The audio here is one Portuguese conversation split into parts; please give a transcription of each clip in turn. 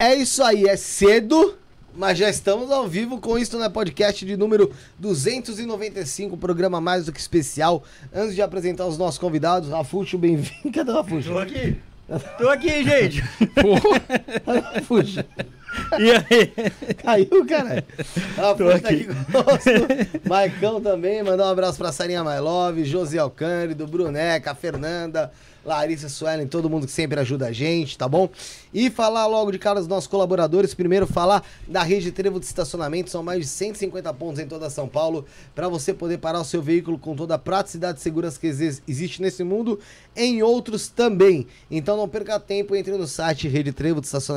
É isso aí, é cedo, mas já estamos ao vivo com isso no podcast de número 295, programa mais do que especial. Antes de apresentar os nossos convidados, Rafuxo, bem-vindo. Cadê o Rafuxo? Tô aqui. Tô aqui, gente. Rafuxo. E aí? Caiu, cara. Rafuxo tá aqui. aqui conosco. Maicão também, mandar um abraço pra Sarinha My Love, José Alcântara, Bruneca, Fernanda, Larissa Suelen, todo mundo que sempre ajuda a gente, tá bom? E falar logo de cara dos nossos colaboradores. Primeiro, falar da rede Trevo de Estacionamento. São mais de 150 pontos em toda São Paulo para você poder parar o seu veículo com toda a praticidade e segurança que exi- existe nesse mundo, em outros também. Então não perca tempo, entre no site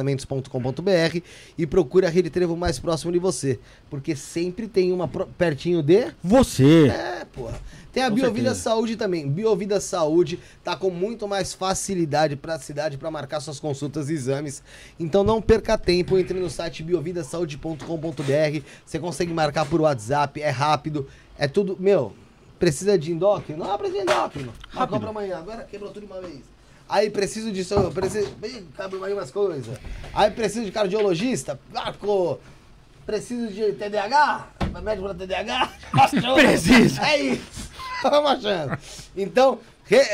redetrevodeestacionamentos.com.br e procure a Rede Trevo mais próximo de você, porque sempre tem uma pertinho de Você. é, porra. Tem a Com Biovida certeza. Saúde também. Biovida Saúde tá com muito mais facilidade e praticidade para marcar suas consultas e exames. Então não perca tempo, entre no site biovidasaude.com.br. Você consegue marcar por WhatsApp, é rápido, é tudo. Meu, precisa de endócrino? Ah, precisa de endócrino. Marcou pra amanhã, agora quebrou tudo de uma vez. Aí preciso disso, eu preciso. Cabe mais umas coisas. Aí preciso de cardiologista? Marcou. Preciso de TDAH? Médico pra TDAH? Precisa. É isso. Vamos achando. Então,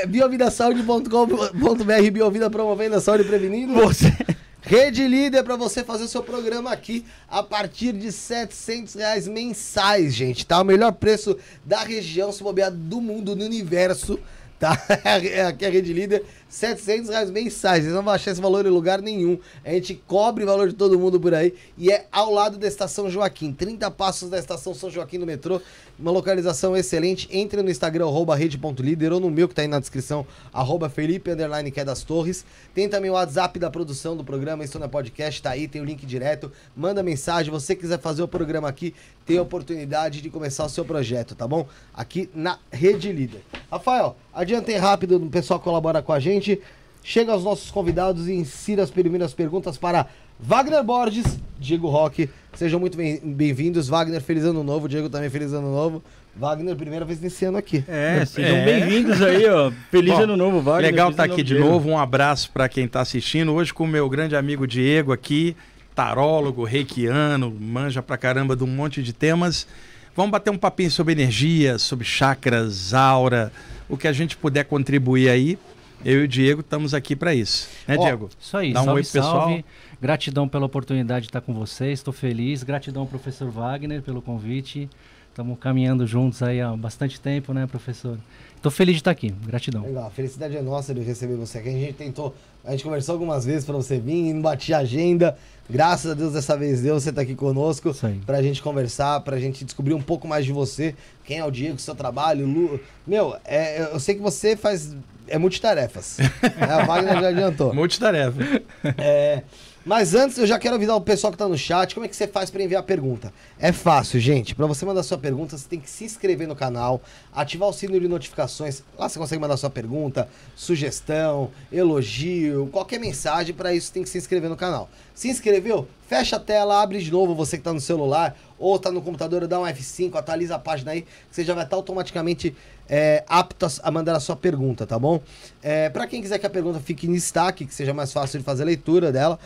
biovidasaude.com.br, Biovida promovendo a saúde e prevenindo. Você. Rede Líder para você fazer o seu programa aqui a partir de 700 reais mensais, gente, tá? O melhor preço da região, se bobear, do mundo, do universo, tá? É Aqui é a Rede Líder, 700 reais mensais. Vocês não vão achar esse valor em lugar nenhum. A gente cobre o valor de todo mundo por aí e é ao lado da Estação Joaquim, 30 passos da Estação São Joaquim no metrô. Uma localização excelente. Entre no Instagram, arroba rede.líder, ou no meu que tá aí na descrição, arroba Felipe, underline, que é das Torres. Tem também o WhatsApp da produção do programa, não é podcast, tá aí, tem o link direto. Manda mensagem, você quiser fazer o programa aqui, tem a oportunidade de começar o seu projeto, tá bom? Aqui na Rede Líder. Rafael, adiantei rápido, o pessoal colabora com a gente. Chega aos nossos convidados e insira as primeiras perguntas para Wagner Borges, Diego Roque. Sejam muito bem- bem-vindos. Wagner, feliz ano novo. Diego também, feliz ano novo. Wagner, primeira vez nesse ano aqui. É, sejam É. bem-vindos aí, ó. Feliz Bom, ano novo, Wagner. Legal estar ano aqui de Diego. novo. Um abraço para quem está assistindo. Hoje com o meu grande amigo Diego aqui, tarólogo, reikiano, manja pra caramba de um monte de temas. Vamos bater um papinho sobre energia, sobre chakras, aura, o que a gente puder contribuir aí. Eu e o Diego estamos aqui para isso. Né, Ó, Diego? Isso aí, Dá um salve, oi pessoal. salve. Gratidão pela oportunidade de estar com vocês, estou feliz. Gratidão ao professor Wagner pelo convite. Estamos caminhando juntos aí há bastante tempo, né, professor? Estou feliz de estar aqui, gratidão. Legal, a felicidade é nossa de receber você aqui. A gente tentou, a gente conversou algumas vezes para você vir, não batia agenda. Graças a Deus dessa vez deu, você tá aqui conosco aí. pra gente conversar, pra gente descobrir um pouco mais de você, quem é o Diego, seu trabalho, Lu. Meu, é, eu sei que você faz é multitarefas. é, a Wagner já adiantou. Multitarefa. É, mas antes, eu já quero avisar o pessoal que tá no chat, como é que você faz para enviar pergunta? É fácil, gente. Para você mandar sua pergunta, você tem que se inscrever no canal, ativar o sino de notificações. Lá você consegue mandar sua pergunta, sugestão, elogio, qualquer mensagem. Para isso, tem que se inscrever no canal. Se inscreveu? Fecha a tela, abre de novo você que tá no celular ou tá no computador, dá um F5, atualiza a página aí, que você já vai estar automaticamente é, apto a, mandar a sua pergunta, tá bom? É, para quem quiser que a pergunta fique em destaque, que seja mais fácil de fazer a leitura dela,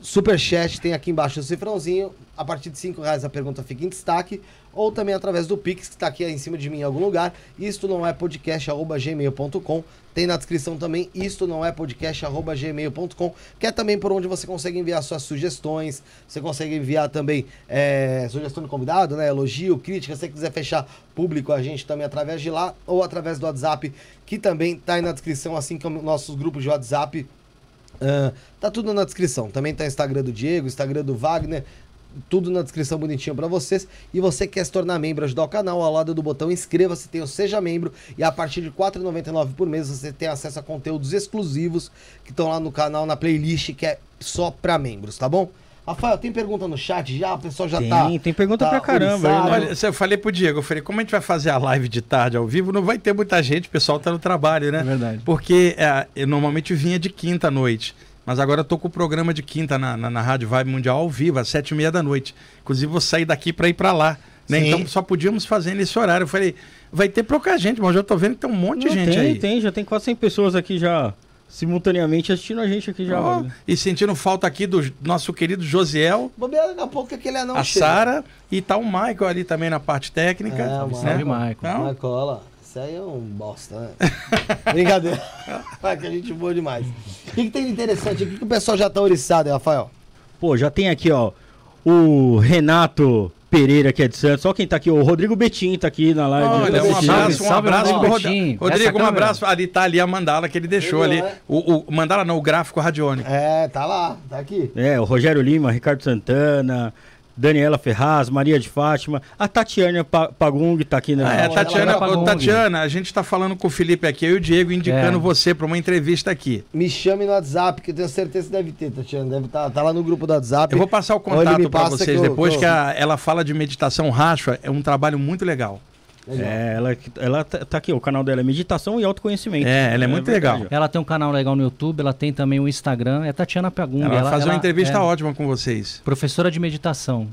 Superchat tem aqui embaixo o cifrãozinho. A partir de 5 reais a pergunta fica em destaque. Ou também através do Pix, que está aqui em cima de mim em algum lugar. Isto não é podcast, arroba gmail.com. Tem na descrição também, isto não é podcast, arroba gmail.com. Que é também por onde você consegue enviar suas sugestões. Você consegue enviar também é, sugestão de convidado, né? Elogio, crítica. Se você quiser fechar público a gente também através de lá. Ou através do WhatsApp, que também está aí na descrição, assim como nossos grupos de WhatsApp. Ah, tá tudo na descrição. Também tá o Instagram do Diego, Instagram do Wagner. Tudo na descrição bonitinho pra vocês. E você quer se tornar membro, ajudar o canal, ao lado do botão inscreva-se, tem o Seja Membro. E a partir de R$ 4,99 por mês você tem acesso a conteúdos exclusivos que estão lá no canal, na playlist, que é só pra membros, tá bom? Rafael, tem pergunta no chat já? O pessoal já Tem, tá. tem pergunta tá pra caramba. aí, né? Olha, eu falei pro Diego, eu falei, como a gente vai fazer a live de tarde ao vivo, não vai ter muita gente, o pessoal tá no trabalho, né? É verdade. Porque é, eu normalmente vinha de quinta à noite. Mas agora eu tô com o programa de quinta na, na, na Rádio Vibe Mundial ao vivo, às sete e meia da noite. Inclusive, vou sair daqui para ir para lá. Né? Sim. Então só podíamos fazer nesse horário. Eu falei, vai ter pouca gente, mas eu já tô vendo que tem um monte de Não, gente tem, aí. tem, já tem quase 100 pessoas aqui já simultaneamente assistindo a gente aqui já. Wagner. e sentindo falta aqui do nosso querido Josiel, Bobeira, daqui a pouco aquele anão a. Sara e tá o Michael ali também na parte técnica. É, o né? Salve, Michael. Então, cola. Isso aí é um bosta, né? Brincadeira. Vai que a gente boa demais. O que, que tem de interessante? O que, que o pessoal já tá oriçado, hein, Rafael? Pô, já tem aqui, ó, o Renato Pereira, que é de Santos. Só quem tá aqui, o Rodrigo Betim tá aqui na live. Olha, um abraço, um abraço Rodrigo pro Rod- Betinho. Essa Rodrigo, um abraço. Ali tá ali a mandala que ele deixou ali. não é? O, o mandala não, o gráfico radiônico. É, tá lá, tá aqui. É, o Rogério Lima, Ricardo Santana, Daniela Ferraz, Maria de Fátima, a Tatiana Pa- Pagung tá aqui na. Ah, é, ela Tatiana, ô, Gong. Tatiana, a gente tá falando com o Felipe aqui, eu e o Diego indicando É. você pra uma entrevista aqui. Me chame no WhatsApp, que eu tenho certeza que deve ter, Tatiana. Deve estar tá, lá no grupo do WhatsApp. Eu vou passar o contato passa vocês que eu- depois, eu- que a- ela fala de meditação racha, é um trabalho muito legal. Legal. É, ela, ela tá tá aqui, o canal dela é Meditação e Autoconhecimento. É, ela é muito verdade, legal. Ela tem um canal legal no YouTube, ela tem também o Instagram, é Tatiana Pagung. Ela vai fazer uma entrevista é ótima com vocês. Professora de meditação.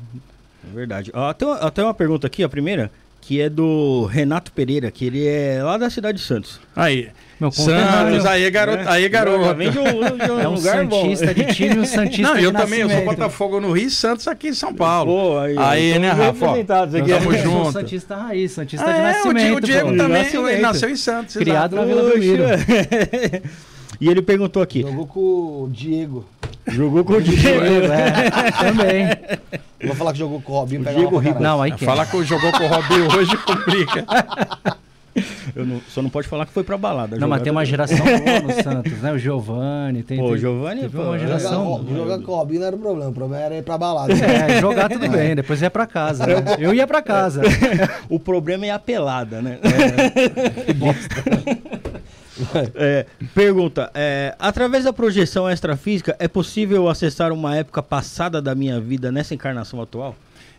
É verdade. Uma- tem uma pergunta aqui, a primeira, que é do Renato Pereira, que ele é lá da cidade de Santos. Aí, Meu Santos, conterrâneo. aí garoto, aí Já garoto. vem de um, de um É um lugar bom. santista de time um santista Não, de eu também, eu sou nascimento. Botafogo no Rio e Santos aqui em São Paulo. Pô, aí, Aí, né, Rafa? tamo Eu sou junto. Santista raiz, Santista Ah, de é, o nascimento. Diego, o Diego pô. também Nascimento. ele nasceu em Santos. Criado exato. na Vila Belmiro. e ele perguntou aqui, Jogou com o Diego. jogou com o Diego, Diego. é, também. Eu vou falar que jogou com o Robinho, pega Diego Ribas. Não, aí quem? Falar que jogou com o Robinho hoje complica. Eu não- só não pode falar que foi pra balada. Não, mas jogar tem uma também. geração boa no Santos, né? O Giovani, tem. Pô, o Giovani, pô, uma é Jogar, geração. jogar com o Robinho não era o problema. O problema era ir pra balada. É, jogar tudo bem, depois ia pra casa. né? Eu ia pra casa. O problema é a pelada, né? É, pergunta: é, através da projeção extrafísica, é possível acessar uma época passada da minha vida nessa encarnação atual?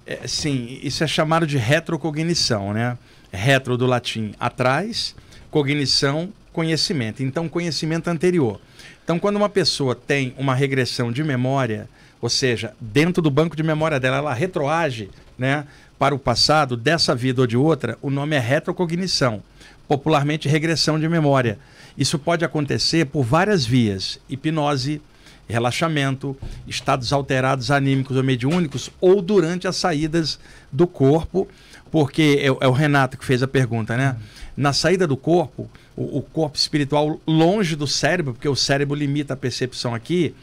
É, sim, isso é chamado de retrocognição, né? Retro do latim atrás, cognição, conhecimento. Então, conhecimento anterior. Então, quando uma pessoa tem uma regressão de memória, ou seja, dentro do banco de memória dela, ela retroage né, para o passado dessa vida ou de outra, o nome é retrocognição, popularmente regressão de memória. Isso pode acontecer por várias vias: hipnose, relaxamento, estados alterados anímicos ou mediúnicos, ou durante as saídas do corpo, porque é, o- é o Renato que fez a pergunta, né? Na saída do corpo, o, o corpo espiritual longe do cérebro, porque o cérebro limita a percepção aqui,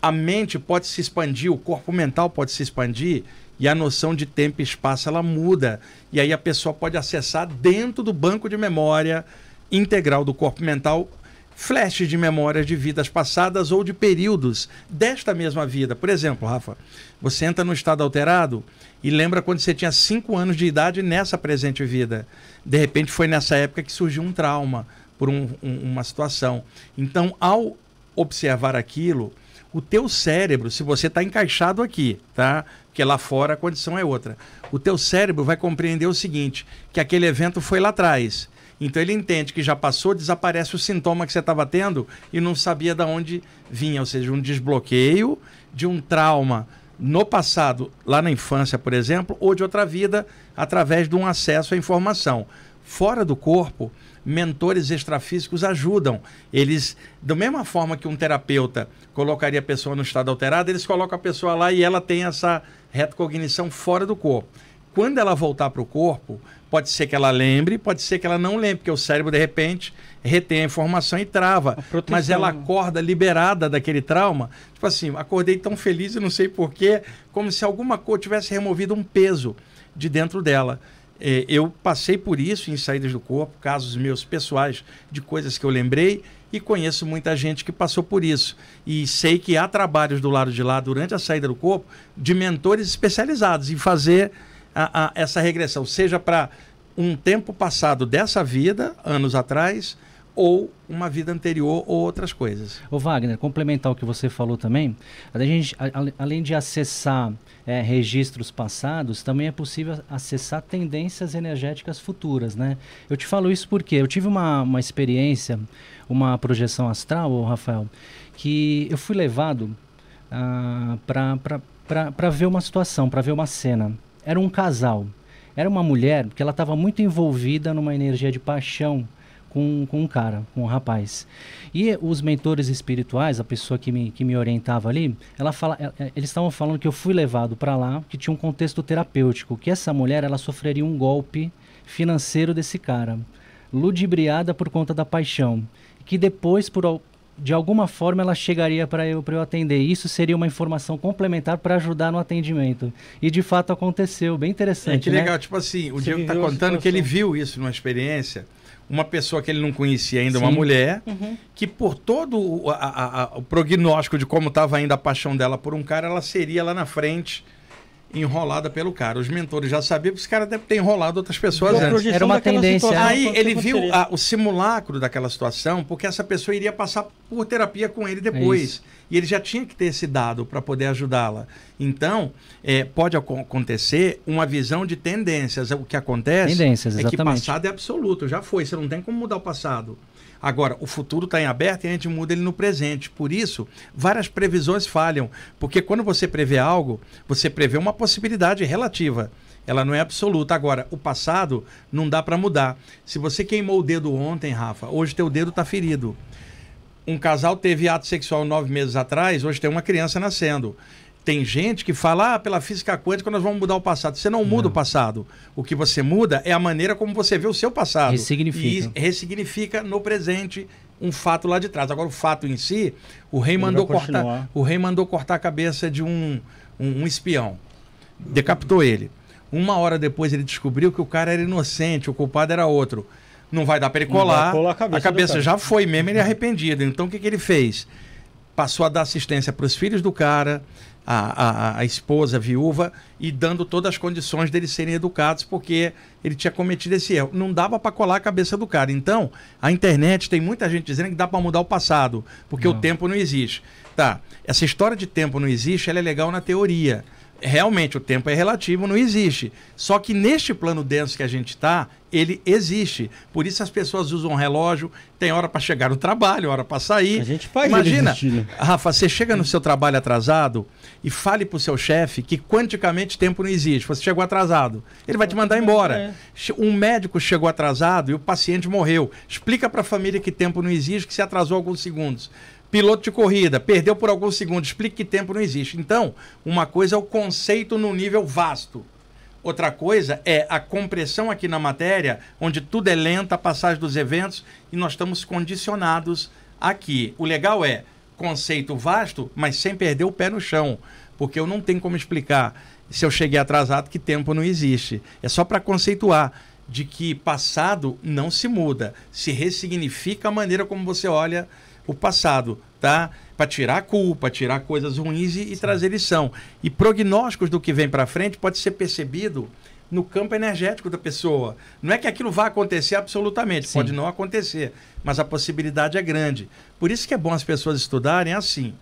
a mente pode se expandir, o corpo mental pode se expandir e a noção de tempo e espaço ela muda. E aí a pessoa pode acessar dentro do banco de memória integral do corpo mental flashes de memórias de vidas passadas ou de períodos desta mesma vida. Por exemplo, Rafa, você entra no estado alterado e lembra quando você tinha 5 anos de idade nessa presente vida. De repente foi nessa época que surgiu um trauma por um- um- uma situação. Então, ao observar aquilo, o teu cérebro, se você está encaixado aqui, tá? Porque lá fora a condição é outra. O teu cérebro vai compreender o seguinte, que aquele evento foi lá atrás. Então ele entende que já passou, desaparece o sintoma que você estava tendo e não sabia de onde vinha, ou seja, um desbloqueio de um trauma no passado, lá na infância, por exemplo, ou de outra vida, através de um acesso à informação. Fora do corpo, mentores extrafísicos ajudam. Eles, da mesma forma que um terapeuta colocaria a pessoa no estado alterado, eles colocam a pessoa lá e ela tem essa retrocognição fora do corpo. Quando ela voltar para o corpo, pode ser que ela lembre, pode ser que ela não lembre, porque o cérebro, de repente, retém a informação e trava. Mas ela acorda liberada daquele trauma. Tipo assim, acordei tão feliz e não sei porquê, como se alguma coisa tivesse removido um peso de dentro dela. Eh, Eu passei por isso em saídas do corpo, casos meus pessoais de coisas que eu lembrei e conheço muita gente que passou por isso. E sei que há trabalhos do lado de lá, durante a saída do corpo, de mentores especializados em fazer a- a- essa regressão, seja para um tempo passado dessa vida, anos atrás, ou uma vida anterior ou outras coisas. Ô Wagner, complementar o que você falou também, a gente, a- além de acessar é, registros passados, também é possível acessar tendências energéticas futuras, né? Eu te falo isso porque eu tive uma, uma experiência, uma projeção astral, Rafael, que eu fui levado ah, para ver uma situação, para ver uma cena. Era um casal. Era uma mulher que ela estava muito envolvida numa energia de paixão com, com um cara, com um rapaz. E os mentores espirituais, a pessoa que me, que me orientava ali, ela fala, é, é, eles estavam falando que eu fui levado para lá, que tinha um contexto terapêutico, que essa mulher ela sofreria um golpe financeiro desse cara, ludibriada por conta da paixão, que depois por de alguma forma ela chegaria para eu, eu atender. Isso seria uma informação complementar para ajudar no atendimento. E de fato aconteceu, bem interessante. É, que né? legal, tipo assim, o Você Diego está contando que ele viu isso numa experiência. Uma pessoa que ele não conhecia ainda, Sim. uma mulher, uhum. que por todo o, a, a, o prognóstico de como estava ainda a paixão dela por um cara, ela seria lá na frente enrolada pelo cara. Os mentores já sabiam que esse cara deve ter enrolado outras pessoas antes. Era uma tendência. Situação, Aí ele viu a, o simulacro daquela situação, porque essa pessoa iria passar por terapia com ele depois. É e ele já tinha que ter esse dado para poder ajudá-la. Então, é, pode acontecer uma visão de tendências. O que acontece tendências, é que passado é absoluto, já foi. Você não tem como mudar o passado. Agora, o futuro está em aberto e a gente muda ele no presente. Por isso, várias previsões falham. Porque quando você prevê algo, você prevê uma possibilidade relativa. Ela não é absoluta. Agora, o passado não dá para mudar. Se você queimou o dedo ontem, Rafa, hoje teu dedo está ferido. Um casal teve ato sexual nove meses atrás, hoje tem uma criança nascendo. Tem gente que fala, ah, pela física quântica nós vamos mudar o passado. Você não, não, muda o passado. O que você muda é a maneira como você vê o seu passado. Ressignifica. E ressignifica no presente um fato lá de trás. Agora, o fato em si, o rei, mandou cortar, o rei mandou cortar a cabeça de um, um, um espião. Decapitou ele. Uma hora depois ele descobriu que o cara era inocente, o culpado era outro. Não vai dar para ele colar. colar a cabeça, a cabeça já foi mesmo, ele é arrependido. Então o que, que ele fez? Passou a dar assistência para os filhos do cara, a, a, a, esposa a viúva e dando todas as condições deles serem educados, porque ele tinha cometido esse erro. Não dava para colar a cabeça do cara. Então, a internet tem muita gente dizendo que dá para mudar o passado, porque não. o tempo não existe. Tá, essa história de tempo não existe, ela é legal na teoria realmente o tempo é relativo, não existe. Só que neste plano denso que a gente está, ele existe. Por isso as pessoas usam um relógio, tem hora para chegar no trabalho, hora para sair. A gente faz Imagina, existir, né? Rafa, você chega no seu trabalho atrasado e fale para o seu chefe que quanticamente tempo não existe. Você chegou atrasado, ele vai te mandar embora. É. Um médico chegou atrasado e o paciente morreu. Explica para a família que tempo não existe, que se atrasou alguns segundos piloto de corrida, perdeu por alguns segundos, explique que tempo não existe. Então, uma coisa é o conceito no nível vasto. Outra coisa é a compressão aqui na matéria, onde tudo é lenta, a passagem dos eventos, e nós estamos condicionados aqui. O legal é conceito vasto, mas sem perder o pé no chão, porque eu não tenho como explicar se eu cheguei atrasado que tempo não existe. É só para conceituar de que passado não se muda, se ressignifica a maneira como você olha o passado, tá? Para tirar a culpa, tirar coisas ruins e, e trazer lição. E prognósticos do que vem para frente pode ser percebido no campo energético da pessoa. Não é que aquilo vá acontecer absolutamente, Sim. pode não acontecer, mas a possibilidade é grande. Por isso que é bom as pessoas estudarem assim.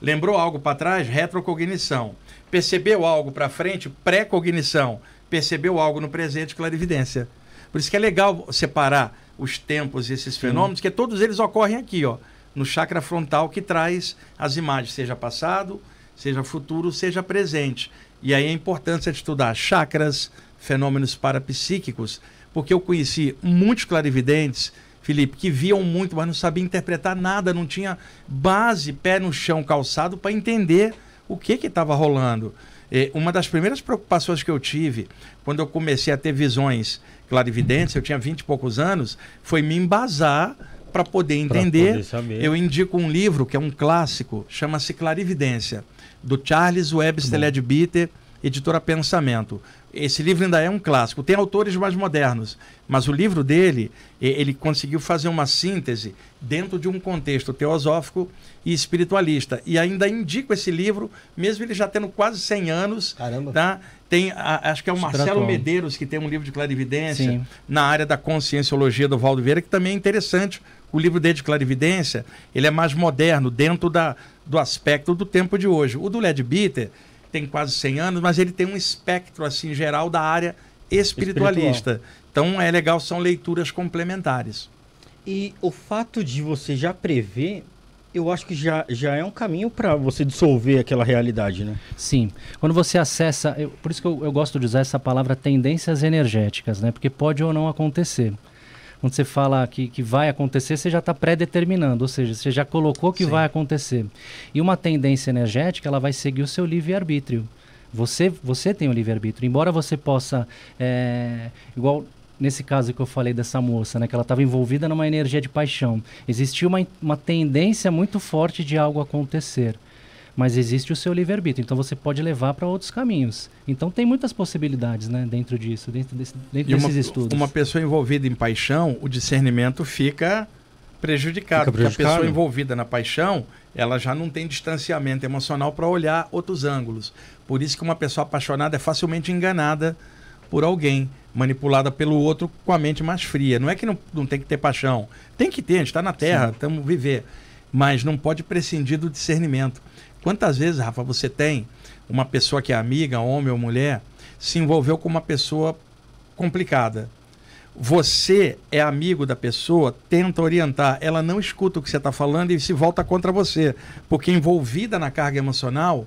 Lembrou algo para trás? Retrocognição. Percebeu algo para frente? Pré-cognição. Percebeu algo no presente? Clarividência. Por isso que é legal separar os tempos e esses fenômenos, Sim. que todos eles ocorrem aqui, ó no chakra frontal que traz as imagens, seja passado, seja futuro, seja presente. E aí a importância de estudar chakras, fenômenos parapsíquicos, porque eu conheci muitos clarividentes, Felipe, que viam muito, mas não sabiam interpretar nada, não tinha base, pé no chão, calçado, para entender o que estava rolando. E uma das primeiras preocupações que eu tive quando eu comecei a ter visões clarividentes, eu tinha 20 e poucos anos, foi me embasar para poder entender, poder eu indico um livro que é um clássico, chama-se Clarividência, do Charles Webster Leadbeater, editora Pensamento. Esse livro ainda é um clássico. Tem autores mais modernos, mas o livro dele, ele conseguiu fazer uma síntese dentro de um contexto teosófico e espiritualista. E ainda indico esse livro, mesmo ele já tendo quase 100 anos. Caramba. Tá? Tem, a, acho que é o Marcelo Medeiros, que tem um livro de clarividência Sim. na área da conscienciologia do Valdo Vieira, que também é interessante o livro dele de Clarividência, ele é mais moderno, dentro da, do aspecto do tempo de hoje. O do Led Bitter tem quase 100 anos, mas ele tem um espectro, assim, geral da área espiritualista. Espiritual. Então, é legal, são leituras complementares. E o fato de você já prever eu acho que já, já é um caminho para você dissolver aquela realidade, né? Sim. Quando você acessa. Eu, por isso que eu, eu, gosto de usar essa palavra tendências energéticas, né? Porque pode ou não acontecer. Quando você fala que, que vai acontecer, você já está pré-determinando, ou seja, você já colocou que Sim. vai acontecer. E uma tendência energética, ela vai seguir o seu livre-arbítrio. Você, você tem o livre-arbítrio. Embora você possa, é, igual nesse caso que eu falei dessa moça, né, que ela estava envolvida numa energia de paixão, existia uma, uma tendência muito forte de algo acontecer. Mas existe o seu livre-arbítrio, então você pode levar para outros caminhos. Então tem muitas possibilidades né, dentro disso, dentro, desse, dentro desses uma, estudos. Uma pessoa envolvida em paixão, o discernimento fica prejudicado, fica prejudicado. porque a pessoa envolvida na paixão, ela já não tem distanciamento emocional para olhar outros ângulos. Por isso que uma pessoa apaixonada é facilmente enganada por alguém, manipulada pelo outro com a mente mais fria. Não é que não, não tem que ter paixão. Tem que ter, a gente está na Terra, estamos viver. Mas não pode prescindir do discernimento. Quantas vezes, Rafa, você tem uma pessoa que é amiga, homem ou mulher, se envolveu com uma pessoa complicada? Você é amigo da pessoa, tenta orientar, ela não escuta o que você está falando e se volta contra você, porque envolvida na carga emocional,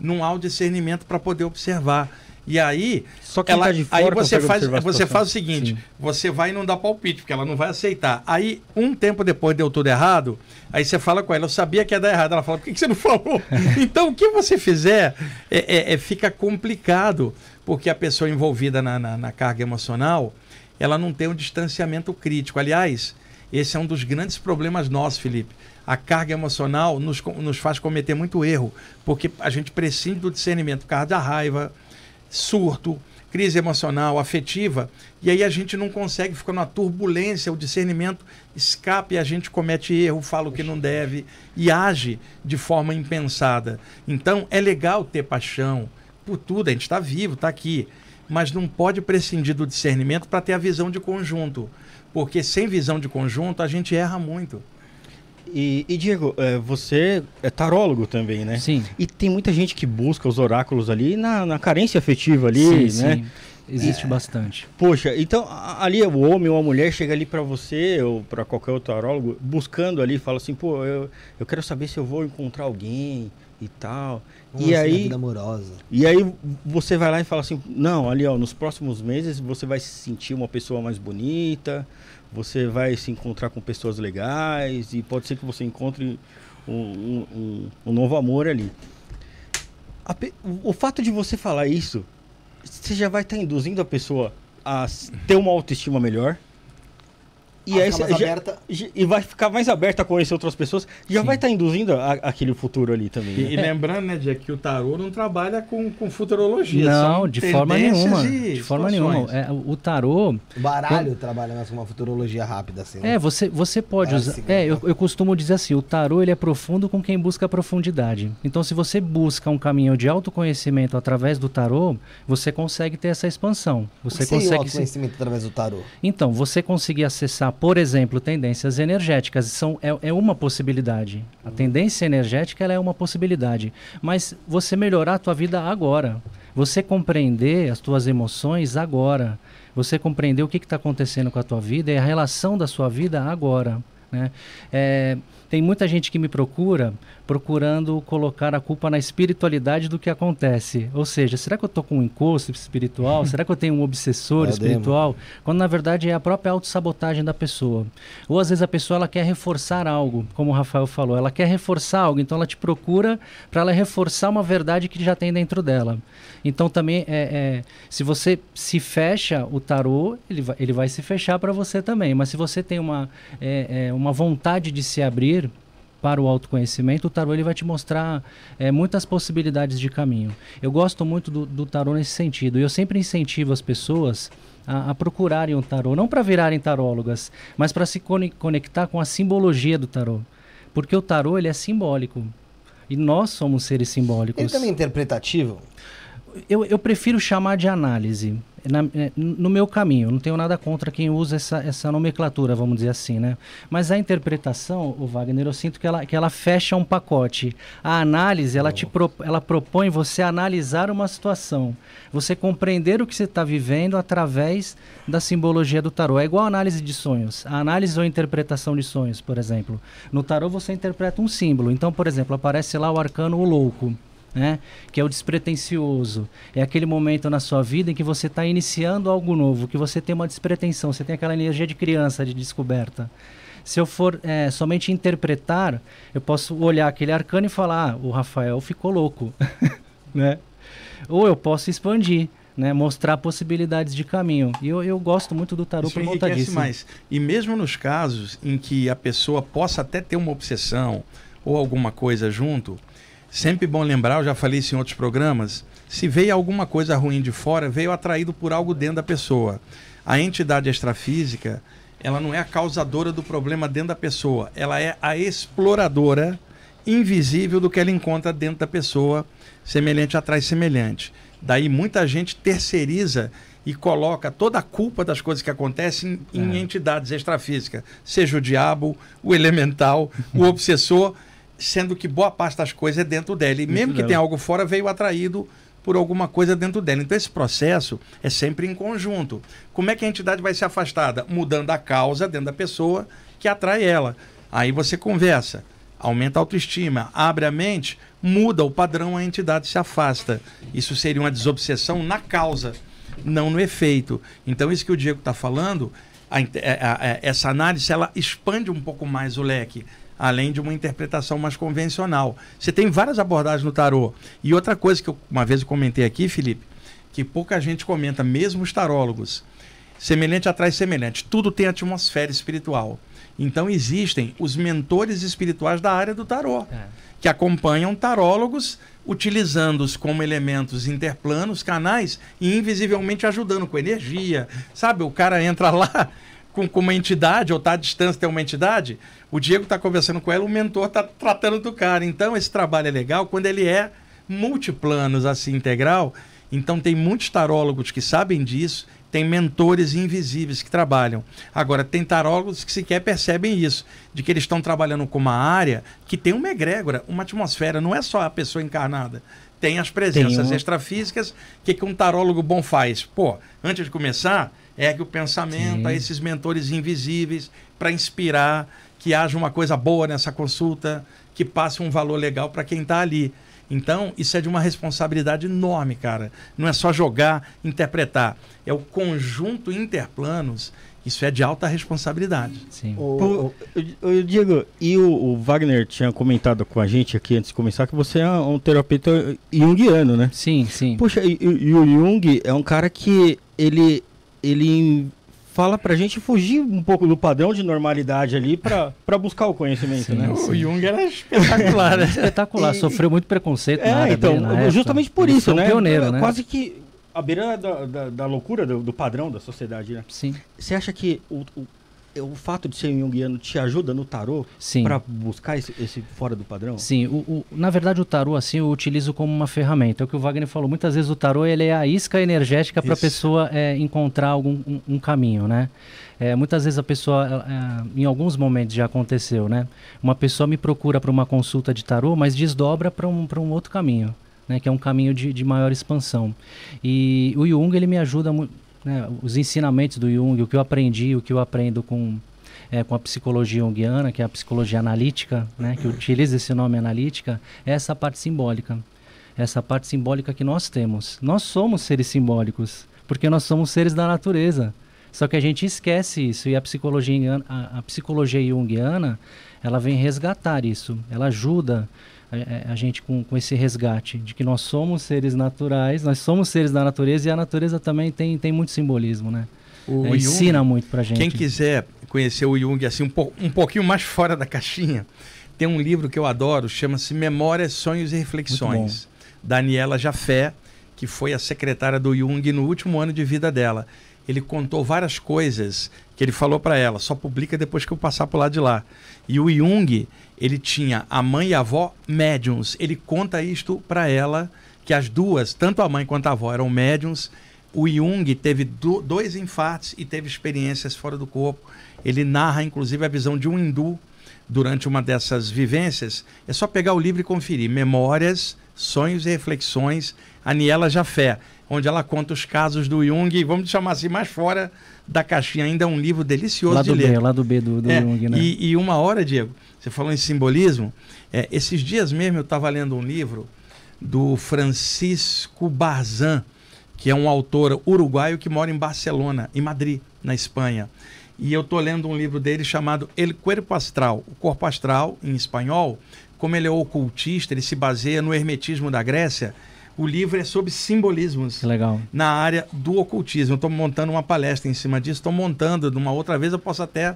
não há o discernimento para poder observar. E aí, Só que ela, tá de fora aí você faz, você faz o seguinte: Sim. você vai e não dá palpite, porque ela não vai aceitar. Aí, um tempo depois deu tudo errado, aí você fala com ela, eu sabia que ia dar errado. Ela fala, por que, que você não falou? então, o que você fizer é, é, é, fica complicado, porque a pessoa envolvida na, na, na carga emocional, ela não tem um distanciamento crítico. Aliás, esse é um dos grandes problemas nossos, Felipe a carga emocional nos, nos faz cometer muito erro, porque a gente prescinde do discernimento por causa da raiva, surto, crise emocional, afetiva, e aí a gente não consegue, fica numa turbulência, o discernimento escapa e a gente comete erro, fala o que não deve e age de forma impensada. Então é legal ter paixão por tudo, a gente está vivo, está aqui, mas não pode prescindir do discernimento para ter a visão de conjunto, porque sem visão de conjunto a gente erra muito. E, e, Diego, é, você é tarólogo também, né? Sim. E tem muita gente que busca os oráculos ali na, na carência afetiva ali, sim, né? Sim. Existe é, bastante. Poxa, então ali o homem ou a mulher chega ali para você ou para qualquer outro tarólogo buscando ali, fala assim, pô, eu, eu quero saber se eu vou encontrar alguém e tal. Nossa, e aí, vida amorosa. E aí você vai lá e fala assim, não, ali ó, nos próximos meses você vai se sentir uma pessoa mais bonita, você vai se encontrar com pessoas legais e pode ser que você encontre um, um, um, novo amor ali. A, o fato de você falar isso, você já vai estar tá induzindo a pessoa a ter uma autoestima melhor, e, aí, já, aberta. e vai ficar mais aberta a conhecer outras pessoas. Já Sim. vai estar tá induzindo a, aquele futuro ali também. Né? E, e, lembrando, né, Jack, que o tarô não trabalha com, com futurologia. Não, de forma nenhuma. De forma nenhuma. É, o tarô. O baralho é, trabalha mais com uma futurologia rápida, assim. Né? É, você, você pode usar. É, eu, eu costumo dizer assim: o tarô ele é profundo com quem busca profundidade. Então, se você busca um caminho de autoconhecimento através do tarô, você consegue ter essa expansão. Você o consegue. O autoconhecimento se... através do tarô? Então, você conseguir acessar por exemplo, tendências energéticas são, é, é uma possibilidade. A tendência energética é uma possibilidade. Mas você melhorar a tua vida agora. Você compreender as tuas emoções agora. Você compreender o que está acontecendo com a tua vida e a relação da sua vida agora. Né? É, tem muita gente que me procura procurando colocar a culpa na espiritualidade do que acontece. Ou seja, será que eu estou com um encosto espiritual? será que eu tenho um obsessor espiritual? Quando na verdade é a própria autossabotagem da pessoa. Ou às vezes a pessoa ela quer reforçar algo, como o Rafael falou, ela quer reforçar algo, então ela te procura para ela reforçar uma verdade que já tem dentro dela. Então também é, é se você se fecha o tarô, ele vai, ele vai se fechar para você também. Mas se você tem uma, é, é, uma vontade de se abrir para o autoconhecimento, o tarô ele vai te mostrar é, muitas possibilidades de caminho. Eu gosto muito do, do tarô nesse sentido. E eu sempre incentivo as pessoas a, a procurarem o tarô, não para virarem tarólogas, mas para se conectar com a simbologia do tarô. Porque o tarô ele é simbólico. E nós somos seres simbólicos. Ele também é interpretativo? Eu, eu prefiro chamar de análise na, no meu caminho. Não tenho nada contra quem usa essa, essa nomenclatura, vamos dizer assim, né? Mas a interpretação, o Wagner, eu sinto que ela, que ela fecha um pacote. A análise, ela, te pro, ela propõe você analisar uma situação. Você compreender o que você está vivendo através da simbologia do tarô. É igual a análise de sonhos. A análise ou interpretação de sonhos, por exemplo. No tarô você interpreta um símbolo. Então, por exemplo, aparece lá o arcano o louco. Né? Que é o despretensioso. É aquele momento na sua vida em que você está iniciando algo novo, que você tem uma despretensão, você tem aquela energia de criança, de descoberta. Se eu for é, somente interpretar, eu posso olhar aquele arcano e falar, ah, o Rafael ficou louco, né? Ou eu posso expandir, né? Mostrar possibilidades de caminho. E eu, eu gosto muito do tarô Isso por conta disso. mais. E mesmo nos casos em que a pessoa possa até ter uma obsessão ou alguma coisa junto, sempre bom lembrar, eu já falei isso em outros programas, se veio alguma coisa ruim de fora, veio atraído por algo dentro da pessoa. A entidade extrafísica, ela não é a causadora do problema dentro da pessoa, ela é a exploradora invisível do que ela encontra dentro da pessoa, semelhante atrai semelhante. Daí muita gente terceiriza e coloca toda a culpa das coisas que acontecem em, em É. entidades extrafísicas, seja o diabo, o elemental, o obsessor, sendo que boa parte das coisas é dentro dela. E mesmo que dela. tenha algo fora, veio atraído por alguma coisa dentro dela. Então esse processo é sempre em conjunto. Como é que a entidade vai ser afastada? Mudando a causa dentro da pessoa que atrai ela. Aí você conversa, aumenta a autoestima, abre a mente, muda o padrão, a entidade se afasta. Isso seria uma desobsessão na causa, não no efeito. Então isso que o Diego está falando, a inte- é- a- é- essa análise ela expande um pouco mais o leque. Além de uma interpretação mais convencional. Você tem várias abordagens no tarô. E outra coisa que eu, uma vez eu comentei aqui, Felipe, que pouca gente comenta, mesmo os tarólogos. Semelhante atrai semelhante. Tudo tem atmosfera espiritual. Então existem os mentores espirituais da área do tarô, É. que acompanham tarólogos, utilizando-os como elementos interplanos, canais, e invisivelmente ajudando com energia. Sabe, o cara entra lá com, com uma entidade, ou está à distância, tem uma entidade, o Diego está conversando com ela, o mentor está tratando do cara. Então esse trabalho é legal quando ele é multiplanos, assim, integral. Então tem muitos tarólogos que sabem disso, tem mentores invisíveis que trabalham. Agora, tem tarólogos que sequer percebem isso, de que eles estão trabalhando com uma área que tem uma egrégora, uma atmosfera, não é só a pessoa encarnada. Tem as presenças Tem um- extrafísicas. O que, que um tarólogo bom faz? Pô, antes de começar, ergue o pensamento Sim. a esses mentores invisíveis para inspirar que haja uma coisa boa nessa consulta, que passe um valor legal para quem está ali. Então, isso é de uma responsabilidade enorme, cara. Não é só jogar, interpretar. É o conjunto interplanos. Isso é de alta responsabilidade. Sim. O- o- eu- Diego, e o, o Wagner tinha comentado com a gente aqui antes de começar que você é um terapeuta junguiano, né? Sim, sim. Poxa, e, e- e o Jung é um cara que ele, ele fala pra gente fugir um pouco do padrão de normalidade ali pra, pra buscar o conhecimento, Sim, né? O Jung era espetacular, né? Espetacular, E- sofreu muito preconceito na É, área então, dele na época. justamente por isso, um né? pioneiro, né? Quase que à beira da, da, da loucura do, do padrão da sociedade, né? Sim, Você acha que o, o, o fato de ser junguiano te ajuda no tarô pra buscar esse, esse fora do padrão? Sim, o, o- na verdade o tarô assim eu utilizo como uma ferramenta. É o que o Wagner falou. Muitas vezes o tarô ele é a isca energética para a pessoa é, encontrar algum um, um caminho, né? É, muitas vezes a pessoa, é, em alguns momentos já aconteceu, né? Uma pessoa me procura para uma consulta de tarô, mas desdobra para um, pra um outro caminho, né? Que é um caminho de, de maior expansão. E o Jung ele me ajuda muito, né? Os ensinamentos do Jung, o que eu aprendi, o que eu aprendo com é, com a psicologia junguiana, que é a psicologia analítica, né, que utiliza esse nome analítica, é essa parte simbólica. Essa parte simbólica que nós temos. Nós somos seres simbólicos, porque nós somos seres da natureza. Só que a gente esquece isso e a psicologia, a, a psicologia junguiana, ela vem resgatar isso. Ela ajuda a, a- gente com, com esse resgate de que nós somos seres naturais, nós somos seres da natureza e a natureza também tem, tem muito simbolismo, né? O É, Jung- ensina muito pra gente. Quem quiser conhecer o Jung assim um, po- um pouquinho mais fora da caixinha, tem um livro que eu adoro, chama-se Memórias, Sonhos e Reflexões. Daniela Jafé, que foi a secretária do Jung no último ano de vida dela. Ele contou várias coisas que ele falou para ela, só publica depois que eu passar por lá de lá. E o Jung, ele tinha a mãe e a avó médiums. Ele conta isto para ela, que as duas, tanto a mãe quanto a avó, eram médiums. O Jung teve do- dois infartos e teve experiências fora do corpo. Ele narra, inclusive, a visão de um hindu durante uma dessas vivências. É só pegar o livro e conferir. Memórias, Sonhos e Reflexões, Aniela Jafé, onde ela conta os casos do Jung, vamos chamar assim, mais fora da caixinha. Ainda é um livro delicioso Lado de B, ler. o lado B do, do É, Jung, né? e, e uma hora, Diego, você falou em simbolismo. é, esses dias mesmo eu estava lendo um livro do Francisco Barzan, que é um autor uruguaio que mora em Barcelona, em Madrid, na Espanha. E eu estou lendo um livro dele chamado El Cuerpo Astral, o corpo astral em espanhol. Como ele é ocultista, ele se baseia no hermetismo da Grécia. O livro é sobre simbolismos legal. na área do ocultismo. Estou montando uma palestra em cima disso, estou montando, de uma outra vez eu posso até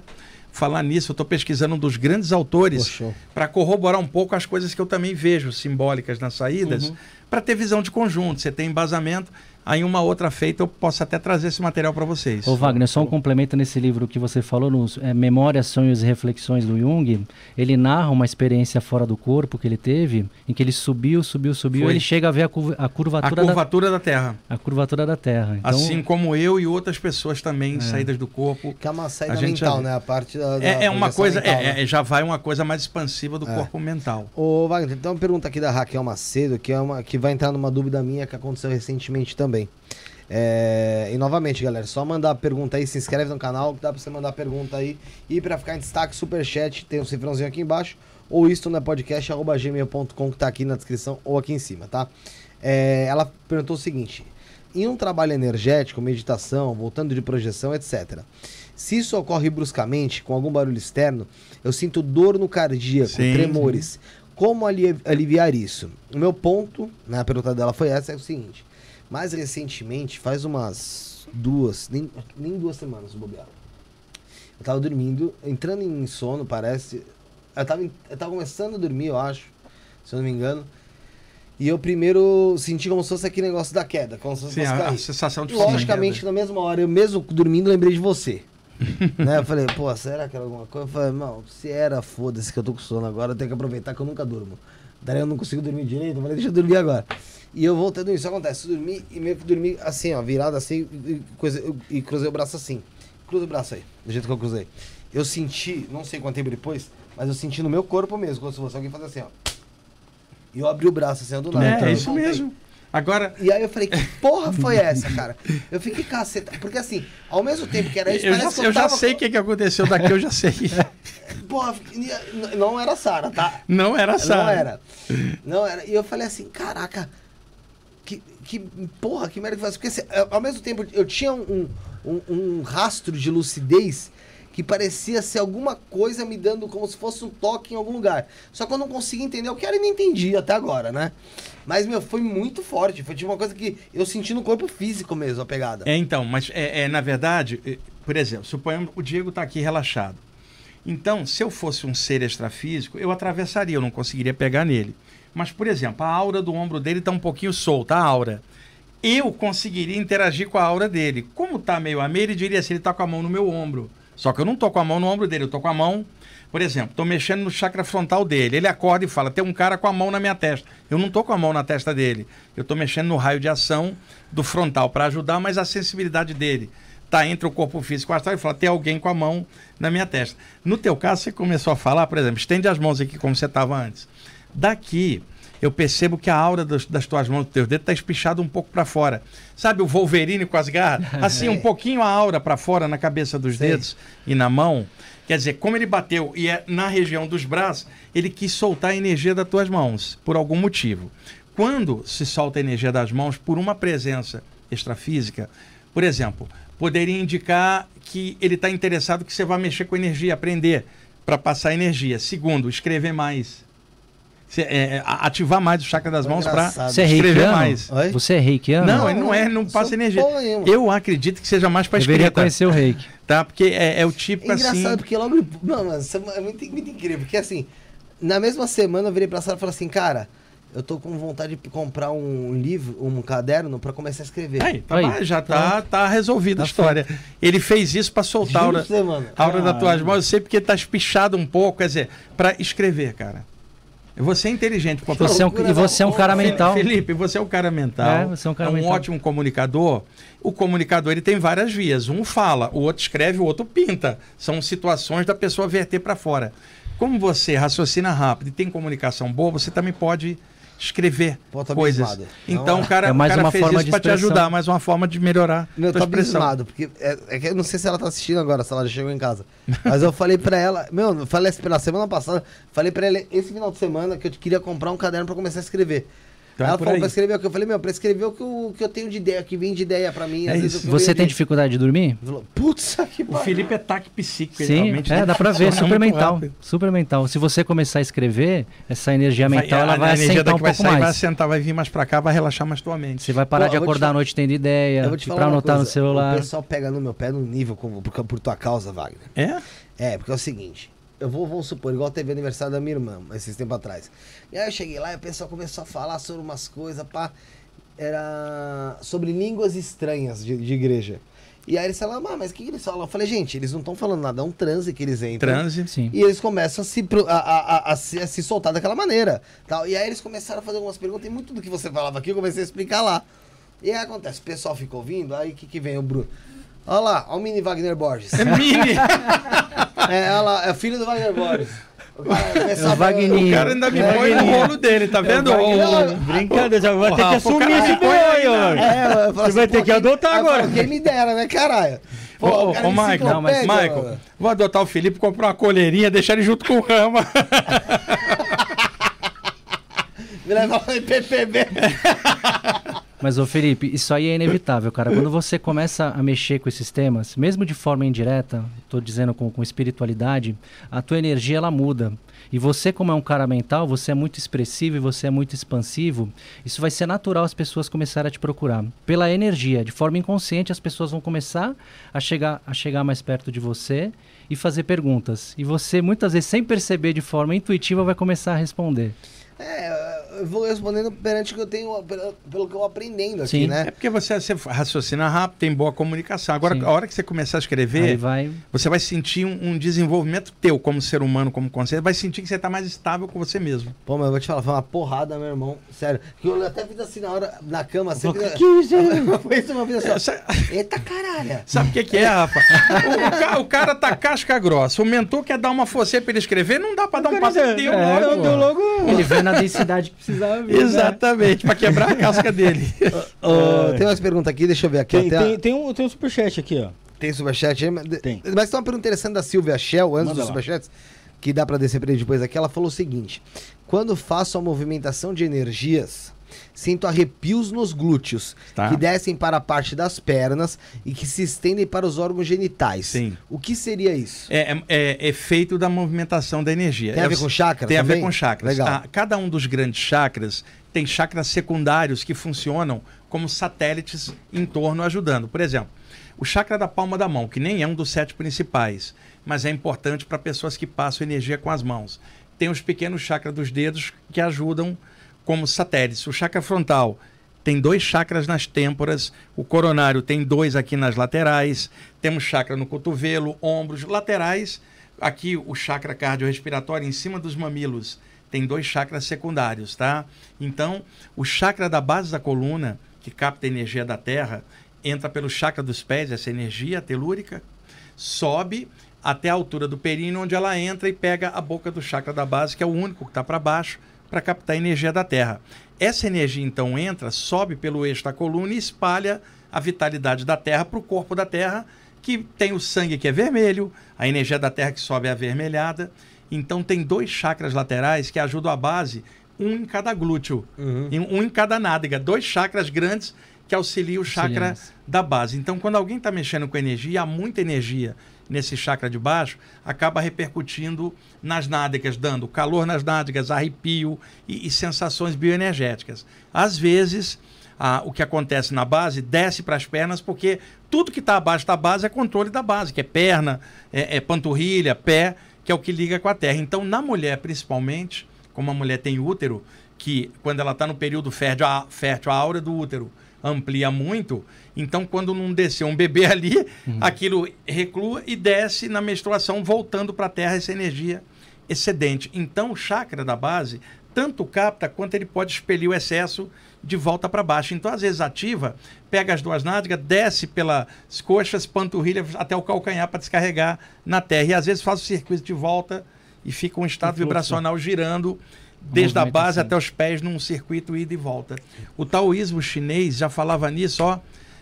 falar nisso. Eu estou pesquisando um dos grandes autores para corroborar um pouco as coisas que eu também vejo simbólicas nas saídas, para ter visão de conjunto. Você tem embasamento, aí uma outra feita eu posso até trazer esse material para vocês. Ô Wagner, só um complemento nesse livro que você falou, nos é, Memórias, Sonhos e Reflexões do Jung, ele narra uma experiência fora do corpo que ele teve, em que ele subiu, subiu, subiu, Foi. ele chega a ver a, curva- a A curvatura, curvatura da Terra. Da, a curvatura da Terra. Então, assim como eu e outras pessoas também saídas do corpo. Que é uma saída A gente já mental, vê. né? A parte da. da É, é uma coisa, mental, é, né? é, já vai uma coisa mais expansiva do É. corpo mental. Ô, Wagner, tem uma pergunta aqui da Raquel Macedo, que, é uma, que vai entrar numa dúvida minha que aconteceu recentemente também. É, e novamente, galera, só mandar pergunta aí, se inscreve no canal, que dá pra você mandar pergunta aí. E pra ficar em destaque, superchat, tem um cifrãozinho aqui embaixo. Ou isto no podcast, arroba gmail.com, que tá aqui na descrição ou aqui em cima, tá? É, ela perguntou o seguinte: em um trabalho energético, meditação, voltando de projeção, etc. Se isso ocorre bruscamente, com algum barulho externo, eu sinto dor no cardíaco, Sim, tremores. Como ali- aliviar isso? O meu ponto, né, a pergunta dela foi essa, é o seguinte. Mais recentemente, faz umas duas, nem, nem duas semanas, bobear. Eu tava dormindo, entrando em sono, parece. Eu tava, eu tava começando a dormir, eu acho, se eu não me engano. E eu primeiro senti como se fosse aquele negócio da queda, como se fosse Sim, a, a sensação de Logicamente, na mesma hora, eu mesmo dormindo, lembrei de você. né? Eu falei, pô, será que era alguma coisa? Eu falei, não, se era, foda-se que eu tô com sono agora, eu tenho que aproveitar que eu nunca durmo. Daí eu não consigo dormir direito, eu falei, deixa eu dormir agora. E eu voltando isso, acontece, dormi e meio que dormi assim, ó, virado assim, e, coisa, e cruzei o braço assim. Cruza o braço aí, do jeito que eu cruzei. Eu senti, não sei quanto tempo depois, mas eu senti no meu corpo mesmo, como se fosse alguém fazer assim, ó. E eu abri o braço assim, ó, do nada. É, Eu é isso mesmo. Agora, E aí eu falei, que porra foi essa, cara? Eu fiquei caceta. Porque assim, ao mesmo tempo que era isso, eu já, eu já tava- sei o que, que aconteceu daqui, eu já sei. Porra, não era Sara, tá? Não era essa. Não era. Não era. E eu falei assim, caraca, que, que porra, que merda que faz. Porque assim, eu- ao mesmo tempo eu tinha um, um, um rastro de lucidez que parecia ser alguma coisa me dando como se fosse um toque em algum lugar. Só que eu não conseguia entender o que era e nem entendi até agora, né? Mas, meu, foi muito forte. Foi tipo uma coisa que eu senti no corpo físico mesmo, a pegada. É, então, mas é, é, na verdade, é, por exemplo, suponhamos o Diego está aqui relaxado. Então, se eu fosse um ser extrafísico, eu atravessaria, eu não conseguiria pegar nele. Mas, por exemplo, a aura do ombro dele está um pouquinho solta, a aura. Eu conseguiria interagir com a aura dele. Como está meio a meio, ele diria assim, ele está com a mão no meu ombro. Só que eu não tô com a mão no ombro dele, eu tô com a mão, por exemplo, tô mexendo no chakra frontal dele. Ele acorda e fala: "Tem um cara com a mão na minha testa". Eu não tô com a mão na testa dele. Eu tô mexendo no raio de ação do frontal para ajudar, mas a sensibilidade dele tá entre o corpo físico e o astral e fala: "Tem alguém com a mão na minha testa". No teu caso, você começou a falar, por exemplo, estende as mãos aqui como você estava antes. Daqui eu percebo que a aura dos- das tuas mãos, dos teus dedos, está espichada um pouco para fora. Sabe o Wolverine com as garras? Assim, um pouquinho a aura para fora na cabeça dos Sei. dedos e na mão. Quer dizer, como ele bateu e é na região dos braços, ele quis soltar a energia das tuas mãos, por algum motivo. Quando se solta a energia das mãos por uma presença extrafísica, por exemplo, poderia indicar que ele está interessado que você vá mexer com energia, aprender para passar energia. Segundo, escrever mais. Cê- é, é, ativar mais o chakra das mãos para é escrever reikiano? mais. Oi? Você é reikiano? Não, ele não é, não passa energia. porra nenhuma. Eu acredito que seja mais para Deveria escrita, conhecer o reiki. tá? Porque é, é o típico É engraçado, assim. porque logo. Não, mas isso é muito, muito incrível. Porque assim, na mesma semana eu virei pra sala e falei assim, cara, eu tô com vontade de comprar um livro, um caderno pra começar a escrever. Aí, tá Aí, bom, já tá, tá resolvida a Tá história. Ele fez isso para soltar a aura, mano. a tuas Caralho. mãos. Eu sei porque tá espichado um pouco, quer dizer, para escrever, cara. Você é inteligente, papai. Você é um, e você é um cara mental. Felipe, você é um cara mental. É, você é um cara mental. ótimo comunicador. O comunicador ele tem várias vias. Um fala, o outro escreve, o outro pinta. São situações da pessoa verter para fora. Como você raciocina rápido e tem comunicação boa, você também pode escrever Pô, coisas. Então Não, o cara, é mais o cara uma fez forma isso de para te ajudar, mais uma forma de melhorar Meu, eu tua tô expressão. abismado, porque é, é que eu não sei se ela tá assistindo agora, se ela já chegou em casa. Mas eu falei pra ela, meu, eu falei assim, pela semana passada, falei pra ela esse final de semana que eu queria comprar um caderno pra começar a escrever. Então é ela por falou aí. pra escrever o que eu falei, meu, pra escrever o que eu, que eu tenho de ideia, que vem de ideia pra mim. É às vezes isso. eu fico Você tem de- dificuldade de dormir? Putz, que O. Felipe é taque psíquico. Sim, realmente, é, né? dá pra ver, super mental. Super mental. Se você começar a escrever, essa energia mental a- ela a vai energia assentar um daqui vai pouco sair, vai mais. assentar, vai vir mais pra cá, vai relaxar mais tua mente. Você vai parar Pô, de acordar à noite tendo ideia, Eu vou te pra falar anotar no celular. O pessoal pega no meu pé no nível por tua causa, Wagner. É? É, porque é o seguinte, eu vou, vamos supor, igual teve aniversário da minha irmã, esses tempos atrás. E aí eu cheguei lá e o pessoal começou a falar sobre umas coisas, pá. Era sobre línguas estranhas de, de igreja. E aí eles falaram, ah, mas o que, que eles falam? Eu falei, gente, eles não estão falando nada, é um transe que eles entram. Transe. Sim. E eles começam a se, a, a, a- a se, soltar daquela maneira. Tal. E aí eles começaram a fazer algumas perguntas, e muito do que você falava aqui eu comecei a explicar lá. E aí acontece, o pessoal fica ouvindo, aí o que, que vem o Bruno? Olha lá, olha o mini Wagner Borges. É mini. É, olha lá, é filho do Wagner Borges. O cara, o É o Wagninho. O cara ainda me É, põe no Wagner. rolo dele, tá vendo? Wagner. Ô, ô, Brincadeira, já vai Ô, ter que o assumir esse boi aí. É, falo Você vai ter que adotar agora. Quem me dera, né, caralho? Pô, Ô, o cara ô, é Michael, Não, mas- Michael, mano. vou adotar o Felipe, comprar uma coleirinha, deixar ele junto com o Rama. Me levar no PPB. Mas, ô Felipe, isso aí é inevitável, cara. Quando você começa a mexer com esses temas, mesmo de forma indireta, tô dizendo com, com espiritualidade, a tua energia ela muda. E você, como é um cara mental, você é muito expressivo e você é muito expansivo, isso vai ser natural as pessoas começarem a te procurar. Pela energia, de forma inconsciente, as pessoas vão começar a chegar, a chegar mais perto de você e fazer perguntas. E você, muitas vezes, sem perceber de forma intuitiva, vai começar a responder. É, eu vou respondendo perante o que eu tenho, pelo que eu aprendendo aqui, Sim. né? É porque você, você raciocina rápido, tem boa comunicação. Agora, Sim. a hora que você começar a escrever, vai. você vai sentir um, um desenvolvimento teu como ser humano, como consciência, vai sentir que você está mais estável com você mesmo. Pô, mas eu vou te falar, foi uma porrada, meu irmão. Sério. Que eu até fiz assim na hora, na cama, assim. Que fiz- isso, hein? Foi isso, uma vez É, assim, ó. Eita caralho. Sabe o que, que é, Rafa? O, o ca- o cara tá casca grossa. O mentor quer dar uma força pra ele escrever, não dá pra dar um passo É, é, logo. Ele vê na densidade que precisava ver. né? Exatamente, pra quebrar a casca dele. Ô, Tem umas perguntas aqui, deixa eu ver aqui. Tem, Tem, tem, tem, tem um, tem um superchat aqui, ó. tem superchat aí? Mas, Tem. mas tem uma pergunta interessante da Silvia Shell, antes Manda dos lá. superchats, que dá pra descer pra ele depois aqui. Ela falou o seguinte: Quando faço a movimentação de energias, sinto arrepios nos glúteos, Tá. que descem para a parte das pernas e que se estendem para os órgãos genitais. Sim. O que seria isso? É, é- é efeito da movimentação da energia. Tem a É ver com chakra Tem a ver também? com chakras. Legal. Ah, cada um dos grandes chakras tem chakras secundários que funcionam como satélites em torno ajudando. Por exemplo, o chakra da palma da mão, que nem é um dos sete principais, mas é importante para pessoas que passam energia com as mãos. Tem os pequenos chakras dos dedos que ajudam como satélites. O chakra frontal tem dois chakras nas têmporas, o coronário tem dois aqui nas laterais, temos chakra no cotovelo, ombros, laterais. Aqui o chakra cardiorrespiratório em cima dos mamilos tem dois chakras secundários, tá? Então, o chakra da base da coluna, que capta a energia da terra, entra pelo chakra dos pés, essa energia telúrica, sobe até a altura do períneo, onde ela entra e pega a boca do chakra da base, que é o único que está para baixo, para captar a energia da Terra. Essa energia então entra, sobe pelo eixo da coluna e espalha a vitalidade da Terra para o corpo da Terra, que tem o sangue que é vermelho, a energia da Terra que sobe é avermelhada. Então tem dois chakras laterais que ajudam a base, um em cada glúteo, e um em cada nádega, dois chakras grandes que auxiliam o chakra da base. Então, quando alguém está mexendo com energia, há muita energia nesse chakra de baixo, acaba repercutindo nas nádegas, dando calor nas nádegas, arrepio e, e sensações bioenergéticas. Às vezes, o que acontece na base desce para as pernas, porque tudo que está abaixo da base é controle da base, que é perna, é, é panturrilha, pé, que é o que liga com a terra. Então, na mulher, principalmente, como a mulher tem útero, que quando ela está no período fértil a, fértil, a aura do útero amplia muito, então quando não descer um bebê ali, aquilo reclua e desce na menstruação, voltando para a terra essa energia excedente. Então o chakra da base tanto capta quanto ele pode expelir o excesso de volta para baixo. Então, às vezes, ativa, pega as duas nádegas, desce pelas coxas, panturrilha, até o calcanhar para descarregar na terra. E às vezes faz o circuito de volta e fica um estado vibracional girando desde a base movimentação. até os pés num circuito ida e volta. O taoísmo chinês já falava nisso, ó,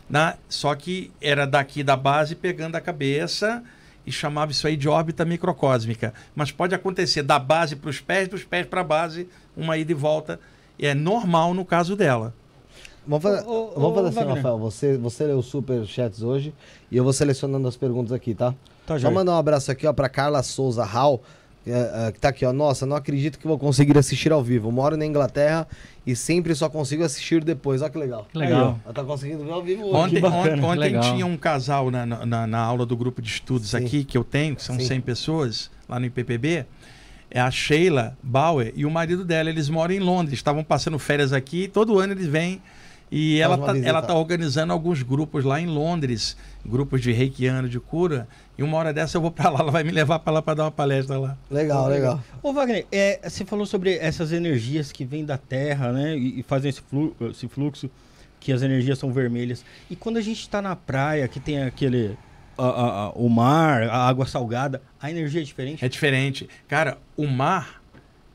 na, só que era daqui da base pegando a cabeça e chamava isso aí de órbita microcósmica. Mas pode acontecer da base para os pés, dos pés para a base, uma ida e volta. é normal no caso dela. Vamos fazer, Ô, vamos fazer ô, assim, Wagner. Rafael. Você, você lê os superchats hoje e eu vou selecionando as perguntas aqui, tá? Tá, Só mandar um abraço aqui, ó, pra Carla Souza Hall, que, é, é, que tá aqui, ó. Nossa, não acredito que vou conseguir assistir ao vivo. Moro na Inglaterra e sempre só consigo assistir depois. Ó que legal. Que legal. Aí, Ela tá conseguindo ver ao vivo hoje. Ontem, on- ontem legal. tinha um casal na, na, na aula do grupo de estudos Sim. aqui que eu tenho, que são Sim. 100 pessoas lá no IPPB. É a Sheila Bauer e o marido dela. Eles moram em Londres, estavam passando férias aqui. e Todo ano eles vêm e Faz ela tá, visita. ela tá organizando alguns grupos lá em Londres, grupos de reikiano, de cura. E uma hora dessa eu vou para lá, ela vai me levar para lá para dar uma palestra lá. Legal, legal. Ô, Wagner, é, você falou sobre essas energias que vêm da Terra, né? E, e fazem esse, flu- esse fluxo, que as energias são vermelhas. E quando a gente está na praia, que tem aquele. a- a- a- o mar, a água salgada, a energia é diferente? É diferente. Cara, o mar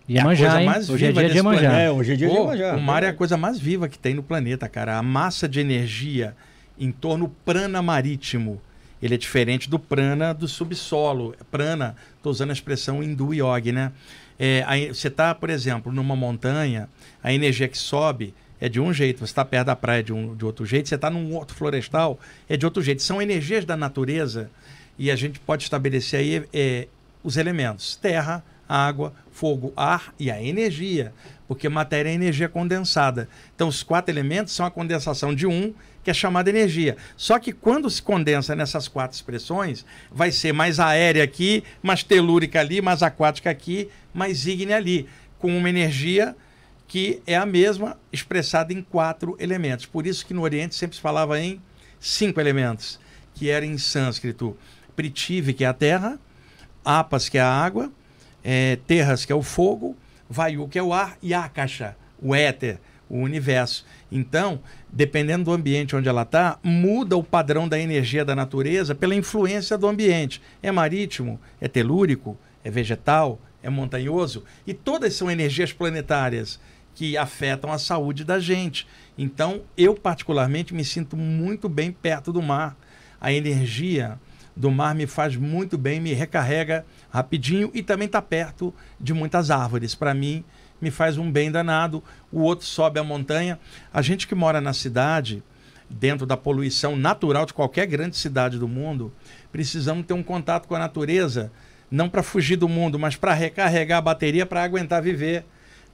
É a Iemanjá, coisa hein? mais Hoje é viva dia de desse Iemanjá. planeta. É, hoje é dia de Pô, Iemanjá. O mar é a coisa mais viva que tem no planeta, cara. A massa de energia em torno do prana marítimo. Ele é diferente do prana do subsolo. Prana, estou usando a expressão hindu yogi, né? É, aí você está, por exemplo, numa montanha, a energia que sobe é de um jeito, você está perto da praia de, um, de outro jeito, você está num outro florestal, é de outro jeito. São energias da natureza e a gente pode estabelecer aí é, os elementos: terra, água, fogo, ar e a energia, porque matéria é energia condensada. Então, os quatro elementos são a condensação de um, que é chamada energia. Só que quando se condensa nessas quatro expressões, vai ser mais aérea aqui, mais telúrica ali, mais aquática aqui, mais ígnea ali, com uma energia que é a mesma expressada em quatro elementos. Por isso que no Oriente sempre se falava em cinco elementos, que era em sânscrito Prithvi, que é a terra, Apas, que é a água, é, Terras, que é o fogo, Vayu, que é o ar, e Akasha, o éter, o universo. Então, dependendo do ambiente onde ela está, muda o padrão da energia da natureza pela influência do ambiente. É marítimo, é telúrico, é vegetal, é montanhoso, e todas são energias planetárias que afetam a saúde da gente. Então, eu particularmente me sinto muito bem perto do mar. A energia do mar me faz muito bem, me recarrega rapidinho e também está perto de muitas árvores. Para mim, me faz um bem danado. O outro sobe a montanha. A gente que mora na cidade, dentro da poluição natural de qualquer grande cidade do mundo, precisamos ter um contato com a natureza, não para fugir do mundo, mas para recarregar a bateria para aguentar viver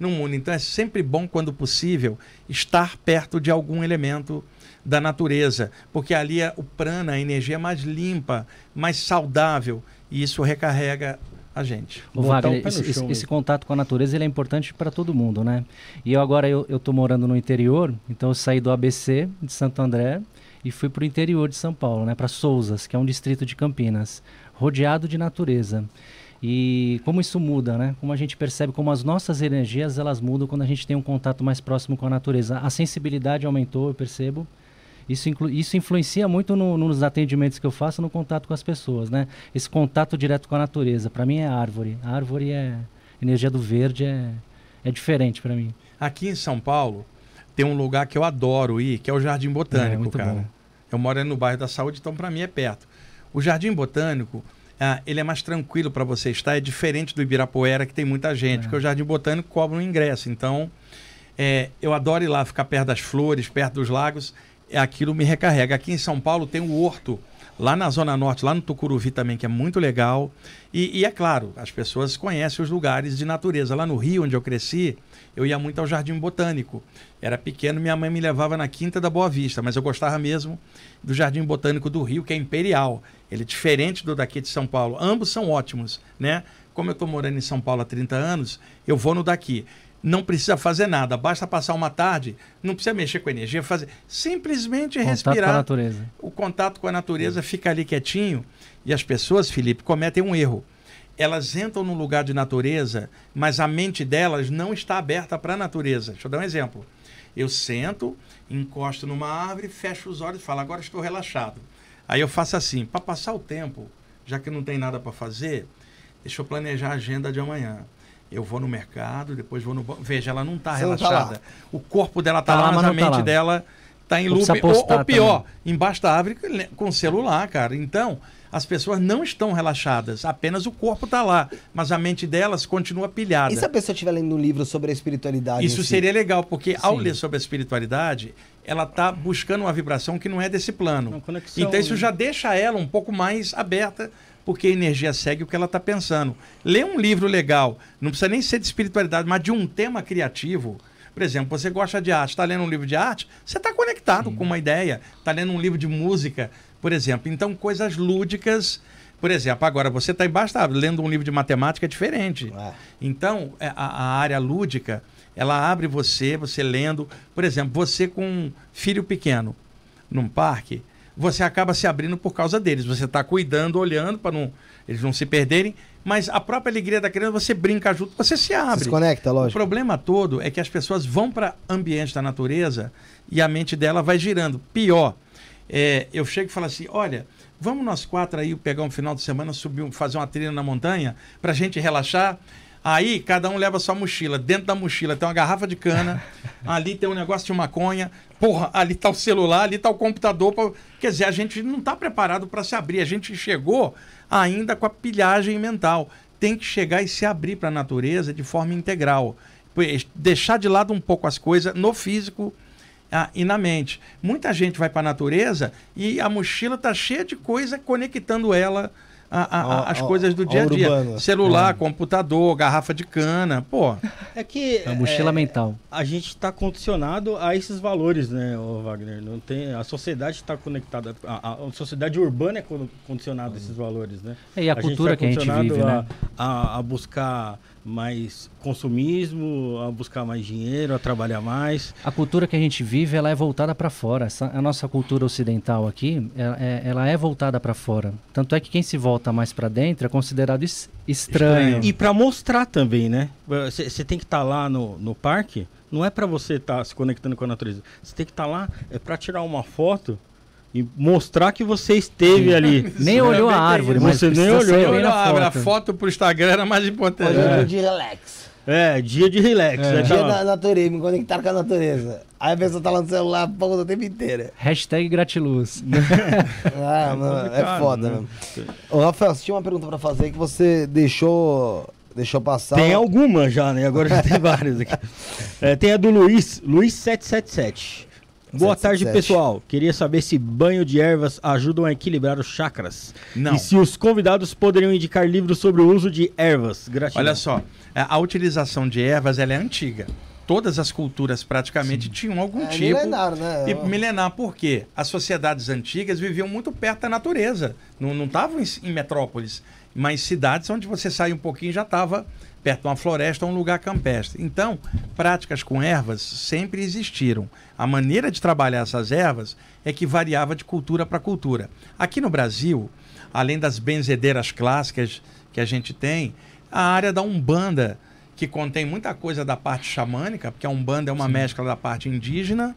no mundo. Então é sempre bom, quando possível, estar perto de algum elemento da natureza, porque ali é o prana, a energia mais limpa, mais saudável, e isso recarrega a gente. Ô, Wagner, o pé no esse, esse- contato com a natureza ele é importante para todo mundo, né? E eu agora eu, eu tô morando no interior, então eu saí do ABC de Santo André e fui para o interior de São Paulo, né? Para Souzas, que é um distrito de Campinas, rodeado de natureza. E como isso muda, né? Como a gente percebe como as nossas energias elas mudam quando a gente tem um contato mais próximo com a natureza. A sensibilidade aumentou, eu percebo. Isso, isso influencia muito no- nos atendimentos que eu faço, no contato com as pessoas, né? Esse contato direto com a natureza, para mim é árvore. A árvore é energia do verde é, é diferente para mim. Aqui em São Paulo tem um lugar que eu adoro ir, que é o Jardim Botânico, É, cara. bom. Eu moro no bairro da Saúde, então para mim é perto. O Jardim Botânico, ah, ele é mais tranquilo para você estar, é diferente do Ibirapuera, que tem muita gente, É. porque o Jardim Botânico cobra um ingresso. Então, é, eu adoro ir lá, ficar perto das flores, perto dos lagos, aquilo me recarrega. Aqui em São Paulo tem o Horto, lá na Zona Norte, lá no Tucuruvi também, que é muito legal. E, e é claro, as pessoas conhecem os lugares de natureza. Lá no Rio, onde eu cresci, eu ia muito ao Jardim Botânico. Era pequeno, minha mãe me levava na Quinta da Boa Vista, mas eu gostava mesmo do Jardim Botânico do Rio, que é imperial. Ele é diferente do daqui de São Paulo. Ambos são ótimos, né? Como eu estou morando em São Paulo há 30 anos, eu vou no daqui. Não precisa fazer nada, basta passar uma tarde, não precisa mexer com energia, fazer simplesmente Contato com a respirar natureza. o contato com a natureza fica ali quietinho e as pessoas, Felipe, cometem um erro. Elas entram num lugar de natureza, mas a mente delas não está aberta para a natureza. Deixa eu dar um exemplo. Eu sento, encosto numa árvore, fecho os olhos e falo, agora estou relaxado. Aí eu faço assim, para passar o tempo, já que não tem nada para fazer, deixa eu planejar a agenda de amanhã. Eu vou no mercado, depois vou no banco. Veja, ela não está não tá relaxada. o corpo dela está Tá lá, mas mas a tá mente lá. dela está em loop. Ou, ou pior, também. embaixo da árvore com celular, cara. Então, as pessoas não estão relaxadas, apenas o corpo está lá, mas a mente delas continua pilhada. E se a pessoa estiver lendo um livro sobre a espiritualidade? Isso si? seria legal, porque ao Sim. ler sobre a espiritualidade, ela está buscando uma vibração que não é desse plano. Uma conexão, então isso né? já deixa ela um pouco mais aberta, porque a energia segue o que ela está pensando. Ler um livro legal, não precisa nem ser de espiritualidade, mas de um tema criativo. Por exemplo, você gosta de arte, está lendo um livro de arte, você está conectado com uma ideia. Está lendo um livro de música, por exemplo. Então, coisas lúdicas. Por exemplo, agora você está embaixo, tá lendo um livro de matemática é diferente. É. Então, é, a, a área lúdica, ela abre você, você lendo. Por exemplo, você com um filho pequeno num parque, você acaba se abrindo por causa deles. Você está cuidando, olhando para não, eles não se perderem, mas a própria alegria da criança, você brinca junto, você se abre. se conecta, O lógico. problema todo é que as pessoas vão para ambiente da natureza e a mente dela vai girando. Pior, é, eu chego e falo assim: olha, vamos nós quatro aí pegar um final de semana, subir, fazer uma trilha na montanha para gente relaxar. Aí cada um leva sua mochila. Dentro da mochila tem uma garrafa de cana, ali tem um negócio de maconha, porra, ali tá o celular, ali tá o computador. pra- Quer dizer, a gente não está preparado para se abrir. A gente chegou ainda com a pilhagem mental. Tem que chegar e se abrir para a natureza de forma integral. Deixar de lado um pouco as coisas no físico ah, e na mente. Muita gente vai para a natureza e a mochila tá cheia de coisa conectando ela a- a- a- ao- coisas do dia a dia. Celular, computador, garrafa de cana. Pô, É que A mochila é, mental. a gente está condicionado a esses valores, né, Wagner? Não tem, a sociedade está conectada, a, sociedade urbana é con- condicionada a esses valores, né? É, e a cultura tá que a gente vive, né? a buscar mais consumismo, a buscar mais dinheiro, a trabalhar mais. A cultura que a gente vive, ela é voltada para fora. Essa, a nossa cultura ocidental aqui, ela é, ela é voltada para fora. Tanto é que quem se volta mais para dentro é considerado es- estranho. E para mostrar também, né? Você tem que estar lá no, no parque, não é para você estar se conectando com a natureza. Você tem que estar lá é para tirar uma foto e mostrar que você esteve ali. Nem olhou a árvore, mas Você nem olhou. Eu bem na a, a foto. pro Instagram era mais importante. Hoje é É. dia de relax. É, dia de relax. É. né? Dia da natureza, me conectar com a natureza. Aí a pessoa tá lá no celular a porra do tempo inteiro. Hashtag gratiluz. Ah, mano, é complicado, foda, né? mesmo. Ô, Rafael, você tinha uma pergunta pra fazer que você deixou, deixou passar. Tem alguma já, né? Agora já tem várias aqui. É, tem a do Luiz, Luiz777. Boa 777. tarde, pessoal. Queria saber se banho de ervas ajudam a equilibrar os chakras. Não. E se os convidados poderiam indicar livros sobre o uso de ervas. Gratidão. Olha só, a a utilização de ervas ela é antiga. Todas as culturas praticamente tinham algum É tipo. milenar, né? E milenar, por quê? As sociedades antigas viviam muito perto da natureza. Não não estavam em, em metrópoles, mas cidades onde você sai um pouquinho já estava perto de uma floresta ou um lugar campestre. Então, práticas com ervas sempre existiram. A maneira de trabalhar essas ervas é que variava de cultura para cultura. Aqui no Brasil, além das benzedeiras clássicas que a gente tem, a área da Umbanda, que contém muita coisa da parte xamânica, porque a Umbanda é uma mescla da parte indígena,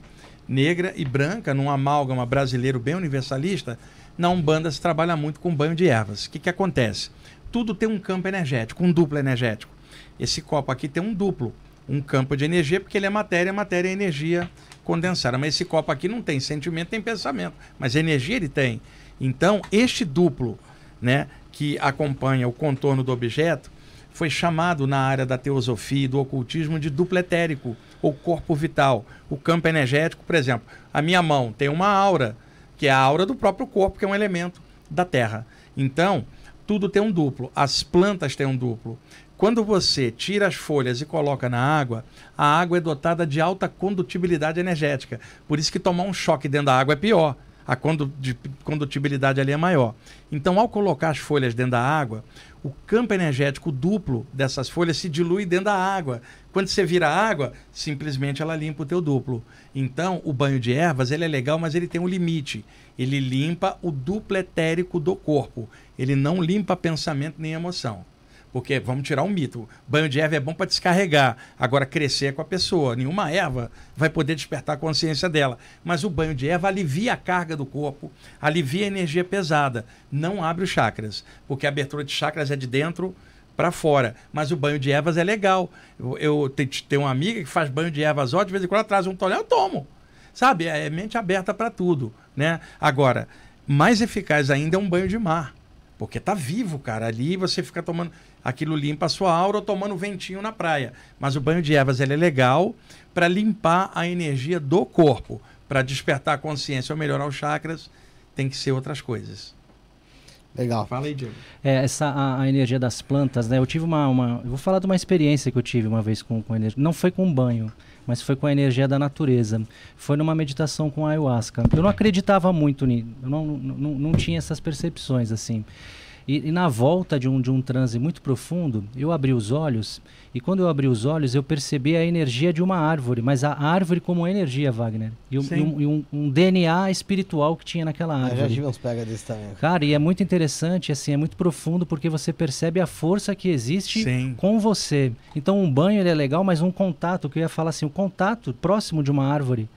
negra e branca, num amálgama brasileiro bem universalista, na Umbanda se trabalha muito com banho de ervas. O que, que acontece? Tudo tem um campo energético, um duplo energético. Esse copo aqui tem um duplo, um campo de energia, porque ele é matéria, matéria é energia condensada. Mas esse copo aqui não tem sentimento, nem pensamento, mas energia ele tem. Então, este duplo, né, que acompanha o contorno do objeto, foi chamado na área da teosofia e do ocultismo de duplo etérico, ou corpo vital. O campo energético, por exemplo, a minha mão tem uma aura, que é a aura do próprio corpo, que é um elemento da Terra. Então, tudo tem um duplo. As plantas têm um duplo. Quando você tira as folhas e coloca na água, a água é dotada de alta condutibilidade energética. Por isso que tomar um choque dentro da água é pior. A condu- de- condutibilidade ali é maior. Então, ao colocar as folhas dentro da água, o campo energético duplo dessas folhas se dilui dentro da água. Quando você vira a água, simplesmente ela limpa o teu duplo. Então, o banho de ervas, ele é legal, mas ele tem um limite. Ele limpa o duplo etérico do corpo. Ele não limpa pensamento nem emoção. Porque, vamos tirar um mito, banho de erva é bom para descarregar. Agora, crescer é com a pessoa. Nenhuma erva vai poder despertar a consciência dela. Mas o banho de erva alivia a carga do corpo, alivia a energia pesada. Não abre os chakras. Porque a abertura de chakras é de dentro para fora. Mas o banho de ervas é legal. Eu, eu te- tenho uma amiga que faz banho de ervas ó, de vez em quando ela traz um tolé, eu tomo. Sabe? É mente aberta para tudo. Né? Agora, mais eficaz ainda é um banho de mar. Porque tá vivo, cara. Ali você fica tomando. Aquilo limpa a sua aura tomando ventinho na praia. Mas o banho de ervas ele é legal para limpar a energia do corpo. Para despertar a consciência ou melhorar os chakras, tem que ser outras coisas. Legal. Fala aí, Diego. É, essa a, a energia das plantas, né? Eu tive uma, uma. Eu vou falar de uma experiência que eu tive uma vez com, com energia. Não foi com banho, mas foi com a energia da natureza. Foi numa meditação com a ayahuasca. Eu não acreditava muito nisso. Eu não, não, não, não tinha essas percepções assim. E, e, na volta de um, de um transe muito profundo, eu abri os olhos, e quando eu abri os olhos, eu percebi a energia de uma árvore, mas a árvore como energia, Wagner. E, um, e um, e um, um DNA espiritual que tinha naquela árvore. Eu já tive uns pega desse também. Cara, e é muito interessante, assim, é muito profundo, porque você percebe a força que existe Sim. com você. Então, um banho ele é legal, mas um contato, que eu ia falar assim, um contato próximo de uma árvore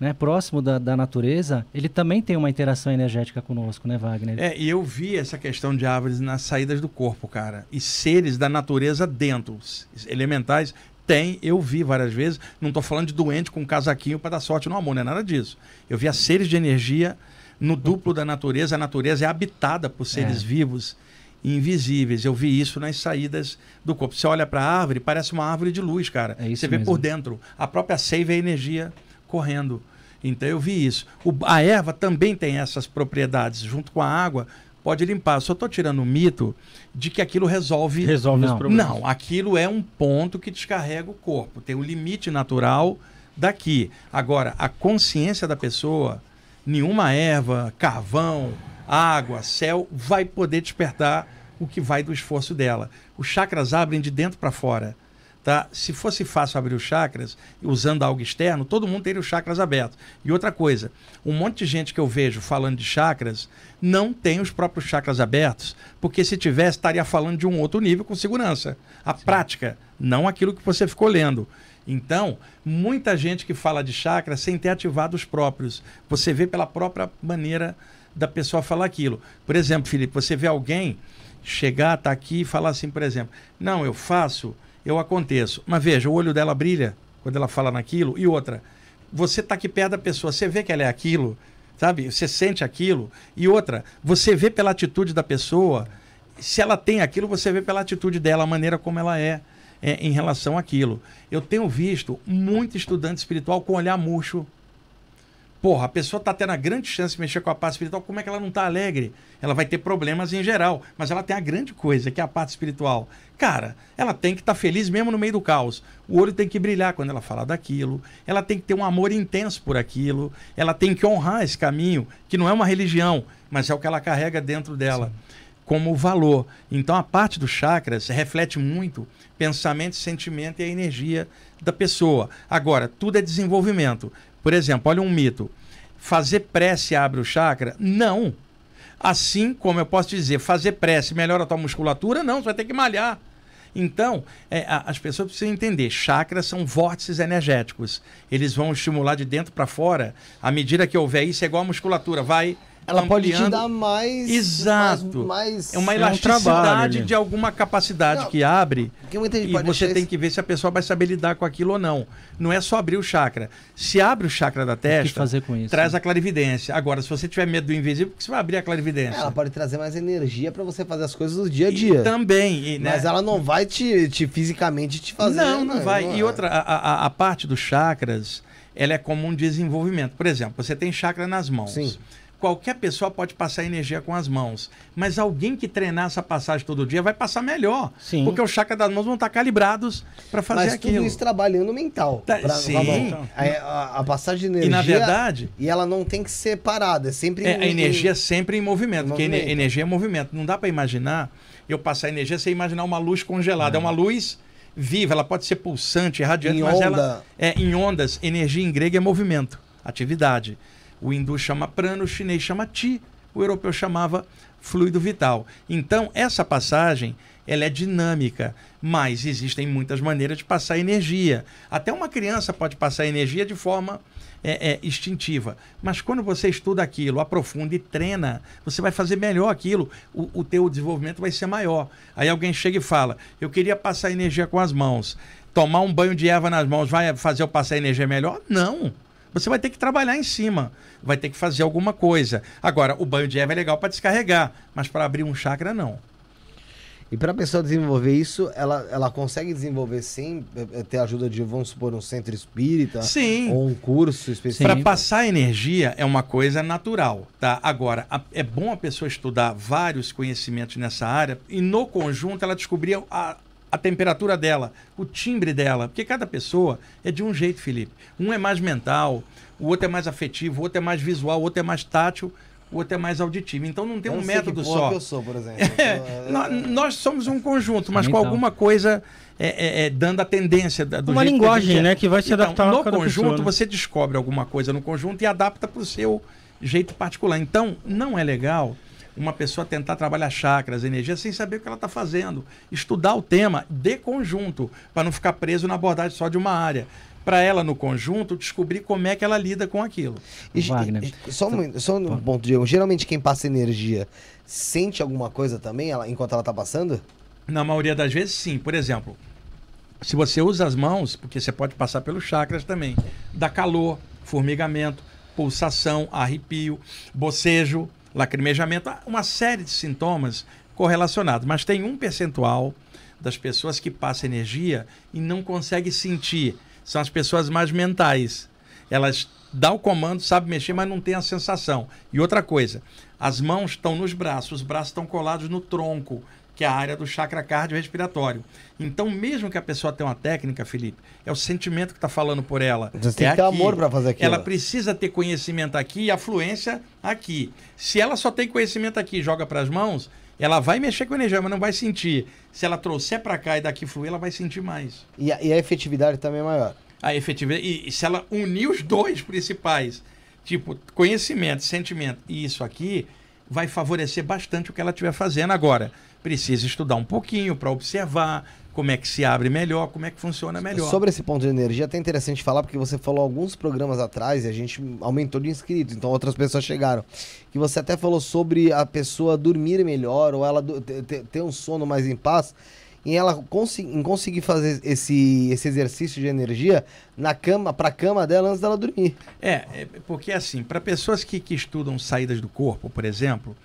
né, próximo da, da, natureza, ele também tem uma interação energética conosco, né, Wagner? É, e eu vi essa questão de árvores nas saídas do corpo, cara. E seres da natureza dentro, elementais, tem, eu vi várias vezes. Não estou falando de doente com um casaquinho para dar sorte no amor, não é nada disso. Eu via seres de energia no duplo da natureza. A natureza é habitada por seres é. vivos invisíveis. Eu vi isso nas saídas do corpo. Você olha para a árvore, parece uma árvore de luz, cara. É Você vê mesmo. por dentro. A própria seiva é energia correndo. Então eu vi isso. O, a erva também tem essas propriedades, junto com a água, pode limpar. Eu só estou tirando o mito de que aquilo resolve. Resolve não, os problemas. Não, aquilo é um ponto que descarrega o corpo. Tem um limite natural daqui. Agora, a consciência da pessoa, nenhuma erva, carvão, água, céu, vai poder despertar o que vai do esforço dela. Os chakras abrem de dentro para fora. Tá? Se fosse fácil abrir os chakras usando algo externo, todo mundo teria os chakras abertos. E outra coisa, um monte de gente que eu vejo falando de chakras não tem os próprios chakras abertos, porque se tivesse, estaria falando de um outro nível com segurança. A Sim. prática, não aquilo que você ficou lendo. Então, muita gente que fala de chakras sem ter ativado os próprios. Você vê pela própria maneira da pessoa falar aquilo. Por exemplo, Felipe, você vê alguém chegar, estar tá aqui e falar assim, por exemplo, não, eu faço eu aconteço. Mas veja, o olho dela brilha quando ela fala naquilo. E outra, você está aqui perto da pessoa, você vê que ela é aquilo, sabe? Você sente aquilo. E outra, você vê pela atitude da pessoa. Se ela tem aquilo, você vê pela atitude dela, a maneira como ela é, é em relação àquilo. Eu tenho visto muito estudante espiritual com olhar murcho Porra, a pessoa está tendo a grande chance de mexer com a parte espiritual, como é que ela não está alegre? Ela vai ter problemas em geral, mas ela tem a grande coisa, que é a parte espiritual. Cara, ela tem que estar tá feliz mesmo no meio do caos. O olho tem que brilhar quando ela falar daquilo, ela tem que ter um amor intenso por aquilo, ela tem que honrar esse caminho, que não é uma religião, mas é o que ela carrega dentro dela. Sim. Como valor. Então, a parte dos chakras reflete muito pensamento, sentimento e a energia da pessoa. Agora, tudo é desenvolvimento. Por exemplo, olha um mito. Fazer prece abre o chakra? Não. Assim como eu posso dizer, fazer prece melhora a tua musculatura? Não, você vai ter que malhar. Então, é, as pessoas precisam entender: chakras são vórtices energéticos. Eles vão estimular de dentro para fora. À medida que houver isso, é igual a musculatura, vai ela pode te dar mais. Exato. Mais, mais... É uma elasticidade é um trabalho, de alguma capacidade Não, que abre. Que e você tem que ver se a pessoa vai saber lidar com aquilo ou não. Não é só abrir o chakra. Se abre o chakra da testa, fazer com isso, traz né? a clarividência. Agora, se você tiver medo do invisível, que você vai abrir a clarividência? Ela pode trazer mais energia para você fazer as coisas do dia a dia. E também. E, né? Mas ela não vai te, te fisicamente te fazer. Não, não, não vai. Não e outra, a, a, a parte dos chakras, ela é como um desenvolvimento. Por exemplo, você tem chakra nas mãos. Sim qualquer pessoa pode passar energia com as mãos. Mas alguém que treinar essa passagem todo dia vai passar melhor. Sim. Porque os chakras das mãos vão estar calibrados para fazer mas aquilo. Tudo isso trabalhando mental. Tá, pra, sim. A, a, a, passagem de energia. E na verdade. E ela não tem que ser parada. É sempre é, em, A energia em, sempre em movimento. Em porque movimento. energia é movimento. Não dá para imaginar eu passar energia sem imaginar uma luz congelada. É uma luz viva, ela pode ser pulsante, radiante, em mas onda. ela é em ondas. Energia em grego é movimento, atividade. O hindu chama prana, o chinês chama ti, o europeu chamava fluido vital. Então, essa passagem ela é dinâmica, mas existem muitas maneiras de passar energia. Até uma criança pode passar energia de forma é, é, instintiva. Mas quando você estuda aquilo, aprofunda e treina, você vai fazer melhor aquilo, o, o teu desenvolvimento vai ser maior. Aí alguém chega e fala, eu queria passar energia com as mãos. Tomar um banho de erva nas mãos vai fazer eu passar energia melhor? Não. Você vai ter que trabalhar em cima, vai ter que fazer alguma coisa. Agora, o banho de erva é legal para descarregar, mas para abrir um chakra, não. E para a pessoa desenvolver isso, ela, ela consegue desenvolver sem eh, eh, ter ajuda de, vamos supor, um centro espírita? Sim. Ou um curso específico? Para passar energia é uma coisa natural, tá? Agora, a, é bom a pessoa estudar vários conhecimentos nessa área e no conjunto ela descobrir a, a temperatura dela, o timbre dela, porque cada pessoa é de um jeito, Felipe. Um é mais mental, o outro é mais afetivo, o outro é mais visual, o outro é mais tátil o outro é mais auditivo. Então não tem Eu um método que só. que eu sou, por exemplo. É, nó- nós somos um conjunto, mas com Então. alguma coisa é, é, é, dando a tendência da- do Uma jeito que a linguagem, gente é. né, que vai se Então, adaptar a no cada conjunto pessoa, né? você descobre alguma coisa no conjunto e adapta para o seu jeito particular. Então não é legal uma pessoa tentar trabalhar chakras, energia sem saber o que ela está fazendo. Estudar o tema de conjunto para não ficar preso na abordagem só de uma área. Para ela no conjunto descobrir como é que ela lida com aquilo. E, Wagner. e- só um, só um ponto, Diego. Geralmente quem passa energia sente alguma coisa também ela, enquanto ela tá passando? Na maioria das vezes, sim. Por exemplo, se você usa as mãos, porque você pode passar pelos chakras também, dá calor, formigamento, pulsação, arrepio, bocejo, lacrimejamento, uma série de sintomas correlacionados. Mas tem um percentual das pessoas que passa energia e não consegue sentir. São as pessoas mais mentais. Elas dão o comando, sabem mexer, mas não tem a sensação. E outra coisa, as mãos estão nos braços, os braços estão colados no tronco, que é a área do chakra cardiorrespiratório. Então, mesmo que a pessoa tenha uma técnica, Felipe, é o sentimento que está falando por ela. Você tem é que ter amor pra fazer aquilo. Ela precisa ter conhecimento aqui e afluência aqui. Se ela só tem conhecimento aqui e joga para as mãos, ela vai mexer com energia, mas não vai sentir. Se ela trouxer para cá e daqui fluir, ela vai sentir mais. E a, e a efetividade também é maior. A efetividade. E, e se ela unir os dois principais, tipo conhecimento, sentimento e isso aqui, vai favorecer bastante o que ela estiver fazendo. Agora, precisa estudar um pouquinho para observar como é que se abre melhor, como é que funciona melhor. Sobre esse ponto de energia, é até interessante falar, porque você falou alguns programas atrás e a gente aumentou de inscritos, então outras pessoas chegaram. Que você até falou sobre a pessoa dormir melhor, ou ela ter- um sono mais em paz, em ela em conseguir fazer esse, esse exercício de energia na cama, pra cama dela antes dela dormir. É, é porque assim, para pessoas que, que estudam saídas do corpo, por exemplo,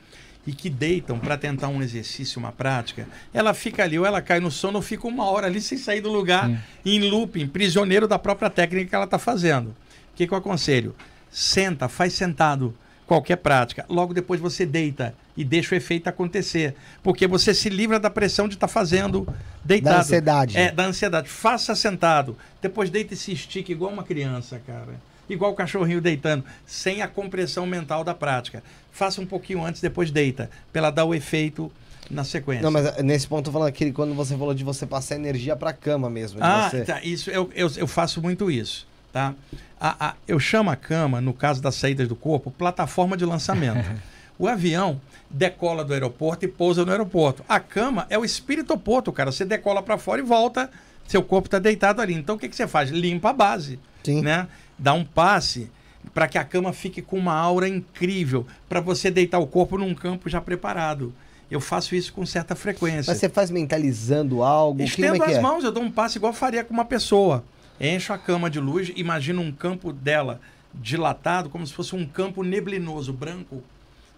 e que deitam para tentar um exercício, uma prática, ela fica ali, ou ela cai no sono, ou fica uma hora ali sem sair do lugar, Sim. em looping, prisioneiro da própria técnica que ela está fazendo. O que, que eu aconselho? Senta, faz sentado, qualquer prática. Logo depois você deita e deixa o efeito acontecer. Porque você se livra da pressão de estar fazendo deitado. Da ansiedade. É, da ansiedade. Faça sentado. Depois deita e se estica igual uma criança, cara. Igual o cachorrinho deitando, sem a compressão mental da prática. Faça um pouquinho antes, depois deita, para ela dar o efeito na sequência. Não, mas eh, nesse ponto eu falando aquele quando você falou de você passar energia pra cama mesmo. Ah, você... tá. Isso, eu, eu, eu faço muito isso, tá? A, a- eu chamo a cama, no caso das saídas do corpo, plataforma de lançamento. o avião decola do aeroporto e pousa no aeroporto. A cama é o espírito oposto, cara. Você decola para fora e volta, seu corpo está deitado ali. Então o que, que você faz? Limpa a base, Sim. né? Dá um passe para que a cama fique com uma aura incrível, para você deitar o corpo num campo já preparado. Eu faço isso com certa frequência. Mas você faz mentalizando algo? como Estendo é as é? mãos, eu dou um passo igual faria com uma pessoa. Encho a cama de luz, imagino um campo dela dilatado, como se fosse um campo neblinoso, branco,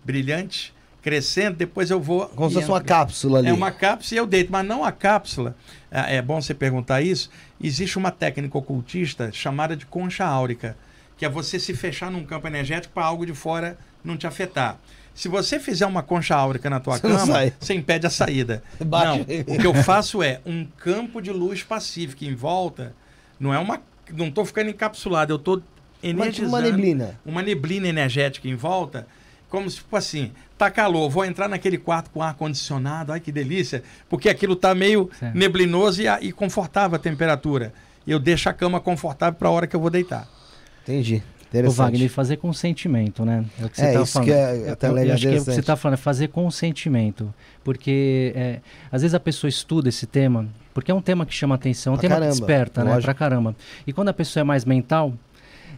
brilhante, crescendo. Depois eu vou. Como se fosse uma cápsula ali. É uma cápsula e eu deito, mas não a cápsula. É é bom você perguntar isso. Existe uma técnica ocultista chamada de concha áurica, que é você se fechar num campo energético para algo de fora não te afetar. Se você fizer uma concha áurica na tua Você cama, você impede a saída. Bate. Não, o que eu faço é um campo de luz pacífica em volta. Não é uma. Não estou ficando encapsulado, eu estou tipo energizando uma neblina. uma neblina energética em volta, como se, tipo assim, tá calor, vou entrar naquele quarto com ar condicionado, ai que delícia, porque aquilo tá meio Certo. neblinoso e, e confortável a temperatura. Eu deixo a cama confortável para a hora que eu vou deitar. Entendi. O. Wagner, fazer com sentimento, né? É o que você É, tá isso falando. que é até Eu- eu acho que é o que você está falando, é fazer com sentimento. Porque é, às vezes a pessoa estuda esse tema, porque é um tema que chama atenção, é um Pra tema caramba, que desperta, né? lógico. Pra caramba. E quando a pessoa é mais mental,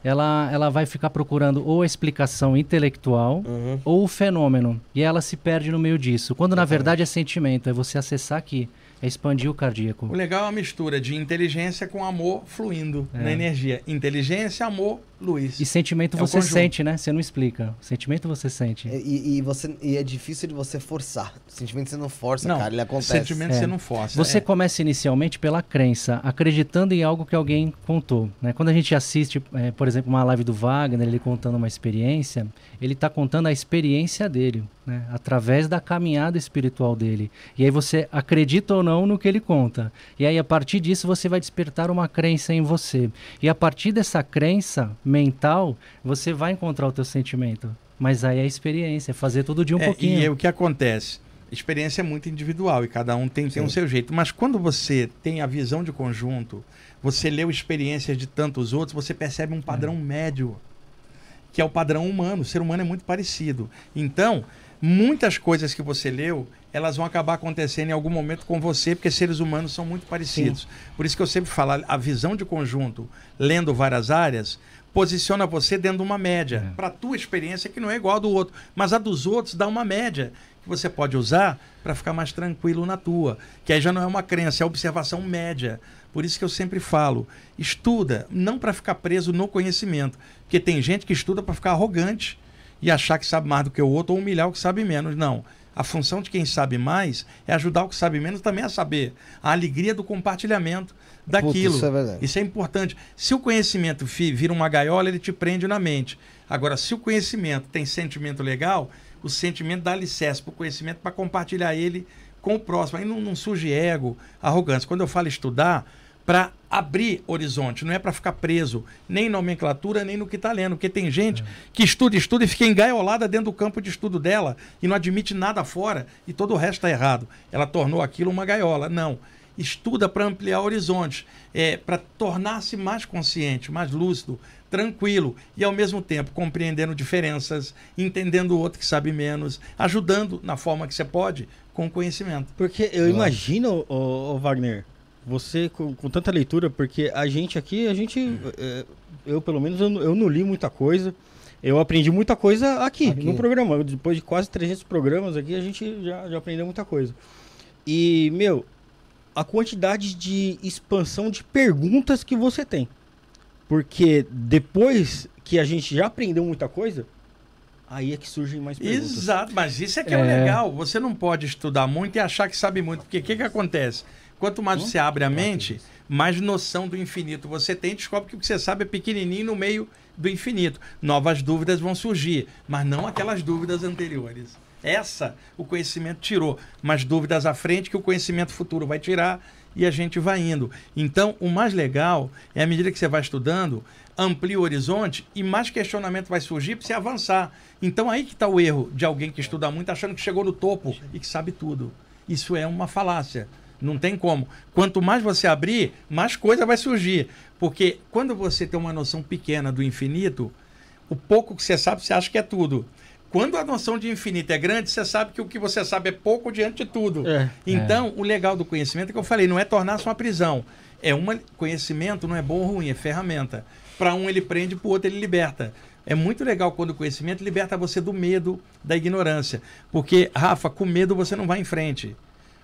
ela, ela vai ficar procurando ou a explicação intelectual Uhum. ou o fenômeno. E ela se perde no meio disso. Quando na verdade é sentimento, é você acessar aqui, é expandir o cardíaco. O legal é a mistura de inteligência com amor fluindo É. na energia. Inteligência, amor Luiz. E sentimento É você conjunto. sente, né? Você não explica. Sentimento você sente. E, e você, e é difícil de você forçar. O sentimento você não força, não, cara, ele acontece. sentimento É. você não força. Você é. começa inicialmente pela crença, acreditando em algo que alguém contou. né? Quando a gente assiste, eh, por exemplo, uma live do Wagner, ele contando uma experiência, ele está contando a experiência dele, né? através da caminhada espiritual dele. E aí você acredita ou não no que ele conta. E aí, a partir disso, você vai despertar uma crença em você. E a partir dessa crença mental, você vai encontrar o teu sentimento. Mas aí é a experiência, é fazer tudo de um É, pouquinho. E é o que acontece? Experiência é muito individual e cada um tem, tem o Sim. seu jeito. Mas quando você tem a visão de conjunto, você leu experiências de tantos outros, você percebe um padrão médio, que é o padrão humano. O ser humano é muito parecido. Então, muitas coisas que você leu, elas vão acabar acontecendo em algum momento com você, porque seres humanos são muito parecidos. Por isso que eu sempre falo, a visão de conjunto, lendo várias áreas, posiciona você dentro de uma média. É. Para a tua experiência, que não é igual a do outro. Mas a dos outros dá uma média que você pode usar para ficar mais tranquilo na tua. Que aí já não é uma crença, é observação média. Por isso que eu sempre falo, estuda, não para ficar preso no conhecimento. Porque tem gente que estuda para ficar arrogante e achar que sabe mais do que o outro ou humilhar o que sabe menos. Não. A função de quem sabe mais é ajudar o que sabe menos também a saber. A alegria do compartilhamento daquilo. isso é verdade. Isso é importante. Se o conhecimento vira uma gaiola, ele te prende na mente. Agora, se o conhecimento tem sentimento legal, o sentimento dá alicerce para o conhecimento para compartilhar ele com o próximo. Aí não, não surge ego, arrogância. Quando eu falo estudar, para abrir horizonte, não é para ficar preso nem em nomenclatura, nem no que está lendo. Porque tem gente que estuda, estuda e fica engaiolada dentro do campo de estudo dela e não admite nada fora e todo o resto está errado. Ela tornou aquilo uma gaiola. Não estuda para ampliar horizontes, é, para tornar-se mais consciente, mais lúcido, tranquilo e ao mesmo tempo compreendendo diferenças, entendendo o outro que sabe menos, ajudando na forma que você pode com o conhecimento. Porque eu imagino, ô, ô, Wagner, você com, com tanta leitura, porque a gente aqui, a gente, é, eu pelo menos, eu, não- eu não li muita coisa. Eu aprendi muita coisa aqui, Aqui. no programa. Depois de quase 300 programas aqui, a gente já, já aprendeu muita coisa. E, meu, a quantidade de expansão de perguntas que você tem. Porque depois que a gente já aprendeu muita coisa, aí é que surgem mais perguntas. Exato, mas isso é que é, o É. legal. Você não pode estudar muito e achar que sabe muito, porque o que, que acontece? Quanto mais você abre a mente, mais noção do infinito você tem, descobre que o que você sabe é pequenininho no meio do infinito. Novas dúvidas vão surgir, mas não aquelas dúvidas anteriores. Essa o conhecimento tirou, mas dúvidas à frente que o conhecimento futuro vai tirar e a gente vai indo. Então, o mais legal é à medida que você vai estudando, amplia o horizonte e mais questionamento vai surgir para você avançar. Então, aí que está o erro de alguém que estuda muito achando que chegou no topo e que sabe tudo. Isso é uma falácia. Não tem como. Quanto mais você abrir, mais coisa vai surgir. Porque quando você tem uma noção pequena do infinito, o pouco que você sabe, você acha que é tudo. Quando a noção de infinito é grande, você sabe que o que você sabe é pouco diante de tudo. É. Então, o legal do conhecimento é que eu falei, não é tornar-se uma prisão. É um conhecimento, não é bom ou ruim, é ferramenta. Para um ele prende, para o outro ele liberta. É muito legal quando o conhecimento liberta você do medo, da ignorância. Porque, Rafa, com medo você não vai em frente.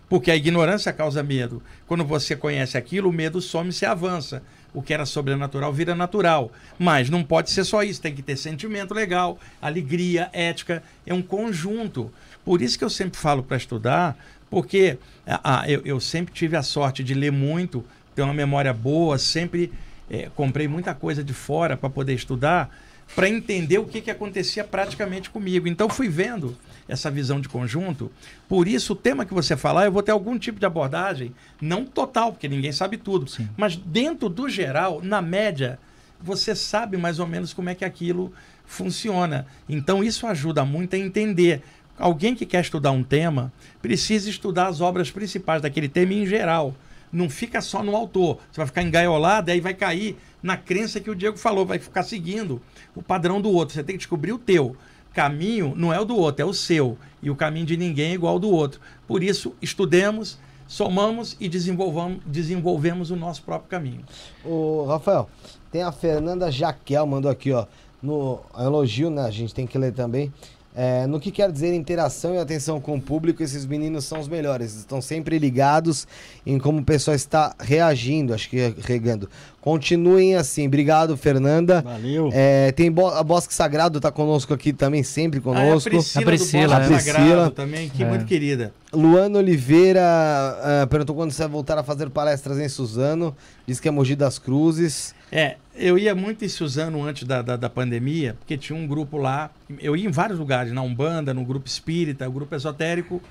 Porque a ignorância causa medo. Quando você conhece aquilo, o medo some e se avança. O que era sobrenatural vira natural. Mas não pode ser só isso, tem que ter sentimento legal, alegria, ética. É um conjunto. Por isso que eu sempre falo para estudar, porque ah, eu, eu sempre tive a sorte de ler muito, ter uma memória boa, sempre eh, comprei muita coisa de fora para poder estudar, para entender o que, que acontecia praticamente comigo. Então fui vendo essa visão de conjunto. Por isso, o tema que você falar, eu vou ter algum tipo de abordagem, não total, porque ninguém sabe tudo, Sim. mas dentro do geral, na média, você sabe mais ou menos como é que aquilo funciona. Então isso ajuda muito a entender. Alguém que quer estudar um tema precisa estudar as obras principais daquele tema em geral. Não fica só no autor. Você vai ficar engaiolado e aí vai cair na crença que o Diego falou, vai ficar seguindo o padrão do outro. Você tem que descobrir o teu. Caminho não é o do outro, é o seu. E o caminho de ninguém é igual ao do outro. Por isso, estudemos, somamos e desenvolvamos, desenvolvemos o nosso próprio caminho. Ô, Rafael, tem a Fernanda Jaquel, mandou aqui, ó. No elogio, né? A gente tem que ler também. É, no que quer dizer interação e atenção com o público, esses meninos são os melhores. Estão sempre ligados em como o pessoal está reagindo, acho que é regando. Continuem assim. Obrigado, Fernanda. Valeu. É, tem Bo a Bosque Sagrado, tá conosco aqui também, sempre Ah, é a conosco. Priscila, A Priscila, do Bosque né? Sagrado Priscila. também, que É. muito querida. Luana Oliveira ah, perguntou quando você vai voltar a fazer palestras em Suzano. Diz que é Mogi das Cruzes. É, eu ia muito em Suzano antes da, da, da pandemia, porque tinha um grupo lá. Eu ia em vários lugares, na Umbanda, no grupo espírita, no grupo esotérico,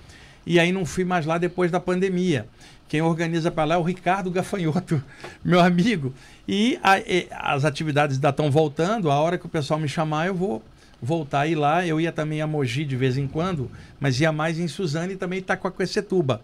e aí não fui mais lá depois da pandemia. Quem organiza para lá é o Ricardo Gafanhoto, meu amigo. E, a- as atividades ainda estão voltando, a hora que o pessoal me chamar, eu vou voltar a ir lá. Eu ia também a Mogi de vez em quando, mas ia mais em Suzano e também Itacoaquecetuba.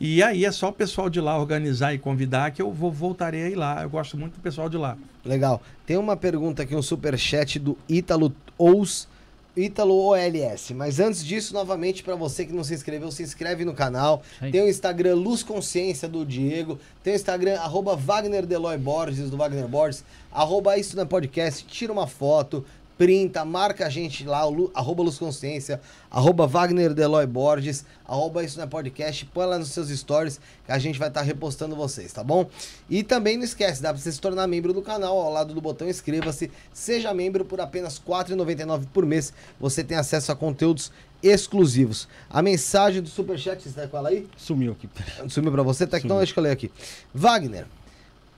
E aí é só o pessoal de lá organizar e convidar que eu vou, voltarei a ir lá. Eu gosto muito do pessoal de lá. Legal. Tem uma pergunta aqui, um superchat do Ítalo Ous. Ítalo OLS. Mas antes disso, novamente, para você que não se inscreveu, se inscreve no canal. Aí. Tem o Instagram Luz Consciência do Diego. Tem o Instagram arroba Wagner Deloy Borges, do Wagner Borges. Arroba isso na podcast. Tira uma foto, printa, marca a gente lá, Lu, arroba Luz Consciência, arroba Wagner Deloy Borges, arroba isso na podcast. Põe lá nos seus stories que a gente vai estar repostando vocês, tá bom? E também não esquece, dá pra você se tornar membro do canal, ao lado do botão inscreva-se. Seja membro por apenas R$ 4,99 por mês. Você tem acesso a conteúdos exclusivos. A mensagem do Superchat, você tá com ela aí? Sumiu aqui. Sumiu pra você? Tá aqui, então deixa eu ler aqui. Wagner.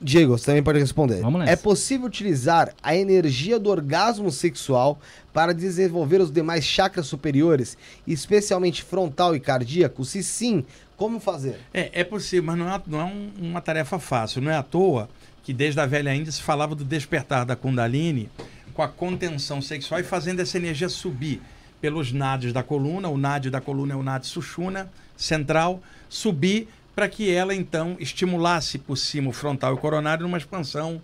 Diego, você também pode responder. Vamos nessa. É possível utilizar a energia do orgasmo sexual para desenvolver os demais chakras superiores, especialmente frontal e cardíaco? Se sim, como fazer? É, é possível, mas não é, não é um- uma tarefa fácil. Não é à toa que desde a velha Índia se falava do despertar da Kundalini com a contenção sexual e fazendo essa energia subir pelos nadis da coluna. O nadi da coluna é o nadi Sushumna central, subir para que ela então estimulasse por cima o frontal e o coronário numa expansão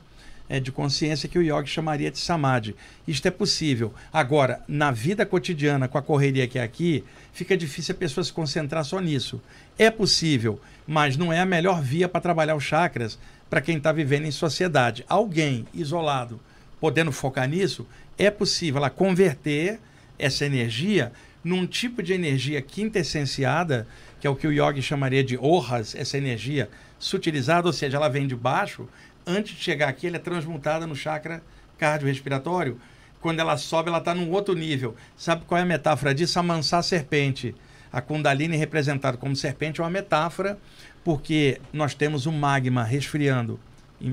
é, de consciência que o yogi chamaria de samadhi. Isto é possível. Agora, na vida cotidiana, com a correria que é aqui, fica difícil a pessoa se concentrar só nisso. É possível, mas não é a melhor via para trabalhar os chakras para quem está vivendo em sociedade. Alguém isolado, podendo focar nisso, é possível ela converter essa energia num tipo de energia quintessenciada, que é o que o yogi chamaria de orras, essa energia sutilizada, ou seja, ela vem de baixo, antes de chegar aqui, ela é transmutada no chakra cardiorrespiratório. Quando ela sobe, ela está num outro nível. Sabe qual é a metáfora disso? Amansar a serpente. A Kundalini representada como serpente é uma metáfora, porque nós temos o magma resfriando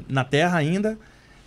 na Terra ainda,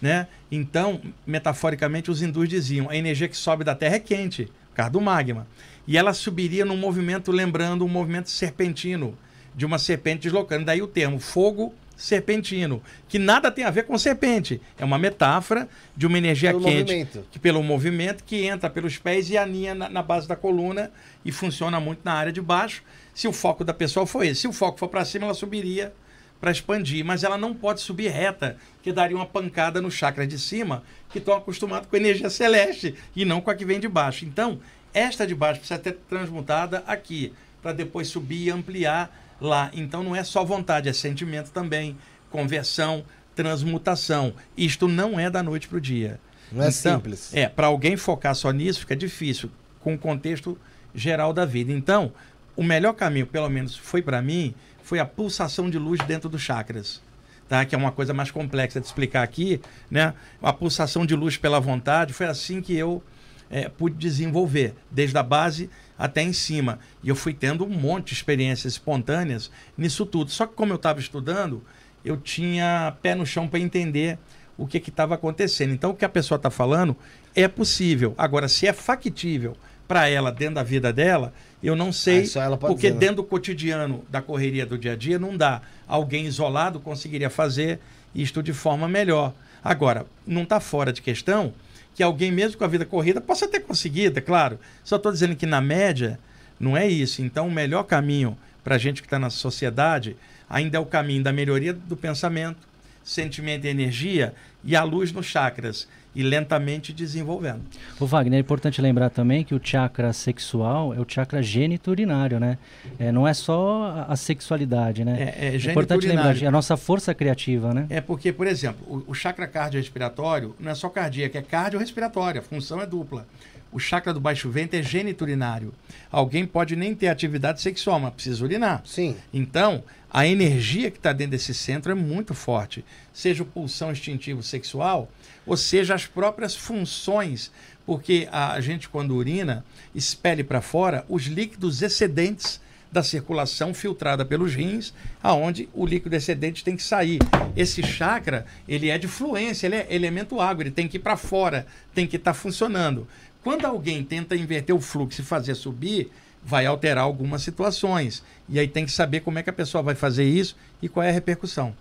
né? Então, metaforicamente, os hindus diziam: a energia que sobe da Terra é quente, por causa do magma. E ela subiria num movimento lembrando um movimento serpentino, de uma serpente deslocando. Daí o termo fogo serpentino, que nada tem a ver com serpente. É uma metáfora de uma energia Pelo quente movimento. que pelo movimento que entra pelos pés e aninha na, na base da coluna e funciona muito na área de baixo. Se o foco da pessoa for esse, se o foco for para cima, ela subiria para expandir, mas ela não pode subir reta, que daria uma pancada no chakra de cima, que estão acostumados com energia celeste e não com a que vem de baixo. Então, esta de baixo precisa ser transmutada aqui, para depois subir e ampliar lá. Então, não é só vontade, é sentimento também, conversão, transmutação. Isto não é da noite para o dia. Não é Então, simples. É, para alguém focar só nisso fica difícil, com o contexto geral da vida. Então, o melhor caminho, pelo menos foi para mim, foi a pulsação de luz dentro dos chakras. Tá? Que é uma coisa mais complexa de explicar aqui, né? A pulsação de luz pela vontade foi assim que eu é, pude desenvolver, desde a base até em cima. E eu fui tendo um monte de experiências espontâneas nisso tudo. Só que como eu estava estudando, eu tinha pé no chão para entender o que estava acontecendo. Então, o que a pessoa está falando é possível. Agora, se é factível para ela dentro da vida dela, eu não sei, Ah, porque dizer, né? dentro do cotidiano da correria do dia a dia não dá. Alguém isolado conseguiria fazer isto de forma melhor. Agora, não está fora de questão que alguém mesmo com a vida corrida possa ter conseguido, é claro. Só estou dizendo que na média não é isso. Então, o melhor caminho para a gente que está na sociedade ainda é o caminho da melhoria do pensamento, sentimento e energia e a luz nos chakras e lentamente desenvolvendo. O Wagner, é importante lembrar também que o chakra sexual é o chakra geniturinário, né? É, não é só a- sexualidade, né? É, é importante lembrar, é a nossa força criativa, né? É porque, por exemplo, o, o chakra cardiorrespiratório não é só cardíaco, é cardiorrespiratório, a função é dupla. o chakra do baixo ventre é geniturinário. Alguém pode nem ter atividade sexual, mas precisa urinar. Sim. Então, a energia que está dentro desse centro é muito forte. Seja o pulsão instintivo sexual, ou seja, as próprias funções. Porque a gente, quando urina, expele para fora os líquidos excedentes da circulação filtrada pelos rins, aonde o líquido excedente tem que sair. Esse chakra, ele é de fluência, ele é elemento água, ele tem que ir para fora, tem que estar tá funcionando. Quando alguém tenta inverter o fluxo e fazer subir, vai alterar algumas situações. E aí tem que saber como é que a pessoa vai fazer isso e qual é a repercussão.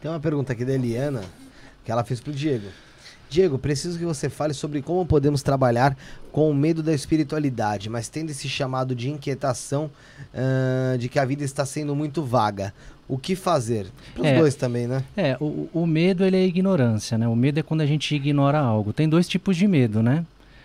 Tem uma pergunta aqui da Eliana, que ela fez pro Diego. Diego, preciso que você fale sobre como podemos trabalhar com o medo da espiritualidade, mas tendo esse chamado de inquietação uh, de que a vida está sendo muito vaga. O que fazer? Para os é, dois também, né? É, o, o medo ele é ignorância, né? O medo é quando a gente ignora algo. Tem dois tipos de medo, né?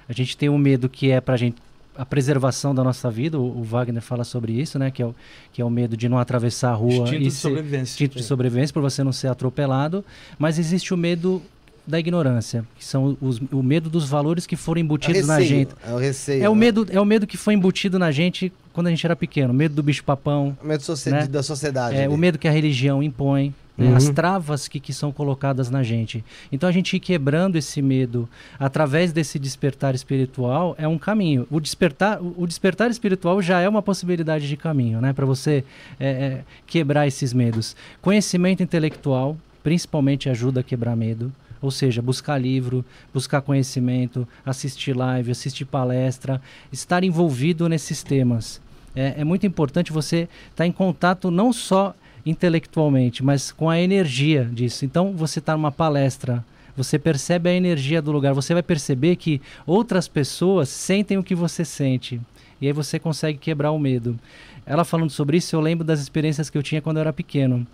A gente tem o medo que é para a gente a preservação da nossa vida, o, Wagner fala sobre isso, né? Que é, o, que é o medo de não atravessar a rua. Instinto e de sobrevivência. Instinto de sobrevivência, por você não ser atropelado. Mas existe o medo da ignorância, que são os, o medo dos valores que foram embutidos é na gente. É o receio. É o, né? medo, é o medo que foi embutido na gente quando a gente era pequeno. O medo do bicho-papão. O medo né? da sociedade. É, o medo que a religião impõe. Né? Uhum. As travas que, que são colocadas na gente. Então a gente ir quebrando esse medo através desse despertar espiritual é um caminho. O despertar, o despertar espiritual já é uma possibilidade de caminho, né? Para você é, é, quebrar esses medos. Conhecimento intelectual, principalmente, ajuda a quebrar medo. Ou seja, buscar livro, buscar conhecimento, assistir live, assistir palestra, estar envolvido nesses temas. É, é muito importante você estar tá em contato não só intelectualmente, mas com a energia disso. Então, você está numa palestra, você percebe a energia do lugar, você vai perceber que outras pessoas sentem o que você sente. E aí você consegue quebrar o medo. Ela falando sobre isso, eu lembro das experiências que eu tinha quando eu era pequeno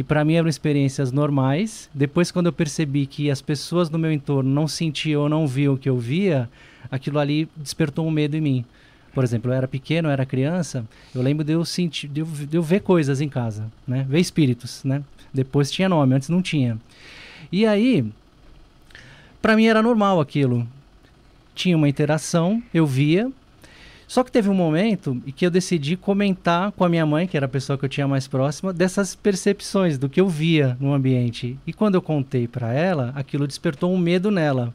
que para mim eram experiências normais. Depois, quando eu percebi que as pessoas no meu entorno não sentiam ou não viam o que eu via, aquilo ali despertou um medo em mim. Por exemplo, eu era pequeno, eu era criança, eu lembro de eu sentir, de eu, de eu ver coisas em casa, né? Ver espíritos, né? Depois tinha nome, antes não tinha. E aí, para mim era normal aquilo. Tinha uma interação, eu via, só que teve um momento em que eu decidi comentar com a minha mãe, que era a pessoa que eu tinha mais próxima, dessas percepções, do que eu via no ambiente. E quando eu contei para ela, aquilo despertou um medo nela.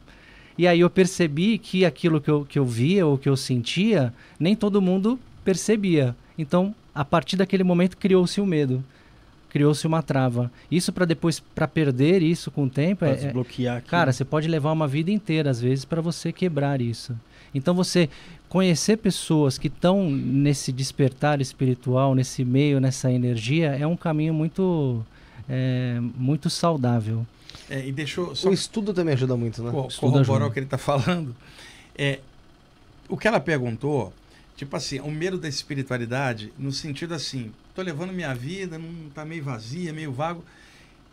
E aí eu percebi que aquilo que eu, que eu via ou que eu sentia, nem todo mundo percebia. Então, a partir daquele momento, criou-se o um medo. Criou-se uma trava. Isso para depois, para perder isso com o tempo, pra é, é desbloquear. Cara, você pode levar uma vida inteira, às vezes, para você quebrar isso. Então, você conhecer pessoas que estão nesse despertar espiritual, nesse meio, nessa energia, é um caminho muito, é, muito saudável. É, e deixou só o estudo também ajuda muito, né? Co corroborar o que ele está falando. É, o que ela perguntou, tipo assim, o medo da espiritualidade, no sentido assim, tô levando minha vida, não tá meio vazia, meio vago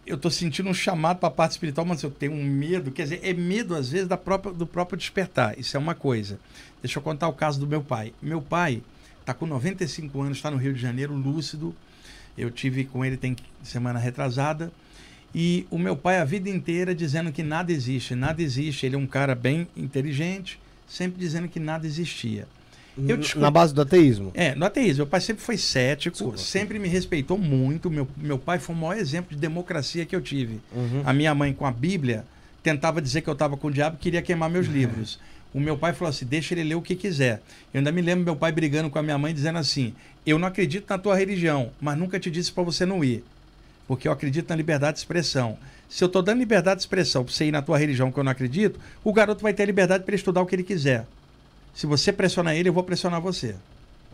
eu estou sentindo um chamado para a parte espiritual, mas eu tenho um medo. Quer dizer, é medo, às vezes, da própria, do próprio despertar. Isso é uma coisa. Deixa eu contar o caso do meu pai. Meu pai está com 95 anos, está no Rio de Janeiro, lúcido. Eu tive com ele tem semana retrasada. E o meu pai, a vida inteira, dizendo que nada existe, nada existe. Ele é um cara bem inteligente, sempre dizendo que nada existia. Descobri... Na base do ateísmo? É, no ateísmo. Meu pai sempre foi cético, Sim, sempre me respeitou muito. Meu, meu pai foi o maior exemplo de democracia que eu tive. Uhum. A minha mãe, com a Bíblia, tentava dizer que eu estava com o diabo e queria queimar meus uhum. livros. O meu pai falou assim: deixa ele ler o que quiser. Eu ainda me lembro meu pai brigando com a minha mãe, dizendo assim: eu não acredito na tua religião, mas nunca te disse para você não ir. Porque eu acredito na liberdade de expressão. Se eu estou dando liberdade de expressão para você ir na tua religião que eu não acredito, o garoto vai ter liberdade para estudar o que ele quiser. Se você pressionar ele, eu vou pressionar você.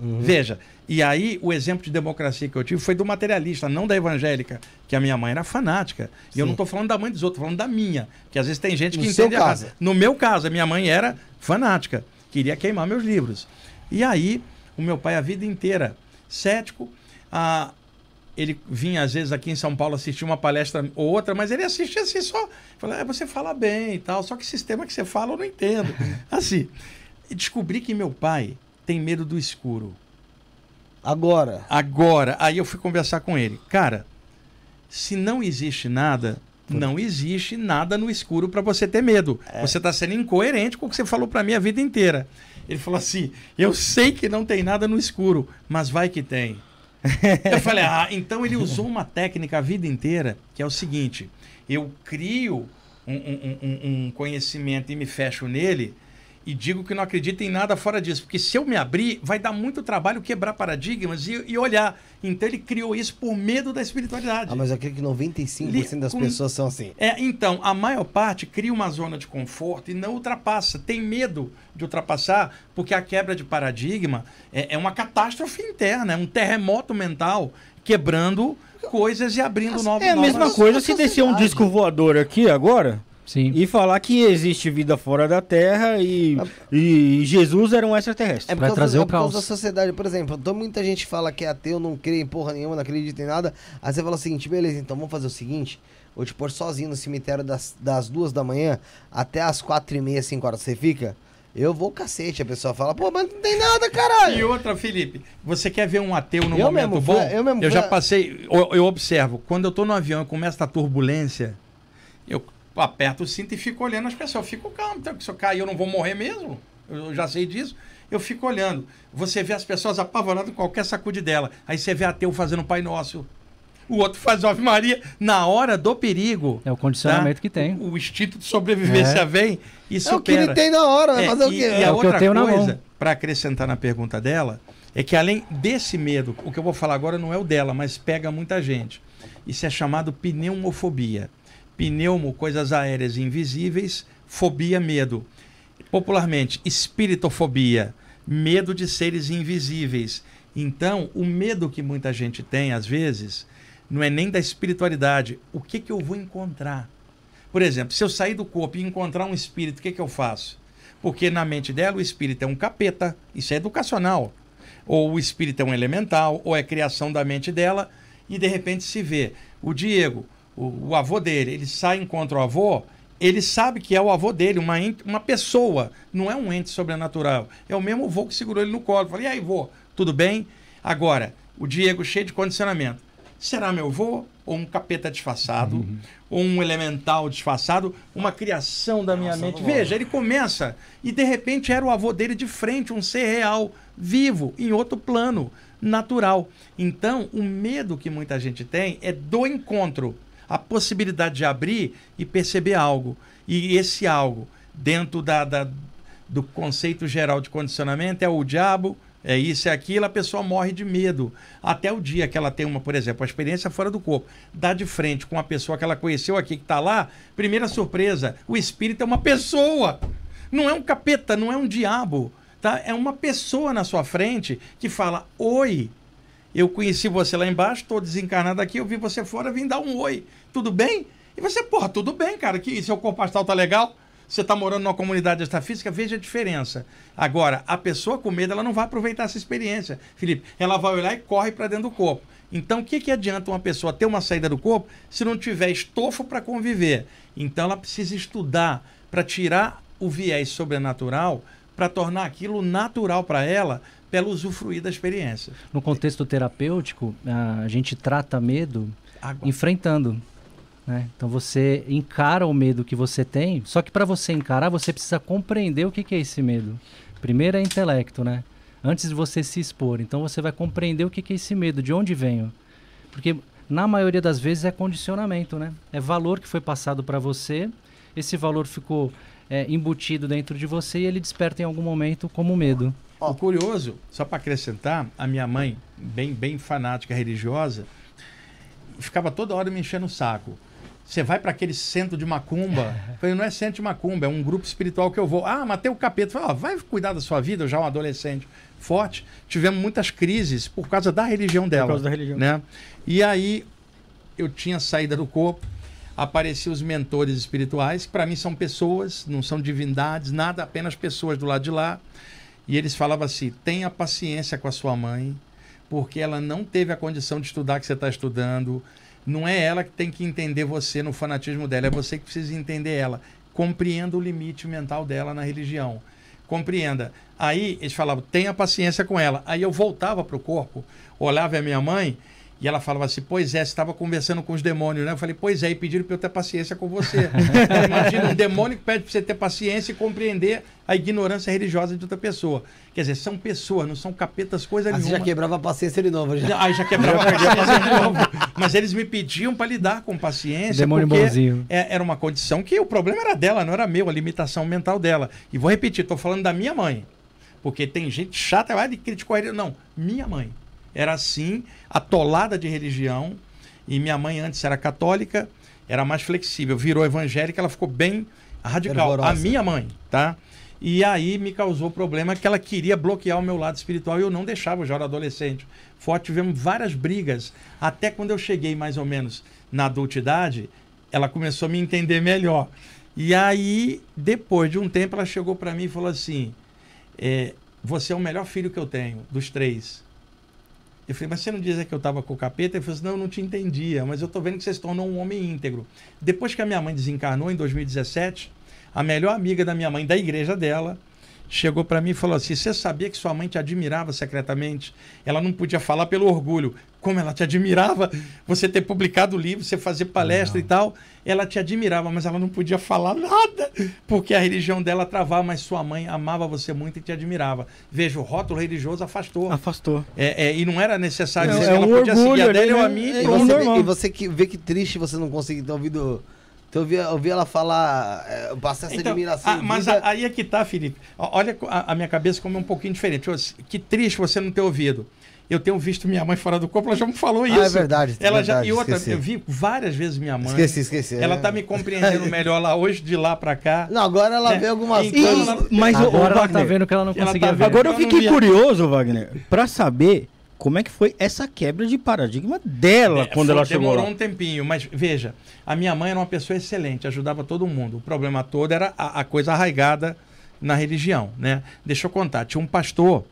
Uhum. Veja, e aí o exemplo de democracia que eu tive foi do materialista, não da evangélica, que a minha mãe era fanática. Sim. E eu não estou falando da mãe dos outros, estou falando da minha. Que às vezes tem gente que no entende errado. No meu caso, a minha mãe era fanática, queria queimar meus livros. E aí, o meu pai a vida inteira, cético, a, ele vinha às vezes aqui em São Paulo assistir uma palestra ou outra, mas ele assistia assim só. Falava, é, você fala bem e tal, só que sistema que você fala eu não entendo. Assim e descobri que meu pai tem medo do escuro. Agora? Agora. Aí eu fui conversar com ele. Cara, se não existe nada, Não existe nada no escuro para você ter medo. É. Você está sendo incoerente com o que você falou para mim a vida inteira. Ele falou assim: Eu sei que não tem nada no escuro, mas vai que tem. Eu falei: Ah, então ele usou uma técnica a vida inteira que é o seguinte: eu crio um, um- um- um conhecimento e me fecho nele e digo que não acredito em nada fora disso. Porque se eu me abrir, vai dar muito trabalho quebrar paradigmas e, e olhar. Então ele criou isso por medo da espiritualidade. Ah, mas eu acredito que 95% das Com- pessoas são assim. É, então, a maior parte cria uma zona de conforto e não ultrapassa. Tem medo de ultrapassar, porque a quebra de paradigma é, é uma catástrofe interna, é um terremoto mental quebrando coisas e abrindo novos É a mesma coisa se descer um disco voador aqui agora Sim. e falar que existe vida fora da Terra e, e Jesus era um extraterrestre. É Vai trazer é o por causa caos. da sociedade. Por exemplo, então muita gente fala que é ateu, não crê em porra nenhuma, não acredita em nada. Aí você fala o seguinte, beleza, então vamos fazer o seguinte. Vou te pôr sozinho no cemitério das, das duas da manhã até as quatro e meia, cinco horas. Você fica? Eu vou cacete. A pessoa fala, pô, mas não tem nada, E caralho. outra, Felipe, você quer ver um ateu no Eu momento mesmo bom? eu mesmo fui- já passei, eu, eu observo, quando eu tô no avião e começa a turbulência, eu aperto o cinto e fico olhando as pessoas. Eu fico calmo, então, que se eu cair eu não vou morrer mesmo. Eu já sei disso. Eu fico olhando. Você vê as pessoas apavoradas com qualquer sacude dela. Aí você vê ateu fazendo Pai Nosso. O outro faz Ave Maria na hora do perigo. É o condicionamento tá? que tem. O, o instinto de sobrevivência É. vem e É o que ele supera. tem na hora, vai É, fazer o e, quê? e É a o que eu outra tenho na coisa, mão. para acrescentar na pergunta dela, é que além desse medo, o que eu vou falar agora não é o dela, mas pega muita gente. Isso é chamado pneumofobia. Pneumo, coisas aéreas invisíveis, fobia, medo. Popularmente, espiritofobia, medo de seres invisíveis. Então, o medo que muita gente tem, às vezes, não é nem da espiritualidade. O que, que eu vou encontrar? Por exemplo, se eu sair do corpo e encontrar um espírito, o que, que eu faço? Porque na mente dela o espírito é um capeta, isso é educacional. Ou o espírito é um elemental, ou é criação da mente dela, e de repente se vê o Diego, o, o avô dele, ele sai e encontra o avô, ele sabe que é o avô dele, uma, uma pessoa, não é um ente sobrenatural. É o mesmo avô que segurou ele no colo. Falei, e aí, vô, tudo bem? Agora, o Diego cheio de condicionamento. Será meu avô? Ou um capeta disfarçado? Ou um elemental disfarçado? Uma criação da minha Nossa, mente? Veja, ele começa e de repente era o avô dele de frente, um ser real, vivo, em outro plano, natural. Então, o medo que muita gente tem é do encontro, a possibilidade de abrir e perceber algo. E esse algo, dentro da, da- do conceito geral de condicionamento, é o diabo, é isso, é aquilo, a pessoa morre de medo. Até o dia que ela tem uma, por exemplo, uma experiência fora do corpo, dá de frente com uma pessoa que ela conheceu aqui, que está lá, primeira surpresa, o espírito é uma pessoa. Não é um capeta, não é um diabo. Tá? É uma pessoa na sua frente que fala: Oi, eu conheci você lá embaixo, estou desencarnado aqui, eu vi você fora, vim dar um oi. Tudo bem? E você, porra, tudo bem, cara, que seu corpo astral tá legal? Você está morando numa comunidade extrafísica, veja a diferença. Agora, a pessoa com medo, ela não vai aproveitar essa experiência, Felipe. Ela vai olhar e corre para dentro do corpo. Então, o que, que adianta uma pessoa ter uma saída do corpo se não tiver estofo para conviver? Então, ela precisa estudar para tirar o viés sobrenatural, para tornar aquilo natural para ela, ela usufruir da experiência. No contexto terapêutico, a gente trata medo Agora, enfrentando. Né? Então você encara o medo que você tem, só que para você encarar, você precisa compreender o que, que é esse medo. Primeiro é intelecto, né? Antes de você se expor. Então você vai compreender o que, que é esse medo, de onde vem. Porque na maioria das vezes é condicionamento, né? É valor que foi passado para você, esse valor ficou é, embutido dentro de você e ele desperta em algum momento como medo. O curioso, só para acrescentar, a minha mãe, bem, bem fanática religiosa, ficava toda hora me enchendo o saco. Você vai para aquele centro de macumba. Eu falei, não é centro de macumba, é um grupo espiritual que eu vou. Ah, matei o capeta. Eu falei, ó, vai cuidar da sua vida, eu já um adolescente forte. Tivemos muitas crises por causa da religião dela. causa da religião. Né? E aí eu tinha saída do corpo, apareciam os mentores espirituais, que para mim são pessoas, não são divindades, nada, apenas pessoas do lado de lá. E eles falavam assim: tenha paciência com a sua mãe, porque ela não teve a condição de estudar que você está estudando. Não é ela que tem que entender você no fanatismo dela, é você que precisa entender ela. Compreenda o limite mental dela na religião. Compreenda. Aí eles falavam: tenha paciência com ela. Aí eu voltava para o corpo, olhava a minha mãe E ela falava assim: Pois é, você estava conversando com os demônios, né? Eu falei: Pois é, e pediram para eu ter paciência com você. Imagina um demônio que pede para você ter paciência e compreender a ignorância religiosa de outra pessoa. Quer dizer, são pessoas, não são capetas, coisa Aí você nenhuma. já quebrava a paciência de novo. Já. Aí já quebrava a paciência de novo. Mas eles me pediam para lidar com paciência. Demônio bonzinho. é- Era uma condição que o problema era dela, não era meu, a limitação mental dela. E vou repetir, estou falando da minha mãe. Porque tem gente chata, vai de criticou a religião. Não, minha mãe. Era assim, atolada de religião. E minha mãe antes era católica, era mais flexível. Virou evangélica, ela ficou bem radical. Fervorosa. A minha mãe, tá? E aí me causou problema que ela queria bloquear o meu lado espiritual e eu não deixava, eu já era adolescente. Forte, tivemos várias brigas. Até quando eu cheguei mais ou menos na adultidade, ela começou a me entender melhor. E aí, depois de um tempo, ela chegou para mim e falou assim: é, Você é o melhor filho que eu tenho, dos três. Eu falei, mas você não dizia que eu estava com o capeta? Ele falou assim, não, não te entendia, mas eu estou vendo que você se tornou um homem íntegro. Depois que a minha mãe desencarnou, em 2017, a melhor amiga da minha mãe, da igreja dela, chegou para mim e falou assim: Você sabia que sua mãe te admirava secretamente? Ela não podia falar pelo orgulho. Como ela te admirava, você ter publicado o livro, você fazer palestra e tal. Ela te admirava, mas ela não podia falar nada, porque a religião dela travava, mas sua mãe amava você muito e te admirava. Veja, o rótulo religioso afastou. Afastou. É, é, e não era necessário Não, dizer é que ela um podia seguir orgulho a dela ou a né? mim. É E você, normal. e você que vê que triste você não conseguir ter ouvido. Ter ouvido, ouvir ela falar, é, passar essa Então, admiração. ah, mas a- aí é que tá, Felipe. Olha a, a minha cabeça como é um pouquinho diferente. Que triste você não ter ouvido. Eu tenho visto minha mãe fora do corpo, ela já me falou isso. é verdade, Ela já, verdade, e outra, esqueci. eu vi várias vezes minha mãe. Esqueci, esqueci. Ela é. tá me compreendendo melhor lá hoje, de lá pra cá. Não, agora ela É, vê algumas então coisas. ela- Mas o- o Agora ela tá vendo que ela não Ela conseguia tá ver. Agora eu fiquei curioso, Wagner, pra saber como é que foi essa quebra de paradigma dela É, quando foi- ela chegou demorou lá. um tempinho, mas veja, a minha mãe era uma pessoa excelente, ajudava todo mundo. O problema todo era a, a coisa arraigada na religião, né? Deixa eu contar, tinha um pastor,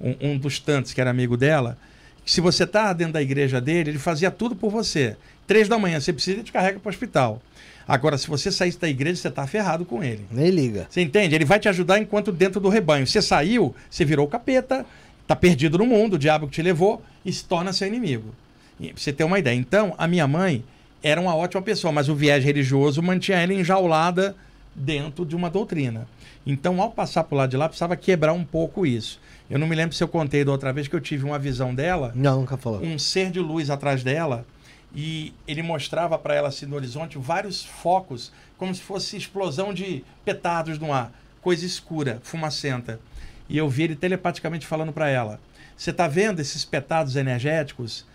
um, um dos tantos que era amigo dela, que se você tá dentro da igreja dele, ele fazia tudo por você. Três da manhã, você precisa, ele te carrega para o hospital. Agora, se você saísse da igreja, você tá ferrado com ele. Nem liga. Você entende? Ele vai te ajudar enquanto dentro do rebanho. Você saiu, você virou capeta, tá perdido no mundo, o diabo que te levou e se torna seu inimigo. E pra você ter uma ideia. Então, a minha mãe era uma ótima pessoa, mas o viés religioso mantinha ela enjaulada dentro de uma doutrina. Então, ao passar por lá de lá, precisava quebrar um pouco isso. Eu não me lembro se eu contei da outra vez que eu tive uma visão dela Não, nunca falou. um ser de luz atrás dela e ele mostrava para ela assim no horizonte vários focos, como se fosse explosão de petardos no ar, coisa escura, fumacenta. E eu vi ele telepaticamente falando para ela: "Você tá vendo esses petardos energéticos?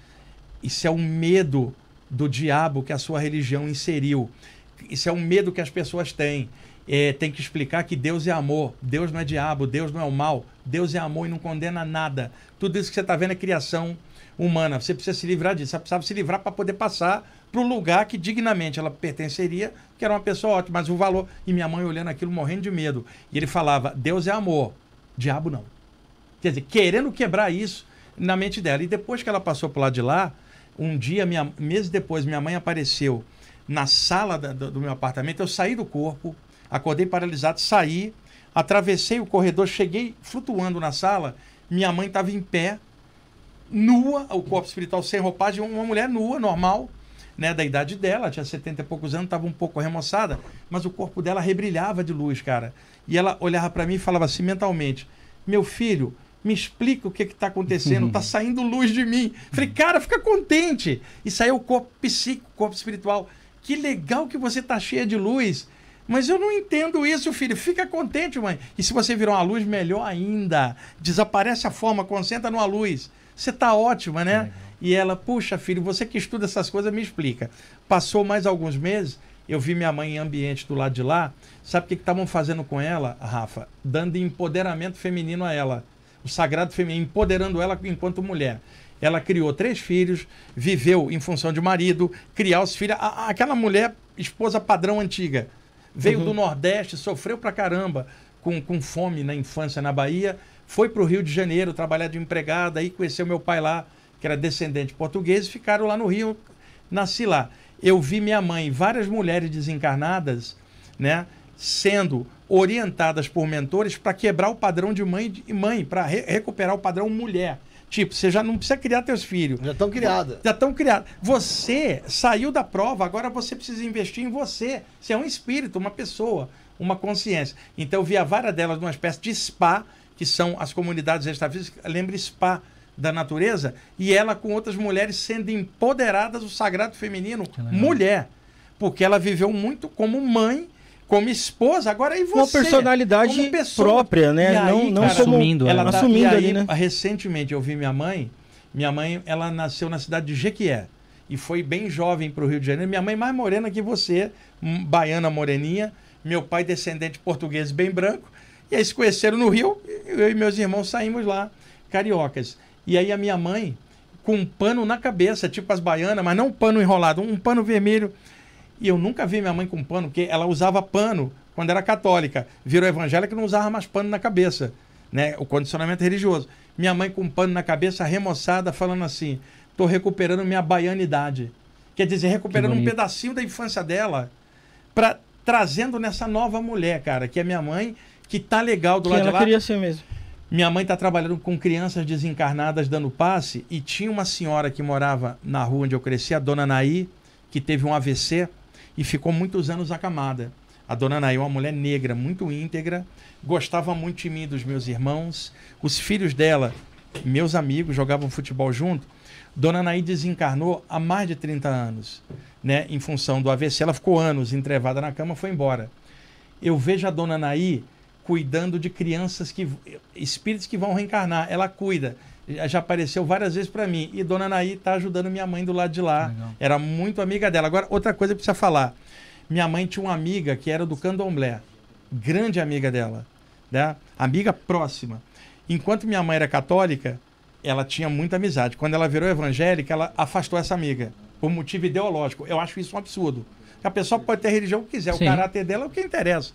Isso é um medo do diabo que a sua religião inseriu. Isso é um medo que as pessoas têm. É, tem que explicar que Deus é amor, Deus não é diabo, Deus não é o mal, Deus é amor e não condena nada. Tudo isso que você está vendo é criação humana. Você precisa se livrar disso. Você precisava se livrar para poder passar para o lugar que dignamente ela pertenceria, que era uma pessoa ótima, mas o valor. E minha mãe olhando aquilo morrendo de medo. E ele falava: Deus é amor, diabo não. Quer dizer, querendo quebrar isso na mente dela. E depois que ela passou por lá de lá, um dia, minha, meses depois, minha mãe apareceu na sala da- do, do meu apartamento. Eu saí do corpo, acordei paralisado, saí, atravessei o corredor, cheguei flutuando na sala. Minha mãe estava em pé, nua, o corpo espiritual sem roupagem, uma mulher nua, normal, né, da idade dela, tinha 70 e poucos anos, estava um pouco remoçada, mas o corpo dela rebrilhava de luz, cara. E ela olhava para mim e falava assim mentalmente: Meu filho, me explica o que está acontecendo, tá saindo luz de mim. Falei, cara, fica contente. E saiu o corpo psíquico, o corpo espiritual. Que legal que você tá cheia de luz. Mas eu não entendo isso, filho. Fica contente, mãe. E se você virar uma luz, melhor ainda. Desaparece a forma, concentra numa luz. Você tá ótima, né? E ela, puxa, filho, você que estuda essas coisas, me explica. Passou mais alguns meses, eu vi minha mãe em ambiente do lado de lá. Sabe o que estavam fazendo com ela, Rafa? Dando empoderamento feminino a ela. O sagrado feminino, empoderando ela enquanto mulher. Ela criou três filhos, viveu em função de marido, criar os filhos. Aquela mulher, esposa padrão antiga, veio do Nordeste, sofreu pra caramba com, com fome na infância na Bahia, foi pro Rio de Janeiro trabalhar de empregada, aí conheceu meu pai lá, que era descendente português, e ficaram lá no Rio, nasci lá. Eu vi minha mãe, várias mulheres desencarnadas, né, sendo orientadas por mentores para quebrar o padrão de mãe e mãe, para recuperar o padrão mulher. Tipo, você já não precisa criar teus filhos. Já estão criadas. Já estão criados. Você saiu da prova, agora você precisa investir em você. Você é um espírito, uma pessoa, uma consciência. Então eu vi a vara delas numa espécie de spa, que são as comunidades extrafísicas, lembra spa da natureza, e ela com outras mulheres sendo empoderadas do sagrado feminino, mulher. Porque ela viveu muito como mãe, como esposa, agora e você. Uma personalidade como pessoa. própria, né? Aí, não não cara, assumindo ela ela. tá, assumindo e aí, ali, né? Recentemente eu vi minha mãe. Minha mãe, ela nasceu na cidade de Jequié e foi bem jovem para o Rio de Janeiro. Minha mãe mais morena que você, hum, baiana moreninha. Meu pai descendente português bem branco. E aí se conheceram no Rio. Eu e meus irmãos saímos lá, cariocas. E aí a minha mãe com um pano na cabeça, tipo as baianas, mas não um pano enrolado, um pano vermelho. E eu nunca vi minha mãe com pano, porque ela usava pano quando era católica. Virou evangélica e não usava mais pano na cabeça, né? O condicionamento religioso. Minha mãe com pano na cabeça, remoçada, falando assim: "Tô recuperando minha baianidade". Quer dizer, recuperando um pedacinho da infância dela para trazendo nessa nova mulher, cara, que é minha mãe, que tá legal do Que lado de ela lá. queria ser mesmo. Minha mãe está trabalhando com crianças desencarnadas dando passe e tinha uma senhora que morava na rua onde eu cresci, a dona Naí, que teve um AVC e ficou muitos anos acamada. A dona Naí é uma mulher negra, muito íntegra, gostava muito de mim dos meus irmãos. Os filhos dela, meus amigos, jogavam futebol junto. Dona Naí desencarnou há mais de 30 anos, né? Em função do AVC, ela ficou anos entrevada na cama, foi embora. Eu vejo a dona Naí cuidando de crianças que espíritos que vão reencarnar, ela cuida. Já apareceu várias vezes para mim e dona Naí está ajudando minha mãe do lado de lá. Legal. Era muito amiga dela. Agora outra coisa que precisa falar. Minha mãe tinha uma amiga que era do Candomblé, grande amiga dela, né? Amiga próxima. Enquanto minha mãe era católica, ela tinha muita amizade. Quando ela virou evangélica, ela afastou essa amiga por motivo ideológico. Eu acho isso um absurdo. A pessoa pode ter a religião que quiser, Sim. o caráter dela é o que interessa.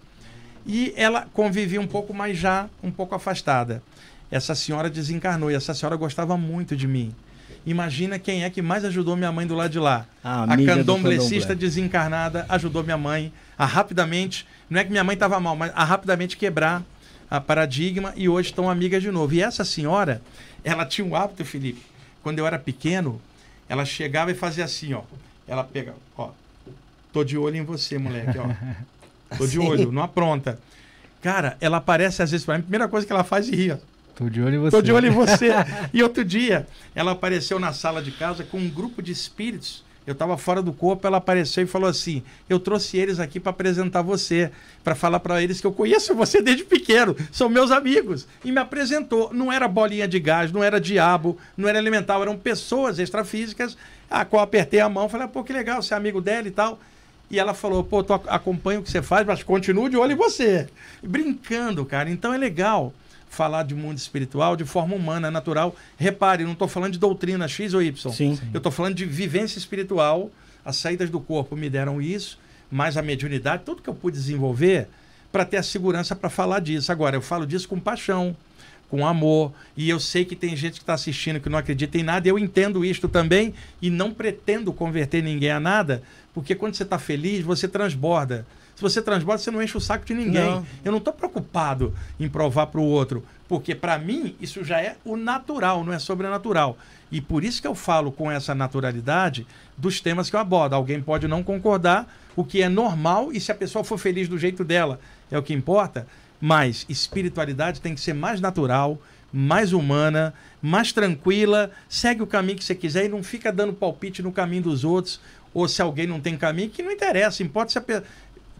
E ela convivia um pouco, mas já um pouco afastada. Essa senhora desencarnou e essa senhora gostava muito de mim. Imagina quem é que mais ajudou minha mãe do lado de lá. A A candomblé. desencarnada ajudou minha mãe a rapidamente, não é que minha mãe estava mal, mas a rapidamente quebrar a paradigma e hoje estão amigas de novo. E essa senhora, ela tinha um hábito, Felipe, quando eu era pequeno, ela chegava e fazia assim, ó. Ela pegava, ó, tô de olho em você, moleque, ó. Tô de olho, não apronta. Cara, ela aparece às vezes pra mim, a primeira coisa que ela faz é rir. ó. Tô de olho em você. Tô de olho em você. e outro dia, ela apareceu na sala de casa com um grupo de espíritos. Eu estava fora do corpo, ela apareceu e falou assim: Eu trouxe eles aqui para apresentar você, para falar para eles que eu conheço você desde pequeno, são meus amigos. E me apresentou. Não era bolinha de gás, não era diabo, não era elemental, eram pessoas extrafísicas a qual apertei a mão, falei: Pô, que legal, você é amigo dela e tal. E ela falou: Pô, tu ac- acompanho o que você faz, mas continuo de olho em você. Brincando, cara. Então é legal falar de mundo espiritual de forma humana, natural. Repare, não estou falando de doutrina X ou Y. Sim. Eu estou falando de vivência espiritual. As saídas do corpo me deram isso, mais a mediunidade, tudo que eu pude desenvolver para ter a segurança para falar disso. Agora, eu falo disso com paixão, com amor, e eu sei que tem gente que está assistindo que não acredita em nada, e eu entendo isto também e não pretendo converter ninguém a nada, porque quando você está feliz, você transborda. Se você transborda, você não enche o saco de ninguém. Não. Eu não estou preocupado em provar para o outro, porque para mim isso já é o natural, não é sobrenatural. E por isso que eu falo com essa naturalidade dos temas que eu abordo. Alguém pode não concordar, o que é normal, e se a pessoa for feliz do jeito dela, é o que importa. Mas espiritualidade tem que ser mais natural, mais humana, mais tranquila, segue o caminho que você quiser e não fica dando palpite no caminho dos outros, ou se alguém não tem caminho, que não interessa, importa se a pessoa.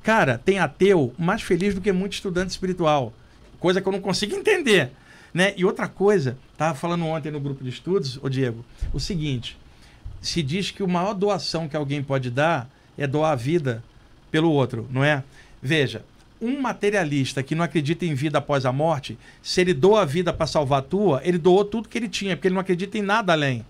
Cara, tem ateu mais feliz do que muito estudante espiritual. Coisa que eu não consigo entender. Né? E outra coisa, estava falando ontem no grupo de estudos, ô Diego, o seguinte: se diz que a maior doação que alguém pode dar é doar a vida pelo outro, não é? Veja, um materialista que não acredita em vida após a morte, se ele doa a vida para salvar a tua, ele doou tudo que ele tinha, porque ele não acredita em nada além.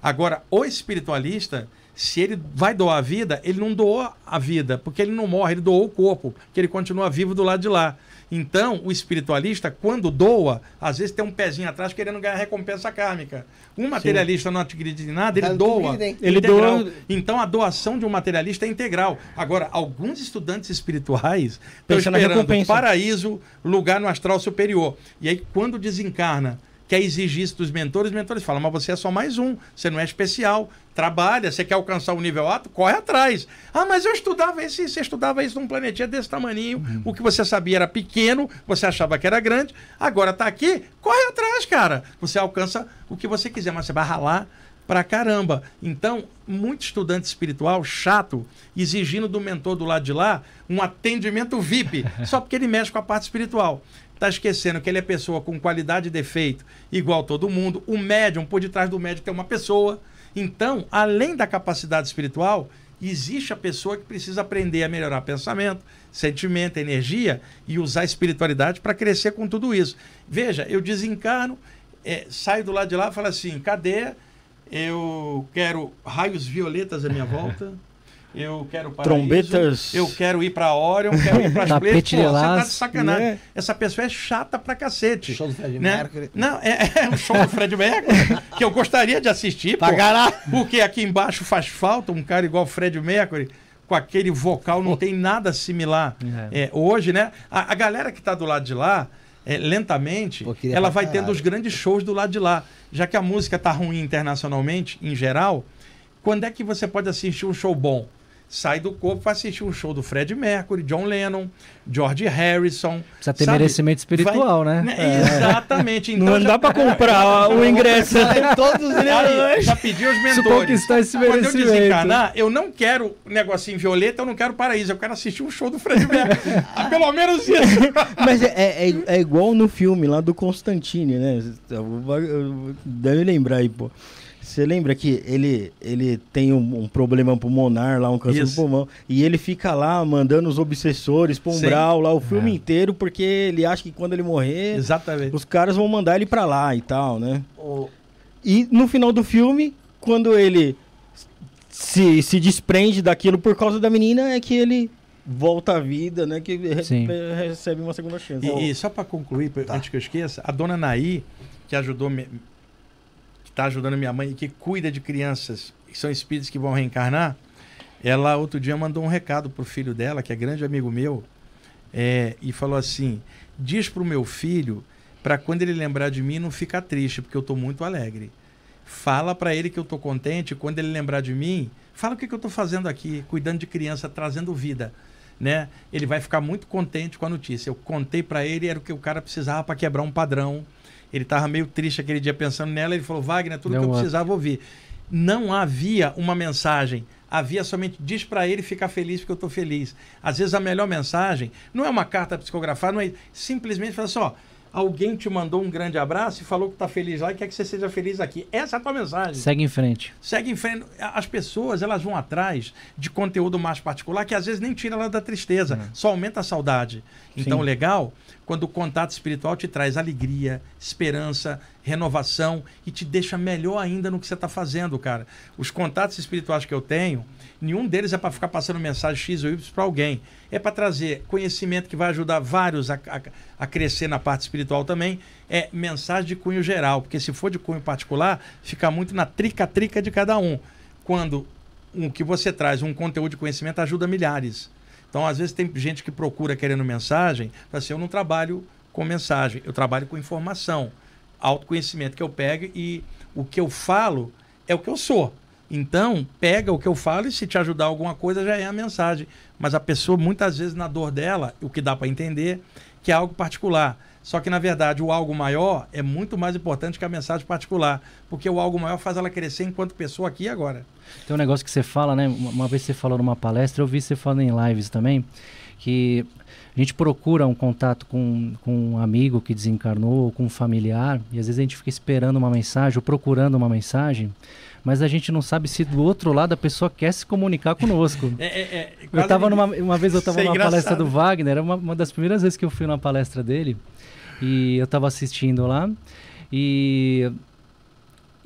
Agora, o espiritualista, se ele vai doar a vida, ele não doou a vida, porque ele não morre, ele doou o corpo, que ele continua vivo do lado de lá. Então, o espiritualista, quando doa, às vezes tem um pezinho atrás querendo ganhar recompensa kármica. Um materialista não acredita em nada, ele doa. Ele integral. doa- Então, a doação de um materialista é integral. Agora, alguns estudantes espirituais estão esperando paraíso, lugar no astral superior. E aí, quando desencarna, quer exigir isso dos mentores, os mentores falam, mas você é só mais um, você não é especial, trabalha, você quer alcançar o nível alto, corre atrás. Ah, mas eu estudava isso, você estudava isso num planetinha desse tamanho, uhum. o que você sabia era pequeno, você achava que era grande, agora está aqui, corre atrás, cara. Você alcança o que você quiser, mas você vai ralar pra caramba. Então, muito estudante espiritual chato, exigindo do mentor do lado de lá um atendimento VIP, só porque ele mexe com a parte espiritual. Tá esquecendo que ele é pessoa com qualidade e defeito, igual todo mundo. O médium, por detrás do médium, tem uma pessoa. Então, além da capacidade espiritual, existe a pessoa que precisa aprender a melhorar pensamento, sentimento, energia e usar a espiritualidade para crescer com tudo isso. Veja, eu desencarno, é, saio do lado de lá e falo assim: cadê eu quero raios violetas à minha volta. Eu quero paraíso, Trombetas. Eu quero ir pra Orion, quero ir pra Tapete Pô, você tá de sacanagem. Né? Essa pessoa é chata pra cacete. Show do Fred né? Mercury. Não, é, é um show do Fred Mercury que eu gostaria de assistir. Pô, porque aqui embaixo faz falta um cara igual o Fred Mercury com aquele vocal, não tem nada similar. É. É, hoje, né? A, a galera que tá do lado de lá é, lentamente, Pô, ela vai tendo os grandes shows do lado de lá. Já que a música está ruim internacionalmente, em geral, quando é que você pode assistir um show bom? Sai do corpo para assistir um show do Fred Mercury, John Lennon, George Harrison. Precisa ter sabe? merecimento espiritual, Vai, né? né? É. Exatamente. Então não já... dá para comprar o ingresso. todos Aí, já pedi os mentores. conquistar esse Quando eu desencarnar, eu não quero negocinho violeta, eu não quero paraíso, eu quero assistir um show do Fred Mercury. Ah, pelo menos isso. Mas é, é, é, igual no filme lá do Constantine, né? Deve lembrar aí, pô. Você lembra que ele, ele tem um, um, problema pulmonar lá, um câncer Isso. do pulmão, e ele fica lá mandando os obsessores para umbral lá o filme é. inteiro, porque ele acha que quando ele morrer, Exatamente. os caras vão mandar ele para lá e tal, né? E no final do filme, quando ele se, se desprende daquilo por causa da menina, é que ele volta à vida, né? Que recebe uma segunda chance. E, e só para concluir, tá. antes que eu esqueça, a dona Naí, que ajudou está ajudando minha mãe que cuida de crianças que são espíritos que vão reencarnar, ela outro dia mandou um recado pro filho dela, que é grande amigo meu, é, e falou assim: diz pro meu filho para quando ele lembrar de mim não ficar triste, porque eu estou muito alegre. Fala para ele que eu estou contente, quando ele lembrar de mim, fala o que, que eu estou fazendo aqui, cuidando de criança, trazendo vida. Né? Ele vai ficar muito contente com a notícia. Eu contei para ele, era o que o cara precisava para quebrar um padrão ele estava meio triste aquele dia pensando nela. Ele falou: Wagner, tudo Não que eu precisava ouvir. Não havia uma mensagem havia somente diz para ele ficar feliz porque eu estou feliz. Às vezes a melhor mensagem não é uma carta psicografada, não é simplesmente falar assim, ó, alguém te mandou um grande abraço e falou que está feliz lá e quer que você seja feliz aqui. Essa é a tua mensagem. Segue em frente. Segue em frente. As pessoas, elas vão atrás de conteúdo mais particular que às vezes nem tira ela da tristeza, é. só aumenta a saudade. Então, Sim. legal, quando o contato espiritual te traz alegria, esperança, renovação e te deixa melhor ainda no que você está fazendo, cara. Os contatos espirituais que eu tenho, nenhum deles é para ficar passando mensagem X ou Y para alguém. É para trazer conhecimento que vai ajudar vários a, a, a, crescer na parte espiritual também. É mensagem de cunho geral, porque se for de cunho particular, fica muito na trica-trica de cada um. Quando o que você traz, um conteúdo de conhecimento, ajuda milhares. Então, às vezes, tem gente que procura querendo mensagem, fala assim: eu não trabalho com mensagem, eu trabalho com informação, autoconhecimento que eu pego e o que eu falo é o que eu sou. Então, pega o que eu falo e se te ajudar alguma coisa já é a mensagem. Mas a pessoa, muitas vezes, na dor dela, o que dá para entender, que é algo particular. Só que, na verdade, o algo maior é muito mais importante que a mensagem particular. Porque o algo maior faz ela crescer enquanto pessoa aqui e agora. Tem um negócio que você fala, né? Uma vez você falou numa palestra, eu vi você falando em lives também, que a gente procura um contato com, com um amigo que desencarnou, ou com um familiar, e às vezes a gente fica esperando uma mensagem ou procurando uma mensagem mas a gente não sabe se do outro lado a pessoa quer se comunicar conosco. É, é, é, eu tava numa, uma vez eu estava é numa palestra do Wagner, era uma, uma das primeiras vezes que eu fui numa palestra dele, e eu estava assistindo lá, e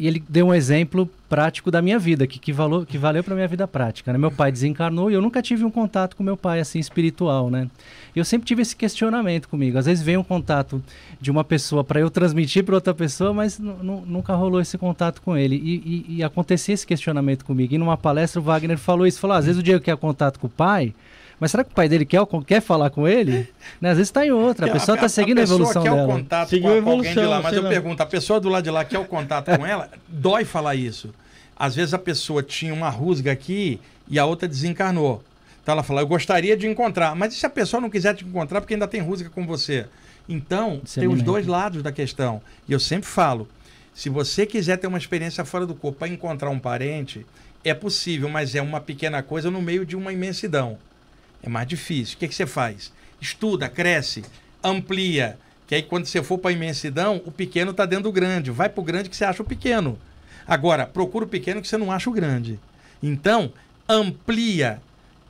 e ele deu um exemplo prático da minha vida, que, que, valor, que valeu para minha vida prática. Né? Meu pai desencarnou e eu nunca tive um contato com meu pai assim espiritual, né? E eu sempre tive esse questionamento comigo. Às vezes vem um contato de uma pessoa para eu transmitir para outra pessoa, mas nunca rolou esse contato com ele. E, e, e, acontecia esse questionamento comigo. E numa palestra o Wagner falou isso, falou: ah, às vezes o dia que é contato com o pai, Mas será que o pai dele quer, quer falar com ele? Né? Às vezes está em outra, a pessoa está seguindo a, a, evolução quer dela. o contato Seguiu com, a evolução, alguém de lá, mas eu lá. pergunto, a pessoa do lado de lá quer o contato com ela? Dói falar isso. Às vezes a pessoa tinha uma rusga aqui e a outra desencarnou. Então ela fala, eu gostaria de encontrar. Mas e se a pessoa não quiser te encontrar porque ainda tem rusga com você? Então, tem os dois lados da questão. E eu sempre falo, se você quiser ter uma experiência fora do corpo para encontrar um parente, é possível, mas é uma pequena coisa no meio de uma imensidão. É mais difícil. O que, que você faz? Estuda, cresce, amplia. Que aí quando você for para a imensidão, o pequeno está dentro do grande. Vai para o grande que você acha o pequeno. Agora, procura o pequeno que você não acha o grande. Então, amplia.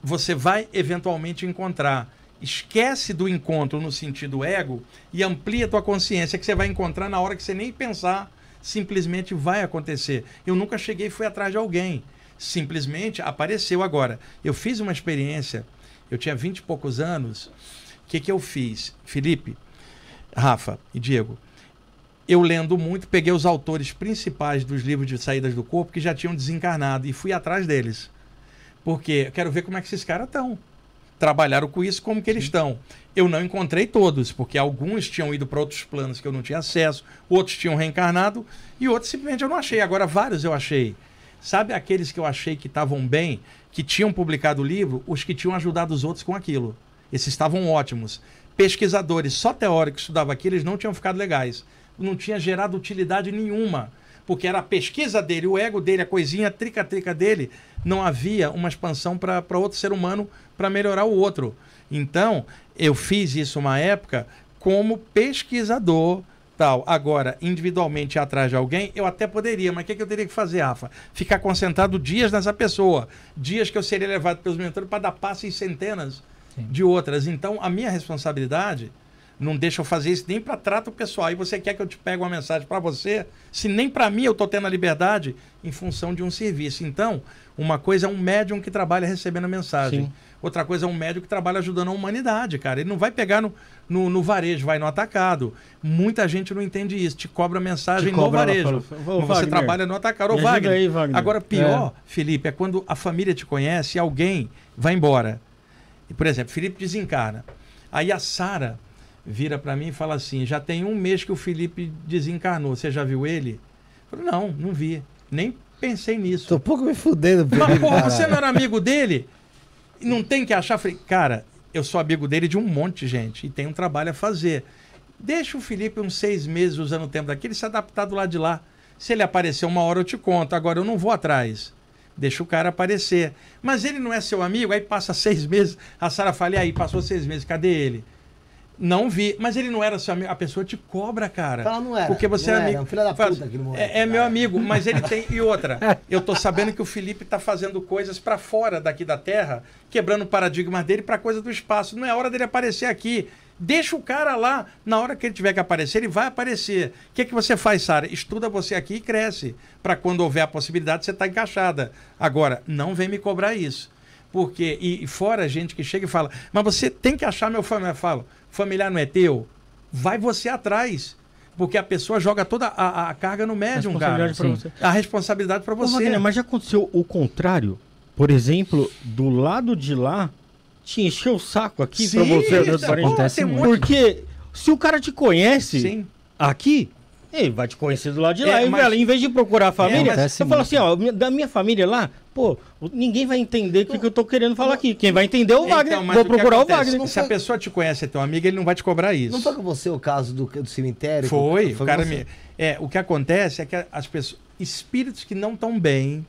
Você vai eventualmente encontrar. Esquece do encontro no sentido ego e amplia a tua consciência que você vai encontrar na hora que você nem pensar. Simplesmente vai acontecer. Eu nunca cheguei e fui atrás de alguém. Simplesmente apareceu agora. Eu fiz uma experiência, eu tinha vinte e poucos anos. O que, que eu fiz? Felipe, Rafa e Diego, eu lendo muito, peguei os autores principais dos livros de saídas do corpo que já tinham desencarnado e fui atrás deles. Porque eu quero ver como é que esses caras estão. Trabalharam com isso, como que eles estão. Eu não encontrei todos, porque alguns tinham ido para outros planos que eu não tinha acesso, outros tinham reencarnado e outros simplesmente eu não achei. Agora, vários eu achei. Sabe aqueles que eu achei que estavam bem, que tinham publicado o livro, os que tinham ajudado os outros com aquilo. Esses estavam ótimos. Pesquisadores só teóricos estudavam aquilo, eles não tinham ficado legais. Não tinha gerado utilidade nenhuma porque era a pesquisa dele, o ego dele, a coisinha trica-trica dele, não havia uma expansão para outro ser humano para melhorar o outro. Então, eu fiz isso uma época como pesquisador tal. Agora, individualmente atrás de alguém, eu até poderia, mas o que, que eu teria que fazer, Rafa? Ficar concentrado dias nessa pessoa. Dias que eu seria levado pelos mentores para dar passo em centenas Sim. de outras. Então, a minha responsabilidade não deixa eu fazer isso nem para trato pessoal. E você quer que eu te pegue uma mensagem para você, se nem para mim eu estou tendo a liberdade em função de um serviço. Então, uma coisa é um médium que trabalha recebendo a mensagem. Sim. Outra coisa é um médium que trabalha ajudando a humanidade, cara. Ele não vai pegar no, no, no, varejo, vai no atacado. Muita gente não entende isso. Te cobra mensagem Te cobra, no varejo. Fala, você Wagner, trabalha no atacado. Ô, Wagner. Aí, Wagner. Agora, pior, é. Felipe, é quando a família te conhece e alguém vai embora. Por exemplo, Felipe desencarna. Aí a Sara vira para mim e fala assim: já tem um mês que o Felipe desencarnou, você já viu ele? Eu falei, não, não vi. Nem pensei nisso. Tô um pouco me fudendo, Mas, porra, você não era amigo dele? Não tem que achar. Falei, cara, eu sou amigo dele de um monte de gente e tem um trabalho a fazer. Deixa o Felipe uns seis meses usando o tempo daquele se adaptar do lado de lá. Se ele aparecer uma hora, eu te conto. Agora eu não vou atrás. Deixa o cara aparecer. Mas ele não é seu amigo, aí passa seis meses. A Sara fala, e aí, passou seis meses, cadê ele? Não vi, mas ele não era seu amigo. A pessoa te cobra, cara. Fala, não era. Porque você não é amigo. Era, um filho da puta aqui no momento, é, é meu amigo, mas ele tem. E outra, eu tô sabendo que o Felipe tá fazendo coisas para fora daqui da Terra, quebrando o paradigma dele para coisa do espaço. Não é hora dele aparecer aqui. Deixa o cara lá. Na hora que ele tiver que aparecer, ele vai aparecer. O que, é que você faz, Sara? Estuda você aqui e cresce. Para quando houver a possibilidade, você tá encaixada. Agora, não vem me cobrar isso. Porque, e, e fora gente que chega e fala, mas você tem que achar meu familiar. Eu falo, familiar não é teu? Vai você atrás. Porque a pessoa joga toda a, a carga no médium, cara. A responsabilidade para você. Wagner, mas já aconteceu o contrário? Por exemplo, do lado de lá, te encheu o saco aqui para você. Acontece muito. Porque se o cara te conhece Sim. aqui, ele vai te conhecer do lado de lá. É, mas... Em vez de procurar a família, é, eu falo assim, ó, da minha família lá, pô, ninguém vai entender o que, que, eu tô querendo falar aqui. Quem vai entender é o então, Wagner. Então, Vou procurar o Wagner. Se a pessoa te conhece, é teu amigo, ele não vai te cobrar isso. Não foi com você o caso do, do cemitério? Foi. foi o cara me... É, o que acontece é que as pessoas, espíritos que não estão bem,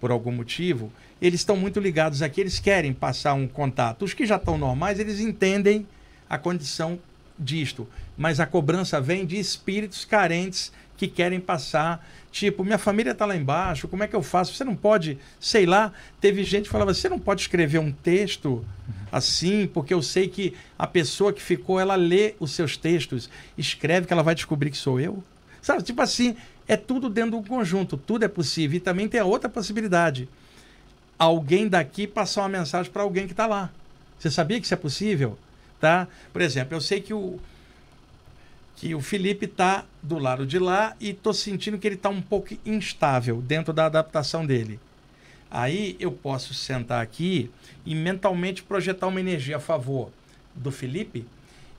por algum motivo, eles estão muito ligados aqui, eles querem passar um contato. Os que já estão normais, eles entendem a condição disto. Mas a cobrança vem de espíritos carentes que querem passar. Tipo, minha família está lá embaixo, como é que eu faço? Você não pode, sei lá. Teve gente que falava, você não pode escrever um texto assim, porque eu sei que a pessoa que ficou, ela lê os seus textos, escreve que ela vai descobrir que sou eu. Sabe, tipo assim, é tudo dentro do conjunto, tudo é possível. E também tem a outra possibilidade. Alguém daqui passar uma mensagem para alguém que está lá. Você sabia que isso é possível? tá? Por exemplo, eu sei que o que o Felipe está do lado de lá e estou sentindo que ele está um pouco instável dentro da adaptação dele. Aí eu posso sentar aqui e mentalmente projetar uma energia a favor do Felipe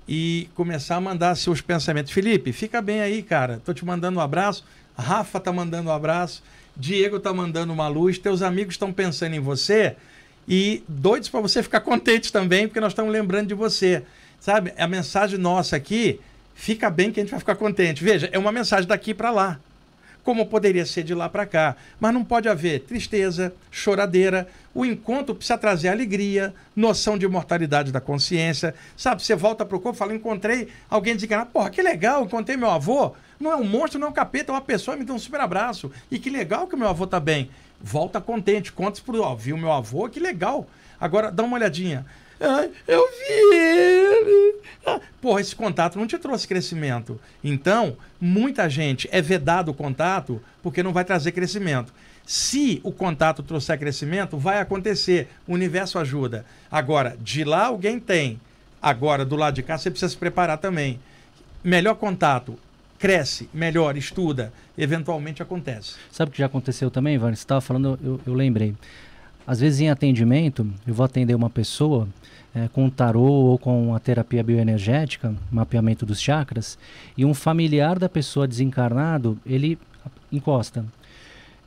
e começar a mandar seus pensamentos. Felipe, fica bem aí, cara. Tô te mandando um abraço. Rafa tá mandando um abraço. Diego tá mandando uma luz. Teus amigos estão pensando em você e doidos para você ficar contente também, porque nós estamos lembrando de você. Sabe? A mensagem nossa aqui, fica bem que a gente vai ficar contente. Veja, é uma mensagem daqui para lá como poderia ser de lá para cá. Mas não pode haver tristeza, choradeira. O encontro precisa trazer alegria, noção de imortalidade da consciência. Sabe, você volta para o corpo e fala: encontrei alguém desencarnado. Porra, que legal, encontrei meu avô. Não é um monstro, não é um capeta, é uma pessoa, me dá um super abraço. E que legal que o meu avô tá bem. Volta contente, conta pro, ó, viu meu avô, que legal. Agora, dá uma olhadinha. Eu vi ele. Ah, porra, esse contato não te trouxe crescimento. Então, muita gente é vedado o contato porque não vai trazer crescimento. Se o contato trouxer crescimento, vai acontecer. O universo ajuda. Agora, de lá alguém tem. Agora, do lado de cá, você precisa se preparar também. Melhor contato, cresce, melhor, estuda, eventualmente acontece. Sabe o que já aconteceu também, Ivan? Você estava falando, eu, eu lembrei. Às vezes em atendimento, eu vou atender uma pessoa é, com tarô ou com a terapia bioenergética, mapeamento dos chakras, e um familiar da pessoa desencarnado, ele encosta.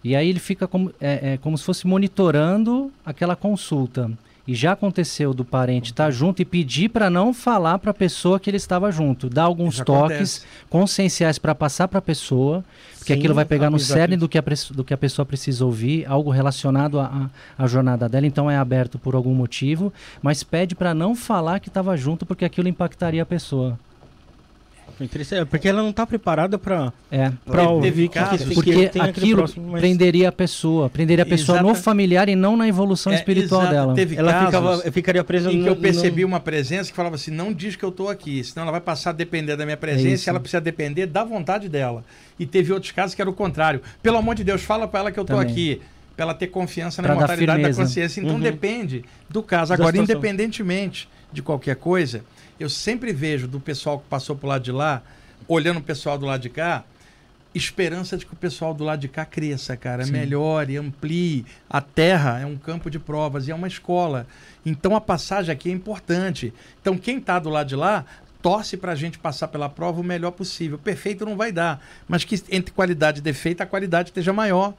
E aí ele fica como, é, é, como se fosse monitorando aquela consulta. E já aconteceu do parente estar tá junto e pedir para não falar para a pessoa que ele estava junto. Dar alguns já toques acontece. conscienciais para passar para a pessoa, porque Sim, aquilo vai pegar no cerne do que, a, do que a pessoa precisa ouvir, algo relacionado à jornada dela. Então é aberto por algum motivo, mas pede para não falar que estava junto, porque aquilo impactaria a pessoa. É, porque ela não está preparada para é, para ouvir que, que, porque aquilo próximo, mas... prenderia a pessoa, prenderia a pessoa Exata... no familiar e não na evolução é, espiritual exata. dela. Teve ela ficava, ficaria presa em no, que eu percebi no... uma presença que falava assim, não diz que eu estou aqui, senão ela vai passar a depender da minha presença, é e ela precisa depender da vontade dela. E teve outros casos que era o contrário. Pelo amor de Deus, fala para ela que eu estou aqui para ela ter confiança na imortalidade da consciência. Então uhum. depende do caso. Agora, independentemente de qualquer coisa, eu sempre vejo do pessoal que passou pro lado de lá, olhando o pessoal do lado de cá, esperança de que o pessoal do lado de cá cresça, cara, Sim. melhore, amplie. A terra é um campo de provas e é uma escola. Então a passagem aqui é importante. Então quem está do lado de lá torce para a gente passar pela prova o melhor possível. Perfeito não vai dar, mas que entre qualidade e defeito a qualidade esteja maior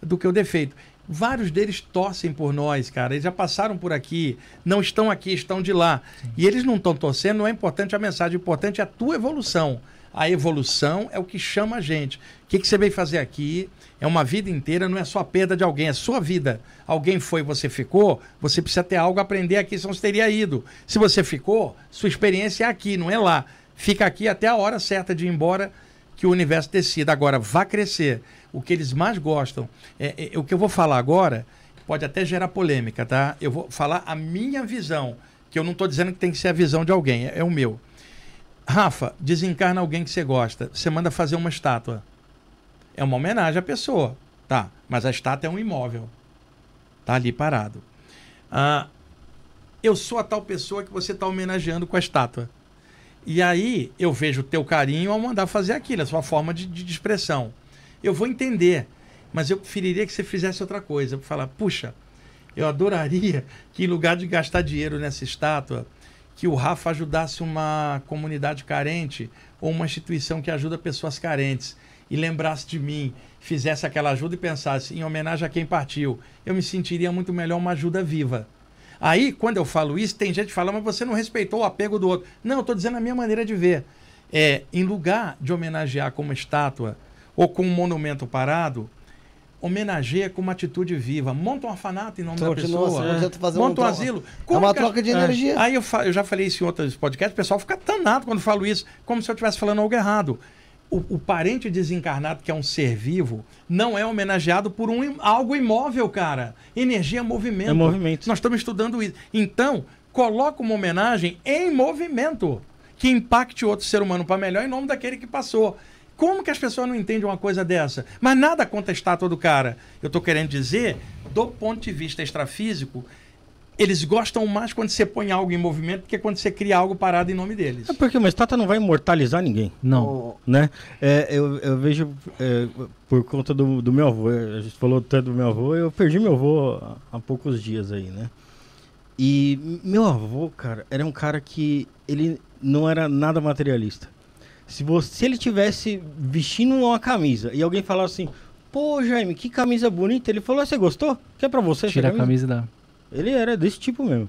do que o defeito. Vários deles torcem por nós, cara. Eles já passaram por aqui, não estão aqui, estão de lá. Sim. E eles não estão torcendo, não é importante a mensagem, o importante é a tua evolução. A evolução é o que chama a gente. O que, que você veio fazer aqui? É uma vida inteira, não é só a perda de alguém, é sua vida. Alguém foi, você ficou, você precisa ter algo a aprender aqui, senão você teria ido. Se você ficou, sua experiência é aqui, não é lá. Fica aqui até a hora certa de ir embora que o universo decida. Agora, vá crescer o que eles mais gostam. É, é, o que eu vou falar agora pode até gerar polêmica, tá? Eu vou falar a minha visão, que eu não estou dizendo que tem que ser a visão de alguém, é, é o meu. Rafa, desencarna alguém que você gosta, você manda fazer uma estátua. É uma homenagem à pessoa, tá? Mas a estátua é um imóvel, tá ali parado. Ah, eu sou a tal pessoa que você está homenageando com a estátua. E aí eu vejo o teu carinho ao mandar fazer aquilo, a sua forma de, de expressão eu vou entender, mas eu preferiria que você fizesse outra coisa. Falar, puxa, eu adoraria que em lugar de gastar dinheiro nessa estátua, que o Rafa ajudasse uma comunidade carente ou uma instituição que ajuda pessoas carentes e lembrasse de mim, fizesse aquela ajuda e pensasse em homenagem a quem partiu, eu me sentiria muito melhor uma ajuda viva. Aí, quando eu falo isso, tem gente que fala, mas você não respeitou o apego do outro. Não, eu estou dizendo a minha maneira de ver. É, em lugar de homenagear como estátua ou com um monumento parado, homenageia com uma atitude viva. Monta um orfanato em nome da pessoa. É. Monta um, um asilo. Como é uma troca de energia. Aí eu, eu, já falei isso em outros podcasts, o pessoal fica danado quando falo isso, como se eu estivesse falando algo errado. O, o, parente desencarnado, que é um ser vivo, não é homenageado por um, algo imóvel, cara. Energia é movimento. É movimento. Nós estamos estudando isso. Então, coloca uma homenagem em movimento que impacte outro ser humano para melhor em nome daquele que passou. Como que as pessoas não entendem uma coisa dessa? Mas nada contra a estátua do cara. Eu estou querendo dizer, do ponto de vista extrafísico, Eles gostam mais quando você põe algo em movimento do que quando você cria algo parado em nome deles. É porque uma estátua não vai imortalizar ninguém, Não. O- né? É, eu, eu vejo é, por conta do, do meu avô, a gente falou tanto do meu avô, eu perdi meu avô há, há poucos dias aí, né? E meu avô, cara, era um cara que ele não era nada materialista. Se, você, se ele tivesse vestindo uma camisa e alguém falasse assim, pô, Jaime, que camisa bonita, ele falou, "Ah, você gostou? Que é pra você Tira a camisa dá. Ele era desse tipo mesmo.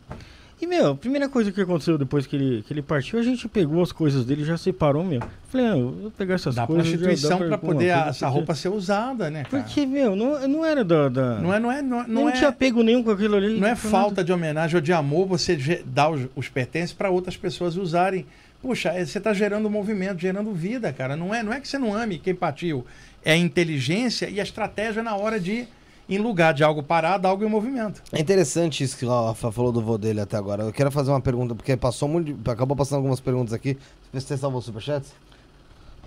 E, meu, a primeira coisa que aconteceu depois que ele, que ele partiu, a gente pegou as coisas dele, já separou mesmo. Falei, ah, eu vou pegar essas Dá coisas. já prostituição dá pra alguma poder coisa, essa roupa ser usada, né, cara? Porque, meu, não, não era da. da- Não é, não é, não, é- não, não é, tinha apego nenhum com aquilo ali. não é falta de homenagem ou de amor você dar os, os pertences para outras pessoas usarem. Puxa, é- você está gerando movimento, gerando vida, cara. Não é, não é que você não ame quem partiu. É a inteligência e a estratégia na hora de, em lugar de algo parado, algo em movimento. É interessante isso que o Rafa falou do vô dele até agora. Eu quero fazer uma pergunta, porque passou muito. Acabou passando algumas perguntas aqui. Você salvou o superchats?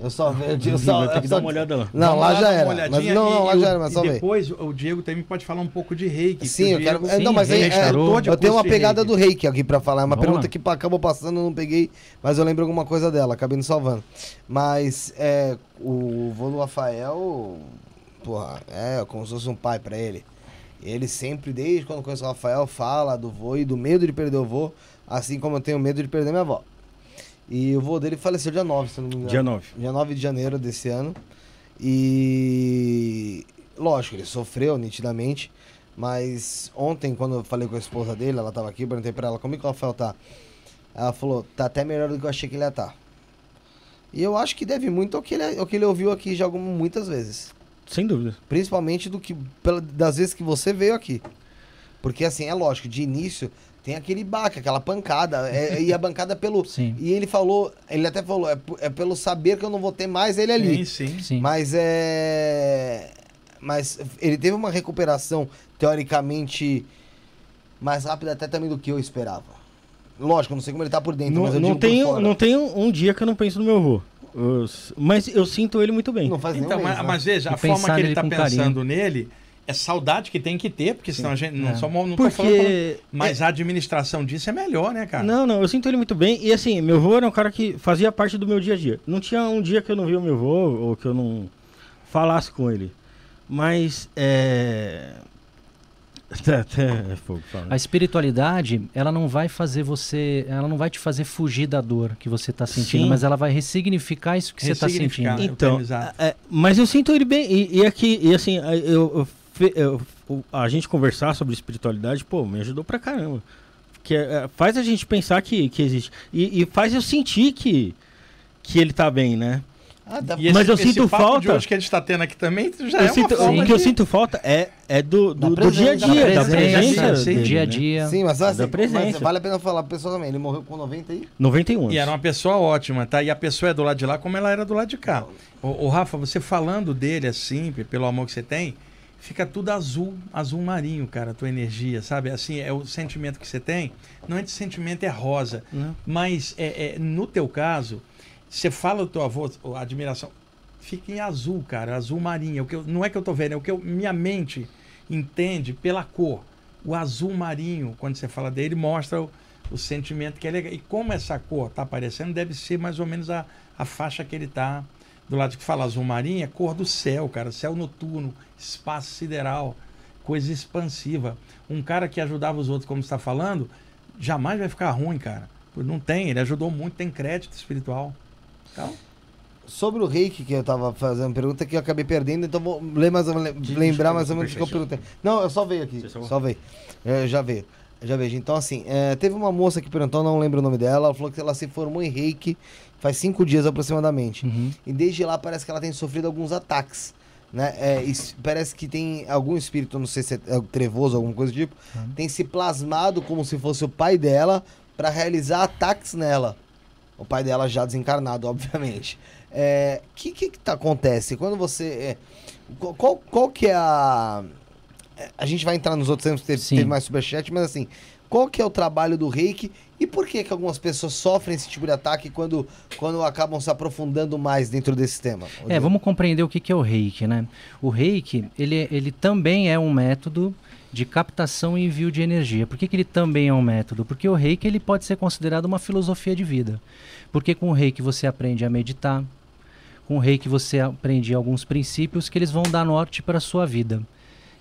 Eu só vi. Eu, só, eu que só- dar uma olhada lá. Não, lá lá já era. Mas, olhadinha não, não, lá já era, mas só vê. depois o Diego também pode falar um pouco de reiki. Sim, eu quero. Diego- é, não, mas sim, aí, é, eu tenho uma pegada reiki. do reiki aqui pra falar. É uma Vamos pergunta lá. que acabou passando, eu não peguei, mas eu lembro alguma coisa dela, acabei não salvando. Mas é, o vô do Rafael, porra, é como se fosse um pai pra ele. Ele sempre, desde quando conhece o Rafael, fala do vô e do medo de perder o vô, assim como eu tenho medo de perder minha avó. E o vô dele faleceu dia 9, se não me engano. Dia 9. Dia 9 de janeiro desse ano. E lógico, ele sofreu nitidamente. Mas ontem, quando eu falei com a esposa dele, ela tava aqui, eu perguntei pra ela como é que o Rafael tá. Ela falou, tá até melhor do que eu achei que ele ia estar. E eu acho que deve muito ao que ele, ao que ele ouviu aqui já algum- muitas vezes. Sem dúvida. Principalmente do que das vezes que você veio aqui. Porque assim, é lógico, de início tem aquele baque, aquela pancada. é- e a bancada pelo. Sim. E ele falou, ele até falou, é, é pelo saber que eu não vou ter mais ele ali. Sim, sim. Sim. Mas é. Mas ele teve uma recuperação, teoricamente, mais rápida até também do que eu esperava. Lógico, não sei como ele tá por dentro, Não, mas eu não, digo por tenho, fora. não tenho um dia que eu não penso no meu avô. Eu mas eu sinto ele muito bem. Não faz Então, mas, mês, né? mas veja, E a forma que ele com pensando nele é saudade que tem que ter, porque senão a gente não É. só não tô falando, Porque. mas a administração disso é melhor, né, cara? Não, não, eu sinto ele muito bem. E assim, meu avô era um cara que fazia parte do meu dia a dia. Não tinha um dia que eu não via o meu avô ou que eu não falasse com ele. Mas é. Até, até é fogo, fala. A espiritualidade, ela não vai fazer você, ela não vai te fazer fugir da dor que você está sentindo, Sim. mas ela vai ressignificar isso que você está Ressignificar. sentindo. Então, Então, organizar. é, mas eu sinto ele bem. E, e aqui, e assim, eu, eu a gente conversar sobre espiritualidade, pô, me ajudou pra caramba. Que é, faz a gente pensar que, que existe. E, e faz eu sentir que, que ele tá bem, né? Ah, tá- E mas eu esse sinto papo falta- de hoje que a gente está tendo aqui também já eu é sinto, uma forma o que eu de- sinto falta é, é do, do, do dia a dia, da da presença, dele, dia a né? dia. Sim, mas, assim, Da presença. mas vale a pena falar pra pessoa também. Ele morreu com 90 aí? 91 anos. E era uma pessoa ótima, tá? E a pessoa é do lado de lá como ela era do lado de cá. O, Rafa, você falando dele assim, pelo amor que você tem, fica tudo azul, azul marinho, cara, a tua energia, sabe? Assim, é o sentimento que você tem. Não é de sentimento, é rosa. Não. Mas é, é, no teu caso, você fala do teu avô, admiração, fica em azul, cara, azul marinho. É O que eu- não é que eu tô vendo, é o que eu- minha mente entende pela cor. O azul marinho, quando você fala dele, mostra o, o sentimento que é legal. E como essa cor tá aparecendo, deve ser mais ou menos a, a faixa que ele tá do lado que fala azul marinho, é cor do céu, cara, céu noturno, espaço sideral, coisa expansiva. Um cara que ajudava os outros, como você está falando, jamais vai ficar ruim, cara. Não tem, ele ajudou muito, tem crédito espiritual. Então, Sobre o reiki, que eu tava fazendo pergunta que eu acabei perdendo, então vou ler mais, lembrar eu mais ou menos o que eu perguntei. Não, eu só veio aqui. Só veio. É, já veio. Já vejo. Então, assim, é, teve uma moça que perguntou, não lembro o nome dela, ela falou que ela se formou em reiki faz cinco dias aproximadamente. Uhum. E desde lá parece que ela tem sofrido alguns ataques. Né? É, parece que tem algum espírito, não sei se é, é trevoso, alguma coisa do tipo, Uhum. tem se plasmado como se fosse o pai dela para realizar ataques nela. O pai dela já desencarnado, obviamente. O é, que, que que tá, acontece? Quando você. é, qual- qual, que é a. é, A gente vai entrar nos outros tempos, teve, teve mais superchat, mas assim, qual que é o trabalho do reiki e por que, que algumas pessoas sofrem esse tipo de ataque quando, quando acabam se aprofundando mais dentro desse tema? É, vamos compreender o que, que é o reiki, né? O reiki, ele, ele também é um método de captação e envio de energia. Por que, que ele também é um método? Porque o reiki ele pode ser considerado uma filosofia de vida. Porque com o reiki você aprende a meditar, com o reiki você aprende alguns princípios que eles vão dar norte para a sua vida.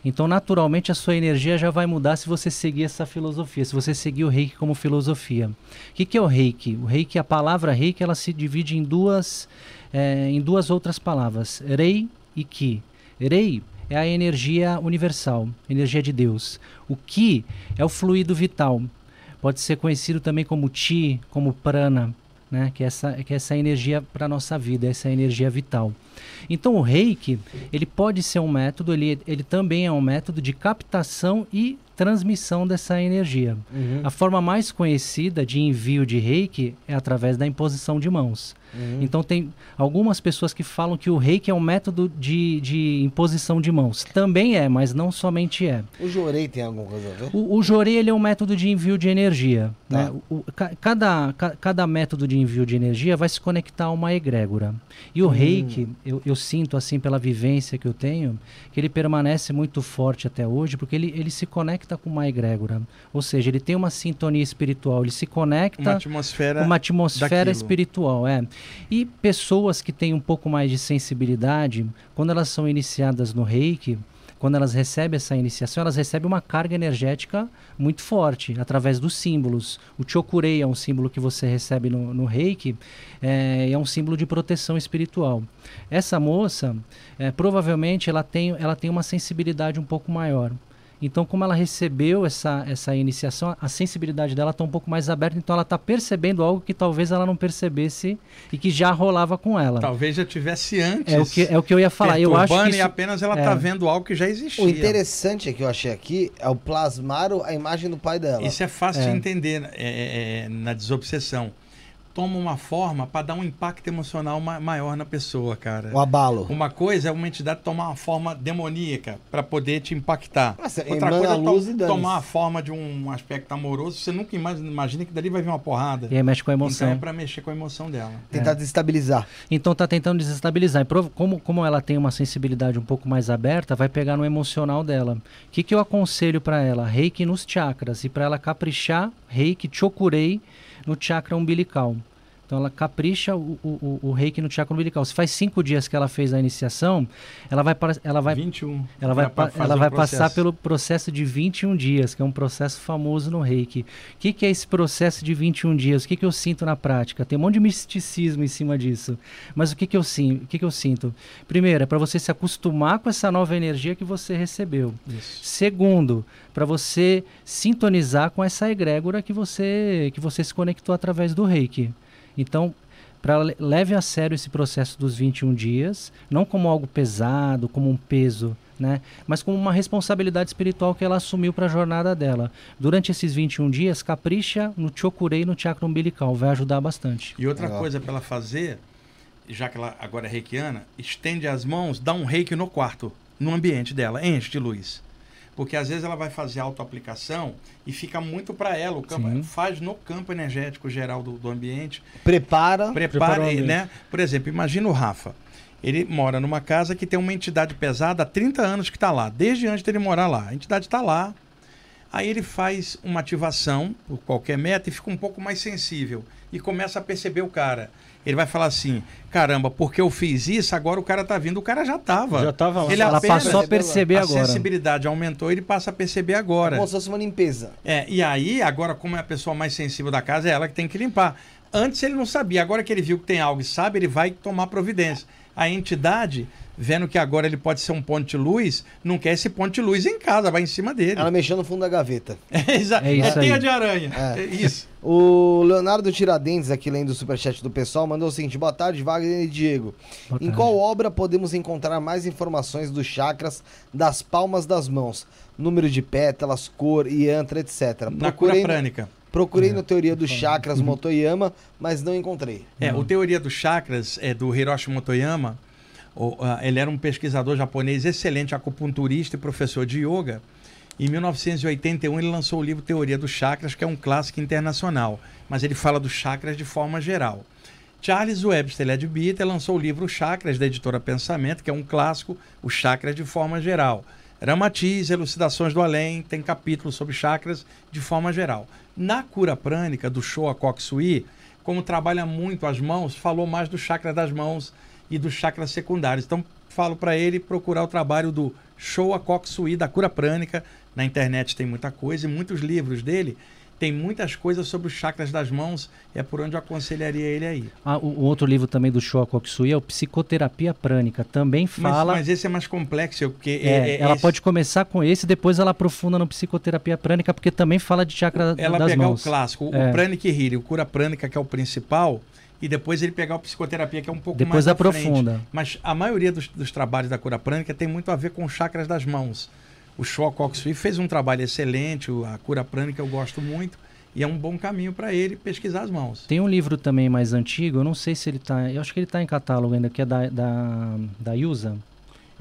Então, naturalmente, a sua energia já vai mudar se você seguir essa filosofia, se você seguir o reiki como filosofia. O que, que é o reiki? O reiki, a palavra reiki, ela se divide em duas, é, em duas outras palavras, rei e ki. Rei é a energia universal, energia de Deus. O ki é o fluido vital. Pode ser conhecido também como chi, como prana, né? que, é essa, que é essa energia para a nossa vida, essa energia vital. Então o reiki, ele pode ser um método, ele, ele também é um método de captação e transmissão dessa energia. Uhum. A forma mais conhecida de envio de reiki é através da imposição de mãos. Uhum. Então tem algumas pessoas que falam que o reiki é um método de, de imposição de mãos. Também é, mas não somente é. O Jorei tem alguma coisa a ver? O, o Jorei ele é um método de envio de energia. Tá. Né? O, ca- cada, ca- cada método de envio de energia vai se conectar a uma egrégora. E o reiki, eu, eu sinto assim pela vivência que eu tenho, que ele permanece muito forte até hoje, porque ele, ele se conecta com uma egrégora. Ou seja, ele tem uma sintonia espiritual, ele se conecta Uma atmosfera. uma atmosfera daquilo. espiritual, é. E pessoas que têm um pouco mais de sensibilidade, quando elas são iniciadas no Reiki, quando elas recebem essa iniciação, elas recebem uma carga energética muito forte através dos símbolos. O Chokurei é um símbolo que você recebe no, no Reiki, é, é um símbolo de proteção espiritual. Essa moça, é, provavelmente, ela tem, ela tem uma sensibilidade um pouco maior. Então, como ela recebeu essa, essa iniciação, a sensibilidade dela está um pouco mais aberta, então ela está percebendo algo que talvez ela não percebesse e que já rolava com ela. Talvez já tivesse antes. É o, que, é o que eu ia falar. Eu acho que e isso, apenas ela é. está vendo algo que já existia. O interessante é que eu achei aqui é o plasmar a imagem do pai dela. Isso é fácil É. de entender é, é, é, na desobsessão. Toma uma forma para dar um impacto emocional ma- maior na pessoa, cara. O abalo. Uma coisa é uma entidade tomar uma forma demoníaca para poder te impactar. Nossa, Outra emana coisa é to tomar a forma de um aspecto amoroso. Você nunca imagina, imagina que dali vai vir uma porrada. E aí mexe com a emoção. Então é para mexer com a emoção dela. Tentar desestabilizar. Então tá tentando desestabilizar. E prova- como, como ela tem uma sensibilidade um pouco mais aberta, vai pegar no emocional dela. O que, que eu aconselho para ela? Reiki nos chakras. E para ela caprichar, reiki chokurei no chakra umbilical. Então ela capricha o, o, o- reiki no chakra umbilical. Se faz cinco dias que ela fez a iniciação, ela vai, para- ela vai 21. ela vai, pa- ela vai passar pelo processo de 21 dias, que é um processo famoso no reiki. O que, que é esse processo de 21 dias? O que, que eu sinto na prática? Tem um monte de misticismo em cima disso. Mas o que, que, eu, sim, o que, que eu sinto? Primeiro, é para você se acostumar com essa nova energia que você recebeu. Isso. Segundo, para você sintonizar com essa egrégora que você, que você se conectou através do reiki. Então, pra, leve a sério esse processo dos 21 dias, não como algo pesado, como um peso, né? mas como uma responsabilidade espiritual que ela assumiu para a jornada dela. Durante esses 21 dias, capricha no chokurei e no chakra umbilical, vai ajudar bastante. E outra Legal. coisa para ela fazer, já que ela agora é reikiana, estende as mãos, dá um reiki no quarto, no ambiente dela, enche de luz. Porque às vezes ela vai fazer autoaplicação e fica muito para ela. O campo Sim. faz no campo energético geral do, do ambiente. Prepara. Prepara, Prepara né? Por exemplo, imagina o Rafa. Ele mora numa casa que tem uma entidade pesada há 30 anos que está lá, desde antes dele morar lá. A entidade está lá. Aí ele faz uma ativação por qualquer meta e fica um pouco mais sensível e começa a perceber o cara. Ele vai falar assim: caramba, porque eu fiz isso, agora o cara tá vindo. O cara já tava. Já tava lá. Ele ela apenas- passou a perceber a agora. sensibilidade aumentou, ele passa a perceber agora. Como se fosse uma limpeza. É, e aí, agora, como é a pessoa mais sensível da casa, é ela que tem que limpar. Antes ele não sabia, agora que ele viu que tem algo e sabe, ele vai tomar providência. A entidade, vendo que agora ele pode ser um ponte de luz, não quer esse ponte de luz em casa, vai em cima dele. Ela mexeu no fundo da gaveta. É, exa- É isso é teia de aranha. É. É isso. O Leonardo Tiradentes, aqui lendo o superchat do pessoal, mandou o seguinte: Boa tarde, Wagner e Diego. Boa em tarde. qual obra podemos encontrar mais informações dos chakras das palmas das mãos? Número de pétalas, cor, yantra, etc. Na cura prânica. Procurei É, no Teoria dos Chakras Motoyama, mas não encontrei. É, Não. o Teoria dos Chakras é do Hiroshi Motoyama. O- ele era um pesquisador japonês excelente, acupunturista e professor de yoga. Em 1981 ele lançou o livro Teoria dos Chakras, que é um clássico internacional, mas ele fala dos chakras de forma geral. Charles Webster Leadbeater lançou o livro Chakras da editora Pensamento, que é um clássico, os chakras de forma geral. Ramatiz, Elucidações do Além, tem capítulos sobre chakras de forma geral. Na cura prânica do Showa Koksui, como trabalha muito as mãos, falou mais do chakra das mãos e dos chakras secundários. Então, falo para ele procurar o trabalho do Showa Koksui, da cura prânica. Na internet tem muita coisa e muitos livros dele tem muitas coisas sobre os chakras das mãos, é por onde eu aconselharia ele aí. Ah, o, o outro livro também do Showa Koksui é o Psicoterapia Prânica, também fala... Mas, mas esse é mais complexo, porque... É, é, é ela esse... pode começar com esse, depois ela aprofunda no Psicoterapia Prânica, porque também fala de chakra ela das pegar mãos. o clássico, É. o Pranic Healing, o Cura Prânica, que é o principal, e depois ele pegar o Psicoterapia, que é um pouco Depois mais frente. aprofunda. Mas a maioria dos, dos trabalhos da cura prânica tem muito a ver com chakras das mãos. O Shoa Koksui fez um trabalho excelente, a cura prânica eu gosto muito, e é um bom caminho para ele pesquisar as mãos. Tem um livro também mais antigo, eu não sei se ele está. Eu acho que ele está em catálogo ainda, que é da, da, da IUSA.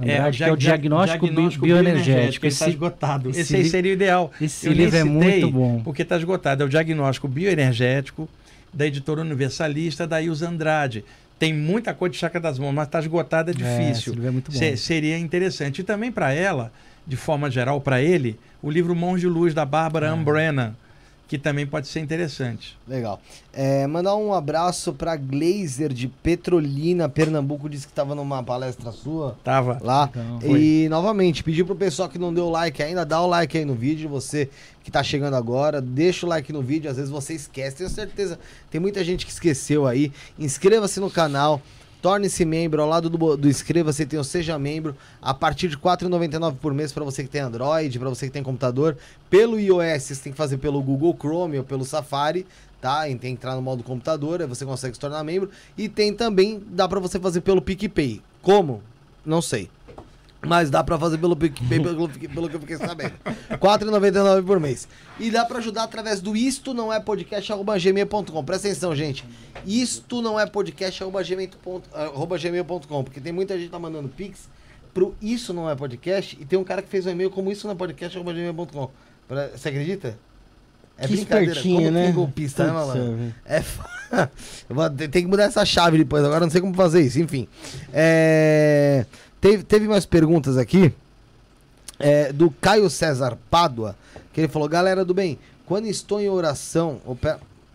Andrade, que é o dia- diagnóstico, diagnóstico bioenergético. Está Esse, esgotado. esse Esse, li- seria o ideal. esse Eu livro é muito bom. Porque está esgotado. É o diagnóstico bioenergético da editora universalista da Ilza Andrade. Tem muita coisa de chakra das mãos, mas está esgotado, é esse difícil. livro é muito bom. Se- seria interessante. E também para ela, de forma geral, para ele, o livro Mãos de Luz, da Bárbara. Ambrena, que também pode ser interessante. Legal. É, mandar um abraço pra Glazer de Petrolina, Pernambuco, disse que tava numa palestra sua Tava. lá. Legal. E novamente, pedir pro pessoal que não deu like ainda, dá o like aí no vídeo. Você que tá chegando agora, deixa o like no vídeo. Às vezes você esquece, tenho certeza. Tem muita gente que esqueceu aí. Inscreva-se no canal. Torne-se membro, ao lado do, do inscreva-se tem o Seja Membro, a partir de R$ 4,99 por mês para você que tem Android, para você que tem computador. Pelo iOS, você tem que fazer pelo Google Chrome ou pelo Safari, tá? E tem que entrar no modo computador, aí você consegue se tornar membro. E tem também, dá para você fazer pelo PicPay. Como? Não sei. Mas dá pra fazer pelo PicPay, pelo, pelo que eu fiquei sabendo. R$ 4,99 por mês. E dá pra ajudar através do isto não é podcast arroba gmail.com. Presta atenção, gente. Isto não é podcast arroba gmail ponto- arroba gmail.com. Porque tem muita gente que tá mandando pix pro isso não é podcast. E tem um cara que fez um e-mail como isso não é podcast arroba gmail.com. Pra- Você acredita? É Que brincadeira. Como né? que é golpista, né, malandro? velho. É f... Tem que mudar essa chave depois, agora não sei como fazer isso, enfim. É, Teve, teve mais perguntas aqui é, do Caio César Pádua, que ele falou, galera do bem, quando estou em oração, ou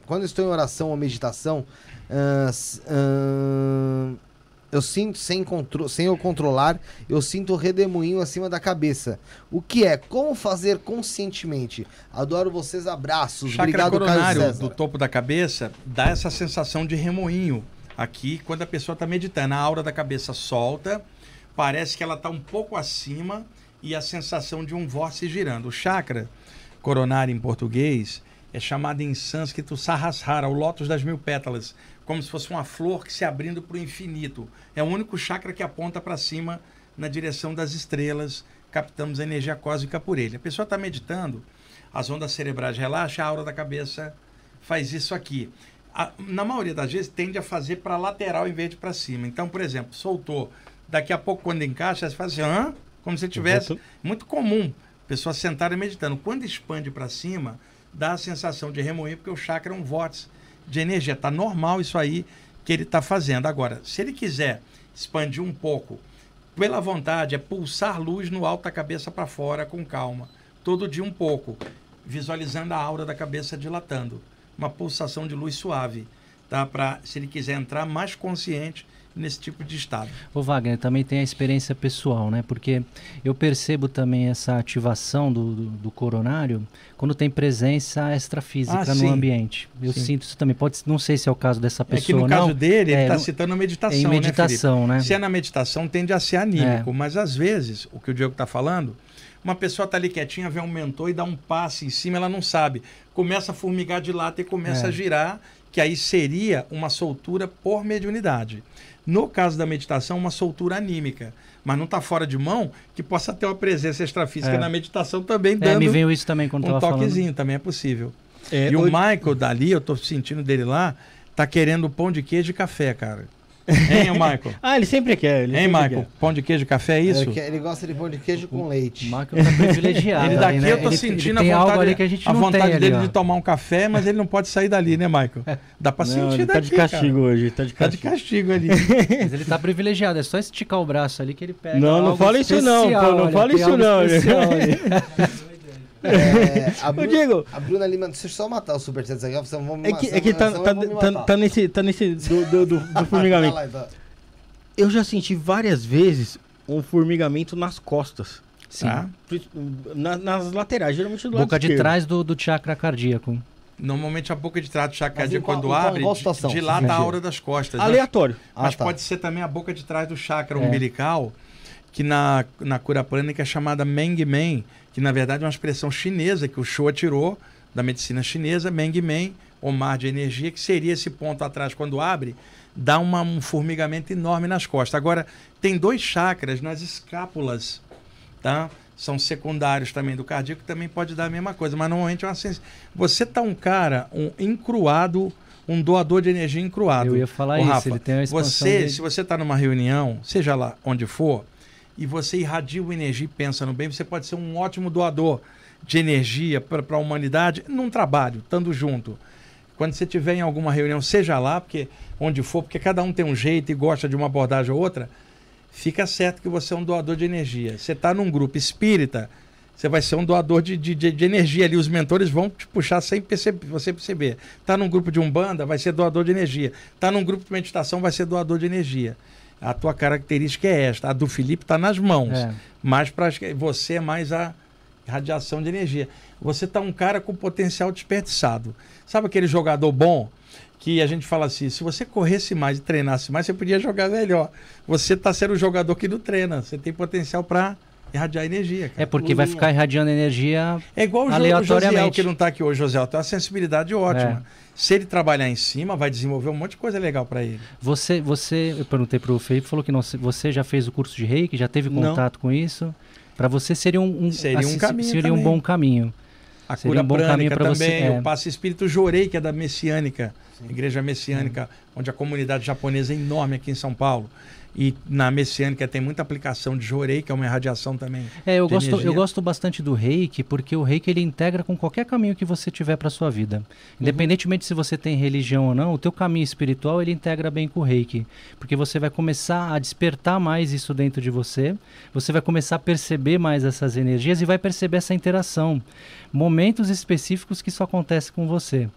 quando estou em oração ou meditação, s- ah, eu sinto sem, contro sem eu controlar, eu sinto o redemoinho acima da cabeça. O que é? Como fazer conscientemente? Adoro vocês, abraços. chakra Obrigado, Caio César. do topo da cabeça dá essa sensação de remoinho aqui quando a pessoa está meditando. A aura da cabeça solta, parece que ela está um pouco acima e a sensação de um vórtice girando. O chakra coronário em português é chamado em sânscrito Sahasrara, o lótus das mil pétalas, como se fosse uma flor que se abrindo para o infinito. É o único chakra que aponta para cima na direção das estrelas. Captamos a energia cósmica por ele. A pessoa está meditando, as ondas cerebrais relaxam, a aura da cabeça faz isso aqui. A- na maioria das vezes tende a fazer para lateral em vez de para cima. Então, por exemplo, soltou. Daqui a pouco, quando encaixa, você faz assim, Hã? como se tivesse. Volta. Muito comum pessoas sentarem meditando. Quando expande para cima, dá a sensação de remoer, porque o chakra é um vórtice de energia. Está normal isso aí que ele está fazendo. Agora, se ele quiser expandir um pouco, pela vontade, é pulsar luz no alto da cabeça para fora com calma. Todo dia um pouco, visualizando a aura da cabeça dilatando. Uma pulsação de luz suave, tá? Para se ele quiser entrar mais consciente nesse tipo de estado. Ô Wagner, também tem a experiência pessoal, né? Porque eu percebo também essa ativação do, do, do coronário quando tem presença extrafísica Ah, no ambiente. Eu Sim. sinto isso também. Pode, não sei se é o caso dessa É pessoa que no ou caso não. dele, ele É, está no- citando a meditação, em né, Felipe? meditação, né? Se é na meditação, tende a ser anímico. Mas às vezes, o que o Diego está falando, uma pessoa está ali quietinha, vê um mentor e dá um passe em cima, ela não sabe. Começa a formigar de lata e começa É. a girar, que aí seria uma soltura por mediunidade. No caso da meditação, uma soltura anímica. Mas não está fora de mão que possa ter uma presença extrafísica É. na meditação também, É, dando me veio isso também quando um estava falando. toquezinho, também é possível. É, e o hoje- Michael dali, eu tô sentindo dele lá, tá querendo pão de queijo e café, cara. Hein, Michael? Ah, ele sempre quer. Ele Hein, sempre Michael? quer. Pão de queijo café é isso? Ele, quer- ele gosta de pão de queijo com O leite. Marco tá privilegiado. Ele ali, daqui né? eu tô Ele- sentindo ele a vontade, ali que a gente a não vontade tem ali, dele ó. de tomar um café, mas ele não pode sair dali, né, Michael? Dá pra Não, sentir ele daqui, tá de castigo cara. hoje. Tá de Tá de castigo. castigo ali. Mas ele tá privilegiado, é só esticar o braço ali que ele pega. Não, não fala isso não, pô, não fala isso não, ali. É, a, Ô, Bru- Diego. a Bruna Lima, deixa eu só matar o Superchat aqui, vocês vão me É que, é que tá, senão tá, tá, matar. tá nesse, tá nesse do, do, do, do formigamento. Lá. Eu já senti várias vezes um formigamento nas costas. Sim. Tá? Na- nas laterais, geralmente do Boca lado de esquerdo. trás do, do chakra cardíaco. Normalmente a boca de trás do chakra Mas quando qual- abre, qual di- situação? dilata a aura das costas. né? Aleatório. Mas Ah, tá. pode ser também a boca de trás do chakra É. umbilical, que na, na cura prânica é chamada Meng Men, que na verdade é uma expressão chinesa que o Shoa tirou da medicina chinesa, Meng Men, ou mar de energia, que seria esse ponto atrás quando abre, dá uma- um formigamento enorme nas costas. Agora, tem dois chakras nas escápulas, tá? São secundários também do cardíaco, também pode dar a mesma coisa, mas normalmente é uma sens... Você tá um cara, um encruado, um doador de energia encruado. Eu ia falar Ô, isso, Rafa, ele tem uma expansão Você, de- se você está numa reunião, seja lá onde for, e você irradia uma energia e pensa no bem, você pode ser um ótimo doador de energia para a humanidade num trabalho, estando junto. Quando você estiver em alguma reunião, seja lá, porque onde for, porque cada um tem um jeito e gosta de uma abordagem ou outra, fica certo que você é um doador de energia. Você está num grupo espírita, você vai ser um doador de, de, de- energia ali. Os mentores vão te puxar sem perceber, você perceber. Está num grupo de umbanda, vai ser doador de energia. Está num grupo de meditação, vai ser doador de energia. A tua característica é esta. A do Felipe está nas mãos. É. Mas para você é mais a radiação de energia. Você está um cara com potencial desperdiçado. Sabe aquele jogador bom que a gente fala assim, se você corresse mais e treinasse mais, você podia jogar melhor. Você está sendo o jogador que não treina. Você tem potencial para irradiar energia. Cara. É porque vai ficar irradiando energia. É igual o Jo- o. Josiel, que não está aqui hoje, Josiel. Tem uma sensibilidade ótima. Se ele trabalhar em cima, vai desenvolver um monte de coisa legal para ele. Você, você, eu perguntei pro Felipe, falou que não, você já fez o curso de Reiki, já teve Não. contato com isso. Para você seria um, um Seria um assi- caminho seria um também. bom caminho. A Seria cura um bom caminho pra você, também, é. o passe espírito Jorei, que é da Messiânica, igreja messiânica, onde a comunidade japonesa é enorme aqui em São Paulo. E na Messiânica tem muita aplicação de Jorei, que é uma irradiação também. É, eu gosto, energia. eu gosto bastante do reiki, porque o reiki ele integra com qualquer caminho que você tiver para sua vida. Independentemente se você tem religião ou não, o teu caminho espiritual ele integra bem com o reiki. Porque você vai começar a despertar mais isso dentro de você, você vai começar a perceber mais essas energias e vai perceber essa interação. Momentos específicos que isso acontece com você.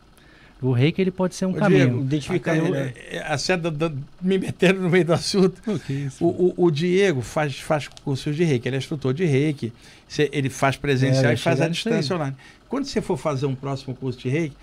O reiki ele pode ser um Ô, caminho. Diego, Identificar Até, melhor. é, a seda da- me metendo no meio do assunto. O, o- o Diego faz, faz cursos de reiki, ele é instrutor de reiki, ele faz presencial É, vai e faz aí. distância online. Quando você for fazer um próximo curso de reiki,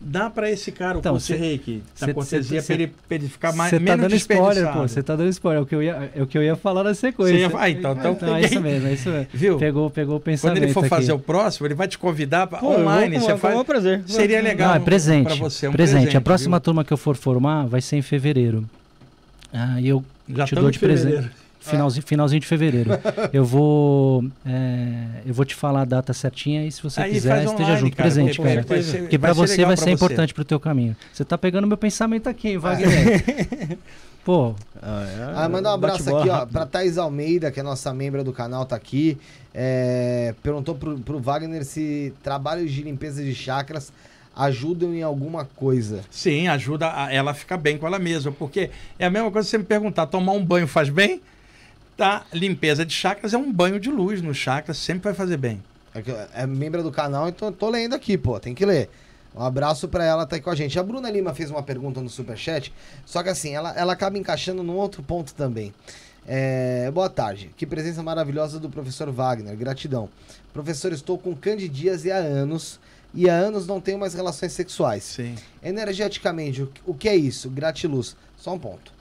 dá para esse cara o Então, curso cê- reiki, cê- da cortesia, cê- para ele, pra ele ficar mais, Você tá dando spoiler, pô. Você tá dando spoiler. É o que eu ia, é o que eu ia falar na sequência. Ia- ah, então- então é peguei. isso mesmo, é isso mesmo. Viu? Pegou, pegou o pensamento Quando ele for aqui. fazer o próximo, ele vai te convidar Pô, vou online. com- Você faz... prazer. Seria legal Não, é presente. para você. é um presente. A próxima viu? turma que eu for formar vai ser em fevereiro. Ah, e eu Já te dou de presente. Finalzinho, finalzinho de fevereiro. eu vou é, eu vou te falar a data certinha e se você Aí quiser, faz esteja online, junto, cara, presente, porque cara. vai ser- Porque ser você vai pra ser você. importante pro teu caminho. Você tá pegando meu pensamento aqui, hein, Wagner? Pô, Ah, manda um abraço aqui, ó, pra Thais Almeida, que é nossa membra do canal, tá aqui. É, perguntou pro, pro Wagner se trabalhos de limpeza de chakras ajudam em alguma coisa. Sim, ajuda a ela a ficar bem com ela mesma. Porque é a mesma coisa que você me perguntar: tomar um banho faz bem? Tá, limpeza de chakras é um banho de luz no chakras, sempre vai fazer bem. É, é membro do canal, então eu tô lendo aqui, pô, tem que ler. Um abraço pra ela, tá aí com a gente. A Bruna Lima fez uma pergunta no Superchat, só que assim, ela, ela acaba encaixando num outro ponto também. É, boa tarde, que presença maravilhosa do professor Wagner, gratidão. Professor, estou com candidíase há anos e há anos não tenho mais relações sexuais. Sim. Energeticamente, o, o que é isso? Gratiluz. Só um ponto.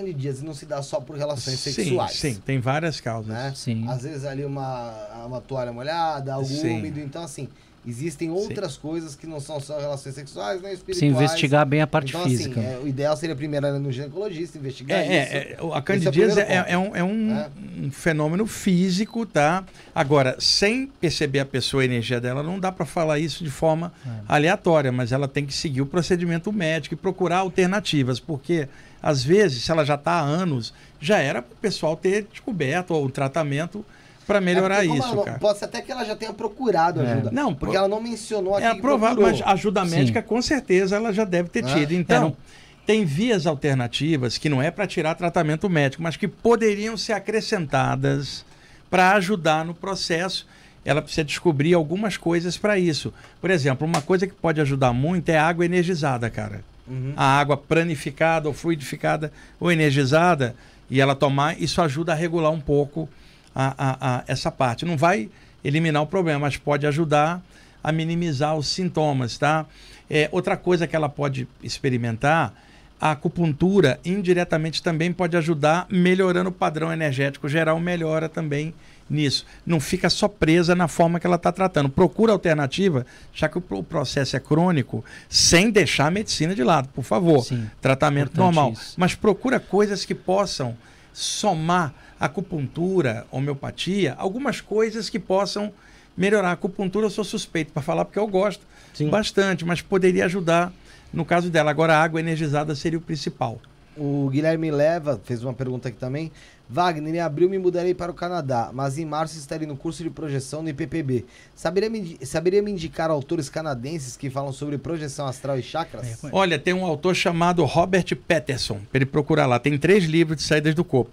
Candidíase não se dá só por relações Sim, sexuais. sim, tem várias causas. Né? Sim. Às vezes ali uma, uma toalha molhada, algo Sim. úmido. Então, assim, existem outras coisas que não são só relações sexuais, né? Se Espirituais. investigar bem a parte então, física. Assim, é, o ideal seria primeiro ir no ginecologista, investigar É, isso. é, é, a é candidíase é, é um, é um- É. um fenômeno físico, tá? Agora, sem perceber a pessoa, a energia dela, não dá para falar isso de forma É. aleatória, mas ela tem que seguir o procedimento médico e procurar alternativas, porque às vezes, se ela já está há anos, já era para o pessoal ter descoberto o tratamento para melhorar É isso, ela cara. Pode ser até que ela já tenha procurado É. ajuda. Não, porque ela não mencionou aqui É provável, procurou. mas ajuda Sim. médica com certeza ela já deve ter Ah. tido. É, Então, não- tem vias alternativas que não é para tirar tratamento médico, mas que poderiam ser acrescentadas para ajudar no processo. Ela precisa descobrir algumas coisas para isso. Por exemplo, uma coisa que pode ajudar muito é a água energizada, cara. Uhum. A água pranificada ou fluidificada ou energizada e ela tomar, isso ajuda a regular um pouco a, a- a- essa parte. Não vai eliminar o problema, mas pode ajudar a minimizar os sintomas, tá? É, outra coisa que ela pode experimentar, a acupuntura indiretamente também pode ajudar melhorando o padrão energético geral, melhora também nisso. Não fica só presa na forma que ela está tratando. Procura alternativa, já que o pro- o processo é crônico, sem deixar a medicina de lado, por favor. Sim, Tratamento normal. isso. Mas procura coisas que possam somar acupuntura, homeopatia, algumas coisas que possam melhorar. A acupuntura eu sou suspeito para falar porque eu gosto Sim. bastante, mas poderia ajudar no caso dela. Agora a água energizada seria o principal. O Guilherme Leva fez uma pergunta aqui também. Wagner, em abril me mudarei para o Canadá, mas em março estarei no curso de projeção no IPPB. Saberia me, saberia me indicar autores canadenses que falam sobre projeção astral e chakras? É, Olha, tem um autor chamado Robert Patterson, para ele procurar lá. Tem três livros de saídas do corpo.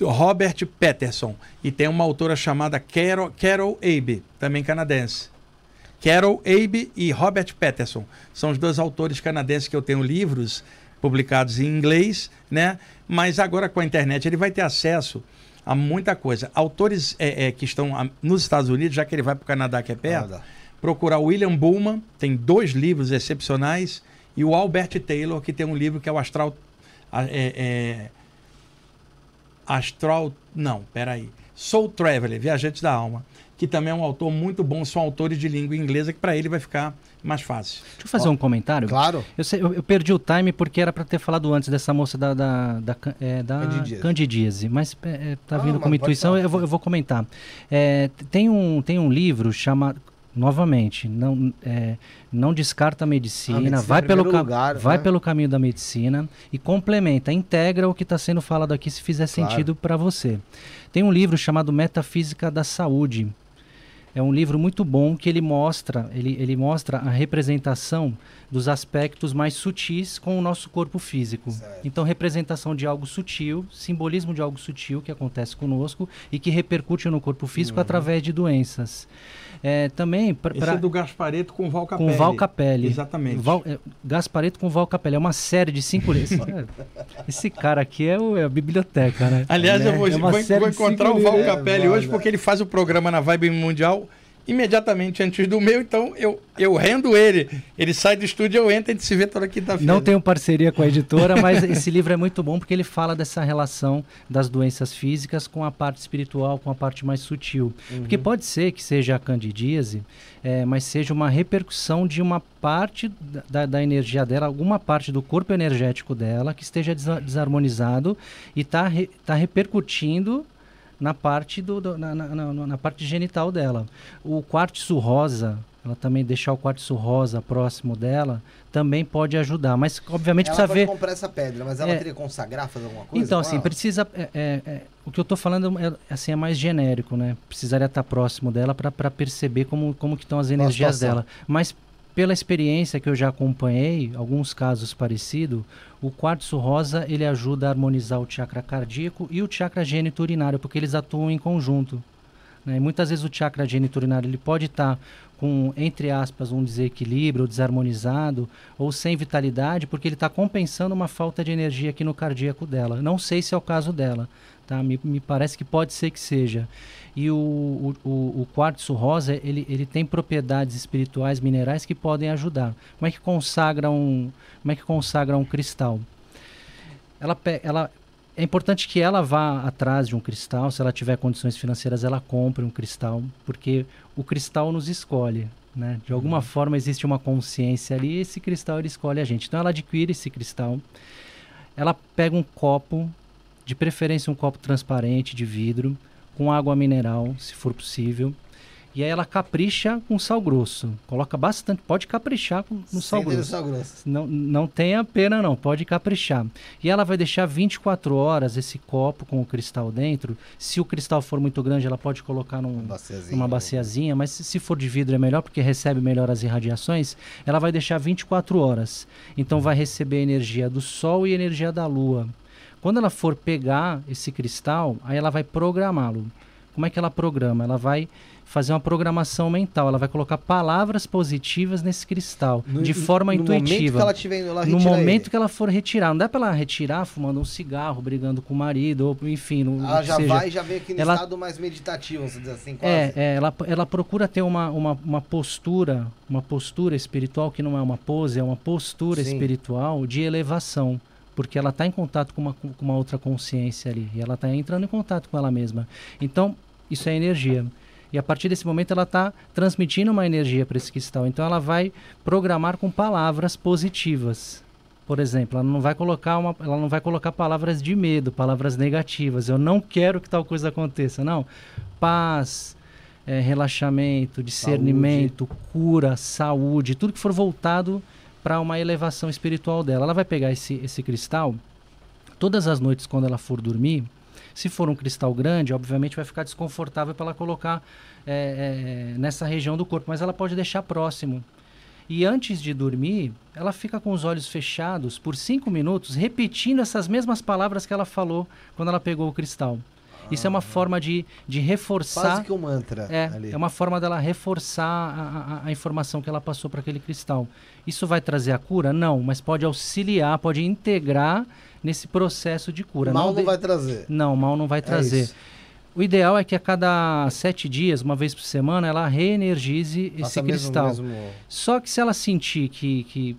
Robert Patterson. E tem uma autora chamada Carol, Carol Abe, também canadense. Carol Abe e Robert Patterson. São os dois autores canadenses que eu tenho livros publicados em inglês, né? Mas agora com a internet ele vai ter acesso a muita coisa. Autores é, é, que estão nos Estados Unidos, já que ele vai para o Canadá, que é perto, Nada. procurar William Bullman, tem dois livros excepcionais, e o Albert Taylor, que tem um livro que é o Astral. É, é, Astral. Não, peraí. Soul Traveler, Viajante da Alma, que também é um autor muito bom, são autores de língua inglesa, que para ele vai ficar mais fácil. Deixa eu fazer Ó, um comentário. Claro. Eu, sei- eu- eu perdi o time porque era para ter falado antes dessa moça da, da, da, é, da Candidíase. candidíase, mas é, é, tá Ah, vindo como intuição, eu vou, eu vou comentar. É, tem, um, tem um livro chamado, novamente, não, é, não descarta a medicina, A medicina vai, pelo, lugar, vai né? pelo caminho da medicina e complementa, integra o que está sendo falado aqui se fizer Claro. sentido para você. Tem um livro chamado Metafísica da Saúde. É um livro muito bom que ele mostra, ele, ele mostra a representação dos aspectos mais sutis com o nosso corpo físico. Certo. Então, representação de algo sutil, simbolismo de algo sutil que acontece conosco e que repercute no corpo físico através de doenças. É, também pra- Esse pra- é do Gaspareto com Val Capelli. com Val Capelli. Exatamente. Val, é, Gaspareto com Val Capelli. É uma série de cinco. esse, esse cara aqui é, o- é a biblioteca, né? Aliás, eu vou, É vou- vou encontrar o Val livros. Capelli É, hoje porque ele faz o programa na Vibe Mundial imediatamente antes do meu, então eu, eu rendo ele. Ele sai do estúdio, eu entro e a gente se vê toda quinta-feira. Não tenho parceria com a editora, mas esse livro é muito bom porque ele fala dessa relação das doenças físicas com a parte espiritual, com a parte mais sutil. Porque pode ser que seja a candidíase, é, mas seja uma repercussão de uma parte da- da, energia dela, alguma parte do corpo energético dela que esteja desa- desarmonizado e está tá repercutindo na parte do, do- na, na- na- na parte genital dela. O quartzo rosa, ela também deixar o quartzo rosa próximo dela, também pode ajudar. Mas obviamente ela precisa pode ver. comprar essa pedra, mas ela É. teria que consagrar, fazer alguma coisa? Então, assim, ela? precisa. é, é, é, o que eu estou falando é, assim, é mais genérico, né? Precisaria estar próximo dela para perceber como, como que estão as energias dela. Mas pela experiência que eu já acompanhei, alguns casos parecidos, o quartzo rosa ele ajuda a harmonizar o chakra cardíaco e o chakra geniturinário, porque eles atuam em conjunto. Né? Muitas vezes o chakra geniturinário ele pode estar com, entre aspas, um desequilíbrio, ou desarmonizado, ou sem vitalidade, porque ele está compensando uma falta de energia aqui no cardíaco dela. Não sei se é o caso dela, tá? Me, me parece que pode ser que seja. E o, o, o, quartzo rosa, ele, ele tem propriedades espirituais, minerais que podem ajudar. Como é que consagra um, como é que consagra um cristal? Ela, ela é importante que ela vá atrás de um cristal, se ela tiver condições financeiras, ela compre um cristal, porque o cristal nos escolhe. né? De alguma forma existe uma consciência ali e esse cristal ele escolhe a gente. Então ela adquire esse cristal, ela pega um copo, de preferência um copo transparente de vidro, com água mineral, se for possível. E aí ela capricha com sal grosso. Coloca bastante, pode caprichar com, no sal grosso. sal grosso. Não, não tenha pena não, pode caprichar. E ela vai deixar 24 horas esse copo com o cristal dentro. Se o cristal for muito grande, ela pode colocar num, Baciazinha. numa baciazinha, mas se, se for de vidro é melhor porque recebe melhor as irradiações. Ela vai deixar 24 horas. Então vai receber energia do sol e energia da lua. Quando ela for pegar esse cristal, aí ela vai programá-lo. Como é que ela programa? Ela vai fazer uma programação mental. Ela vai colocar palavras positivas nesse cristal, No- de forma no momento intuitiva que ela estiver indo lá no momento ele. que ela for retirar. Não dá pra ela retirar fumando um cigarro, brigando com o marido, ou enfim. No, Ela já seja. vai e já vem aqui no Ela- estado mais meditativo, vamos dizer assim, quase. É, é, ela, ela procura ter uma, uma, uma postura, uma postura espiritual que não é uma pose, é uma postura Sim. espiritual de elevação. Porque ela está em contato com uma, com uma outra consciência ali. E ela está entrando em contato com ela mesma. Então, isso é energia. E a partir desse momento ela está transmitindo uma energia para esse cristal. Então ela vai programar com palavras positivas. Por exemplo, ela não vai colocar uma, ela não vai colocar palavras de medo, palavras negativas. Eu não quero que tal coisa aconteça. Não. Paz, eh, relaxamento, discernimento, cura, saúde, tudo que for voltado para uma elevação espiritual dela. Ela vai pegar esse, esse cristal todas as noites quando ela for dormir. Se for um cristal grande, obviamente vai ficar desconfortável para ela colocar eh, eh, nessa região do corpo, mas ela pode deixar próximo. E antes de dormir, ela fica com os olhos fechados por cinco minutos, repetindo essas mesmas palavras que ela falou quando ela pegou o cristal. Isso é uma forma de, de reforçar. Quase que um mantra É, ali. é uma forma dela reforçar a, a- a informação que ela passou para aquele cristal. Isso vai trazer a cura? Não, mas pode auxiliar, pode integrar nesse processo de cura. Mal não de- vai trazer. não, mal não vai trazer. isso. o ideal é que a cada sete dias, uma vez por semana, ela reenergize esse Faça mesmo- cristal. mesmo- Só que se ela sentir que, que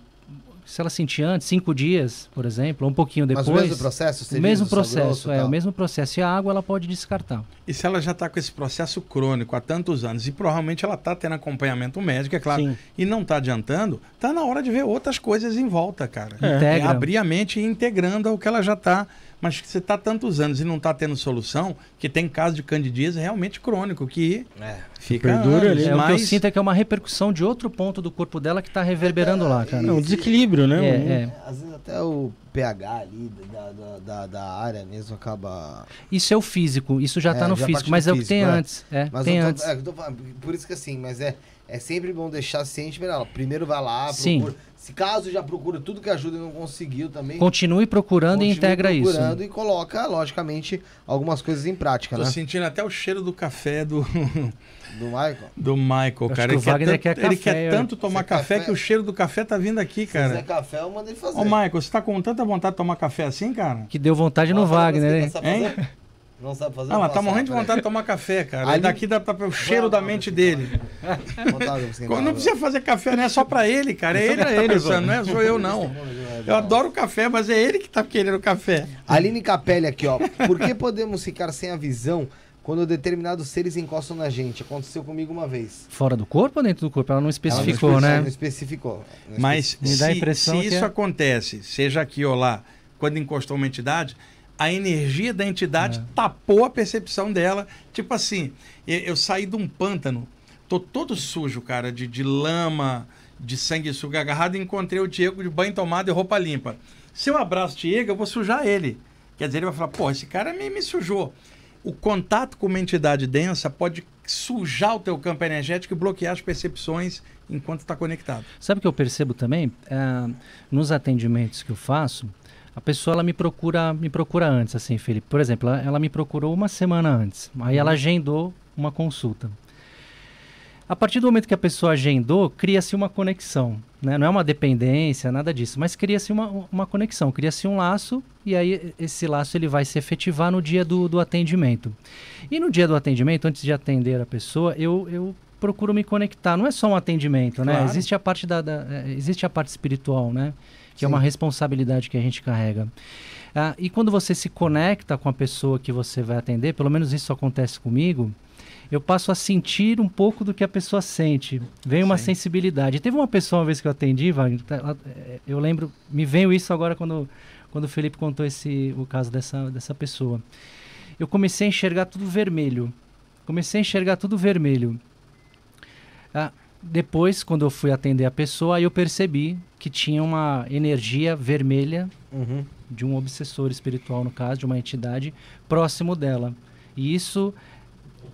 se ela sentir antes, cinco dias, por exemplo, ou um pouquinho Mas depois, o mesmo processo? você o mesmo o processo, grosso é tal? o mesmo processo. E a água ela pode descartar. E se ela já está com esse processo crônico há tantos anos e provavelmente ela está tendo acompanhamento médico, é claro, Sim. e não está adiantando, tá na hora de ver outras coisas em volta, cara. É. Integra. abrir a mente e integrando ao que ela já está. Mas que você está tantos anos e não está tendo solução, que tem caso de candidíase realmente crônico, que É. fica Perdura anos, ali. É, O que eu sinto é que é uma repercussão de outro ponto do corpo dela que está reverberando lá, cara. É um desequilíbrio, né? É, Um- é. Às vezes até o pH ali da, da, da, da área mesmo acaba. Isso é o físico, isso já É, está no já físico, mas é o que tem é. antes. É, Mas tem eu tô, antes. é, tô por isso que assim, mas é, é sempre bom deixar ciente melhor. Primeiro vai lá, Sim. procura. Se caso já procura tudo que ajuda e não conseguiu também. Continue procurando e continue integra isso. procurando e coloca, logicamente, algumas coisas em prática, Tô né? sentindo até o cheiro do café do, Do Michael. do Michael, Acho cara. que Ele o Wagner tanto, quer ele café, quer eu- tanto tomar Quer café, café? que o cheiro do café tá vindo aqui, Se quiser cara. café, eu mando ele fazer. Ô, Michael, você tá com tanta vontade de tomar café assim, cara? Que deu vontade no Wagner, né? Hein? Não sabe fazer? Ah, mas Não tá morrendo de vontade de tomar café, cara. Ali- E daqui dá pra ver o cheiro da mente dele. Vontade, você quer Não precisa fazer café, não é só pra ele, cara. É ele que tá ele, pensando, não é só eu, não. Eu adoro café, mas é ele que tá querendo café. Aline Capelli aqui, ó. Por que podemos ficar sem a visão quando determinados seres encostam na gente? Aconteceu comigo uma vez. Fora do corpo ou dentro do corpo? Ela não Ela não especificou, especi- né? Não especificou. Não Mas Me dá a se, impressão se que isso é- acontece, seja aqui ou lá, quando encostou uma entidade, a energia da É. entidade tapou a percepção dela. Tipo assim, eu, eu saí de um pântano, tô todo sujo, cara, de, de lama, de sanguessuga agarrado, e encontrei o Diego de banho tomado e roupa limpa. Se eu abraço o Diego, eu vou sujar ele. Quer dizer, ele vai falar, pô, esse cara me, me sujou. O contato com uma entidade densa pode sujar o teu campo energético e bloquear as percepções enquanto está conectado. Sabe o que eu percebo também? É, nos atendimentos que eu faço, a pessoa ela me procura, me procura antes, assim, Felipe. Por exemplo, ela, ela me procurou uma semana antes. Aí ela agendou uma consulta. A partir do momento que a pessoa agendou, cria-se uma conexão. Né? Não é uma dependência, nada disso, mas cria-se uma, uma conexão, cria-se um laço e aí esse laço ele vai se efetivar no dia do, do atendimento. E no dia do atendimento, antes de atender a pessoa, eu, eu procuro me conectar. Não é só um atendimento, né? Claro. Existe a parte da, da- eh, existe a parte espiritual, né? Que é Sim. uma responsabilidade que a gente carrega. Ah, e quando você se conecta com a pessoa que você vai atender, pelo menos isso acontece comigo, eu passo a sentir um pouco do que a pessoa sente. Vem uma Sim. sensibilidade. Teve uma pessoa uma vez que eu atendi, Wagner, tá- é, eu lembro, me veio isso agora quando, quando o Felipe contou esse, o caso dessa, dessa pessoa. Eu comecei a enxergar tudo vermelho. Comecei a enxergar tudo vermelho. Ah, depois, quando eu fui atender a pessoa, aí eu percebi que tinha uma energia vermelha Uhum. de um obsessor espiritual, no caso, de uma entidade próximo dela. E isso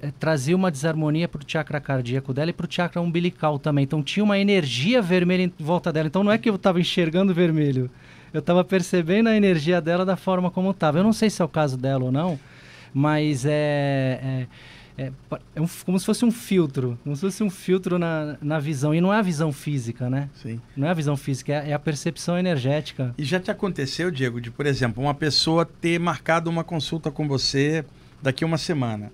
eh, trazia uma desarmonia para o chakra cardíaco dela e para o chakra umbilical também. Então tinha uma energia vermelha em volta dela. Então não é que eu estava enxergando vermelho, eu estava percebendo a energia dela da forma como estava. Eu não sei se é o caso dela ou não, mas é. é é, é um- como se fosse um filtro, como se fosse um filtro na, na visão. E não é a visão física, né? Sim. Não é a visão física, é, é a percepção energética. E já te aconteceu, Diego, de, por exemplo, uma pessoa ter marcado uma consulta com você daqui a uma semana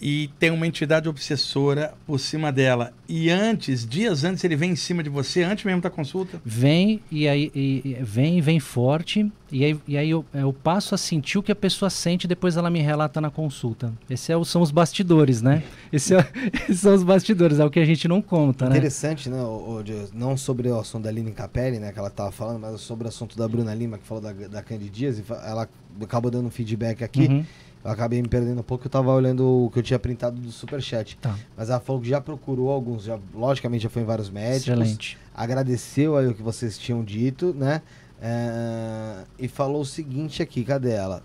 e tem uma entidade obsessora por cima dela e antes, dias antes, ele vem em cima de você, antes mesmo da consulta? Vem e aí e- e vem, vem forte, e aí, e aí eu, eu passo a sentir o que a pessoa sente e depois ela me relata na consulta. Esses é o- são os bastidores, né? Esse é- esses são os bastidores, é o que a gente não conta, né? Interessante, né? o Dias, não sobre o assunto da Aline Capelli, né? Que ela tava falando, mas sobre o assunto da Bruna Lima, que falou da, da Candy Dias, e fa- ela acabou dando um feedback aqui. Uhum. Eu acabei me perdendo um pouco, eu tava olhando o que eu tinha printado do Superchat. Tá, Mas ela falou que já procurou alguns, já, logicamente já foi em vários médicos. excelente. Agradeceu aí o que vocês tinham dito, né? É, e falou o seguinte aqui, cadê ela?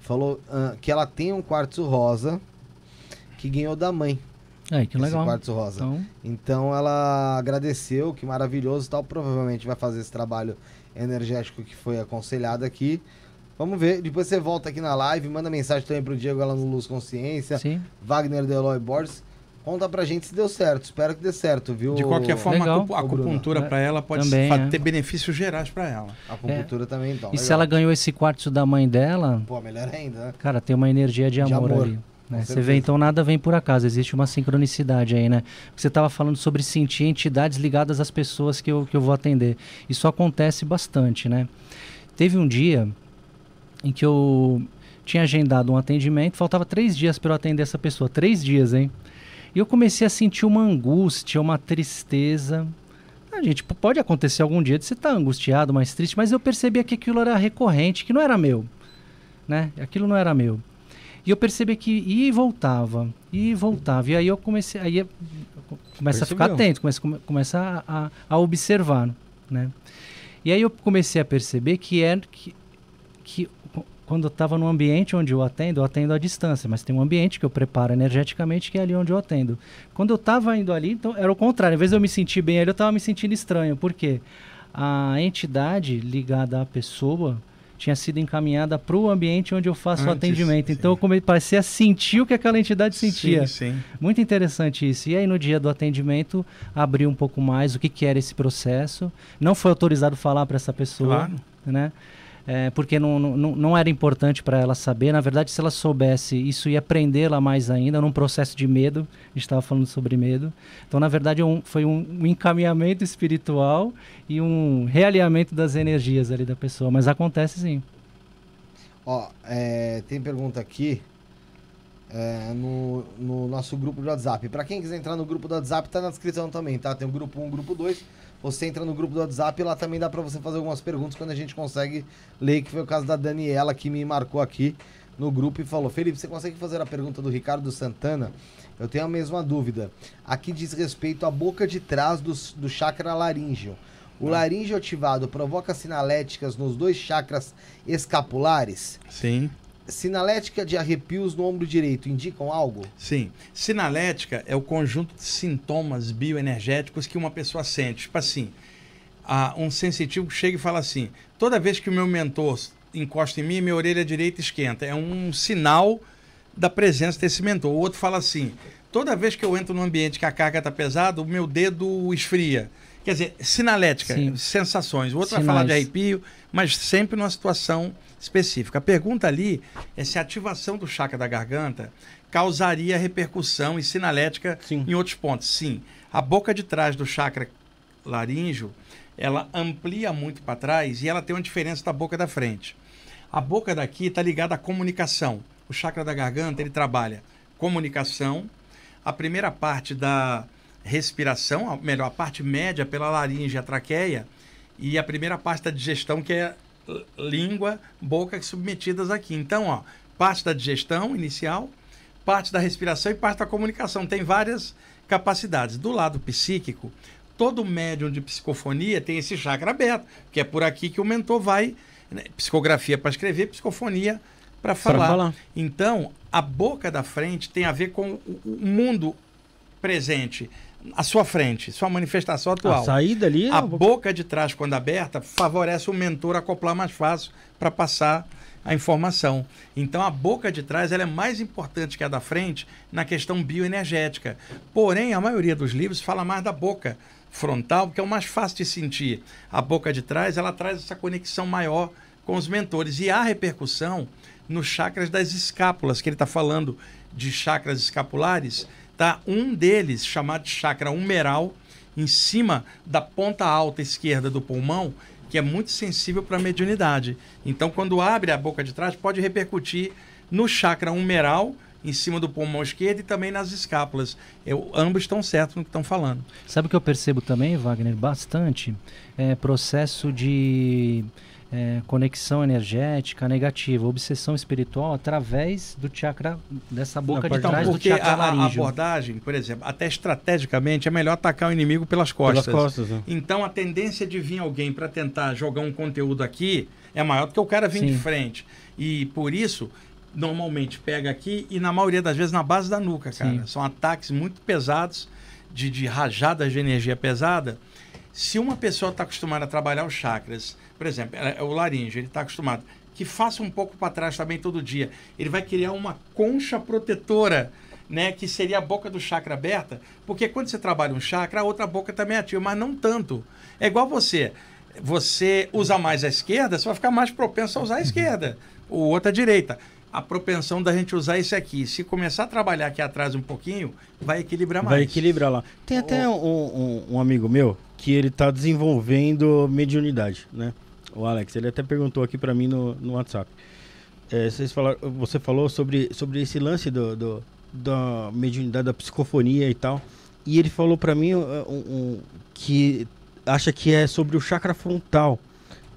Falou ah, que ela tem um quartzo rosa que ganhou da mãe. Aí, que esse legal. quartzo rosa. Então, Então ela agradeceu, que maravilhoso tal. Provavelmente vai fazer esse trabalho energético que foi aconselhado aqui. Vamos ver. Depois você volta aqui na live, manda mensagem também pro Diego lá no Luz Consciência, sim. Wagner Deloy Borges. Conta pra gente se deu certo. Espero que dê certo, viu? De qualquer forma, a Legal. a acupuntura É, para ela pode também, é. ter benefícios gerais para ela. A acupuntura também, então. E se legal. ela ganhou esse quartzo da mãe dela, Pô, melhor ainda, né? cara, tem uma energia de De amor, amor, ali. né? Você vê, então nada vem por acaso, existe uma sincronicidade aí, né? Você estava falando sobre sentir entidades ligadas às pessoas que eu, que eu vou atender. Isso acontece bastante, né? Teve um dia em que eu tinha agendado um atendimento, faltava três dias para eu atender essa pessoa. Três dias, hein? E eu comecei a sentir uma angústia, uma tristeza. A gente p- pode acontecer algum dia de você estar angustiado, mais triste, mas eu percebia que aquilo era recorrente, que não era meu, né? Aquilo não era meu. E eu percebi que ia e voltava, ia e voltava. E aí eu comecei, aí eu começa a ficar atento, começa, come- começa a, a, a observar, né? E aí eu comecei a perceber que é que, que quando eu estava no ambiente onde eu atendo, eu atendo à distância, mas tem um ambiente que eu preparo energeticamente que é ali onde eu atendo. Quando eu estava indo ali, então era o contrário. Em vez de eu me sentir bem ali, eu estava me sentindo estranho. Por quê? A entidade ligada à pessoa tinha sido encaminhada para o ambiente onde eu faço o Antes, atendimento. Então eu sim. come, parecia sentir o que aquela entidade sentia. Sim, sim. Muito interessante isso. E aí no dia do atendimento abri um pouco mais o que, que era esse processo. Não foi autorizado falar para essa pessoa, Claro. né? É, porque não, não, não era importante para ela saber. Na verdade, se ela soubesse, isso ia prendê-la mais ainda num processo de medo. A gente estava falando sobre medo. Então, na verdade, um- foi um, um encaminhamento espiritual e um realinhamento das energias ali da pessoa. Mas acontece sim. Ó, é, tem pergunta aqui é, no, no nosso grupo do WhatsApp. Pra quem quiser entrar no grupo do WhatsApp, tá na descrição também, tá? Tem o grupo 1, o grupo 2. Você entra no grupo do WhatsApp e lá também dá pra você fazer algumas perguntas quando a gente consegue ler, que foi o caso da Daniela que me marcou aqui no grupo e falou: Felipe, você consegue fazer a pergunta do Ricardo Santana? Eu tenho a mesma dúvida. Aqui diz respeito à boca de trás do, do chakra laríngeo. O laríngeo ativado provoca sinaléticas nos dois chakras escapulares? Sim. Sinalética de arrepios no ombro direito indicam algo? Sim. Sinalética é o conjunto de sintomas bioenergéticos que uma pessoa sente. Tipo assim, um sensitivo chega e fala assim: toda vez que o meu mentor encosta em mim, minha orelha direita esquenta. É um sinal da presença desse mentor. O outro fala assim: toda vez que eu entro num ambiente que a carga está pesada, o meu dedo esfria. Quer dizer, sinalética, Sim. sensações. O outro vai falar de Sinais. arrepio, mas sempre numa situação específica. A pergunta ali é se a ativação do chakra da garganta causaria repercussão e sinalética Sim. em outros pontos. Sim. A boca de trás do chakra laríngeo, ela amplia muito para trás e ela tem uma diferença da boca da frente. A boca daqui está ligada à comunicação. O chakra da garganta, ele trabalha comunicação, a primeira parte da respiração, a- melhor, a parte média pela laringe e a traqueia, e a primeira parte da digestão, que é língua, boca submetidas aqui. Então, ó, parte da digestão inicial, parte da respiração e parte da comunicação. Tem várias capacidades. Do lado psíquico, todo médium de psicofonia tem esse chakra aberto, que é por aqui que o mentor vai. né, Psicografia para escrever, psicofonia para falar. falar. Então, a boca da frente tem a ver com o, o mundo presente, à sua frente, sua manifestação atual. A saída ali. A é- boca de trás, quando aberta, favorece o mentor a acoplar mais fácil para passar a informação. Então, a boca de trás ela é mais importante que a da frente na questão bioenergética. Porém, a maioria dos livros fala mais da boca frontal, que é o mais fácil de sentir. A boca de trás ela traz essa conexão maior com os mentores. E há repercussão nos chakras das escápulas, que ele está falando de chakras escapulares. Tá? Um deles, chamado de chakra humeral, em cima da ponta alta esquerda do pulmão, que é muito sensível para a mediunidade. Então, quando abre a boca de trás, pode repercutir no chakra humeral, em cima do pulmão esquerdo e também nas escápulas. Eu, ambos estão certos no que estão falando. Sabe o que eu percebo também, Wagner? Bastante é, processo de é, conexão energética negativa, obsessão espiritual através do chakra, dessa boca de parte- Então, trás do porque chakra a, a abordagem, por exemplo, até estrategicamente, é melhor atacar o inimigo pelas costas. Pelas costas. né? Então a tendência de vir alguém para tentar jogar um conteúdo aqui é maior do que o cara vir de Sim. frente. E por isso, normalmente pega aqui e na maioria das vezes na base da nuca, cara. Sim. São ataques muito pesados, de, de rajadas de energia pesada. Se uma pessoa está acostumada a trabalhar os chakras, por exemplo, é- é o laringe, ele está acostumado, que faça um pouco para trás também todo dia. Ele vai criar uma concha protetora, né, que seria a boca do chakra aberta, porque quando você trabalha um chakra, a outra boca também é ativa, mas não tanto. É igual você. Você usa mais a esquerda, você vai ficar mais propenso a usar a esquerda, o outro a direita. A propensão da gente usar esse aqui, se começar a trabalhar aqui atrás um pouquinho, vai equilibrar mais. Vai equilibrar lá. Tem até um, um- um amigo meu que ele tá desenvolvendo mediunidade, né? O Alex, ele até perguntou aqui pra mim no, no WhatsApp. É, vocês falaram, você falou sobre, sobre esse lance do, do- da mediunidade, da psicofonia e tal. E ele falou pra mim uh, um- um- que acha que é sobre o chakra frontal.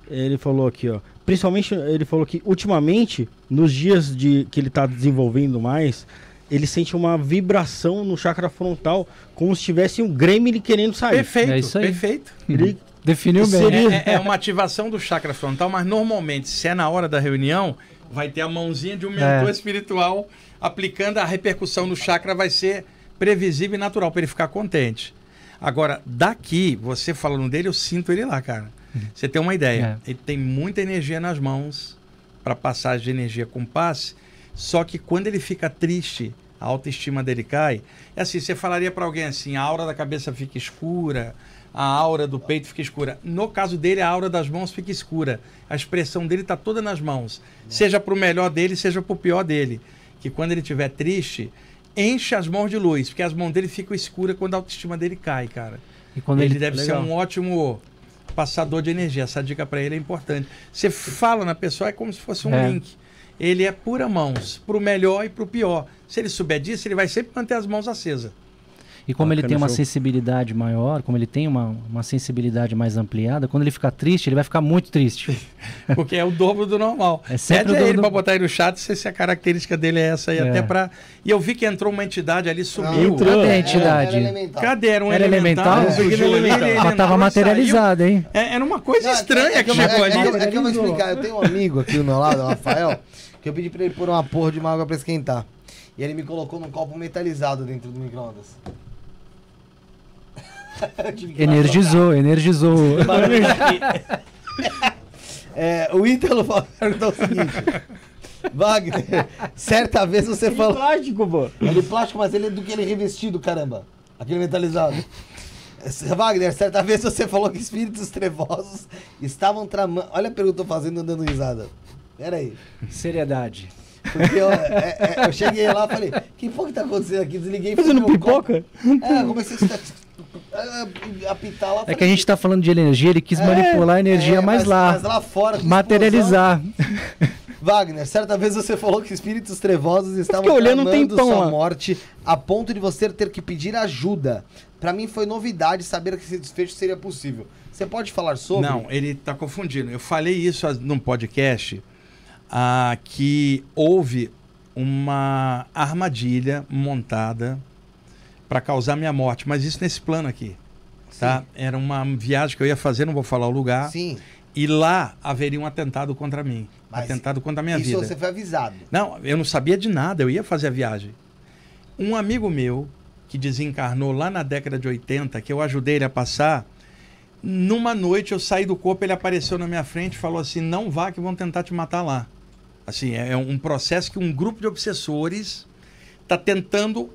Ele falou aqui, ó. Principalmente, ele falou que ultimamente, nos dias de que ele tá desenvolvendo mais, ele sente uma vibração no chakra frontal, como se tivesse um gremlin querendo sair. Perfeito, É isso aí. perfeito. Ele- Definiu bem. Seria- É, é- é uma ativação do chakra frontal, mas normalmente, se é na hora da reunião, vai ter a mãozinha de um mentor É. espiritual aplicando a repercussão no chakra, vai ser previsível e natural para ele ficar contente. Agora, daqui, você falando dele, eu sinto ele lá, cara. Você tem uma ideia. É. Ele tem muita energia nas mãos para passagem de energia com passe, só que quando ele fica triste, a autoestima dele cai. É assim, você falaria para alguém assim, a aura da cabeça fica escura, a aura do peito fica escura. No caso dele, a aura das mãos fica escura. A expressão dele está toda nas mãos. Seja para o melhor dele, seja para o pior dele. Que quando ele estiver triste, enche as mãos de luz, porque as mãos dele ficam escuras quando a autoestima dele cai, cara. E quando ele, ele, deve Legal. ser um ótimo passador de energia. Essa dica para ele é importante. Você fala na pessoa, é como se fosse um É. link. Ele é pura mãos, para o melhor e para o pior. Se ele souber disso, ele vai sempre manter as mãos acesas. E como ele tem uma show. sensibilidade maior, como ele tem uma, uma sensibilidade mais ampliada, quando ele ficar triste, ele vai ficar muito triste. Porque é o dobro do normal. É sempre Pede o a dobro ele do- para botar aí no chat se, se a característica dele é essa aí, É. até para. E eu vi que entrou uma entidade ali, sumiu. entrou. Cadê a Era- entidade? era. Cadê? Era um Era elemental? elemental. É ali, elemental. ele Ela entrou tava e materializada, hein? É, era uma coisa Não, estranha é que eu- chegou é, ali. É, que eu- é que eu vou explicar. Eu tenho um amigo aqui do meu lado, o Rafael, que eu pedi pra ele pôr uma porra de uma água pra esquentar. E ele me colocou num copo metalizado dentro do micro-ondas. Energizou, energizou. É, o Ítalo perguntou o seguinte. Wagner, certa vez você falou. Plástico, pô. É de plástico, mas ele é do que ele é revestido, caramba. Aquele metalizado. É, Wagner, certa vez você falou que espíritos trevosos estavam tramando. Olha a pergunta que eu tô fazendo dando risada. Pera aí. Seriedade. Porque eu, é, é, eu cheguei lá e falei, que porra que tá acontecendo aqui? Desliguei e fui Fazendo meu copo. pipoca? É, eu comecei a apitar lá. É que a gente tá falando de energia, ele quis manipular a eneria é, mais mas- lá. Mas lá fora. Materializar. Wagner, certa vez você falou que espíritos trevosos estavam olhando um tempão sua lá. morte a ponto de você ter que pedir ajuda. Pra mim foi novidade saber que esse desfecho seria possível. Você pode falar sobre? Não, ele está confundindo. Eu falei isso num podcast ah, que houve uma armadilha montada para causar minha morte, mas isso nesse plano aqui. Tá? Era uma viagem que eu ia fazer, não vou falar o lugar, Sim. e lá haveria um atentado contra mim. Mas atentado contra a minha Isso vida. você foi avisado. Não, eu não sabia de nada, eu ia fazer a viagem. Um amigo meu, que desencarnou lá na década de 80, que eu ajudei ele a passar, numa noite eu saí do corpo, ele apareceu na minha frente e falou assim: não vá que vão tentar te matar lá. Assim, é um processo que um grupo de obsessores está tentando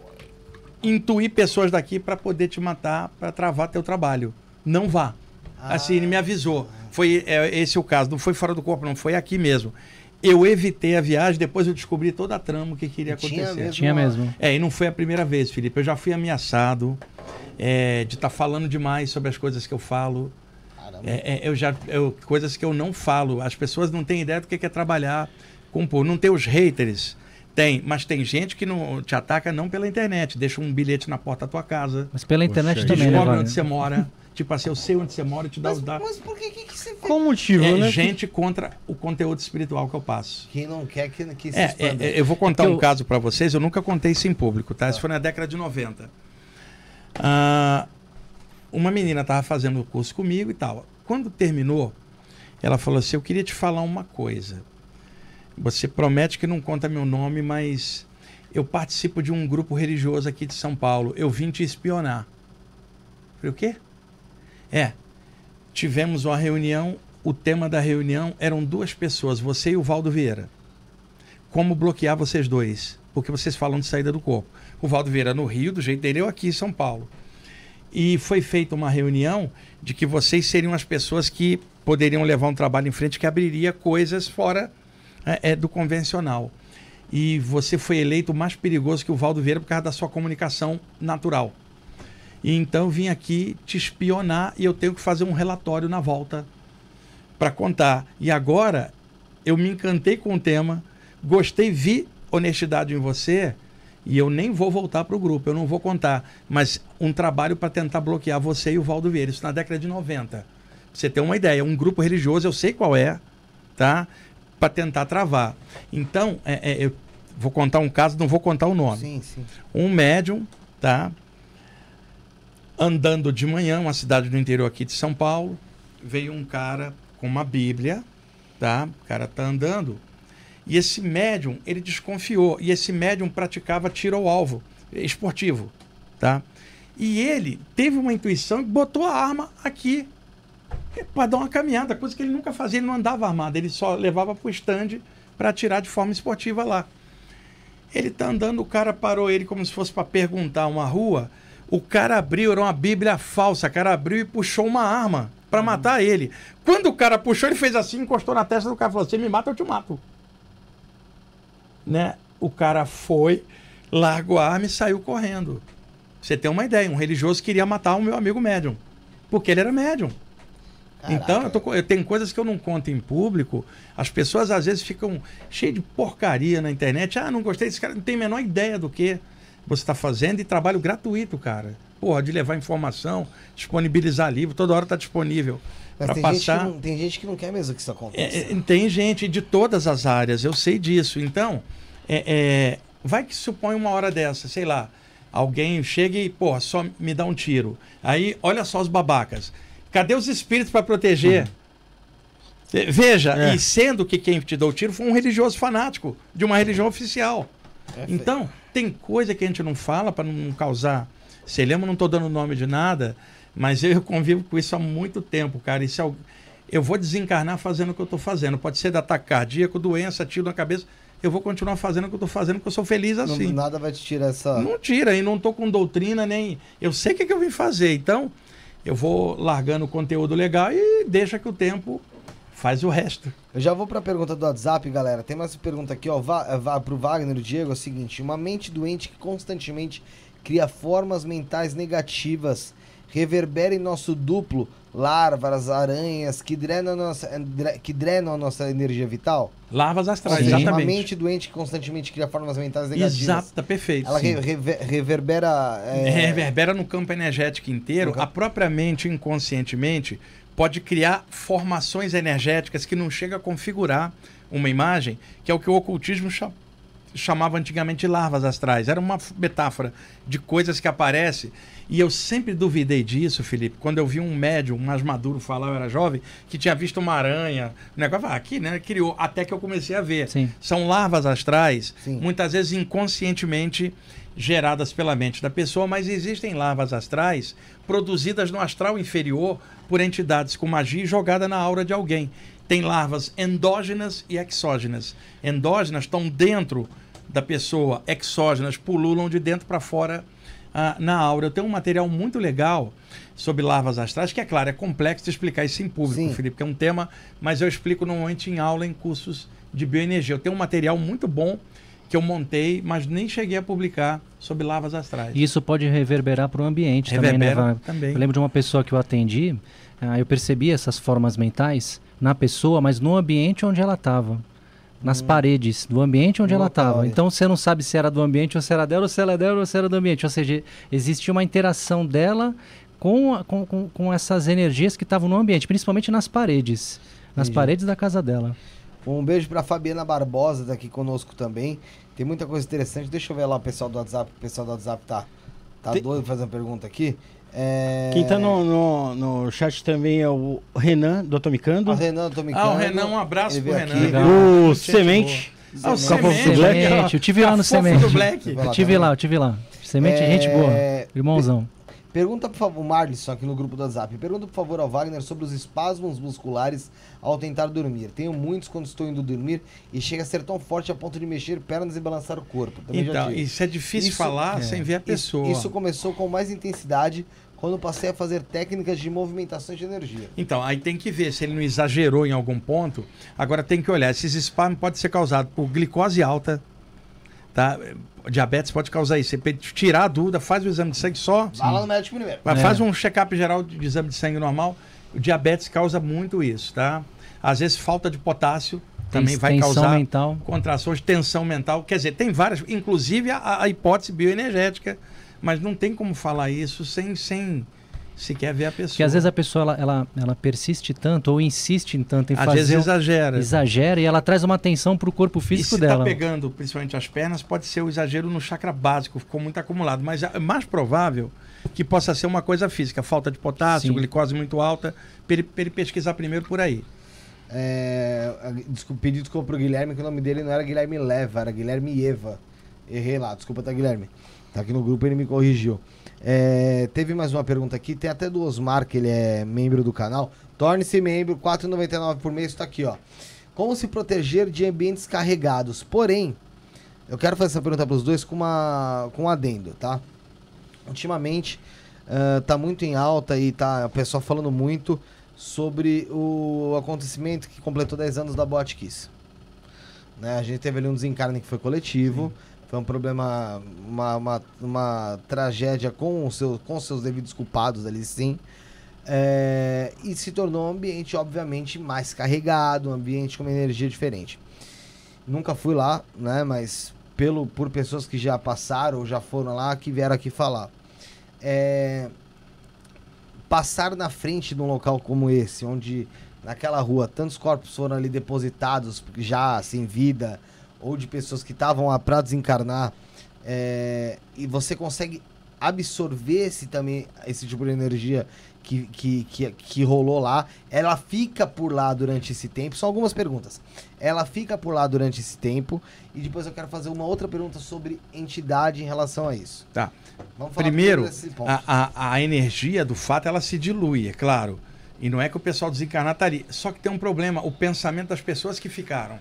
intuir pessoas daqui para poder te matar, para travar teu trabalho. Não vá. Assim, ele me avisou. Foi é, esse o caso. Não foi fora do corpo, não. Foi aqui mesmo. Eu evitei a viagem, depois eu descobri toda a trama o que queria Tinha acontecer. mesmo. Tinha mesmo. É, e não foi a primeira vez, Felipe. Eu já fui ameaçado é, de estar falando demais sobre as coisas que eu falo. Caramba. É, é, eu já, eu- coisas que eu não falo. As pessoas não têm ideia do que é trabalhar com o povo. Não tem os haters. Tem, mas tem gente que não te ataca não pela internet. Deixa um bilhete na porta da tua casa. Mas pela internet Poxa, também, né, Descobre Wagner? onde você mora. tipo assim, eu sei onde você mora e te dá Mas, os dados. mas por que, que, que você fez? O motivo, É né? gente contra o conteúdo espiritual que eu passo. Quem não quer que, que se É, é, é, eu vou contar É um eu- caso para vocês, eu nunca contei isso em público, tá? Isso foi na década de 90. Ah, uma menina estava fazendo o curso comigo e tal. Quando terminou, ela falou assim: Eu queria te falar uma coisa. Você promete que não conta meu nome, mas eu participo de um grupo religioso aqui de São Paulo. Eu vim te espionar. Falei, o quê? É. Tivemos uma reunião. O tema da reunião eram duas pessoas, você e o Valdo Vieira como bloquear vocês dois, porque vocês falam de saída do corpo. O Valdo Vieira no Rio, do jeito dele, eu aqui em São Paulo. E foi feita uma reunião de que vocês seriam as pessoas que poderiam levar um trabalho em frente que abriria coisas fora é, é, do convencional. E você foi eleito mais perigoso que o Valdo Vieira por causa da sua comunicação natural. E então eu vim aqui te espionar e eu tenho que fazer um relatório na volta para contar. E agora eu me encantei com o tema, gostei, vi honestidade em você e eu nem vou voltar para o grupo, eu não vou contar. Mas um trabalho para tentar bloquear você e o Valdo Vieira, isso na década de 90. Pra você ter uma ideia, um grupo religioso, eu sei qual é, tá? Para tentar travar. Então, é, é, eu vou contar um caso, não vou contar o nome Sim, sim. um médium, tá? Andando de manhã, uma cidade do interior aqui de São Paulo, veio um cara com uma Bíblia, tá? O cara tá andando. E esse médium, ele desconfiou. E esse médium praticava tiro ao alvo, esportivo, tá? E ele teve uma intuição e botou a arma aqui para dar uma caminhada, coisa que ele nunca fazia. Ele não andava armado, ele só levava para o stand para atirar de forma esportiva lá. Ele tá andando, o cara parou ele como se fosse para perguntar uma rua. O cara abriu, era uma Bíblia falsa. O cara abriu e puxou uma arma para matar ele. Quando o cara puxou, ele fez assim, encostou na testa do cara e falou: Você me mata, eu te mato. Né? O cara foi, largou a arma e saiu correndo. Você tem uma ideia: um religioso queria matar o meu amigo médium. Porque ele era médium. Então, eu, tô eu tenho coisas que eu não conto em público. As pessoas às vezes ficam cheias de porcaria na internet. Ah, não gostei desse cara. Não tem a menor ideia do que você está fazendo e trabalho gratuito, cara. Porra, de levar informação, disponibilizar livro, toda hora está disponível Mas para tem, gente passar. não, tem gente que não quer mesmo que isso aconteça. É, é, tem gente de todas as áreas, eu sei disso. Então, é, é, vai que supõe uma hora dessa, sei lá, alguém chega e, pô, só me dá um tiro. Aí, olha só os babacas. Cadê os espíritos para proteger? É, Veja, É. e sendo que quem te deu o tiro foi um religioso fanático de uma religião oficial. É Então, tem coisa que a gente não fala para não causar. Você lembra, não estou dando nome de nada, mas eu convivo com isso há muito tempo, cara. E se al- eu vou desencarnar fazendo o que eu estou fazendo. Pode ser de ataque cardíaco, doença, tiro na cabeça. Eu vou continuar fazendo o que eu estou fazendo, porque eu sou feliz Não- assim. nada vai te tirar essa. Não tira, e não tô com doutrina nem. Eu sei o que, que eu vim fazer. Então, eu vou largando o conteúdo legal e deixa que o tempo faz o resto. Eu já vou pra pergunta do WhatsApp, galera. Tem mais pergunta aqui, ó. Va va pro Wagner o Diego é o seguinte: uma mente doente que constantemente cria formas mentais negativas reverbera em nosso duplo larvas, aranhas que drenam a nossa, que drenam a nossa energia vital? Larvas astrais, seja, exatamente. Uma mente doente que constantemente cria formas mentais negativas. Exato, perfeito. Ela sim. re- rever- reverbera. é, reverbera no campo energético inteiro, campo- a própria mente inconscientemente pode criar formações energéticas que não chega a configurar uma imagem, que é o que o ocultismo cha- chamava antigamente de larvas astrais. Era uma metáfora de coisas que aparecem. E eu sempre duvidei disso, Felipe, quando eu vi um médium mais maduro falar, eu era jovem, que tinha visto uma aranha, um negócio, ah, aqui, né, criou, até que eu comecei a ver. Sim. São larvas astrais, Sim. muitas vezes inconscientemente geradas pela mente da pessoa, mas existem larvas astrais produzidas no astral inferior por entidades com magia e jogada na aura de alguém. Tem larvas endógenas e exógenas. Endógenas estão dentro da pessoa, exógenas pululam de dentro para fora ah, na aura. Eu tenho um material muito legal sobre larvas astrais, que é claro, é complexo de explicar isso em público, Sim. Felipe, que é um tema, mas eu explico normalmente em aula, em cursos de bioenergia. Eu tenho um material muito bom que eu montei, mas nem cheguei a publicar sobre larvas astrais. E isso pode reverberar para o ambiente também, Reverbera né? Wagner? também. Eu lembro de uma pessoa que eu atendi, ah, eu percebi essas formas mentais na pessoa, mas no ambiente onde ela estava. Nas paredes do ambiente onde No ela estava. é. Então você não sabe se era do ambiente ou se era dela, ou se era dela ou se era do ambiente. Ou seja, existia uma interação dela com, a- com, com, com essas energias que estavam no ambiente, principalmente nas paredes. Nas Entendi. paredes da casa dela. Um beijo pra Fabiana Barbosa, tá aqui conosco também. Tem muita coisa interessante. Deixa eu ver lá o pessoal do WhatsApp. O pessoal do WhatsApp tá, tá Tem- doido fazendo pergunta aqui. É... Quem tá no, no, no chat também é o Renan, do Atomicando. O Renan Tomicano. Ah, o Renan, um abraço pro Renan. aqui. Legal. O Semente. Ah, o Semente. Do Black. Semente, eu tive lá no Semente. do Black. Eu tive lá, eu tive lá. Semente, É, gente boa. Irmãozão. Pergunta, por favor, Marlisson, aqui no grupo do WhatsApp. Pergunta, por favor, ao Wagner sobre os espasmos musculares ao tentar dormir. Tenho muitos quando estou indo dormir e chega a ser tão forte a ponto de mexer pernas e balançar o corpo. Também Então, isso é difícil Isso- falar é. sem ver a Isso- pessoa. Isso, começou com mais intensidade quando passei a fazer técnicas de movimentação de energia. Então, aí tem que ver se ele não exagerou em algum ponto. Agora tem que olhar, esses espasmos podem ser causados por glicose alta, tá? Diabetes pode causar isso. Você pode tirar a dúvida, faz o exame de sangue só. Vai lá no médico primeiro. Mas É. Faz um check-up geral de, exame de sangue normal. O diabetes causa muito isso, tá? Às vezes falta de potássio também vai causar mental. contrações, tensão mental. Quer dizer, tem várias, inclusive a, a hipótese bioenergética, mas não tem como falar isso sem, sem sequer ver a pessoa. Porque às vezes a pessoa ela, ela, ela persiste tanto ou insiste em tanto em Às fazer. vezes um- exagera. exagera e ela traz uma atenção para o corpo E físico se dela. tá pegando principalmente as pernas, pode ser o exagero no chakra básico, ficou muito acumulado. Mas é mais provável que possa ser uma coisa física, falta de potássio, Sim. glicose muito alta, para ele pesquisar primeiro por aí. É, desculpa, pedi desculpa pro Guilherme, que o nome dele não era Guilherme Leva, era Guilherme Eva. Errei lá, desculpa, tá, Guilherme? Tá aqui no grupo, ele me corrigiu. É, teve mais uma pergunta aqui, tem até do Osmar, que ele é membro do canal. Torne-se membro, R$ 4,99 por mês, tá aqui, ó. Como se proteger de ambientes carregados? Porém, eu quero fazer essa pergunta pros dois com, uma, com um adendo, tá? Ultimamente, ah, tá muito em alta e tá o pessoal falando muito sobre o acontecimento que completou 10 anos da Boate Kiss. Né? A gente teve ali um desencarne que foi coletivo, foi um problema, uma, uma, uma tragédia com os seus, com seus devidos culpados ali sim. É, e se tornou um ambiente, obviamente, mais carregado, um ambiente com uma energia diferente. Nunca fui lá, né? Mas pelo, por pessoas que já passaram ou já foram lá, que vieram aqui falar. É, passar na frente de um local como esse, onde naquela rua tantos corpos foram ali depositados já sem vida, ou de pessoas que estavam lá para desencarnar, é, e você consegue absorver esse também esse tipo de energia que, que, que, que rolou lá, ela fica por lá durante esse tempo. São algumas perguntas. Ela fica por lá durante esse tempo e depois eu quero fazer uma outra pergunta sobre entidade em relação a isso. Tá. Vamos falar Primeiro, a, a, a energia do fato ela se dilui, é claro. E não é que o pessoal desencarnar estaria. Só que tem um problema, o pensamento das pessoas que ficaram.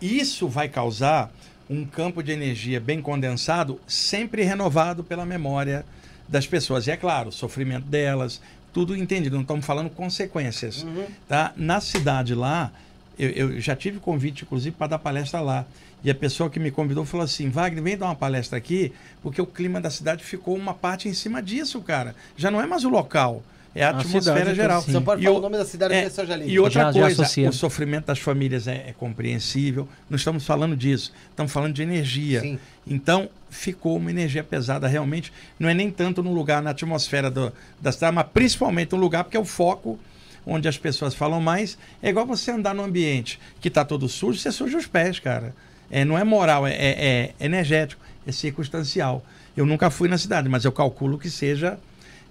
Isso vai causar um campo de energia bem condensado, sempre renovado pela memória das pessoas. E é claro, o sofrimento delas, tudo entendido. Não estamos falando consequências. Uhum. Tá? Na cidade lá, Eu, eu já tive convite, inclusive, para dar palestra lá. E a pessoa que me convidou falou assim: Wagner, vem dar uma palestra aqui, porque o clima da cidade ficou uma parte em cima disso, cara. Já não é mais o local. É a, A atmosfera cidade, geral. Você pode E falar o- o nome da cidade é, você já liga. E outra Já- coisa, o sofrimento das famílias é, é compreensível. Não estamos falando disso, estamos falando de energia. Sim. Então, ficou uma energia pesada realmente. Não é nem tanto no lugar, na atmosfera do- da cidade, mas principalmente no lugar, porque é o foco onde as pessoas falam mais. É igual você andar num ambiente que está todo sujo, você suja os pés, cara. É, não é moral, é, é- é energético, é circunstancial. Eu nunca fui na cidade, mas eu calculo que seja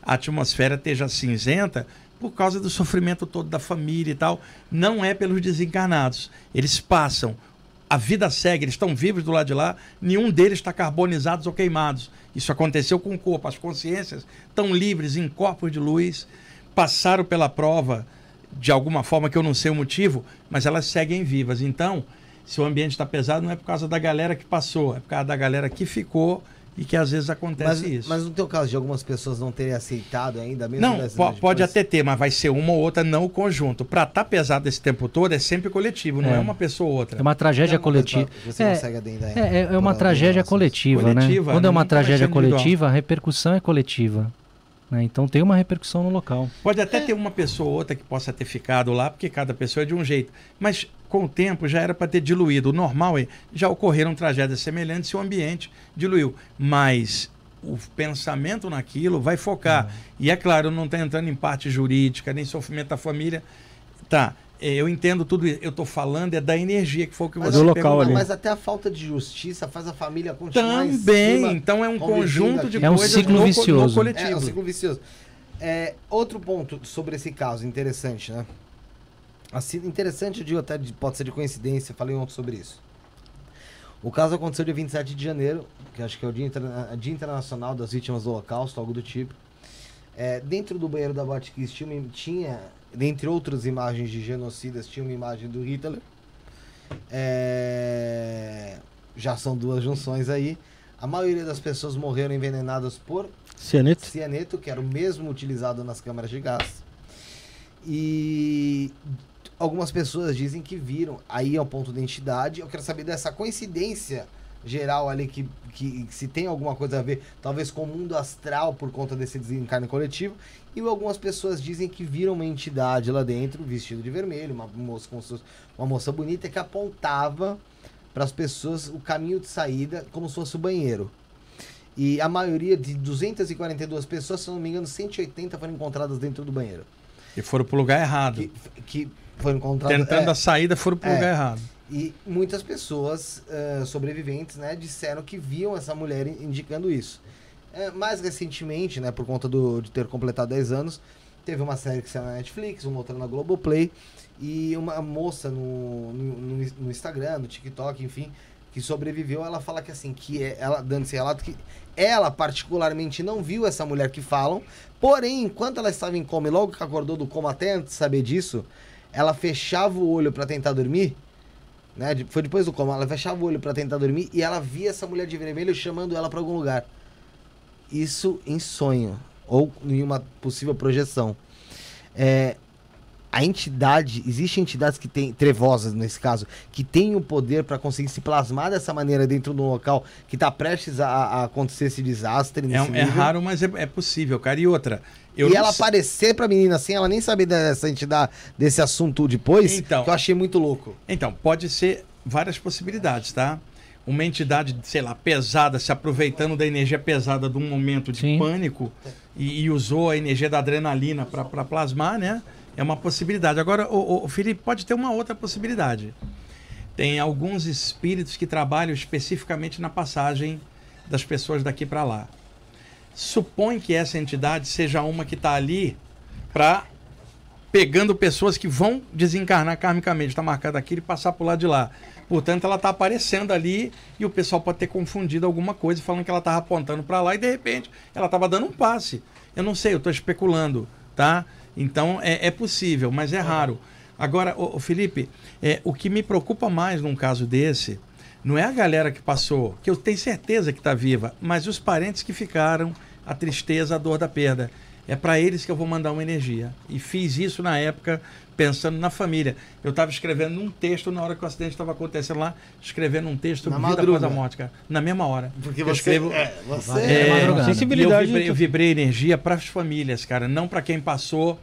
a atmosfera esteja cinzenta por causa do sofrimento todo da família e tal. Não é pelos desencarnados. Eles passam, a vida segue, eles estão vivos do lado de lá, nenhum deles está carbonizados ou queimados. Isso aconteceu com o corpo. As consciências estão livres em corpos de luz, passaram pela prova de alguma forma que eu não sei o motivo, mas elas seguem vivas. Então, se o ambiente está pesado, não é por causa da galera que passou, é por causa da galera que ficou e que às vezes acontece Mas, isso. mas no teu caso, de algumas pessoas não terem aceitado ainda, mesmo Não, po- depois- pode até ter, mas vai ser uma ou outra, não o conjunto. Para estar pesado esse tempo todo é sempre coletivo, não é, É. uma pessoa ou outra. É uma tragédia alguma coisa coletiva. Você É, consegue aí? É, é- é uma tragédia coletiva, Coletiva, né? Quando é uma tragédia coletiva, a repercussão é coletiva. né? Então tem uma repercussão no local. Pode até ter uma pessoa ou outra que possa ter ficado lá, porque cada pessoa é de um jeito. Mas com o tempo já era para ter diluído. O normal é, já ocorreram tragédias semelhantes e o ambiente diluiu. Mas o pensamento naquilo vai focar. E é claro, não estou entrando em parte jurídica, nem sofrimento da família. Tá, é, eu entendo tudo isso. Eu estou falando é da energia que foi o que Mas, você local ali. mas até a falta de justiça faz a família continuar em Também, cima, então é um conjunto de. É um coisas ciclo no, co- no vicioso. coletivo. É, é um ciclo vicioso. É, outro ponto sobre esse caso, interessante, né? Assim, interessante, eu digo até, de- pode ser de coincidência, falei ontem sobre isso. O caso aconteceu dia 27 de janeiro, que acho que é o Dia, Interna- Dia Internacional das Vítimas do Holocausto, algo do tipo. É, dentro do banheiro da Botkiss tinha, tinha, dentre outras imagens de genocidas, tinha uma imagem do Hitler. É, já são duas junções aí. A maioria das pessoas morreram envenenadas por Cianeto? cianeto, que era o mesmo utilizado nas câmaras de gás. E algumas pessoas dizem que viram, aí é o ponto de identidade. Eu quero saber dessa coincidência geral ali, que, que se tem alguma coisa a ver, talvez com o mundo astral por conta desse desencarne coletivo. E algumas pessoas dizem que viram uma entidade lá dentro, vestido de vermelho, uma moça, fosse uma moça bonita, que apontava para as pessoas o caminho de saída como se fosse o banheiro. E a maioria de 242 pessoas, se não me engano, 180 foram encontradas dentro do banheiro. E foram para o lugar errado. Que, que foram encontradas. Tentando é, a saída, foram para o É. lugar errado. E muitas pessoas eh, sobreviventes né, disseram que viam essa mulher in- indicando isso. Eh, mais recentemente, né, por conta do, de ter completado 10 anos, teve uma série que saiu na Netflix, uma outra na Globoplay, e uma moça no, no, no- no Instagram, no TikTok, enfim, que sobreviveu, ela fala que assim, que é- ela, dando esse relato, que ela particularmente não viu essa mulher que falam, porém, enquanto ela estava em coma e logo que acordou do coma, até antes de saber disso, ela fechava o olho para tentar dormir, né? Foi depois do coma, ela fechava o olho para tentar dormir e ela via essa mulher de vermelho chamando ela para algum lugar. Isso em sonho ou em uma possível projeção. É, a entidade, existem entidades que têm, trevosas nesse caso, que têm o poder para conseguir se plasmar dessa maneira dentro de um local que está prestes a, a acontecer esse desastre. É, nesse é nível. raro, mas é, é possível, cara. E outra, eu e ela sei- aparecer pra menina assim, ela nem saber dessa entidade, desse assunto depois, Então. que eu achei muito louco. Então, pode ser várias possibilidades, tá? Uma entidade, sei lá, pesada, se aproveitando da energia pesada de um momento de Sim. pânico e, e usou a energia da adrenalina para plasmar, né? É uma possibilidade. Agora, o, Felipe, pode ter uma outra possibilidade. Tem alguns espíritos que trabalham especificamente na passagem das pessoas daqui para lá. Supõe que essa entidade seja uma que está ali para pegando pessoas que vão desencarnar karmicamente, está marcado aqui e passar por lado de lá. Portanto, ela está aparecendo ali e o pessoal pode ter confundido alguma coisa, falando que ela estava apontando para lá e de repente ela estava dando um passe. Eu não sei, eu estou especulando, tá? Então é, é possível, mas é raro. Agora, ô, ô, Felipe, é, o que me preocupa mais num caso desse não é a galera que passou, que eu tenho certeza que está viva, mas os parentes que ficaram, a tristeza, a dor da perda. É para eles que eu vou mandar uma energia. E fiz isso na época pensando na família. Eu estava escrevendo um texto na hora que o acidente estava acontecendo lá, escrevendo um texto Na vida madruga. após a morte, cara. Na mesma hora. Porque eu você. escrevo. é, você É, madrugada. sensibilidade. eu vibrei, eu vibrei energia para as famílias, cara, não para quem passou,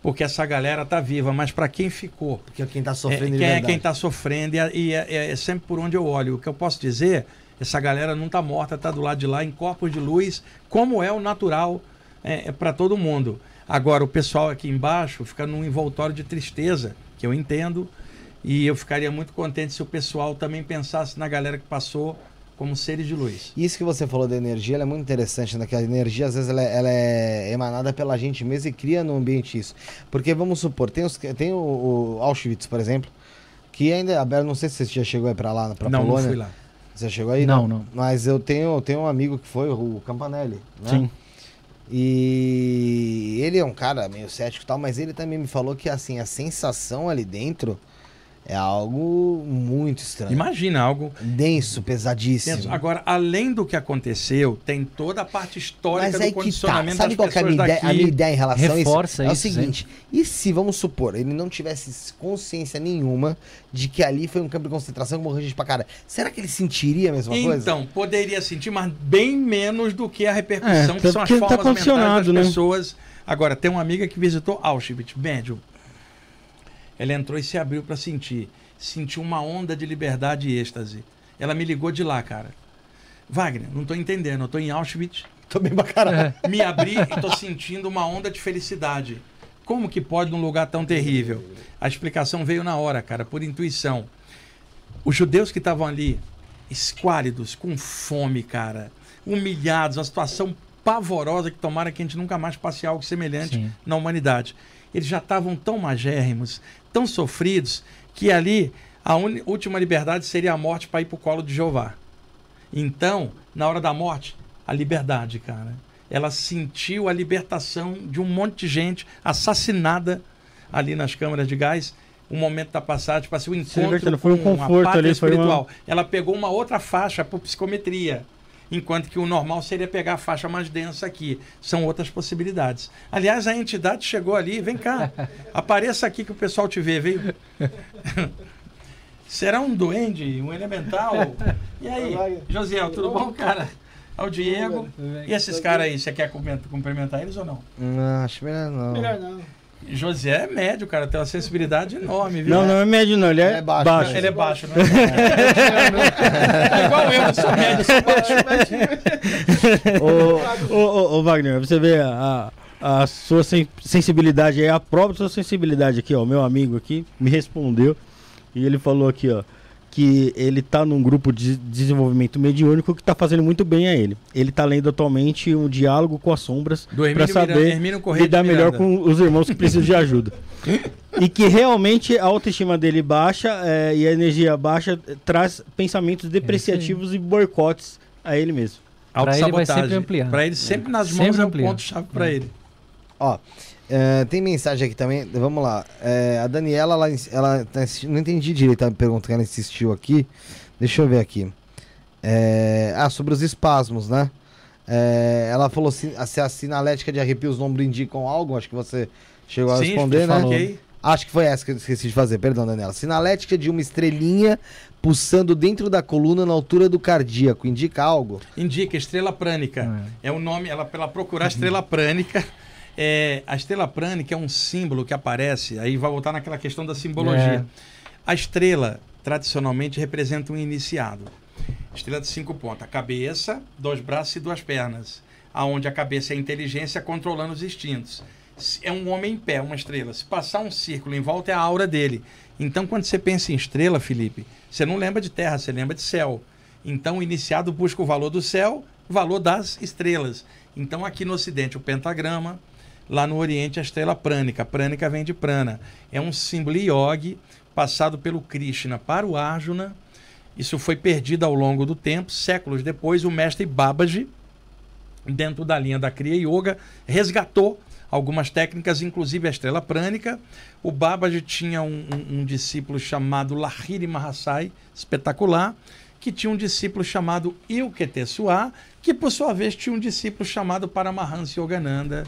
porque essa galera tá viva, mas para quem ficou. Porque quem tá É, sofrendo quem de é quem está sofrendo e, é- e é, é sempre por onde eu olho. O que eu posso dizer, essa galera não está morta, está do lado de lá em corpos de luz, como é o natural é, para todo mundo. Agora, o pessoal aqui embaixo fica num envoltório de tristeza, que eu entendo, e eu ficaria muito contente se o pessoal também pensasse na galera que passou como seres de luz. Isso que você falou da energia, ela é muito interessante, né? Que a energia, às vezes, ela é, ela é emanada pela gente mesmo e cria no ambiente isso. Porque, vamos supor, tem, os, tem o, o Auschwitz, por exemplo, que ainda é aberto, não sei se você já chegou aí pra lá, pra não, Polônia. não fui lá. Você chegou aí? Não, não. Mas eu tenho, eu tenho um amigo que foi, o Campanelli, né? Sim. E ele é um cara meio cético e tal, mas ele também me falou que, assim, a sensação ali dentro é algo muito estranho. Imagina algo Denso, pesadíssimo. Penso, Agora, além do que aconteceu, tem toda a parte histórica Mas do aí que tá. condicionamento Sabe das qual que é a minha, ideia, a minha ideia em relação Reforça a isso? isso, É o seguinte, e se, vamos supor, ele não tivesse consciência nenhuma de que ali foi um campo de concentração que morreu gente pra cara, será que ele sentiria a mesma coisa? Então, poderia sentir, mas bem menos do que a repercussão, É, que são as porque tá formas mentais das condicionado, né? pessoas. Agora, tem uma amiga que visitou Auschwitz, médium. Ela entrou e se abriu para sentir. Sentiu uma onda de liberdade e êxtase. Ela me ligou de lá, cara. Wagner, não tô entendendo. Eu tô em Auschwitz, Tô bem pra caralho. me abri e tô sentindo uma onda de felicidade. Como que pode num lugar tão terrível? A explicação veio na hora, cara, por intuição. Os judeus que estavam ali, esquálidos, com fome, cara, humilhados, uma situação pavorosa que tomara que a gente nunca mais passe algo semelhante Sim. na humanidade. Eles já estavam tão magérrimos, tão sofridos, que ali a uni- última liberdade seria a morte para ir para o colo de Jeová. Então, na hora da morte, a liberdade, cara. Ela sentiu a libertação de um monte de gente assassinada ali nas câmaras de gás. O momento da passagem, tipo assim, o encontro libertando, foi um conforto ali, foi uma- espiritual. Ela pegou uma outra faixa por psicometria. Enquanto que o normal seria pegar a faixa mais densa aqui. São outras possibilidades. Aliás, a entidade chegou ali, vem cá, apareça aqui que o pessoal te vê, veio. Será um duende, um elemental? E aí, Josiel, tudo bom, cara? Ao Diego. E esses caras aí, você quer cumpri- cumprimentar eles ou não? Não, acho melhor não. Melhor não. José é médio, cara, tem uma sensibilidade enorme, viu? Não, não é médio, não. Ele é, É baixo, baixo. Ele é baixo, né? é igual eu, eu sou médio, sou baixo. ô, ô, ô, ô, Wagner, você vê a, a sua sen- sensibilidade aí, a própria sua sensibilidade aqui, ó. Meu amigo aqui me respondeu e ele falou aqui, ó, que ele tá num grupo de desenvolvimento mediúnico que tá fazendo muito bem a ele. Ele tá lendo atualmente um diálogo com as sombras Do para saber Miranda, lidar melhor com os irmãos que precisam de ajuda. e que realmente a autoestima dele baixa é, e a energia baixa eh, traz pensamentos depreciativos e boicotes a ele mesmo. Pra ele vai sempre ampliar. Pra ele sempre nas Sempre mãos é o ampliar. ponto-chave pra ele. Ó, é, tem mensagem aqui também, vamos lá. É, a Daniela, ela, ela tá não entendi direito a pergunta que ela insistiu aqui. Deixa eu ver aqui. É, ah, sobre os espasmos, né? É, ela falou se, se a sinalética de arrepios no ombro indicam algo, acho que você chegou a Sim, responder, né? falei. Acho que foi essa que eu esqueci de fazer, perdão, Daniela. Sinalética de uma estrelinha pulsando dentro da coluna na altura do cardíaco, indica algo? Indica estrela prânica. É o nome, ela pela procurar estrela prânica. É, a estrela prânica é um símbolo que aparece, aí vai voltar naquela questão da simbologia. É. A estrela, tradicionalmente, representa um iniciado. Estrela de cinco pontas. A cabeça, dois braços e duas pernas. Aonde a cabeça é a inteligência controlando os instintos. É um homem em pé, uma estrela. Se passar um círculo em volta, é a aura dele. Então, quando você pensa em estrela, Felipe, você não lembra de terra, você lembra de céu. Então, o iniciado busca o valor do céu, o valor das estrelas. Então, aqui no Ocidente, o pentagrama, lá no Oriente, a estrela prânica. Prânica vem de prana. É um símbolo yogi passado pelo Krishna para o Arjuna. Isso foi perdido ao longo do tempo. Séculos depois, o mestre Babaji, dentro da linha da Kriya Yoga, resgatou algumas técnicas, inclusive a estrela prânica. O Babaji tinha um, um- um discípulo chamado Lahiri Mahasai, espetacular, que tinha um discípulo chamado Ilketesua, que por sua vez tinha um discípulo chamado Paramahansa Yogananda,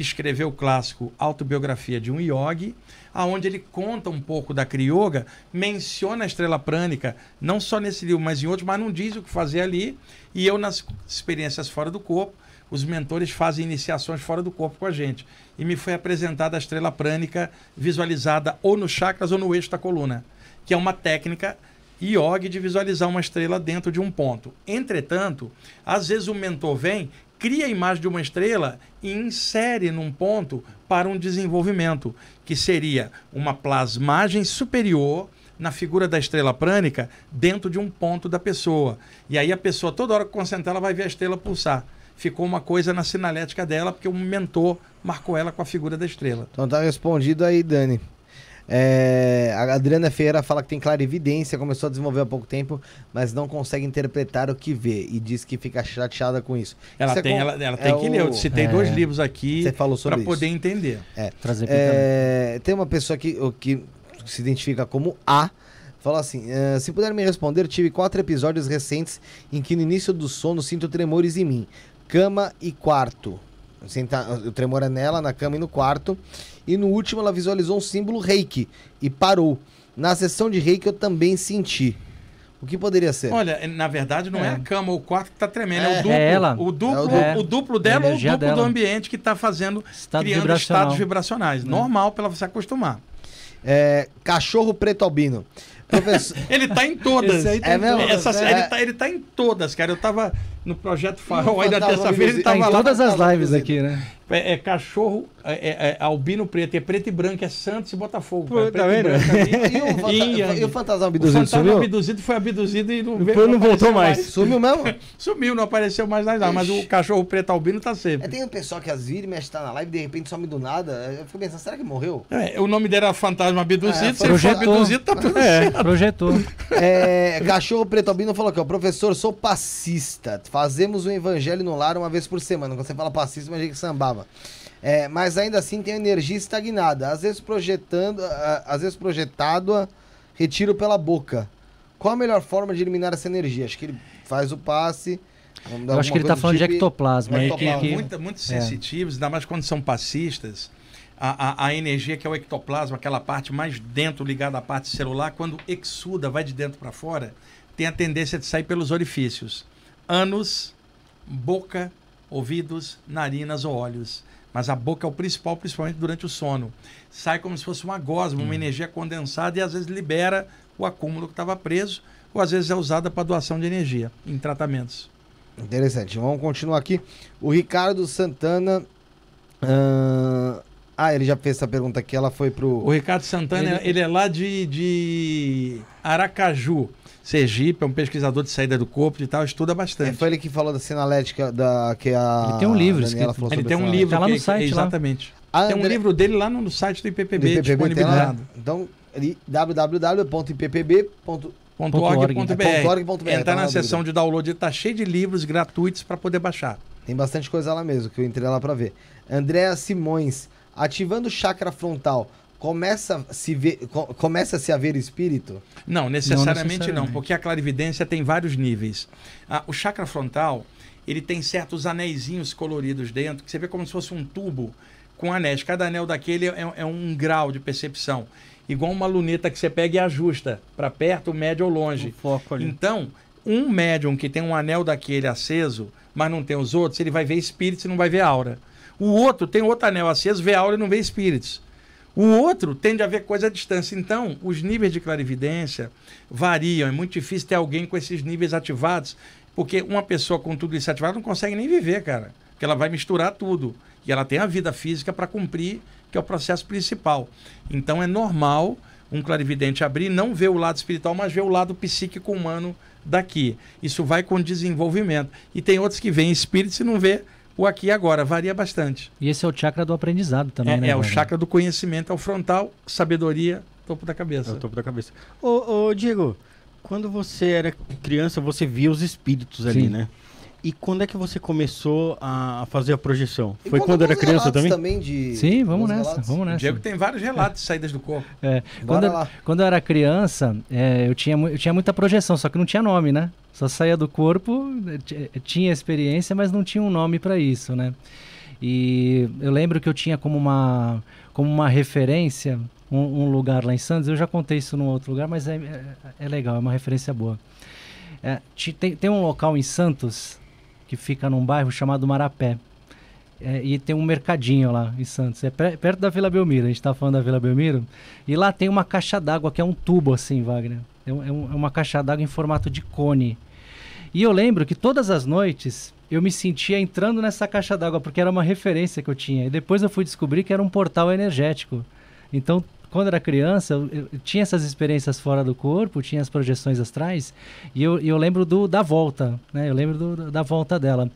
que escreveu o clássico Autobiografia de um Yogi, aonde ele conta um pouco da Crioga, menciona a estrela prânica, não só nesse livro, mas em outros, mas não diz o que fazer ali. E eu, nas experiências fora do corpo, os mentores fazem iniciações fora do corpo com a gente. E me foi apresentada a estrela prânica visualizada ou nos chakras ou no eixo da coluna, que é uma técnica yoga de visualizar uma estrela dentro de um ponto. Entretanto, às vezes o mentor vem, cria a imagem de uma estrela e insere num ponto para um desenvolvimento, que seria uma plasmagem superior na figura da estrela prânica dentro de um ponto da pessoa. E aí a pessoa, toda hora que concentrar, ela vai ver a estrela pulsar ficou uma coisa na sinalética dela, porque um mentor marcou ela com a figura da estrela. Então tá respondido aí, Dani. É, a Adriana Feira fala que tem clarividência, começou a desenvolver há pouco tempo, mas não consegue interpretar o que vê e diz que fica chateada com isso. Ela Você tem, com- ela, ela é tem que ler. Eu citei é. dois livros aqui para sobre poder isso. entender. É. É, tem uma pessoa que, que se identifica como A. Fala assim: "Eh, se puder me responder, tive quatro episódios recentes em que no início do sono sinto tremores em mim. Cama e quarto. Senta, o tremor é nela, na cama e no quarto. E no último ela visualizou um símbolo reiki e parou. Na sessão de reiki eu também senti. O que poderia ser? Olha, na verdade não é, É. a cama ou o quarto que está tremendo, é, É. o duplo. É ela. O duplo, É o duplo. o duplo dela ou o energia duplo do dela. ambiente que está fazendo, Estado criando vibracional. estados vibracionais. Normal para você acostumar. É, cachorro preto albino. Professor. Ele tá em todas. Aí É mesmo? Essa- É. ele, tá, ele tá em todas, cara. Eu tava no projeto Farol o aí da fantasma terça-feira, ele abduzido? Tá tava em lá. todas as fantasma lives aqui, né? É, é cachorro, é, é- é albino preto, é preto e branco, é Santos e Botafogo. Pô, cara. tá preto e vendo? E o, E- e o fantasma O abduzido fantasma sumiu? abduzido foi abduzido e não, veio, Depois não voltou apareceu mais. Sumiu mesmo? Sumiu, não apareceu mais nada. Mas o cachorro preto albino tá É, sempre. tem um pessoal que às vezes mexe tá na live e de repente some do nada. Eu fico pensando, será que morreu? É, o nome dele era Fantasma Abduzido. É, se ele for projetou. abduzido, tá tudo É. Projetou. É, cachorro preto albino falou aqui, ó, professor, sou passista. Fazemos o evangelho no lar uma vez por semana. Quando você fala passista, imagina que sambava. É, mas ainda assim tem energia estagnada. Às vezes projetando, às vezes projetado, retiro pela boca. Qual a melhor forma de eliminar essa energia? Acho que ele faz o passe. vamos dar Eu acho que ele tá do falando de tipo e- ectoplasma. que- Ectoplasma. que- Muito, muito É. sensitivos, ainda mais quando são passistas. A, a, a energia que é o ectoplasma, aquela parte mais dentro ligada à parte celular, quando exuda, vai de dentro para fora, tem a tendência de sair pelos orifícios. Ânus, boca, ouvidos, narinas ou olhos. Mas a boca é o principal, principalmente durante o sono. Sai como se fosse uma gosma, uma energia condensada e às vezes libera o acúmulo que estava preso, ou às vezes é usada para doação de energia em tratamentos. Interessante. Vamos continuar aqui. O Ricardo Santana. ahn, Ah, ele já fez essa pergunta aqui. Ela foi pro. O Ricardo Santana, ele, Ele- é lá de, de Aracaju, Sergipe, é um pesquisador de saída do corpo e tal, estuda É, bastante. foi ele que falou da sinalética da que a Ele tem um livro Daniela falou Ele sobre tem um livro Tá lá no que- site lá. exatamente. A Tem um livro dele lá no, no site do IPPB, do IPPB lá. disponibilizado. Então, www.ippb.org.br .org.br. tá Entrar na na seção de download, tá cheio de livros gratuitos para poder baixar. Tem bastante coisa lá mesmo, que eu entrei lá pra ver. Andréa Simões, ativando o chakra frontal, começa a se ver, co- começa a se haver espírito? Não, necessariamente não, necessariamente. porque a clarividência tem vários níveis. Ah, o chakra frontal, ele tem certos anéisinhos coloridos dentro, que você vê como se fosse um tubo com anéis. Cada anel daquele é, é um grau de percepção. Igual uma luneta que você pega e ajusta para perto, médio ou longe. O foco ali. Então, um médium que tem um anel daquele aceso, mas não tem os outros, ele vai ver espíritos e não vai ver aura. O outro tem outro anel aceso, vê aura e não vê espíritos. O outro tende a ver coisa à distância. Então, os níveis de clarividência variam. É muito difícil ter alguém com esses níveis ativados, porque uma pessoa com tudo isso ativado não consegue nem viver, cara. Porque ela vai misturar tudo. E ela tem a vida física para cumprir, que é o processo principal. Então, é normal um clarividente abrir, não ver o lado espiritual, mas ver o lado psíquico humano daqui. Isso vai com desenvolvimento. E tem outros que veem espíritos e não vê o aqui e agora. Varia bastante. E esse é o chakra do aprendizado também, É, né? é o chakra do conhecimento, é o frontal, sabedoria, topo da É cabeça. o topo da cabeça. Ô, ô, Diego, quando você era criança, você via os espíritos ali, Sim. né? E quando é que você começou a fazer a projeção? E Foi quando era criança relatos também? de... Sim, vamos alguns nessa, relatos. vamos O nessa. Diego tem vários relatos de saídas do corpo. É, quando, lá. quando eu era criança, é, eu, tinha, eu tinha muita projeção, só que não tinha nome, né? Só saía do corpo, eh, ti- tinha experiência, mas não tinha um nome para isso, né? E eu lembro que eu tinha como uma, como uma referência um, um lugar lá em Santos. Eu já contei isso num outro lugar, mas é, é, é legal, é uma referência boa. É, tem, tem um local em Santos que fica num bairro chamado Marapé. É, e tem um mercadinho lá em Santos. É perto da Vila Belmiro. A gente está falando da Vila Belmiro. E lá tem uma caixa d'água que é um tubo assim, Wagner. É, um, é, é uma caixa d'água em formato de cone. E eu lembro que todas as noites eu me sentia entrando nessa caixa d'água porque era uma referência que eu tinha. E depois eu fui descobrir que era um portal energético. Então quando era criança, eu, eu, tinha essas experiências fora do corpo, tinha as projeções astrais, e eu, eu lembro do, da volta, né? Eu lembro do, da volta dela.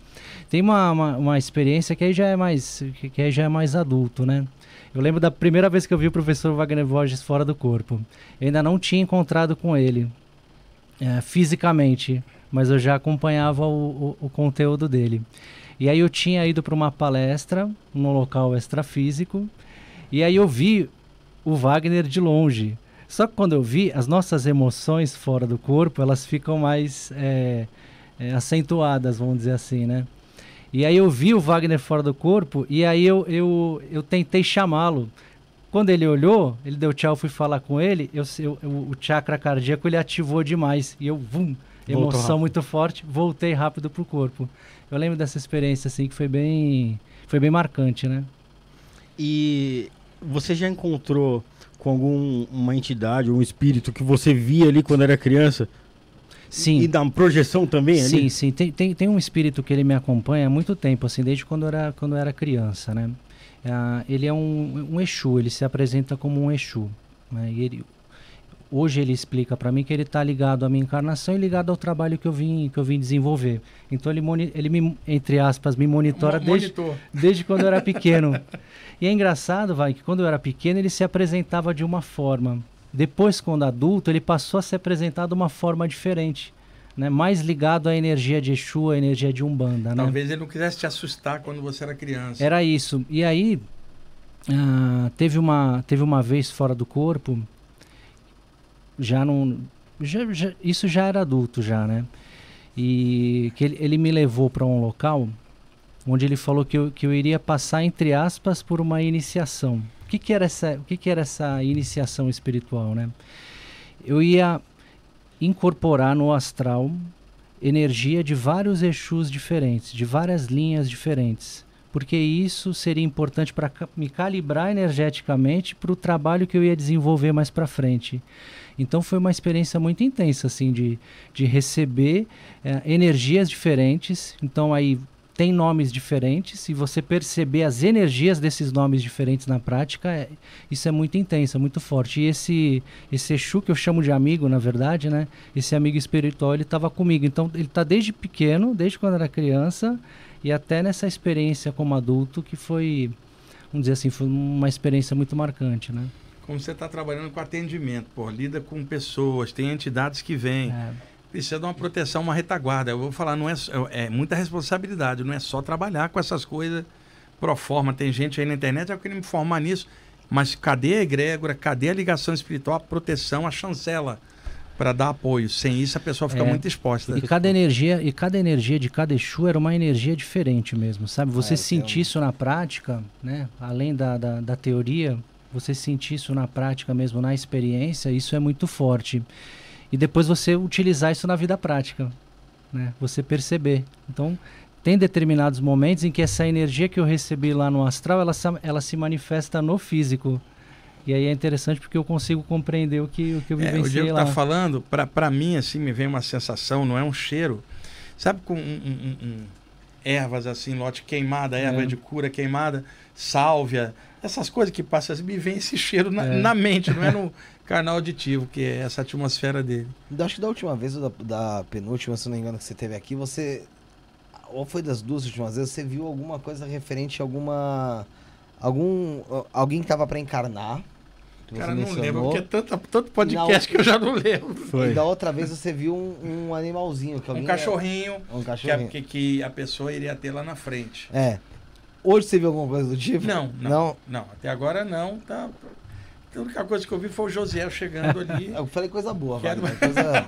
Tem uma, uma, uma, experiência que aí já é mais, que, que já é mais adulto, né? Eu lembro da primeira vez que eu vi o professor Wagner Borges fora do corpo. Eu ainda não tinha encontrado com ele é, fisicamente, mas eu já acompanhava o, o, o conteúdo dele. E aí eu tinha ido para uma palestra num local extrafísico, e aí eu vi o Wagner de longe. Só que quando eu vi, as nossas emoções fora do corpo, elas ficam mais é, é, acentuadas, vamos dizer assim, né? E aí eu vi o Wagner fora do corpo e aí eu, eu, eu tentei chamá-lo. Quando ele olhou, ele deu tchau, eu fui falar com ele, eu, eu, o chakra cardíaco ele ativou demais. E eu, vum, emoção muito forte, voltei rápido pro corpo. Eu lembro dessa experiência assim que foi bem, foi bem marcante, né? E você já encontrou com alguma entidade ou um espírito que você via ali quando era criança? Sim. E da projeção também sim, ali? Sim, sim. Tem, tem, tem um espírito que ele me acompanha há muito tempo, assim, desde quando eu era, quando eu era criança, né? Uh, ele é um, um Exu, ele se apresenta como um Exu. Né? E ele, hoje ele explica para mim que ele está ligado à minha encarnação e ligado ao trabalho que eu vim que eu vim desenvolver. Então ele ele me entre aspas me monitora desde, desde quando eu era pequeno. e é engraçado, vai, que quando eu era pequeno ele se apresentava de uma forma. Depois, quando adulto, ele passou a se apresentar de uma forma diferente. Né, mais ligado à energia de Exu, à energia de Umbanda. Né? Talvez né? ele não quisesse te assustar quando você era criança. Era isso. E aí, uh, teve, uma, teve uma vez fora do corpo já não. Já, já, isso já era adulto, já, né? E que ele, ele me levou para um local onde ele falou que eu, que eu iria passar, entre aspas, por uma iniciação. O que, que, era, essa, o que, que era essa iniciação espiritual, né? Eu ia incorporar no astral energia de vários Exus diferentes, de várias linhas diferentes, porque isso seria importante para me calibrar energeticamente para o trabalho que eu ia desenvolver mais para frente. Então foi uma experiência muito intensa, assim, de, de receber é, energias diferentes. Então aí tem nomes diferentes e você perceber as energias desses nomes diferentes na prática, é, isso é muito intenso, é muito forte. E esse esse Exu que eu chamo de amigo, na verdade, né? Esse amigo espiritual, ele estava comigo. Então ele está desde pequeno, desde quando era criança e até nessa experiência como adulto que foi, vamos dizer assim, foi uma experiência muito marcante, né? como você está trabalhando com atendimento, pô, lida com pessoas, tem entidades que vêm. É. Precisa de uma proteção, uma retaguarda. Eu vou falar, não é, é, é muita responsabilidade, não é só trabalhar com essas coisas pro forma. Tem gente aí na internet, eu queria me formar nisso. Mas cadê a egrégora, cadê a ligação espiritual, a proteção, a chancela para dar apoio? Sem isso a pessoa fica é. muito exposta. E cada energia, e cada energia de cada Exu era uma energia diferente mesmo, sabe? Você ah, sentir isso na prática, né? Além da, da, da teoria, você sentir isso na prática mesmo, na experiência, isso é muito forte. E depois você utilizar isso na vida prática, né? Você perceber. Então, tem determinados momentos em que essa energia que eu recebi lá no astral, ela, ela se manifesta no físico. E aí é interessante porque eu consigo compreender o que, o que eu vivenciei é, o Diego está falando, para mim, assim, me vem uma sensação, não é um cheiro. Sabe com um, um, um, ervas assim, lote queimada, erva é. de cura queimada, sálvia, essas coisas que passam, me vem esse cheiro na, é. na mente, não é no canal auditivo, que é essa atmosfera dele. Acho que da última vez, ou da, da penúltima, se não me engano, que você teve aqui, você. Ou foi das duas últimas vezes, você viu alguma coisa referente a alguma. Algum. Alguém que tava para encarnar. Cara, não lembro, porque é tanto, tanto podcast que eu já não lembro. Foi. E da outra vez você viu um, um animalzinho. Que um cachorrinho. Um cachorrinho. Que a, que, que a pessoa iria ter lá na frente. É. Hoje você viu alguma coisa do tipo? Não, não. Não, não até agora não. Tá, A única coisa que eu vi foi o Josiel chegando ali. Eu falei coisa boa, Quero- Wagner, coisa...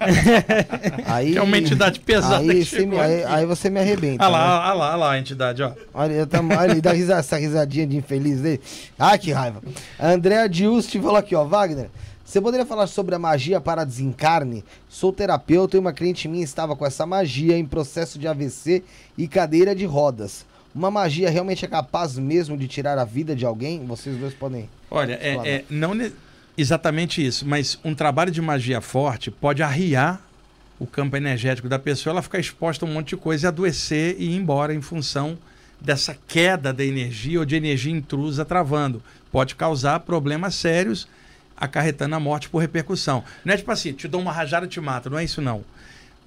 aí, Que é uma entidade pesada aí, você me, aí, aí você me arrebenta. Olha né? lá, olha lá, olha lá a entidade, ó. Olha, eu tam- olha ele dá risa- essa risadinha de infeliz dele. Ai, que raiva. A Andrea Diusti falou aqui, ó. Wagner, você poderia falar sobre a magia para desencarne? Sou terapeuta e uma cliente minha estava com essa magia em processo de AVC e cadeira de rodas. Uma magia realmente é capaz mesmo de tirar a vida de alguém? Vocês dois podem. Olha, é, é, não ne- exatamente isso, mas um trabalho de magia forte pode arriar o campo energético da pessoa, ela ficar exposta a um monte de coisa e adoecer e ir embora em função dessa queda da energia ou de energia intrusa travando. Pode causar problemas sérios, acarretando a morte por repercussão. Não é tipo assim, te dou uma rajada e te mata, não é isso não.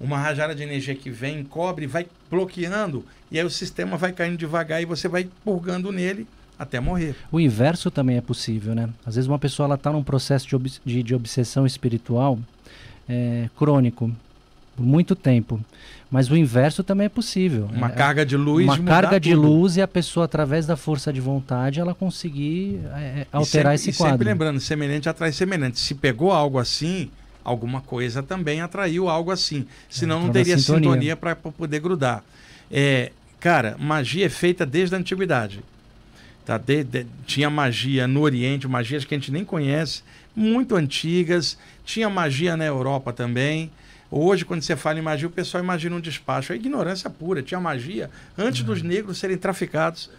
Uma rajada de energia que vem, cobre, vai bloqueando, e aí o sistema vai caindo devagar e você vai purgando nele até morrer. O inverso também é possível, né? Às vezes uma pessoa ela está num processo de, obs- de, de obsessão espiritual é, crônico por muito tempo, mas o inverso também é possível. Uma É, carga de luz. uma carga de tudo. luz e a pessoa através da força de vontade ela conseguir é, é, E alterar sempre, esse e quadro. sempre lembrando, semelhante atrai semelhante. Se pegou algo assim, alguma coisa também atraiu algo assim. Senão não entrou na teria sintonia. sintonia para poder grudar. É, cara, magia é feita desde a antiguidade. Tá? De- de- tinha magia no Oriente, magias que a gente nem conhece, muito antigas. Tinha magia na Europa também. Hoje, quando você fala em magia, o pessoal imagina um despacho. É ignorância pura. Tinha magia antes dos negros serem traficados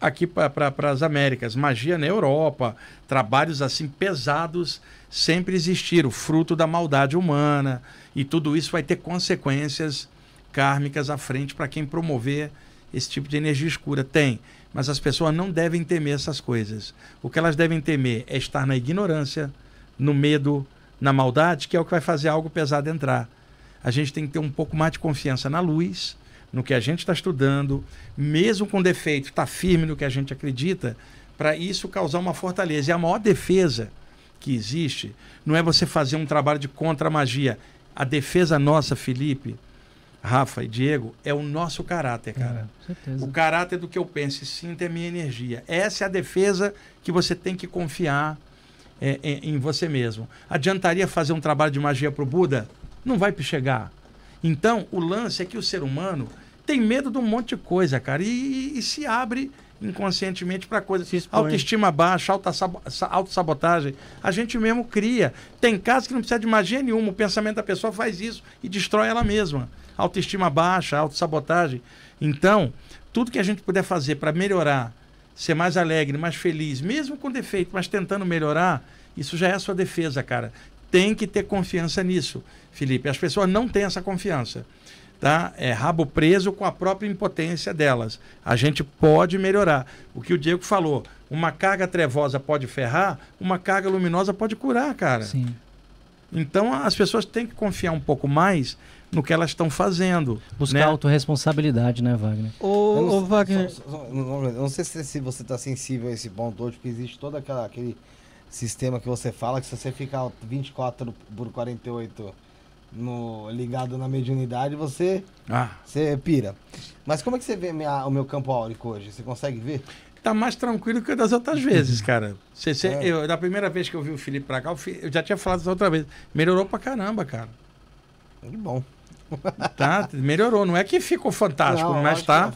aqui para as Américas. Magia na Europa, trabalhos assim pesados sempre existiram, fruto da maldade humana. E tudo isso vai ter consequências kármicas à frente para quem promover esse tipo de energia escura. Tem, mas as pessoas não devem temer essas coisas. O que elas devem temer é estar na ignorância, no medo, na maldade, que é o que vai fazer algo pesado entrar. A gente tem que ter um pouco mais de confiança na luz, no que a gente está estudando, mesmo com defeito, estar firme no que a gente acredita, para isso causar uma fortaleza. E a maior defesa que existe não é você fazer um trabalho de contra-magia. A defesa nossa, Felipe, Rafa e Diego, é o nosso caráter, cara. É, com certeza. O caráter do que eu penso e sinto é minha energia. Essa é a defesa que você tem que confiar é, em, em você mesmo. Adiantaria fazer um trabalho de magia para o Buda? Não vai chegar. Então, o lance é que o ser humano tem medo de um monte de coisa, cara, e, e se abre inconscientemente para coisas. Autoestima baixa, autossabotagem. A gente mesmo cria. Tem casos que não precisa de magia nenhuma. O pensamento da pessoa faz isso e destrói ela mesma. Autoestima baixa, autossabotagem. Então, tudo que a gente puder fazer para melhorar, ser mais alegre, mais feliz, mesmo com defeito, mas tentando melhorar, isso já é a sua defesa, cara. Tem que ter confiança nisso, Felipe. As pessoas não têm essa confiança. Tá? É rabo preso com a própria impotência delas. A gente pode melhorar. O que o Diego falou, uma carga trevosa pode ferrar, uma carga luminosa pode curar, cara. Sim. Então as pessoas têm que confiar um pouco mais no que elas estão fazendo. Buscar né? autorresponsabilidade, né, Wagner? Ô, não, Wagner, só- só- não, não sei se, se você está sensível a esse ponto hoje, porque existe todo aquela, aquele sistema que você fala que se você ficar 24 por 48 no, ligado na mediunidade, você, Ah, você pira. Mas como é que você vê minha- o meu campo áurico hoje? Você consegue ver? tá mais tranquilo que das outras vezes, cara. Você, você- É. eu, da primeira vez que eu vi o Felipe pra cá, eu já tinha falado isso outra vez. Melhorou pra caramba, cara. Que bom. Tá? Melhorou. Não é que ficou fantástico, Não, mas tá.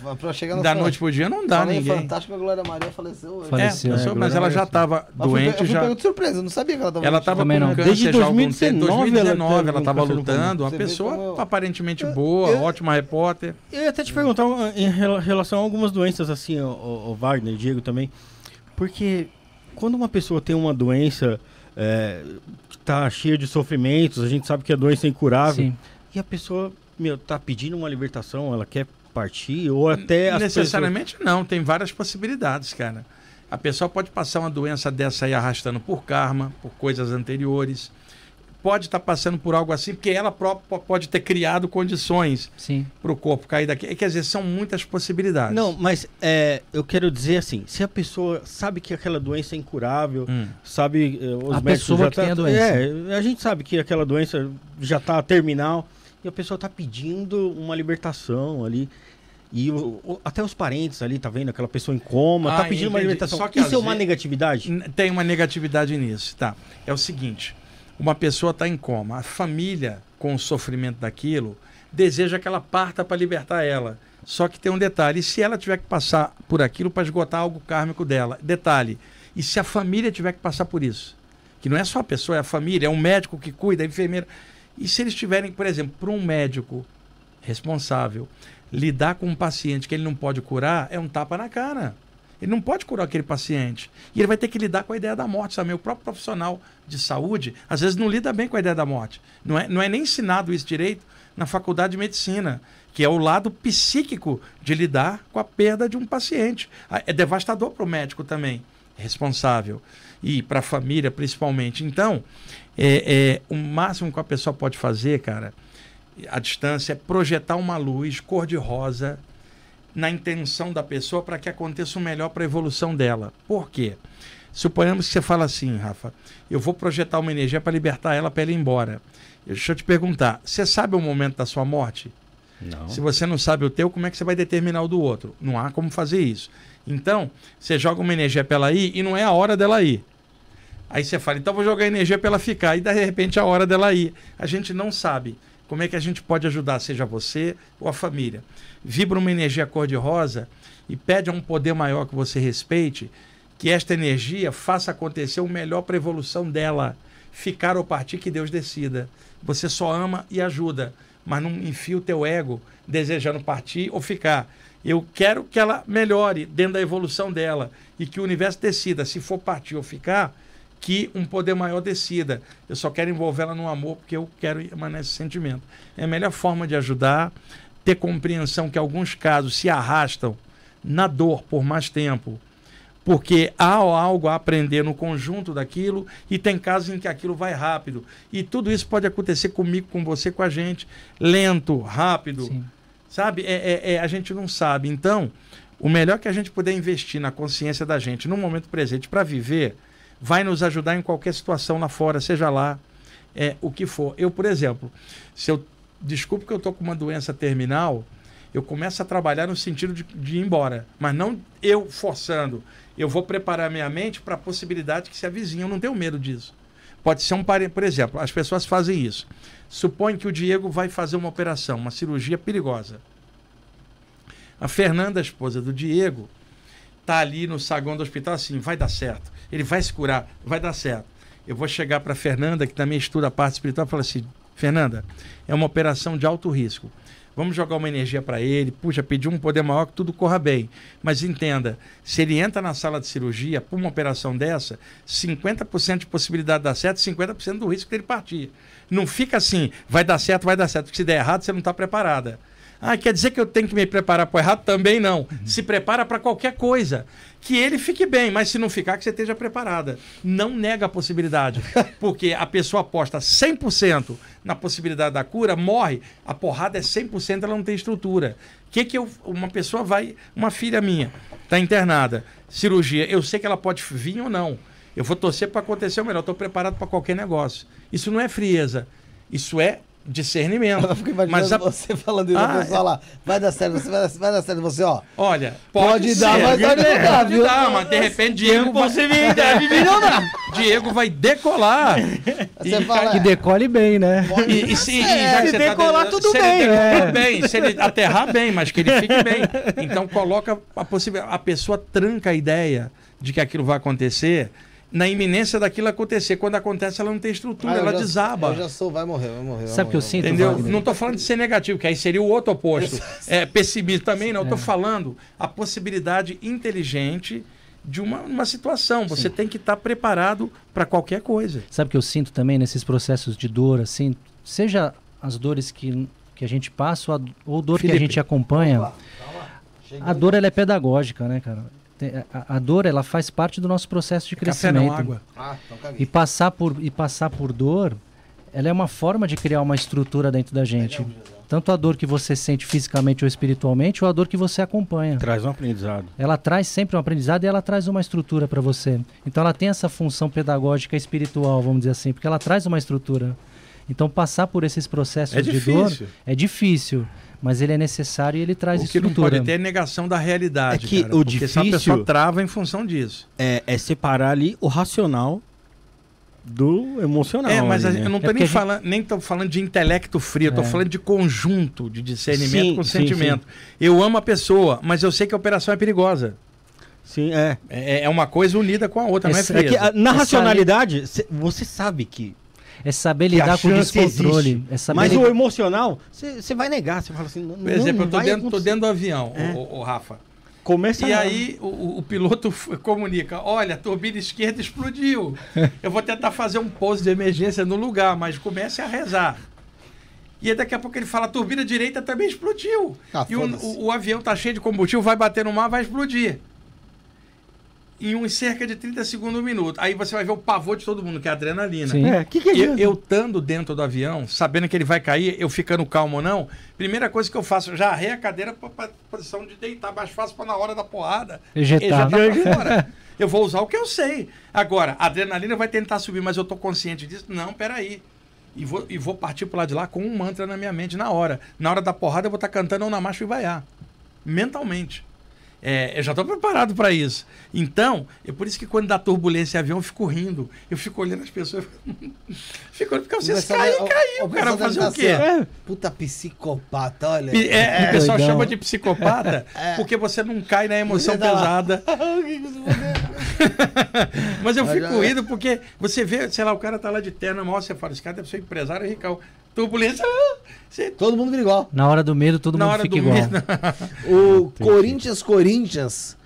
Da noite pro dia não dá Falei ninguém. fantástico, a Glória Maria faleceu hoje. É, Faleceu, pessoa- é, mas ela já estava fui doente eu fui já. pego de surpresa, eu não sabia que ela tava Ela doente. estava com não. câncer Desde já há algum 2019 tempo. 2019 ela estava lutando. Uma pessoa eu- aparentemente boa, eu- ótima repórter. eu ia até te perguntar uh, em rela- relação a algumas doenças, assim, o, o Wagner, Diego também. Porque quando uma pessoa tem uma doença é, que tá cheia de sofrimentos, a gente sabe que a doença é incurável, Sim. E a pessoa, meu, tá pedindo uma libertação, ela quer partir, ou até Necessariamente não, tem várias possibilidades, cara. A pessoa pode passar uma doença dessa aí arrastando por karma, por coisas anteriores. Pode estar passando por algo assim, porque ela própria po- pode ter criado condições para o corpo cair daqui. Quer dizer, são muitas possibilidades. Não, mas é, eu quero dizer assim, se a pessoa sabe que aquela doença é incurável, Hum. sabe, eh, os A médicos pessoa já que tá- tem a doença. É, a gente sabe que aquela doença já está terminal e a pessoa está pedindo uma libertação ali. E o- o- até os parentes ali, tá vendo? Aquela pessoa em coma, Ah, tá pedindo uma entendi. alimentação. Só que Isso é uma vezes- negatividade? Tem uma negatividade nisso, tá? É o seguinte: uma pessoa está em coma, a família, com o sofrimento daquilo, deseja que ela parta para libertar ela. Só que tem um detalhe: e se ela tiver que passar por aquilo para esgotar algo kármico dela? Detalhe: e se a família tiver que passar por isso? Que não é só a pessoa, é a família, é um médico que cuida, a enfermeira. E se eles tiverem, por exemplo, para um médico responsável lidar com um paciente que ele não pode curar, é um tapa na cara. Ele não pode curar aquele paciente. E ele vai ter que lidar com a ideia da morte também. O próprio profissional de saúde, às vezes, não lida bem com a ideia da morte. Não é, não é nem ensinado isso direito na faculdade de medicina, que é o lado psíquico de lidar com a perda de um paciente. Ah, É devastador para o médico também, responsável. E para a família, principalmente. Então, é, é, o máximo que a pessoa pode fazer, cara, à distância, é projetar uma luz cor-de-rosa na intenção da pessoa para que aconteça o melhor para a evolução dela. Por quê? Suponhamos que você fala assim, Rafa, eu vou projetar uma energia para libertar ela para ela ir embora. Deixa eu te perguntar, você sabe o momento da sua morte? Não. Se você não sabe o teu, como é que você vai determinar o do outro? Não há como fazer isso. Então, você joga uma energia para ela ir e não é a hora dela ir. Aí você fala, então vou jogar energia para ela ficar. E de repente é a hora dela ir. A gente não sabe como é que a gente pode ajudar, seja você ou a família. Vibra uma energia cor-de-rosa e pede a um poder maior que você respeite que esta energia faça acontecer o melhor para a evolução dela. Ficar ou partir que Deus decida. Você só ama e ajuda, mas não enfia o teu ego desejando partir ou ficar. Eu quero que ela melhore dentro da evolução dela e que o universo decida se for partir ou ficar, que um poder maior decida. Eu só quero envolvê-la no amor porque eu quero emanar esse sentimento. É a melhor forma de ajudar, ter compreensão que alguns casos se arrastam na dor por mais tempo, porque há algo a aprender no conjunto daquilo e tem casos em que aquilo vai rápido. E tudo isso pode acontecer comigo, com você, com a gente, lento, rápido. Sim. Sabe? É, é- é- a gente não sabe. Então, o melhor que a gente puder investir na consciência da gente no momento presente para viver vai nos ajudar em qualquer situação lá fora, seja lá é, o que for. Eu, por exemplo, se eu desculpe que eu estou com uma doença terminal, eu começo a trabalhar no sentido de, de ir embora, mas não eu forçando. Eu vou preparar minha mente para a possibilidade que se avizinha. Eu não tenho medo disso. Pode ser um parente, por exemplo, as pessoas fazem isso. Supõe que o Diego vai fazer uma operação, uma cirurgia perigosa. A Fernanda, a esposa do Diego, tá ali no saguão do hospital assim, vai dar certo. Ele vai se curar, vai dar certo. Eu vou chegar para Fernanda, que também estuda a parte espiritual, e falar assim: Fernanda, é uma operação de alto risco. Vamos jogar uma energia para ele, puxa, pedir um poder maior que tudo corra bem. Mas entenda, se ele entra na sala de cirurgia por uma operação dessa, 50% de possibilidade de dar certo, 50% do risco dele partir. Não fica assim, vai dar certo, vai dar certo, porque se der errado, você não está preparada. Ah, quer dizer que eu tenho que me preparar para o errado? Também não. Se prepara para qualquer coisa. Que ele fique bem, mas se não ficar, que você esteja preparada. Não nega a possibilidade. Porque a pessoa aposta 100% na possibilidade da cura, morre, a porrada é 100%, ela não tem estrutura. O que, que eu, uma pessoa vai. Uma filha minha está internada, cirurgia, eu sei que ela pode vir ou não. Eu vou torcer para acontecer o melhor, estou preparado para qualquer negócio. Isso não é frieza, isso é discernimento. Eu fico imaginando Mas a- você falando isso, Ah, a pessoa lá, vai dar certo, você vai dar, vai dar certo, você, ó. Olha, Pode pode, dar, mas pode não dar, pode viu? dar, mas de repente Diego vai, possibilidade de não dar. Diego vai decolar. Você fala, Que decole bem, né? E, e se, e É, já que se você tá decolar, dizendo- tudo se ele bem, decolar é. bem, se ele aterrar bem, mas que ele fique bem. Então coloca a possibilidade. A pessoa tranca a ideia de que aquilo vai acontecer na iminência daquilo acontecer. Quando acontece, ela não tem estrutura, ah, ela já- desaba. Eu já sou, vai morrer, vai morrer. vai Sabe o que eu sinto, Entendeu? Não estou falando de ser negativo, que aí seria o outro oposto. É, pessimismo também não. Estou falando a possibilidade inteligente de uma, uma situação. Você tem que estar preparado para qualquer coisa. Sabe o que eu sinto também nesses processos de dor, assim, seja as dores que, que a gente passa ou a, ou dor que a Felipe. gente acompanha, Opa, a dor ela é pedagógica, né, cara? Tem- A, a dor ela faz parte do nosso processo de Café crescimento. não, água. Ah, então. E passar por e passar por dor, ela é uma forma de criar uma estrutura dentro da gente. Tanto a dor que você sente fisicamente ou espiritualmente, ou a dor que você acompanha. Traz um aprendizado. Ela traz sempre um aprendizado e ela traz uma estrutura para você. Então ela tem essa função pedagógica espiritual, vamos dizer assim, porque ela traz uma estrutura. Então passar por esses processos É de difícil. dor é difícil, mas ele é necessário e ele traz O que não estrutura. pode ter é negação da realidade. É que cara, o porque senão a pessoa difícil- trava em função disso. É, é separar ali o racional do emocional. é, mas ali, a- né? eu não tô É nem gente- falando, nem tô falando de intelecto frio, eu tô É. falando de conjunto de discernimento Sim, com sim, sentimento. Eu amo a pessoa, mas eu sei que a operação é perigosa. Sim, é. É, é uma coisa unida com a outra, não é É. É que a- na Essa racionalidade, cê- você sabe que. É saber lidar com o descontrole. existe. É saber Mas lidar- o emocional, você vai negar. Você fala assim. Não, Por exemplo, não eu tô vai dentro, tô dentro do avião, É. o, o- o Rafa. Começa E a- aí o- o, piloto comunica: olha, a turbina esquerda explodiu. Eu vou tentar fazer um pouso de emergência no lugar, mas comece a rezar. E aí daqui a pouco ele fala: a turbina direita também explodiu. Ah, e o, o- o avião tá cheio de combustível, vai bater no mar, vai explodir. Em uns cerca de 30 segundos, um minuto. Aí você vai ver o pavor de todo mundo, que é a adrenalina. Sim. É, que que Eu, adianta? eu estando dentro do avião, sabendo que ele vai cair, eu ficando calmo ou não, primeira coisa que eu faço, eu já arrei a cadeira para posição de deitar mais fácil para na hora da porrada. Ejetar. ejetar. Eu vou usar o que eu sei. Agora, a adrenalina vai tentar subir, mas eu tô consciente disso? Não, peraí. E vou, e vou partir pro lado de lá com um mantra na minha mente na hora. Na hora da porrada eu vou estar cantando na marcha e vaiar. Mentalmente. É, eu já estou preparado para isso. Então, é por isso que quando dá turbulência em avião, eu fico rindo. Eu fico olhando as pessoas. fico olhando, porque vocês caem, caiu. o- cara fazer o quê? assim. É. Puta psicopata, olha. E- É, o pessoal doidão. chama de psicopata porque você não cai na emoção pesada. Mas eu fico rindo porque você vê, sei lá, o cara tá lá de terno, mal você fala, esse cara deve ser empresário rical. Turbulência, você- Todo mundo vira igual. Na hora do medo, todo na mundo hora fica do igual. medo. O Corinthians Corinthians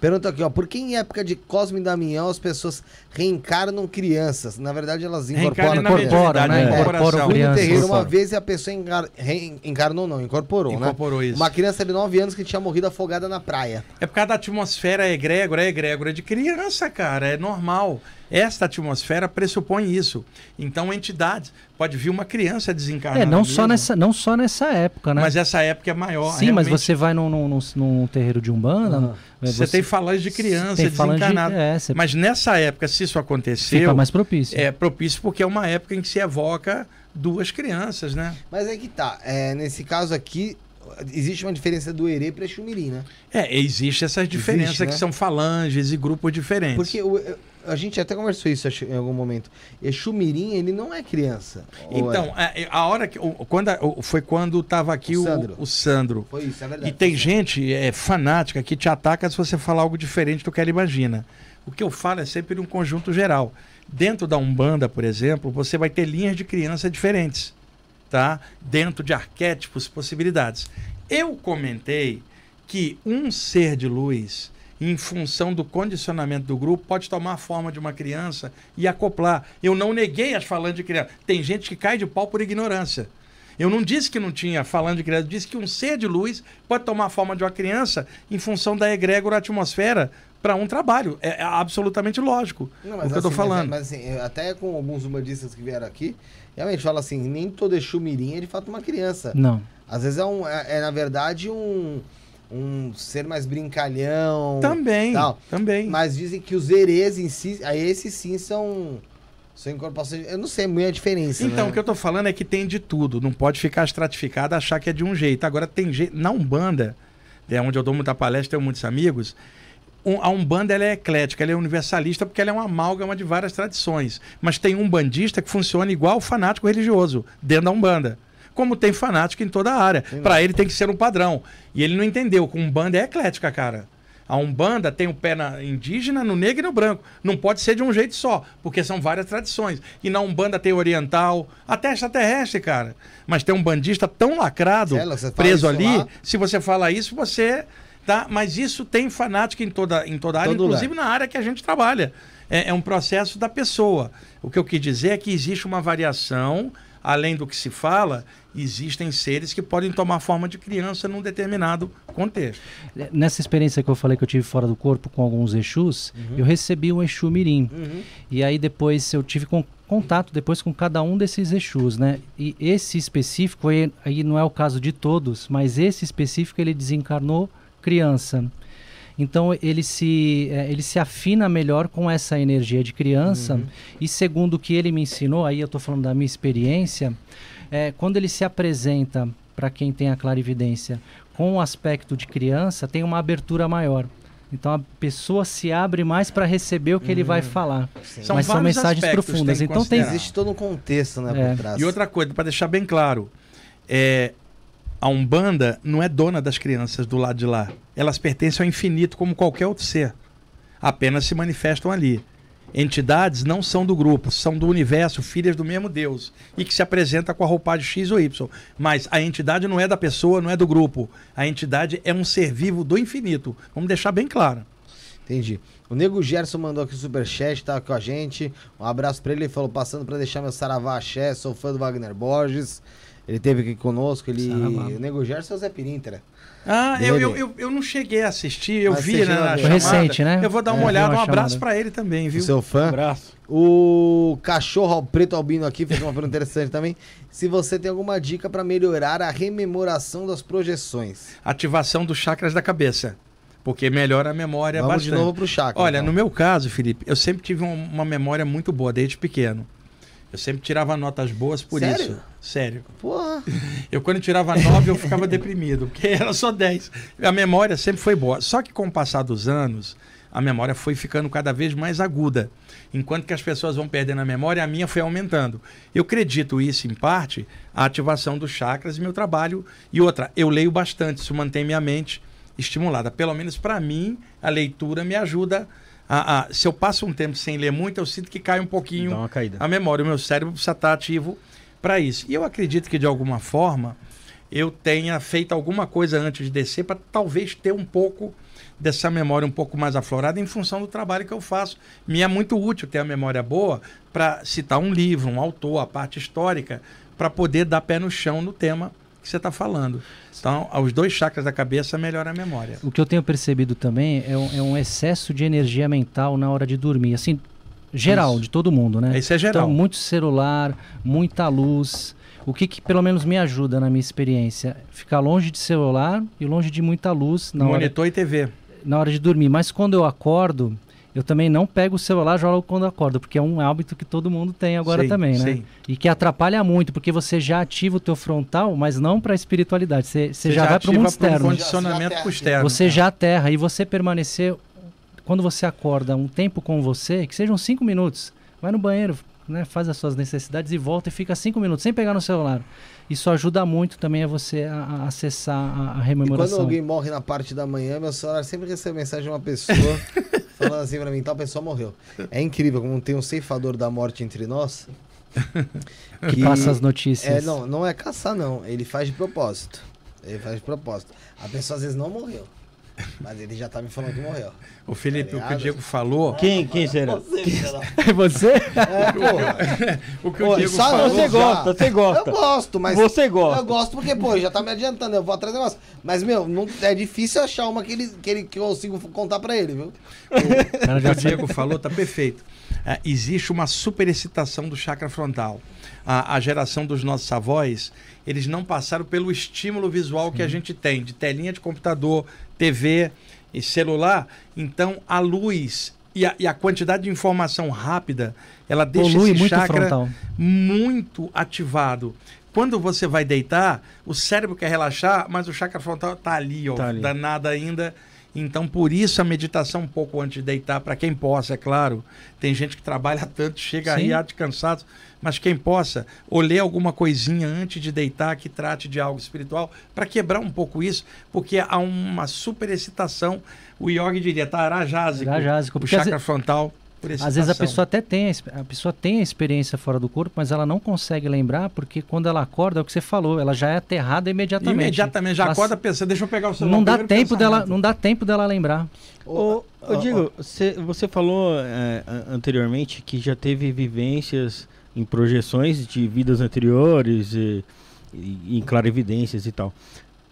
pergunta aqui, ó. Por que em época de Cosme e Damião as pessoas reencarnam crianças? Na verdade, elas incorporam Reencarna na crianças. Incorpora, mediunidade, né? Incorporam no crianças. terreiro uma vez e a pessoa encar... reencarnou, não, incorporou, Incorporou né? isso. Uma criança de 9 anos que tinha morrido afogada na praia. É por causa da atmosfera egrégora, é egrégora de criança, cara, é normal. Esta atmosfera pressupõe isso. Então, entidades, pode vir uma criança desencarnar. É, não só, nessa, não só nessa época, né? Mas essa época é maior. Sim, mas realmente. você vai num, num, num- num terreiro de Umbanda. Aham. é, Você, tem falange de criança falange de- desencarnada. é, você Mas nessa época, se isso aconteceu, fica mais propício. é propício porque é uma época em que se evoca duas crianças, né? Mas é que tá. É, nesse caso aqui, existe uma diferença do Herê para Exumirim, né? É, existe essas diferenças né? que são falanges e grupos diferentes. Porque o- a gente até conversou isso acho, em algum momento. Exumirim, ele não é criança. Ou Então, é? a, a hora que. o- Quando o- foi quando estava aqui O o, Sandro. o Sandro. Foi isso, é verdade. E tem gente é, fanática que te ataca se você falar algo diferente do que ela imagina. O que eu falo é sempre um conjunto geral. Dentro da Umbanda, por exemplo, você vai ter linhas de criança diferentes, tá? Dentro de arquétipos, possibilidades. Eu comentei que um ser de luz, em função do condicionamento do grupo, pode tomar a forma de uma criança e acoplar. Eu não neguei as falando de criança. Tem gente que cai de pau por ignorância. Eu não disse que não tinha falando de criança, eu disse que um ser de luz pode tomar a forma de uma criança em função da egrégora atmosfera para um trabalho. É, é absolutamente lógico Não, o que eu estou assim, falando. Mas, mas, assim, eu- até com alguns umbandistas que vieram aqui, realmente fala assim, nem todo Exumirim é de fato uma criança. Não. Às vezes é, um, é, é, na verdade, um, um ser mais brincalhão. Também, tal. também. Mas dizem que os herês em si, aí esses sim são, são incorporações. Eu não sei muito a diferença. Então, né? o que eu tô falando é que tem de tudo. Não pode ficar estratificado achar que é de um jeito. Agora, tem jeito. Na Umbanda, é onde eu dou muita palestra, tenho muitos amigos. um- a Umbanda ela é eclética, ela é universalista porque ela é uma amálgama de várias tradições. Mas tem um bandista que funciona igual o fanático religioso, dentro da Umbanda. Como tem fanático em toda a área. Para ele tem que ser um padrão. E ele não entendeu que Umbanda é eclética, cara. A Umbanda tem o pé na indígena, no negro e no branco. Não pode ser de um jeito só, porque são várias tradições. E na Umbanda tem oriental, até extraterrestre, cara. Mas tem um bandista tão lacrado, fala preso ali. lá? Se você fala isso, você. Tá? Mas isso tem fanático em toda, em toda a área, Todo inclusive na área que a gente trabalha. É, é um processo da pessoa. O que eu quis dizer é que existe uma variação, além do que se fala, existem seres que podem tomar forma de criança num determinado contexto. Nessa experiência que eu falei que eu tive fora do corpo com alguns Exus, eu recebi um Exu Mirim. Uhum. E aí depois eu tive con- contato depois com cada um desses Exus, né? E esse específico, aí, aí não é o caso de todos, mas esse específico ele desencarnou criança. Então ele se, eh, ele se afina melhor com essa energia de criança. E segundo o que ele me ensinou, aí eu estou falando da minha experiência, eh, quando ele se apresenta para quem tem a clarividência com o aspecto de criança, tem uma abertura maior. Então a pessoa se abre mais para receber o que ele vai falar. São Mas são mensagens profundas. tem Então tem. Existe todo um contexto, né, É. por trás. E outra coisa, para deixar bem claro, é, a Umbanda não é dona das crianças do lado de lá. Elas pertencem ao infinito como qualquer outro ser. Apenas se manifestam ali. Entidades não são do grupo, são do universo, filhas do mesmo Deus, e que se apresenta com a roupagem X ou Y. Mas a entidade não é da pessoa, não é do grupo. A entidade é um ser vivo do infinito. Vamos deixar bem claro. Entendi. O Nego Gerson mandou aqui o superchat, tá com a gente. Um abraço pra ele. Ele falou, passando pra deixar meu saravá axé, sou fã do Wagner Borges. Ele teve aqui conosco, ele... Saravá. O Nego Gerson é o Zé Pirinter. Ah, eu, eu, eu, eu não cheguei a assistir, eu Mas vi né, na chamada. Recente, né? Eu vou dar uma É, olhada, vi um uma abraço chamada. pra ele também, viu? Seu fã. Abraço. O cachorro ao preto albino aqui fez uma pergunta interessante também. Se você tem alguma dica pra melhorar a rememoração das projeções. Ativação dos chakras da cabeça. Porque melhora a memória Vamos bastante. de novo pro chakra. Olha, então. no meu caso, Felipe, eu sempre tive um- uma memória muito boa desde pequeno. Eu sempre tirava notas boas por Sério? isso. Sério. Porra. Eu, quando tirava 9, eu ficava deprimido, porque era só 10. A memória sempre foi boa. Só que com o passar dos anos, a memória foi ficando cada vez mais aguda. Enquanto que as pessoas vão perdendo a memória, a minha foi aumentando. Eu acredito isso, em parte, a ativação dos chakras e meu trabalho. E outra, eu leio bastante, isso mantém minha mente estimulada. Pelo menos para mim, a leitura me ajuda a, a- Se eu passo um tempo sem ler muito, eu sinto que cai um pouquinho a memória. O meu cérebro precisa estar ativo para isso. E eu acredito que de alguma forma eu tenha feito alguma coisa antes de descer para talvez ter um pouco dessa memória um pouco mais aflorada em função do trabalho que eu faço. Me é muito útil ter a memória boa para citar um livro, um autor, a parte histórica, para poder dar pé no chão no tema que você está falando. Então, os dois chakras da cabeça melhoram a memória. O que eu tenho percebido também é um, é um excesso de energia mental na hora de dormir. Assim, geral, Isso. de todo mundo, né? Isso é geral. Então, muito celular, muita luz. O que, que pelo menos me ajuda na minha experiência? Ficar longe de celular e longe de muita luz na hora, Monitor e TV. na hora de dormir. Mas quando eu acordo, eu também não pego o celular já logo quando acordo, porque é um hábito que todo mundo tem agora Sim, também, né? sim. E que atrapalha muito, porque você já ativa o teu frontal, mas não para a espiritualidade. Você, você já, vai para o mundo externo. condicionamento Já- já- externo. Você já aterra e você permanecer. Quando você acorda um tempo com você, que sejam cinco minutos, vai no banheiro, né, faz as suas necessidades e volta e fica cinco minutos sem pegar no celular. Isso ajuda muito também a você a, a acessar a, a E quando rememoração. alguém morre na parte da manhã, meu celular sempre recebe mensagem de uma pessoa falando assim pra mim, tal pessoa morreu. É incrível como tem um ceifador da morte entre nós. que passa as notícias. É, não, não é caçar não, ele faz de propósito. Ele faz de propósito. A pessoa às vezes não morreu, mas ele já tá me falando que morreu. O Felipe, o que o? Diego falou. Quem, quem será? Você, É você? É. O que o Pô, Diego só falou. Você já. gosta, você gosta. Eu gosto, mas. Você gosta. Eu gosto porque, pô, já tá me adiantando, eu vou atrás do negócio. Mas, meu, não, é difícil achar uma que, ele, que, ele, que eu consigo contar pra ele, viu? O que o Diego falou tá perfeito. É, existe uma superexcitação do chakra frontal. A, a geração dos nossos avós, eles não passaram pelo estímulo visual que a gente tem, de telinha de computador, TV e celular. Então, a luz e a, e a quantidade de informação rápida, ela deixa polui esse muito chakra frontal. muito ativado. Quando você vai deitar, o cérebro quer relaxar, mas o chakra frontal tá ali, ó, Tá ali. danado ainda. Então, por isso a meditação um pouco antes de deitar, para quem possa, é claro. Tem gente que trabalha tanto, chega Sim. aí de cansado, mas quem possa, ou ler alguma coisinha antes de deitar que trate de algo espiritual, para quebrar um pouco isso, porque há uma superexcitação. O yogi diria, tá arajásico, Arajásico, o chakra frontal. por Às vezes a pessoa até tem a, pessoa tem a experiência fora do corpo, mas ela não consegue lembrar porque quando ela acorda, é o que você falou, ela já é aterrada imediatamente. Imediatamente, já Ela- acorda pensando, deixa eu pegar o celular. Não dá tempo dela, não dá tempo dela lembrar. Ô, ô, Diego, você, você falou é, anteriormente que já teve vivências em projeções de vidas anteriores e, e em clarividências e tal.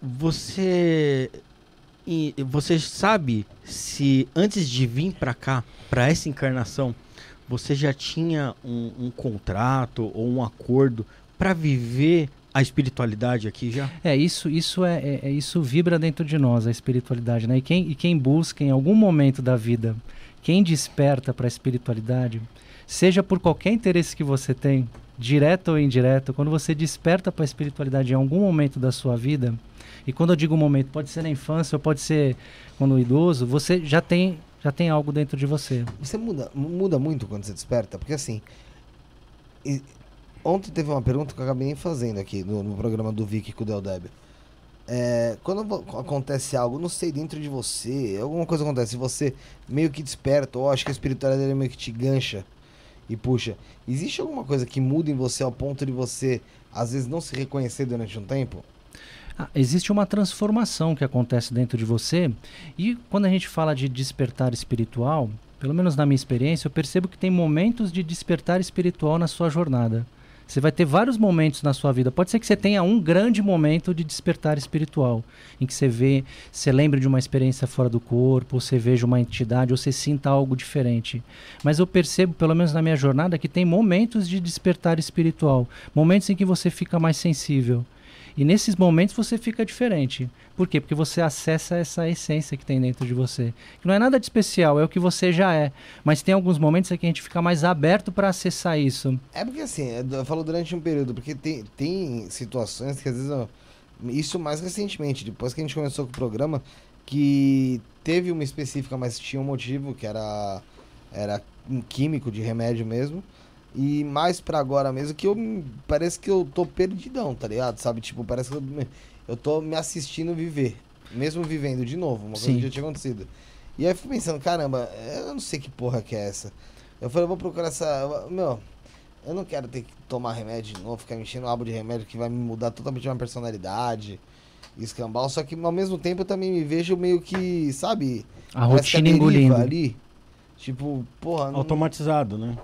Você e você sabe se antes de vir pra cá, pra essa encarnação, você já tinha um, um contrato ou um acordo pra viver a espiritualidade aqui já? É, isso, isso é, é- é- isso vibra dentro de nós, a espiritualidade, né? E quem, e quem busca em algum momento da vida, quem desperta para a espiritualidade, seja por qualquer interesse que você tem, direto ou indireto, quando você desperta para a espiritualidade em algum momento da sua vida, e quando eu digo momento, pode ser na infância ou pode ser quando idoso, você já tem já tem algo dentro de você. Você muda, muda muito quando você desperta? Porque assim. e- ontem teve uma pergunta que eu acabei fazendo aqui no, no programa do Vicky com o Del. É, quando acontece algo, não sei, dentro de você, alguma coisa acontece, você meio que desperta, ou acho que a espiritualidade meio que te gancha e puxa. Existe alguma coisa que muda em você ao ponto de você, às vezes, não se reconhecer durante um tempo? Ah, existe uma transformação que acontece dentro de você. E quando a gente fala de despertar espiritual, pelo menos na minha experiência, eu percebo que tem momentos de despertar espiritual na sua jornada. Você vai ter vários momentos na sua vida. Pode ser que você tenha um grande momento de despertar espiritual, em que você vê, você lembre de uma experiência fora do corpo, ou você veja uma entidade, ou você sinta algo diferente. Mas eu percebo, pelo menos na minha jornada, que tem momentos de despertar espiritual, momentos em que você fica mais sensível. E nesses momentos você fica diferente. Por quê? Porque você acessa essa essência que tem dentro de você. Que não é nada de especial, é o que você já é. Mas tem alguns momentos em que a gente fica mais aberto para acessar isso. É porque assim, eu falo durante um período, porque tem, tem situações que às vezes. eu- isso mais recentemente, depois que a gente começou com o programa, que teve uma específica, mas tinha um motivo, que era, era um químico de remédio mesmo. E mais pra agora mesmo, que eu parece que eu tô perdidão, tá ligado? Sabe? Tipo, parece que eu, me- eu tô me assistindo viver. Mesmo vivendo de novo, uma coisa Sim. que já tinha acontecido. E aí eu fui pensando, caramba, eu não sei que porra que é essa. Eu falei, eu vou procurar essa. Meu, eu não quero ter que tomar remédio de novo, ficar me enchendo o abo de remédio que vai me mudar totalmente minha personalidade. e Escambau, só que ao mesmo tempo eu também me vejo meio que, sabe? A rotina deriva engolindo. ali. Tipo, porra, não, Automatizado, né?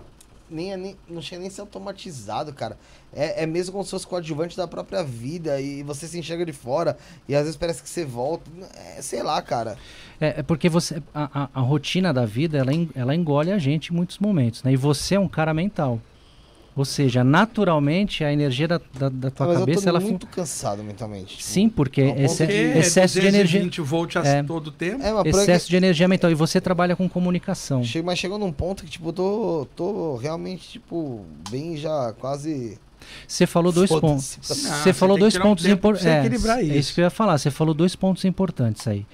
Nem, é nem, não chega nem ser automatizado, cara. É, é mesmo como se fosse coadjuvante da própria vida e você se enxerga de fora e às vezes parece que você volta. É, sei lá, cara. É, é porque você a, a, a rotina da vida ela, ela engole a gente em muitos momentos, né? E você é um cara mental. Ou seja, naturalmente a energia da, da, da tua Mas eu cabeça tô ela muito cansado mentalmente. tipo. sim, porque que excesso de energia 220 volts a É. todo tempo. É, mas por excesso aqui- de energia mental e você trabalha com comunicação. Mas chegou num ponto que, tipo, eu tô, tô realmente, tipo, bem já quase. Você falou dois pontos. Não, Você falou que dois um pontos importantes. É, é isso. isso que eu ia falar. Você falou dois pontos importantes aí.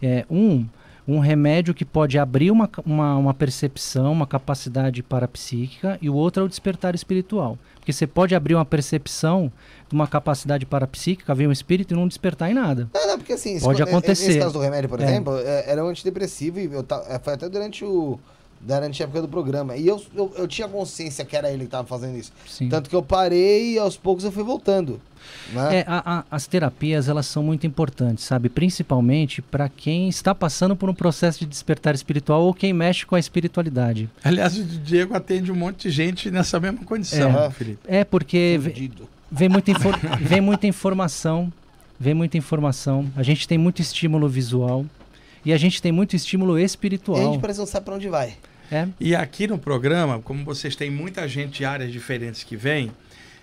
É, um, um remédio que pode abrir uma, uma, uma percepção, uma capacidade parapsíquica, e o outro é o despertar espiritual. Porque você pode abrir uma percepção de uma capacidade parapsíquica, ver um espírito e não despertar em nada. Não, não, porque assim. esse Pode co- acontecer. Nesse caso do remédio, por É. exemplo, é, era um antidepressivo e eu é, foi até durante o. Durante a época do programa. E eu, eu, eu tinha consciência que era ele que tava fazendo isso. Sim. Tanto que eu parei e aos poucos eu fui voltando. Né? É, a- a- as terapias elas são muito importantes, sabe? Principalmente para quem está passando por um processo de despertar espiritual ou quem mexe com a espiritualidade. Aliás, o Diego atende um monte de gente nessa mesma condição, É. Felipe. É porque ve- Fudido. vem muita, vem muita informação, vem muita informação. A gente tem muito estímulo visual e a gente tem muito estímulo E a espiritual. gente parece não sabe pra onde vai. É, E aqui no programa, como vocês têm muita gente de áreas diferentes que vem,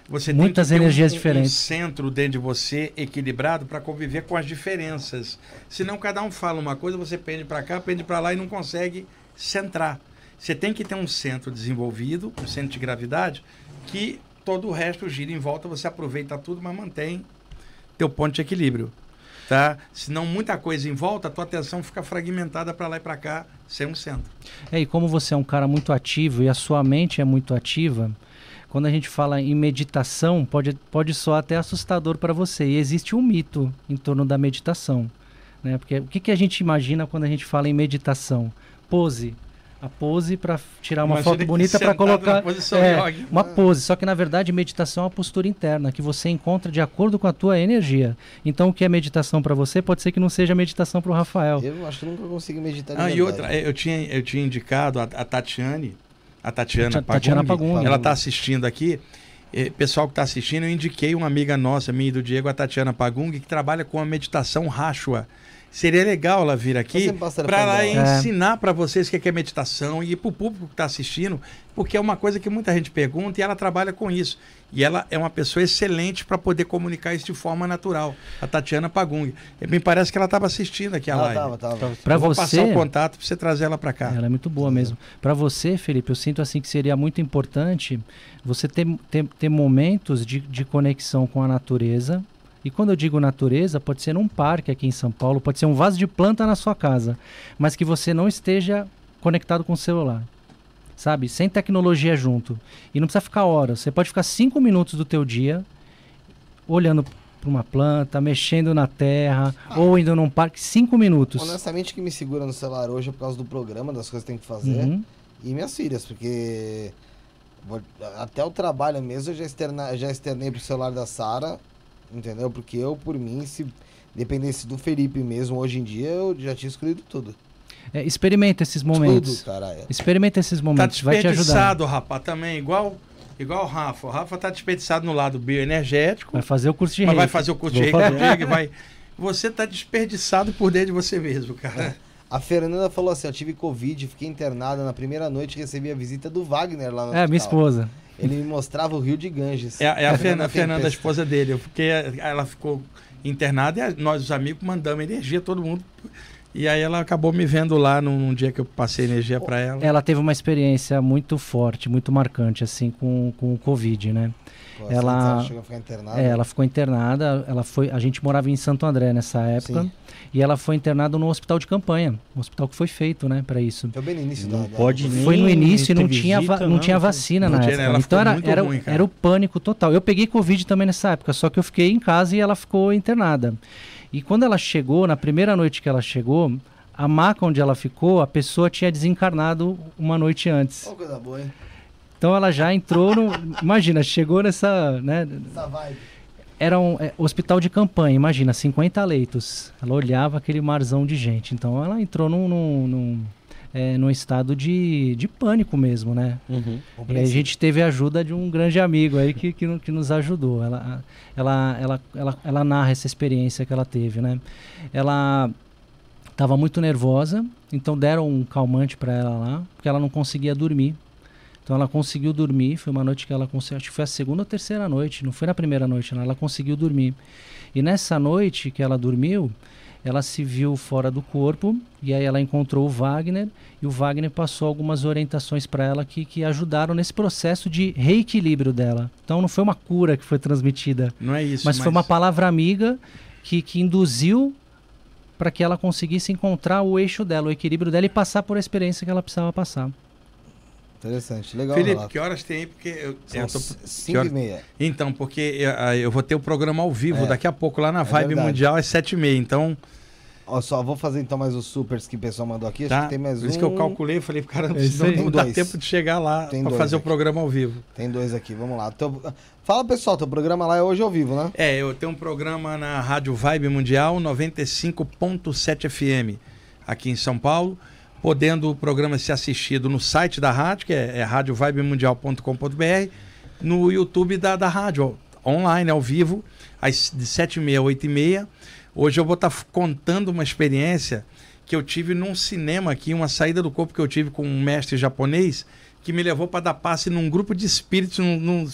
você Muitas tem que ter energias um, diferentes. um centro dentro de você equilibrado para conviver com as diferenças. Senão cada um fala uma coisa, você pende para cá, pende para lá e não consegue centrar. Você tem que ter um centro desenvolvido, um centro de gravidade, que todo o resto gira em volta, você aproveita tudo, mas mantém teu ponto de equilíbrio. Tá? Senão muita coisa em volta, a tua atenção fica fragmentada para lá e para cá, sem um centro. É, e como você é um cara muito ativo e a sua mente é muito ativa, quando a gente fala em meditação, pode, pode soar até assustador para você. E existe um mito em torno da meditação. Né? Porque o que, que a gente imagina quando a gente fala em meditação? Pose. A pose para tirar uma Imagina foto bonita para colocar. É, uma pose. Só que na verdade meditação é uma postura interna que você encontra de acordo com a tua energia. Então o que é meditação para você pode ser que não seja meditação para o Rafael. Eu acho que eu nunca consegui meditar Ah, e outra, eu tinha, eu tinha indicado a, a Tatiane, a Tatiana Tati- Tatiana ela está assistindo aqui. Pessoal que está assistindo, eu indiquei uma amiga nossa, minha e do Diego, a Tatiana Pagung, que trabalha com a meditação Rashwa, Seria legal ela vir aqui para ensinar para vocês o que é é meditação e para o público que está assistindo, porque é uma coisa que muita gente pergunta e ela trabalha com isso. E ela é uma pessoa excelente para poder comunicar isso de forma natural. A Tatiana Pagung. E Me parece que ela estava assistindo aqui a Ela live. tava, tava. Vou você, passar o contato para você trazer ela para cá. ela é muito boa mesmo. Para você, Felipe, eu sinto assim que seria muito importante você ter, ter, ter momentos de, de conexão com a natureza. E quando eu digo natureza, pode ser num parque aqui em São Paulo, pode ser um vaso de planta na sua casa, mas que você não esteja conectado com o celular. Sabe? Sem tecnologia junto. E não precisa ficar horas. Você pode ficar cinco minutos do teu dia olhando para uma planta, mexendo na terra, ou indo num parque, cinco minutos. Honestamente, o que me segura no celular hoje é por causa do programa, das coisas que tem que fazer. Uhum. E minhas filhas, porque até o trabalho mesmo eu já, externa, já externei pro celular da Sara, entendeu? Porque eu, por mim, se dependesse do Felipe mesmo, hoje em dia, eu já tinha excluído tudo. É, experimenta esses momentos. Tudo, caralho. Experimenta esses Tá momentos, vai te ajudar. desperdiçado, rapaz, também, igual, igual o Rafa. O Rafa tá desperdiçado no lado bioenergético, Vai fazer o curso de mas vai reiki. fazer o curso de reiki vai. Você tá desperdiçado por dentro de você mesmo, cara. A Fernanda falou assim: eu tive Covid, fiquei internada na primeira noite, recebi a visita do Wagner lá no É, minha hospital. esposa. Ele me mostrava o Rio de Ganges. É, é a Fernanda, a Fernanda, a esposa dele, porque ela ficou internada e a- nós, os amigos, mandamos energia, todo mundo. E aí ela acabou me vendo lá num, num dia que eu passei energia para ela. Ela teve uma experiência muito forte, muito marcante, assim, com, com o Covid, né? Pô, ela- Chegou a ficar internada. É, ela ficou internada, ela foi, a gente morava em Santo André nessa época, Sim. e ela foi internada no hospital de campanha, um hospital que foi feito, né, para isso. Foi bem no início Não da, da- pode nem- Foi no início e não tinha, visita, não tinha não. vacina Não na tinha, época. ela Então era, era, ruim, era o pânico total. Eu peguei Covid também nessa época, só que eu fiquei em casa e ela ficou internada. E quando ela chegou, na primeira noite que ela chegou, a maca onde ela ficou, a pessoa tinha desencarnado uma noite antes. Ó, coisa boa, hein? Então ela já entrou no. Imagina, chegou nessa. Né, Essa vibe. era um é, hospital de campanha, imagina, 50 leitos. Ela olhava aquele marzão de gente. Então ela entrou num, num, num, é, num estado de, de pânico mesmo, né? Uhum. E aí a gente teve a ajuda de um grande amigo aí que, que, que nos ajudou. Ela, ela, ela, ela, ela narra essa experiência que ela teve, né? Ela estava muito nervosa, então deram um calmante para ela lá, porque ela não conseguia dormir. Então ela conseguiu dormir, foi uma noite que ela conseguiu, acho que foi a segunda ou terceira noite, não foi na primeira noite, não, ela conseguiu dormir. E nessa noite que ela dormiu, ela se viu fora do corpo, e aí ela encontrou o Wagner, e o Wagner passou algumas orientações para ela que, que ajudaram nesse processo de reequilíbrio dela. Então não foi uma cura que foi transmitida, Não é isso. mas, foi uma palavra amiga que, que induziu para que ela conseguisse encontrar o eixo dela, o equilíbrio dela e passar por a experiência que ela precisava passar. Interessante, legal. Felipe, relato. que horas tem aí? Porque eu, São eu tô- cinco hora- e meia. Então, porque eu, ah, eu vou ter o programa ao vivo É. daqui a pouco lá na Vibe verdade. Mundial às sete e meia. Então, Ó, só vou fazer então mais os supers que o pessoal mandou aqui. Acho tá? que tem mais Por um. isso que eu calculei, eu falei, caramba, É aí. não Tem dá dois. tempo de chegar lá Tem para fazer o aqui. programa ao vivo. Tem dois aqui, vamos lá. Fala pessoal, teu programa lá é hoje ao vivo, né? É, eu tenho um programa na Rádio Vibe Mundial 95.7 FM aqui em São Paulo, podendo o programa ser assistido no site da rádio, que é, é radiovibemundial.com.br, no YouTube da, da rádio, online, ao vivo, às, de 7h30 a 8h30. Hoje eu vou estar contando uma experiência que eu tive num cinema aqui, uma saída do corpo que eu tive com um mestre japonês, que me levou para dar passe num grupo de espíritos, num, num,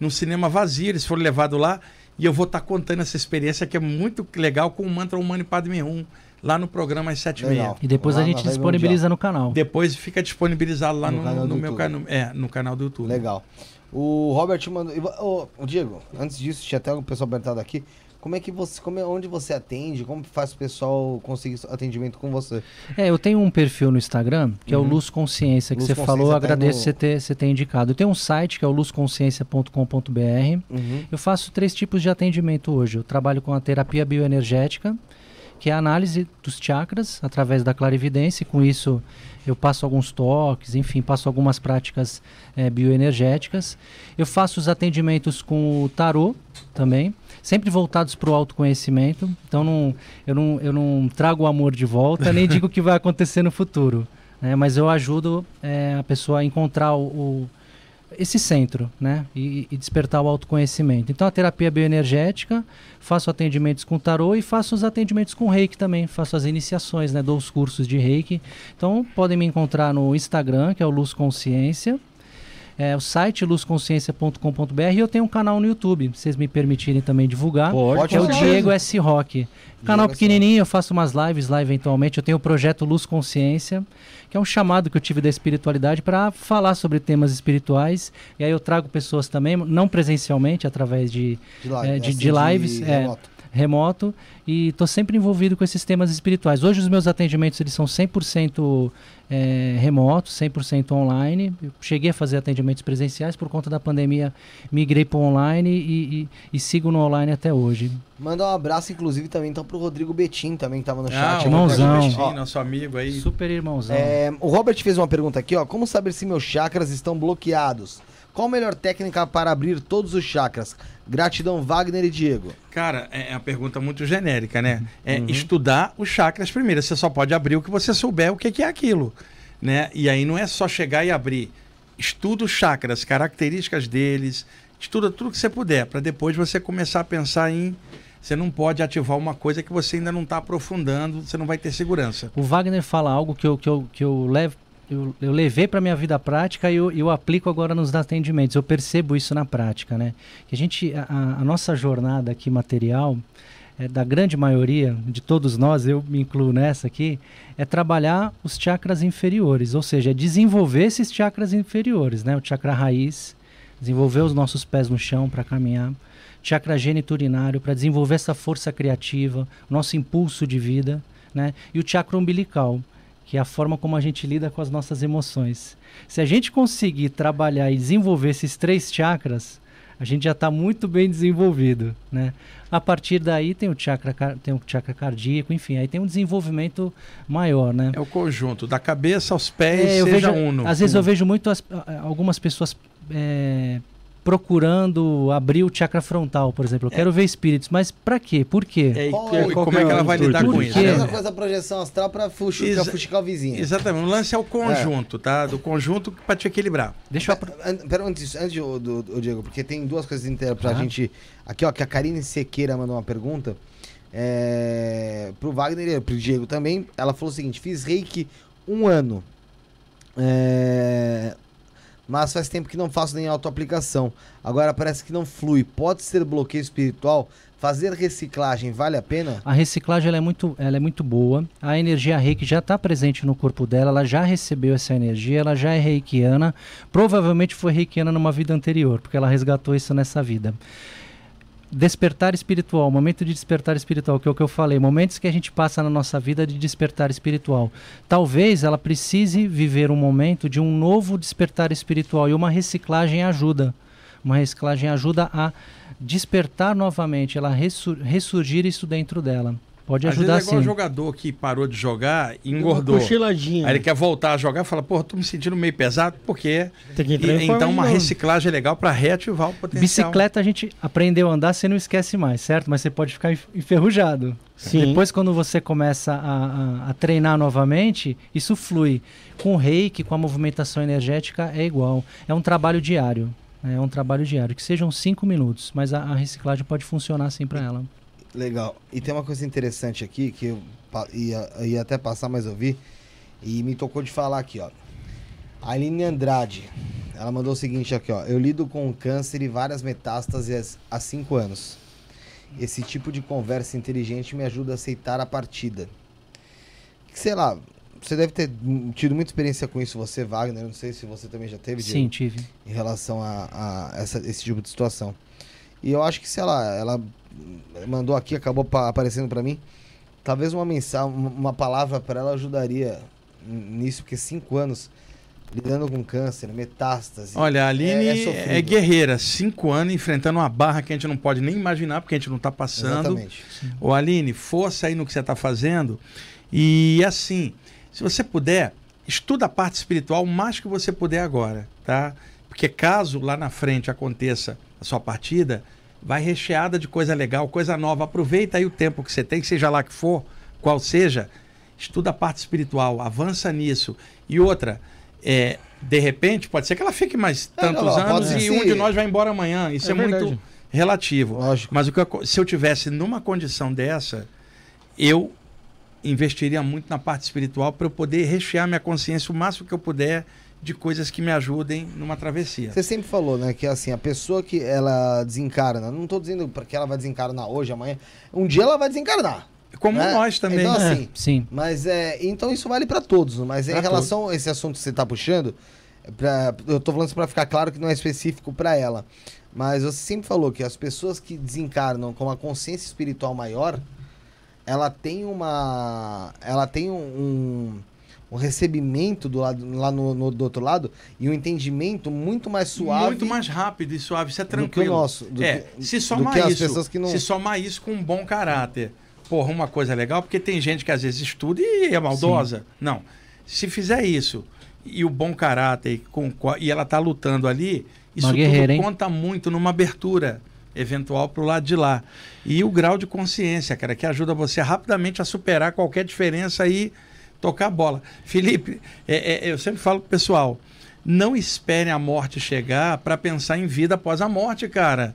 num cinema vazio. Eles foram levados lá e eu vou estar contando essa experiência que é muito legal com o Mantra Humano e Padme Hum, lá no programa às 7 h Legal. E depois Lá a gente disponibiliza no canal. Depois fica disponibilizado lá No no, canal no meu canal, é, no canal do YouTube. Legal. O Robert mandou. e Ô, ô, Diego, antes disso, tinha até o pessoal perguntado aqui. Como é que você. Como é, onde você atende? Como faz o pessoal conseguir atendimento com você? É, eu tenho um perfil no Instagram, que é o Uhum. Luz Consciência, que Luz você Consciência falou, tá agradeço no- você ter, você ter indicado. Eu tenho um site que é o luzconsciência.com.br. Uhum. Eu faço três tipos de atendimento hoje. Eu trabalho com a terapia bioenergética, que é a análise dos chakras através da clarividência. E com isso, eu passo alguns toques, enfim, passo algumas práticas eh, bioenergéticas. Eu faço os atendimentos com o tarô também, sempre voltados para o autoconhecimento. Então, não, eu, não, eu não trago o amor de volta, nem digo o que vai acontecer no futuro. né? Mas eu ajudo eh, a pessoa a encontrar o- o esse centro, né? E, e, despertar o autoconhecimento. Então a terapia bioenergética, faço atendimentos com tarô e faço os atendimentos com reiki também, faço as iniciações, né? Dou os cursos de reiki. Então podem me encontrar no Instagram, que é o Luz Consciência. É, o site luzconsciência.com.br e eu tenho um canal no YouTube, se vocês me permitirem também divulgar. Pode, é o Diego S. Rock. Canal pequenininho, eu faço umas lives lá eventualmente. Eu tenho o projeto Luz Consciência que é um chamado que eu tive da espiritualidade para falar sobre temas espirituais. E aí eu trago pessoas também, não presencialmente, através de, de, live, é, de, de lives. De é, remoto. remoto. E estou sempre envolvido com esses temas espirituais. Hoje os meus atendimentos eles são 100% é, remoto, 100% online. Eu cheguei a fazer atendimentos presenciais, por conta da pandemia migrei para online e, e, e, sigo no online até hoje. Manda um abraço, inclusive, também então, para o Rodrigo Betim, também que estava no ah, chat. Ah, irmãozão. Betim, nosso amigo aí. Super irmãozão. É, o Robert fez uma pergunta aqui, ó. Como saber se meus chakras estão bloqueados? Qual a melhor técnica para abrir todos os chakras? Gratidão, Wagner e Diego. Cara, é uma pergunta muito genérica, né? É uhum. estudar os chakras primeiro. Você só pode abrir o que você souber o que é aquilo. Né? E aí não é só chegar e abrir. Estuda os chakras, características deles, estuda tudo que você puder, para depois você começar a pensar em. Você não pode ativar uma coisa que você ainda não está aprofundando, você não vai ter segurança. O Wagner fala algo que eu, que eu, que eu levo eu, eu levei para minha vida prática e eu, eu, aplico agora nos atendimentos. Eu percebo isso na prática, né? Que a gente, a, a nossa jornada aqui material, é, da grande maioria de todos nós, eu me incluo nessa aqui, é trabalhar os chakras inferiores, ou seja, é desenvolver esses chakras inferiores, né? O chakra raiz, desenvolver os nossos pés no chão para caminhar, chakra geniturinário para desenvolver essa força criativa, nosso impulso de vida, né? E o chakra umbilical que é a forma como a gente lida com as nossas emoções. Se a gente conseguir trabalhar e desenvolver esses três chakras, a gente já está muito bem desenvolvido, né? A partir daí tem o chakra, tem o chakra cardíaco, enfim, aí tem um desenvolvimento maior, né? É o conjunto, da cabeça aos pés, é, seja vejo, uno. Às vezes eu vejo muito as, algumas pessoas é, procurando abrir o chakra frontal, por exemplo. Eu é. quero ver espíritos, mas para quê? Por quê? É, qual, e como é que ela vai lidar com isso? A mesma coisa a projeção astral para fuxicar, fuxicar o vizinho. Exatamente. O lance é o conjunto, é. tá? Do conjunto para te equilibrar. Deixa eu... Pera, antes, antes do, do, do, Diego, porque tem duas coisas inteiras pra ah. gente... Aqui, ó, que a Karine Sequeira mandou uma pergunta. É, pro Wagner e pro Diego também. Ela falou o seguinte, fiz reiki um ano. É, mas faz tempo que não faço nem autoaplicação. Agora parece que não flui. Pode ser bloqueio espiritual? Fazer reciclagem vale a pena? A reciclagem é, muito, ela é muito boa. A energia reiki já está presente no corpo dela, ela já recebeu essa energia, ela já é reikiana. Provavelmente foi reikiana numa vida anterior, porque ela resgatou isso nessa vida despertar espiritual, momento de despertar espiritual, que é o que eu falei, momentos que a gente passa na nossa vida de despertar espiritual. Talvez ela precise viver um momento de um novo despertar espiritual e uma reciclagem ajuda. Uma reciclagem ajuda a despertar novamente, ela ressur ressurgir isso dentro dela. Pode Às ajudar vezes é igual sim. jogador que parou de jogar e engordou. Uma cochiladinha. Aí ele quer voltar a jogar e fala, pô, tô me sentindo meio pesado, porque. Tem que entrar e, então uma reciclagem é legal para reativar o potencial. Bicicleta a gente aprendeu a andar, você não esquece mais, certo? Mas você pode ficar enferrujado. Sim. Depois, quando você começa a, a, a treinar novamente, isso flui. Com o reiki, com a movimentação energética, é igual. É um trabalho diário. É um trabalho diário, que sejam cinco minutos, mas a, a reciclagem pode funcionar assim para ela. Legal. E tem uma coisa interessante aqui que eu ia, ia até passar, mas eu vi. E me tocou de falar aqui, ó. A Aline Andrade, ela mandou o seguinte aqui, ó. Eu lido com câncer e várias metástases há cinco anos. Esse tipo de conversa inteligente me ajuda a aceitar a partida. Sei lá, você deve ter tido muita experiência com isso, você, Wagner. Não sei se você também já teve. Sim, tive. Em relação a, a essa, esse tipo de situação. E eu acho que, sei lá, ela mandou aqui, acabou aparecendo para mim. Talvez uma mensagem, uma palavra para ela ajudaria nisso, porque cinco anos lidando com câncer, metástase. Olha, a Aline é, é, guerreira, cinco anos enfrentando uma barra que a gente não pode nem imaginar, porque a gente não está passando. Exatamente. Ô Aline, força aí no que você está fazendo. E assim, se você puder, estuda a parte espiritual o mais que você puder agora, tá? Porque caso lá na frente aconteça a sua partida, vai recheada de coisa legal, coisa nova. Aproveita aí o tempo que você tem, seja lá que for, qual seja, estuda a parte espiritual, avança nisso. E outra, é, de repente, pode ser que ela fique mais É, tantos pode anos e ser. um de nós vai embora amanhã. Isso É é, muito relativo. Lógico. Mas o que eu- se eu tivesse numa condição dessa, eu investiria muito na parte espiritual para eu poder rechear minha consciência o máximo que eu puder de coisas que me ajudem numa travessia. Você sempre falou, né, que assim, a pessoa que ela desencarna, não tô dizendo porque ela vai desencarnar hoje, amanhã, um dia ela vai desencarnar. Como né? nós também. Então, né? assim, Sim. Mas é, então isso vale pra todos, mas em Pra relação a esse assunto que você tá puxando, é pra, eu tô falando isso pra ficar claro que não é específico pra ela. Mas você sempre falou que as pessoas que desencarnam com uma consciência espiritual maior, ela tem uma ela tem um, um, um recebimento do lado lá no, no- do outro lado e um entendimento muito mais suave Muito mais rápido e suave, isso é do que o tranquilo. nosso, do é, que, se do somar que as isso, pessoas que não se somar isso com um bom caráter. Porra, uma coisa legal, porque tem gente que às vezes estuda e é maldosa. Não. Se fizer isso e o bom caráter e, com, co- e ela tá lutando ali, isso Uma tudo conta muito numa abertura eventual pro lado de lá. E o grau de consciência, cara, que ajuda você rapidamente a superar qualquer diferença e tocar a bola. Felipe, é- é- eu sempre falo pro pessoal, não espere a morte chegar para pensar em vida após a morte, cara.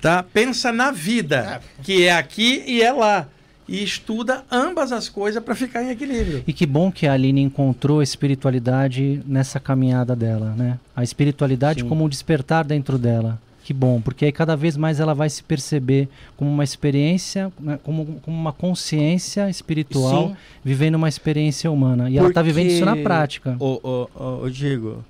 Tá? Pensa na vida, que é aqui e é lá. E estuda ambas as coisas para ficar em equilíbrio. E que bom que a Aline encontrou a espiritualidade nessa caminhada dela, né? A espiritualidade Sim. como um despertar dentro dela. Que bom, porque aí cada vez mais ela vai se perceber como uma experiência, né, como, como uma consciência espiritual, Sim. vivendo uma experiência humana. E ela está vivendo isso na Porque- prática. Ô, Diego,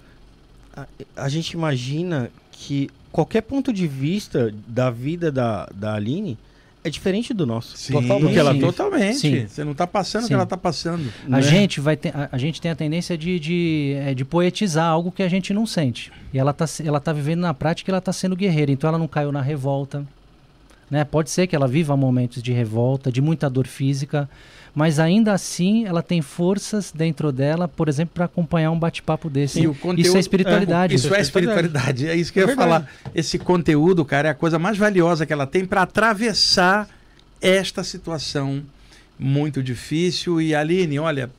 a, a gente imagina que qualquer ponto de vista da vida da, da Aline é diferente do nosso. Totalmente. Do que ela Sim. Totalmente. Sim. Você não está passando o Sim. que ela está passando. A né? gente vai ter, a, a gente tem a tendência de, de, é, de poetizar algo que a gente não sente. E ela tá, se- ela tá vivendo na prática e ela tá sendo guerreira. Então ela não caiu na revolta. Né? Pode ser que ela viva momentos de revolta, de muita dor física, mas ainda assim ela tem forças dentro dela, por exemplo, para acompanhar um bate-papo desse. E o conteúdo- isso é espiritualidade. Isso é espiritualidade. É isso que eu É ia falar. Esse conteúdo, cara, é a coisa mais valiosa que ela tem para atravessar esta situação muito difícil. E Aline, olha,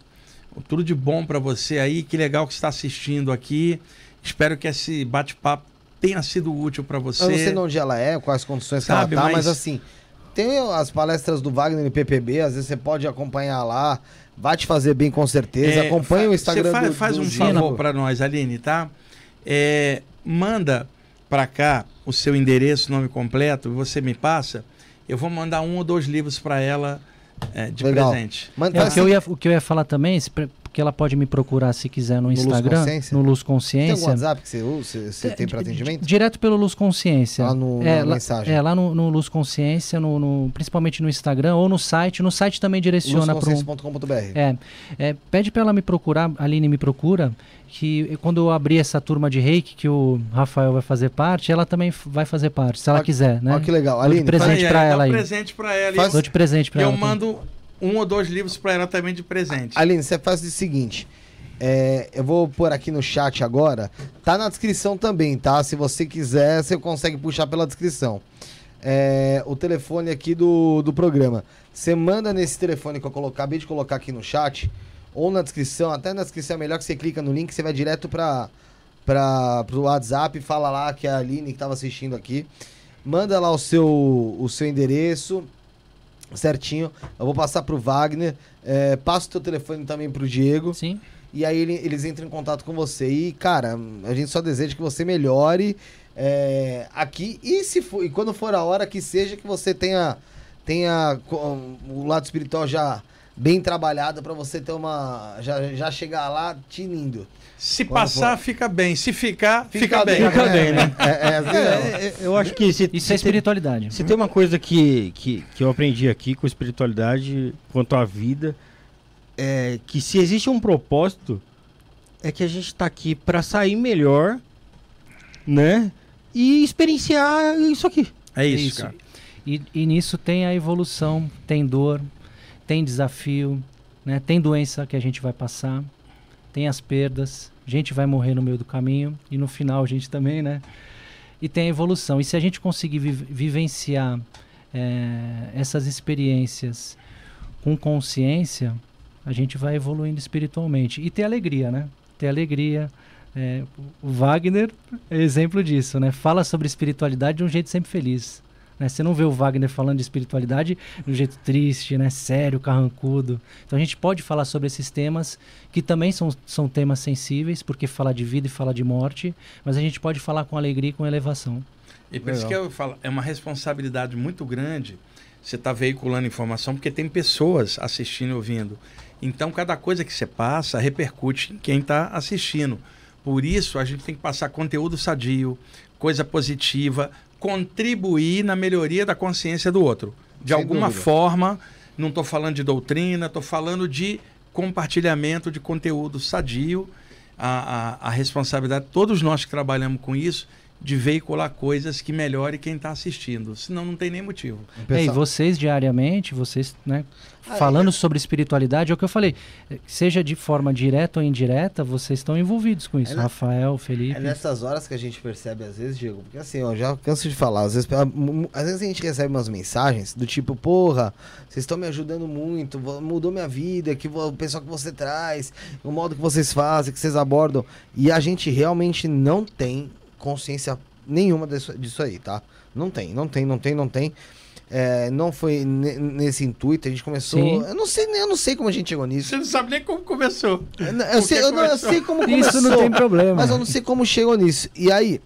tudo de bom para você aí. Que legal que você está assistindo aqui. Espero que esse bate-papo tenha sido útil para você. Eu não sei de onde ela é, quais condições Sabe, que ela tá, mas... mas assim, tem as palestras do Wagner no PPB, às vezes você pode acompanhar lá, vai te fazer bem com certeza. É, Acompanha o Instagram Você faz, do, faz do um Zino. favor para nós, Aline, tá? É, manda para cá o seu endereço, nome completo, você me passa. Eu vou mandar um ou dois livros para ela é, de Legal. presente. Manda- É, o, que eu ia, o que eu ia falar também, porque ela pode me procurar se quiser no Luz Instagram, Consciência? no Luz Tem algum Consciência. WhatsApp que você, usa, você, tem para Di- atendimento? Direto pelo Luz Consciência. Lá no- é, lá, mensagem. É, lá no, no Luz Consciência, no, no- principalmente no Instagram ou no site. No site também direciona para um. Luzconsciência.com.br. É, é, pede para ela me procurar, a Aline me procura, que quando eu abrir essa turma de reiki, que o Rafael vai fazer parte, ela também vai fazer parte, se ela quiser, né? Olha que legal. Dou de Aline, presente aí, ela aí. um presente para ela. Faz- Dou de presente para ela. eu mando um ou dois livros para ela também de presente. Aline, você faz o seguinte. é, eu vou pôr aqui no chat agora. Tá na descrição também, tá? Se você quiser, você consegue puxar pela descrição. É, o telefone aqui do, do programa. Você manda nesse telefone que eu colocar, acabei de colocar aqui no chat, ou na descrição, até na descrição é melhor que você clica no link, você vai direto para para pro WhatsApp, fala lá que é a Aline que estava assistindo aqui. Manda lá o seu o seu endereço certinho. Eu vou passar pro Wagner, é, passa o teu telefone também pro Diego. Sim. E aí ele- eles entram em contato com você. E, cara, a gente só deseja que você melhore é, aqui. E se for, e quando for a hora que seja que você tenha, tenha o lado espiritual já bem trabalhado pra você ter uma. Já, já chegar lá tinindo. Se Quando passar, for. fica bem. Se ficar, fica, bem. Fica bem, né? É, é, assim, É, ó. é, eu acho que se, Isso se é tem- espiritualidade. Se tem uma coisa que, que, que eu aprendi aqui com espiritualidade quanto à vida, é que se existe um propósito, é que a gente tá aqui pra sair melhor, né? E experienciar isso aqui. É isso, Isso. cara. E, e nisso tem a evolução, tem dor, tem desafio, né? tem doença que a gente vai passar, tem as perdas, gente vai morrer no meio do caminho e no final a gente também, né? E tem a evolução. E se a gente conseguir vi- vivenciar eh, essas experiências com consciência, a gente vai evoluindo espiritualmente. E ter alegria, né? ter alegria. É, o Wagner é exemplo disso, né? Fala sobre espiritualidade de um jeito sempre feliz. Né? Você não vê o Wagner falando de espiritualidade de um jeito triste, né? sério, carrancudo. Então a gente pode falar sobre esses temas que também são, são temas sensíveis, porque fala de vida e fala de morte, mas a gente pode falar com alegria e com elevação. E por Legal. isso que eu falo, é uma responsabilidade muito grande você estar tá veiculando informação, porque tem pessoas assistindo e ouvindo. Então, cada coisa que você passa repercute em quem está assistindo. Por isso, a gente tem que passar conteúdo sadio, coisa positiva, contribuir na melhoria da consciência do outro. De Sem alguma dúvida. forma, não estou falando de doutrina, estou falando de compartilhamento de conteúdo sadio. A, a, a responsabilidade, todos nós que trabalhamos com isso, de veicular coisas que melhore quem está assistindo. Senão não tem nem motivo. É, e vocês diariamente, vocês, né, falando sobre espiritualidade, é o que eu falei, seja de forma direta ou indireta, vocês estão envolvidos com isso. É Rafael, Felipe. É nessas horas que a gente percebe, às vezes, Diego, porque assim, eu já canso de falar, às vezes, às vezes a gente recebe umas mensagens do tipo, porra, vocês estão me ajudando muito, mudou minha vida, que o pessoal que você traz, o modo que vocês fazem, que vocês abordam, e a gente realmente não tem consciência nenhuma disso, disso aí, tá? Não tem, não tem, não tem, não tem. É, não foi nesse intuito, a gente começou. Sim. Eu não sei, eu não sei como a gente chegou nisso. Você não sabe nem como começou. Eu, eu, sei, eu, não, eu sei, como começou. Isso não tem problema. Mas eu não sei como chegou nisso. E aí,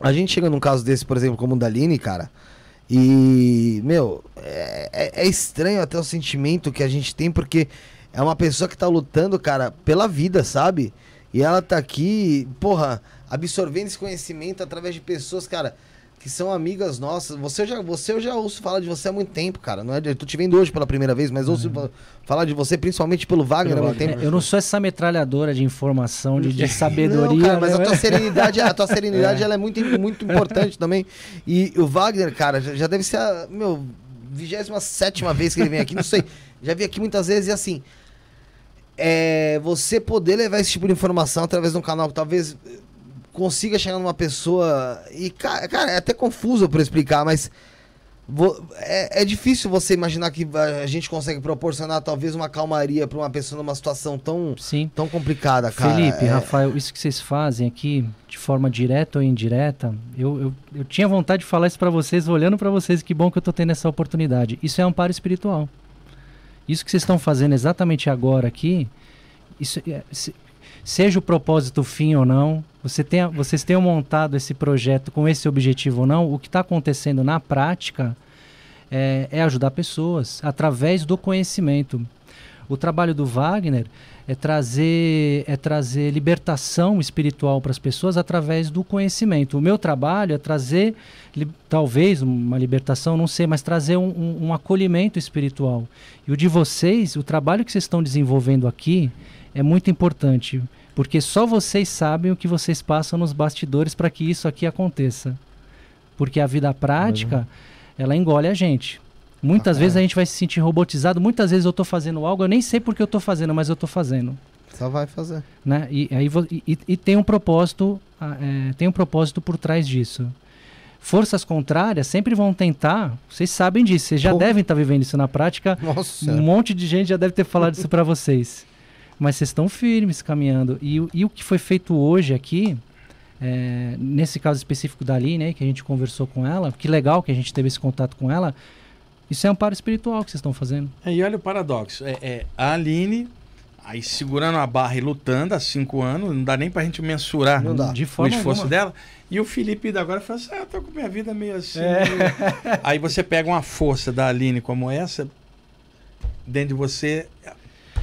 a gente chega num caso desse, por exemplo, como o da Aline, cara. E, meu, é, é, é estranho até o sentimento que a gente tem, porque é uma pessoa que tá lutando, cara, pela vida, sabe? E ela tá aqui, porra, absorvendo esse conhecimento através de pessoas, cara, que são amigas nossas. Você já, você eu já ouço falar de você há muito tempo, cara. Não é? Eu tô te vendo hoje pela primeira vez, mas ouço uhum. falar de você principalmente pelo Wagner há muito tempo. É, eu não sou essa metralhadora de informação, de, de sabedoria. Não, cara, mas né? a tua serenidade, a tua serenidade, é. ela é muito, muito importante também. E o Wagner, cara, já, já deve ser a meu 27 vez que ele vem aqui, não sei. Já vi aqui muitas vezes e assim, é, você poder levar esse tipo de informação através de um canal que talvez consiga chegar numa pessoa. E, cara, é até confuso para explicar, mas. É, é, difícil você imaginar que a gente consegue proporcionar talvez uma calmaria para uma pessoa numa situação tão, Sim. tão complicada, cara. Felipe, é... Rafael, isso que vocês fazem aqui, de forma direta ou indireta, eu, eu, eu tinha vontade de falar isso para vocês, olhando para vocês, que bom que eu estou tendo essa oportunidade. Isso é amparo espiritual. Isso que vocês estão fazendo exatamente agora aqui, isso, é, se, seja o propósito fim ou não, você tenha, vocês tenham montado esse projeto com esse objetivo ou não, o que está acontecendo na prática é, é, ajudar pessoas através do conhecimento. O trabalho do Wagner é trazer, é trazer libertação espiritual para as pessoas através do conhecimento. O meu trabalho é trazer, li, talvez uma libertação, não sei, mas trazer um, um, um acolhimento espiritual. E o de vocês, o trabalho que vocês estão desenvolvendo aqui, é muito importante, porque só vocês sabem o que vocês passam nos bastidores para que isso aqui aconteça. Porque a vida prática, uhum. ela engole a gente. Muitas ah, vezes é. a gente vai se sentir robotizado, muitas vezes eu estou fazendo algo, eu nem sei porque eu estou fazendo, mas eu estou fazendo. Só vai fazer. Né? E, aí, e, e tem um propósito, é, tem um propósito por trás disso. Forças contrárias sempre vão tentar, vocês sabem disso, vocês já Pô. devem estar tá vivendo isso na prática. Nossa. Um monte de gente já deve ter falado isso para vocês mas vocês estão firmes caminhando. E, e, o que foi feito hoje aqui, é, nesse caso específico da Aline, né, que a gente conversou com ela, que legal que a gente teve esse contato com ela, isso é um amparo espiritual que vocês estão fazendo. É, e olha o paradoxo, é, é, a Aline aí segurando a barra e lutando há cinco anos, não dá nem pra gente mensurar de o esforço alguma. dela. E o Felipe da agora fala assim, ah, tô com minha vida meio assim. É. Meio... aí você pega uma força da Aline como essa, dentro de você,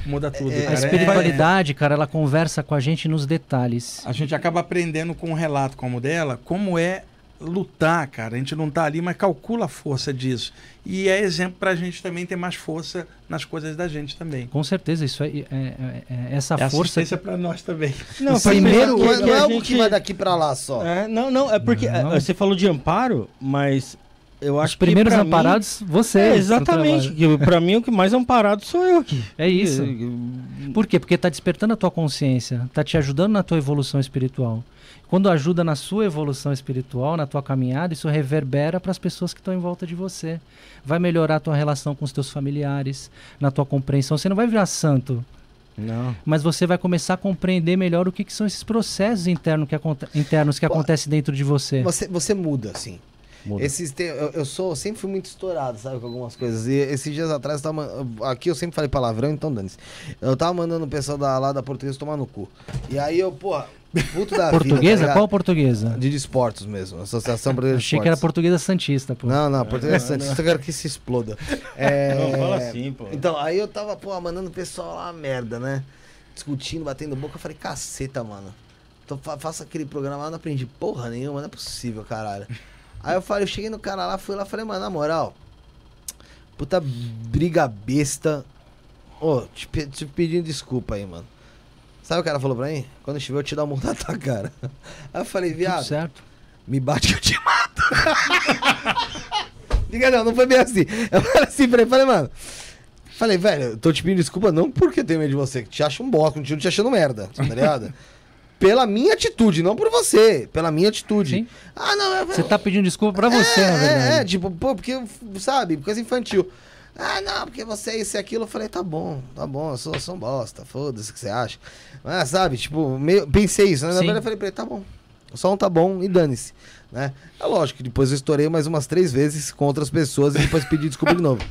muda tudo. É, a espiritualidade, cara, ela conversa com a gente nos detalhes. A gente acaba aprendendo com um relato como o dela, como é lutar, cara. A gente não tá ali, mas calcula a força disso. E é exemplo para a gente também ter mais força nas coisas da gente também. Com certeza, isso é, é, é, é essa é força. É para nós também. Não, primeiro não, não é algo gente... que vai daqui para lá só. É, não, não, é porque não. você falou de amparo, mas eu acho Os primeiros que amparados, mim, você. É, exatamente. Para mim, o que mais amparado sou eu aqui. É isso. Por quê? Porque está despertando a tua consciência, está te ajudando na tua evolução espiritual. Quando ajuda na sua evolução espiritual, na tua caminhada, isso reverbera para as pessoas que estão em volta de você. Vai melhorar a tua relação com os teus familiares, na tua compreensão. Você não vai virar santo, Não. mas você vai começar a compreender melhor o que, que são esses processos internos que, internos que acontecem dentro de você. Você, você muda, assim. Muda. Esses te- eu, eu sou, sempre fui muito estourado, sabe, com algumas coisas. E esses dias atrás, eu tava, aqui eu sempre falei palavrão, então dane-se. Eu tava mandando o pessoal da, lá da portuguesa tomar no cu. E aí eu, porra, puto da vida, tá portuguesa? Qual portuguesa? De desportos mesmo, Associação Brasileira de Achei que era Esportes. portuguesa santista, pô. Não, não, português Santista, eu quero que se exploda. É... Não, fala assim, pô. Então, aí eu tava, pô, mandando o pessoal lá, merda, né? Discutindo, batendo boca, eu falei, caceta, mano. Tô, fa faço aquele programa lá, não aprendi porra nenhuma, não é possível, caralho. Aí eu falei, eu cheguei no cara lá, fui lá, falei, mano, na moral, puta briga besta. Ô, te, pe- te pedindo desculpa aí, mano. Sabe o que cara falou pra mim? Quando estiver, eu te dar um murro na tua cara. Aí eu falei, Tudo viado, certo. me bate que eu te mato. Diga não, não foi bem assim. Eu falei assim pra ele, falei, mano. Falei, velho, eu tô te pedindo desculpa não porque eu tenho medo de você, que te acha um bosta, continuo te achando merda, tá ligado? Pela minha atitude, não por você, pela minha atitude. Sim. Ah, não, eu Você tá pedindo desculpa pra você, é, na verdade. É, é, tipo, pô, porque, sabe, coisa infantil. Ah, não, porque você é isso e aquilo. Eu falei, tá bom, tá bom, eu sou, eu sou um bosta, foda-se o que você acha. Mas, sabe, tipo, meio, pensei isso, né? Na Sim. verdade, eu falei pra ele, tá bom, só um tá bom e dane-se, né? É lógico que depois eu estourei mais umas três vezes com outras pessoas e depois pedi desculpa de novo.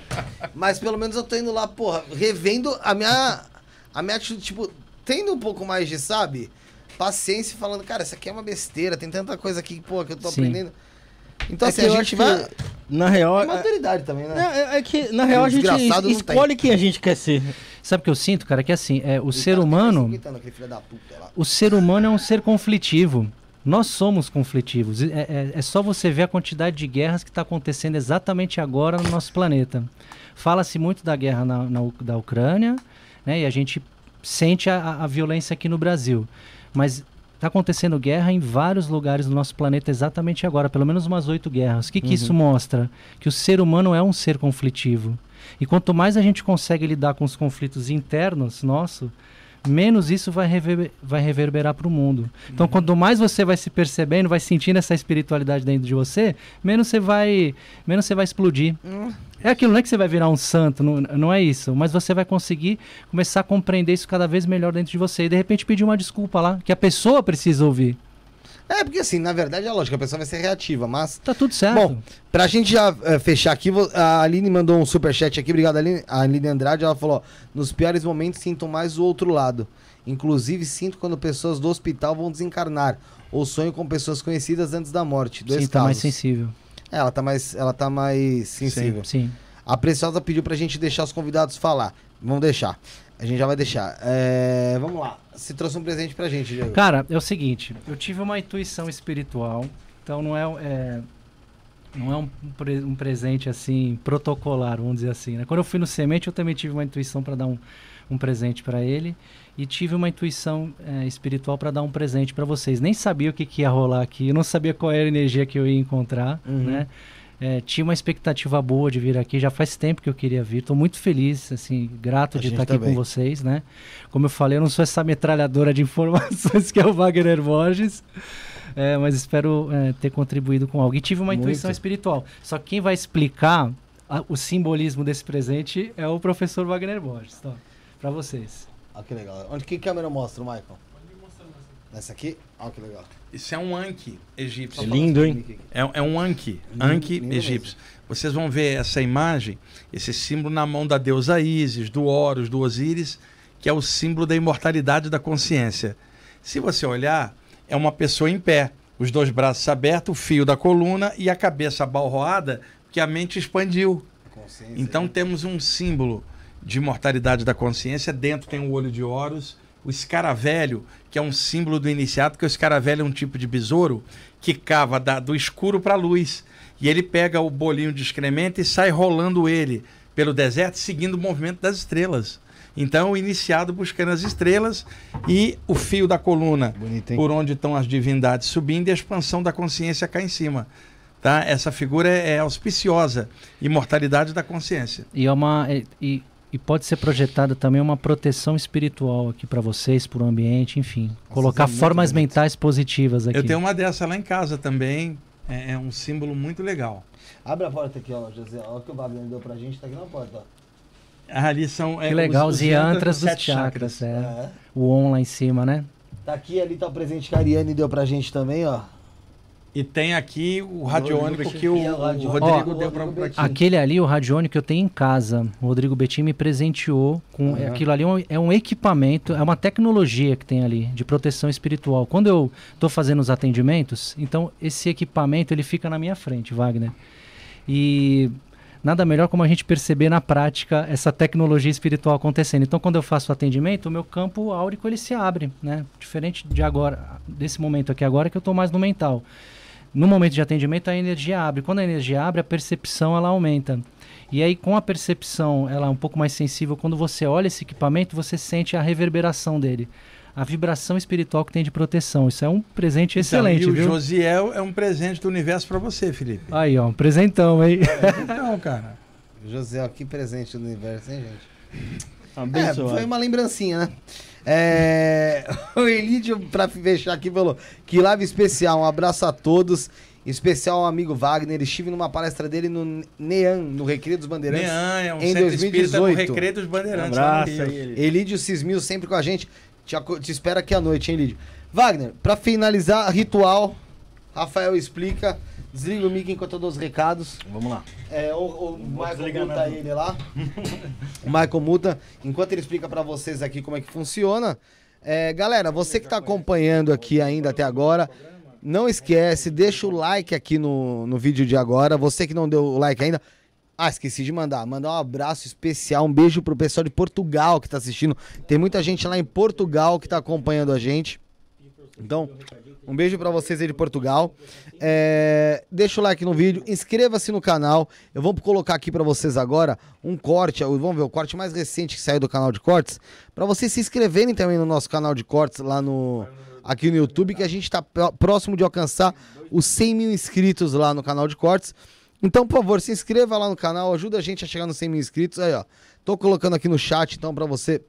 Mas pelo menos eu tô indo lá, porra, revendo a minha, a minha atitude, tipo, tendo um pouco mais de, sabe, paciência falando, cara, isso aqui é uma besteira, tem tanta coisa aqui, pô, que eu tô Sim. aprendendo. Então, É assim, a eu gente vai. que, Na real, É é, maturidade também, né? é- é que na real a gente escolhe quem a gente quer ser. Sabe o que eu sinto, cara? Que assim, é, o Ele ser tá humano. puta lá. O ser humano é um ser conflitivo. Nós somos conflitivos. É, é- é só você ver a quantidade de guerras que está acontecendo exatamente agora no nosso planeta. Fala-se muito da guerra na, na da Ucrânia, né? E a gente sente a, a- violência aqui no Brasil. Mas está acontecendo guerra em vários lugares do nosso planeta exatamente agora, pelo menos umas oito guerras. O que, que isso mostra? Que o ser humano é um ser conflitivo. E quanto mais a gente consegue lidar com os conflitos internos nosso, menos isso vai, rever- vai reverberar para o mundo. Então, quanto mais você vai se percebendo, vai sentindo essa espiritualidade dentro de você, menos você vai, menos você vai explodir. É aquilo, não é que você vai virar um santo, não, não é isso. Mas você vai conseguir começar a compreender isso cada vez melhor dentro de você. E de repente pedir uma desculpa lá, que a pessoa precisa ouvir. É, porque assim, na verdade é lógico, a pessoa vai ser reativa, mas. Tá tudo certo. Bom, pra gente já eh, fechar aqui, a Aline mandou um superchat aqui, obrigado Aline. A Aline Andrade, ela falou, nos piores momentos sinto mais o outro lado. Inclusive sinto quando pessoas do hospital vão desencarnar. Ou sonho com pessoas conhecidas antes da morte. Dois Sim, tá mais casos. sensível. É, ela tá mais, ela tá mais sensível. Sim. A Preciosa pediu pra gente deixar os convidados falar. Vamos deixar. A gente já vai deixar. É, vamos lá. Você trouxe um presente pra gente, Diego. Cara, é o seguinte, eu tive uma intuição espiritual, então não é, é- não é um, pre- um presente assim protocolar, vamos dizer assim. Né? Quando eu fui no semente, eu também tive uma intuição para dar um, um presente para ele e tive uma intuição é, espiritual para dar um presente para vocês. Nem sabia o que, que ia rolar aqui, eu não sabia qual era a energia que eu ia encontrar, Uhum. né? É, tinha uma expectativa boa de vir aqui, já faz tempo que eu queria vir. Estou muito feliz, assim, grato A de estar aqui também. com vocês, né? Como eu falei, eu não sou essa metralhadora de informações que é o Wagner Borges, é, mas espero é, ter contribuído com algo. E tive uma Muito. intuição espiritual. Só que quem vai explicar a- o simbolismo desse presente é o professor Wagner Borges. Então, para vocês. Olha que legal. Onde que câmera mostra, Michael? Nessa aqui? Olha que legal. Isso é um Anki egípcio. É lindo, hein? É, é um Anki, Lindo, Anki lindo egípcio. Vocês vão ver essa imagem, esse símbolo na mão da deusa Ísis, do Horus, do Osíris, que é o símbolo da imortalidade da consciência. Se você olhar, é uma pessoa em pé, os dois braços abertos, o fio da coluna e a cabeça abalroada, que a mente expandiu. Então temos um símbolo de imortalidade da consciência, dentro tem o olho de Horus, o escaravelho, que é um símbolo do iniciado, que o escaravelho é um tipo de besouro que cava da- do escuro para a luz. E ele pega o bolinho de excremento e sai rolando ele pelo deserto, seguindo o movimento das estrelas. Então, o iniciado buscando as estrelas e o fio da coluna Bonito, por onde estão as divindades subindo e a expansão da consciência cá em cima. Tá? Essa figura é, é auspiciosa, imortalidade da consciência. E, é uma, e, e pode ser projetada também uma proteção espiritual aqui para vocês, para o ambiente, enfim. colocar isso é formas bonito. mentais positivas aqui. Eu tenho uma dessa lá em casa também. É, é um símbolo muito legal. Abre a porta aqui, ó, José. Olha o que o Wagner deu pra gente. Tá aqui na porta, ó. Ali são. é, Que legal, os yantras dos sete chakras. É. É. O on lá em cima, né? Tá aqui, ali tá o presente que a Ariane deu pra gente também, ó. E tem aqui o radiônico que o, o. Rodrigo deu pra Betim. Aquele ali, o radiônico, eu tenho em casa. O Rodrigo Betim me presenteou com. Uhum. Aquilo ali é um, é um equipamento, é uma tecnologia que tem ali de proteção espiritual. Quando eu estou fazendo os atendimentos, então esse equipamento ele fica na minha frente, Wagner. E nada melhor como a gente perceber na prática essa tecnologia espiritual acontecendo. Então, quando eu faço o atendimento, o meu campo áurico ele se abre, né? Diferente de agora, desse momento aqui agora que eu estou mais no mental. No momento de atendimento, a energia abre. Quando a energia abre, a percepção ela aumenta. E aí, com a percepção ela é um pouco mais sensível, quando você olha esse equipamento, você sente a reverberação dele. A vibração espiritual que tem de proteção. Isso é um presente excelente, Então, e o viu? Josiel é um presente do universo pra você, Felipe. Aí, ó, um presentão, hein? Então, cara. José, que presente do universo, hein, gente? É, foi uma lembrancinha, né? É... O Elídio, pra fechar aqui, falou que live especial, um abraço a todos. Especial ao amigo Wagner. Estive numa palestra dele no NEAN, no Recreio dos Bandeirantes. Nean é um Em centro espírita no 2018. Recreio dos Bandeirantes. Um abraço aí, ele. Elídio Cismil sempre com a gente. Te, te espera aqui à noite, hein, Elídio? Wagner, pra finalizar, ritual. Rafael explica. Desliga o mic enquanto eu dou os recados. Vamos lá. É, o, o Michael muta nada. ele lá. o Michael muta. Enquanto ele explica pra vocês aqui como é que funciona. É, galera, você que tá acompanhando aqui ainda até agora, não esquece, deixa o like aqui no, no vídeo de agora. Você que não deu o like ainda. Ah, esqueci de mandar. Mandar um abraço especial, um beijo pro pessoal de Portugal que tá assistindo. Tem muita gente lá em Portugal que tá acompanhando a gente. Então, um beijo pra vocês aí de Portugal. É, deixa o like no vídeo, inscreva-se no canal. Eu vou colocar aqui pra vocês agora um corte, vamos ver o corte mais recente que saiu do canal de cortes, Pra vocês se inscreverem também no nosso canal de cortes lá no aqui no YouTube, que a gente tá pró- próximo de alcançar os 100 mil inscritos lá no canal de cortes. Então, por favor, se inscreva lá no canal, ajuda a gente a chegar nos 100 mil inscritos. Aí, ó, tô colocando aqui no chat, então, pra você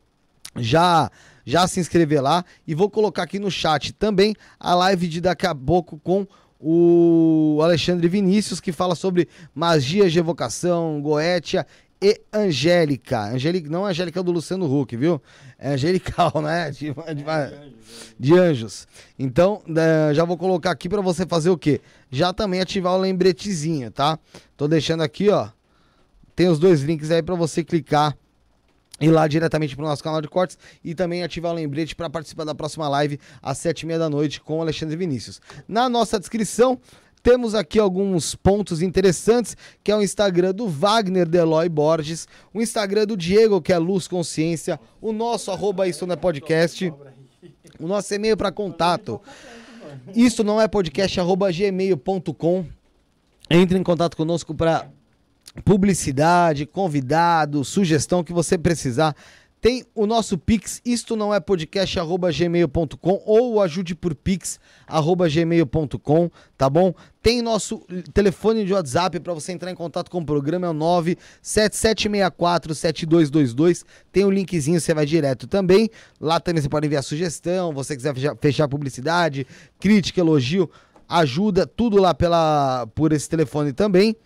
já já se inscrever lá e vou colocar aqui no chat também a live de daqui a pouco com o Alexandre Vinícius que fala sobre magias de evocação, Goetia e Angélica. Angélica não é Angélica do Luciano Huck, viu? É angelical, né? De, de, de anjos. Então, eh, já vou colocar aqui para você fazer o quê? Já também ativar o lembretezinho, tá? Tô deixando aqui, ó. Tem os dois links aí para você clicar ir lá diretamente pro nosso canal de cortes. E também ativar o lembrete para participar da próxima live às sete e meia da noite com o Alexandre Vinícius. Na nossa descrição temos aqui alguns pontos interessantes, que é o Instagram do Wagner Deloy Borges, o Instagram do Diego, que é Luz Consciência, o nosso arroba isso não é podcast, o nosso e-mail para contato, isso não é podcast arroba gmail.com, entre em contato conosco para publicidade, convidado, sugestão que você precisar. Tem o nosso Pix, isto não é podcast, arroba gmail.com ou ajude por Pix, arroba gmail.com, tá bom? Tem nosso telefone de WhatsApp para você entrar em contato com o programa, é o 977647222. Tem o linkzinho, você vai direto também. Lá também você pode enviar sugestão, você quiser fechar, fechar publicidade, crítica, elogio, ajuda, tudo lá pela, por esse telefone também.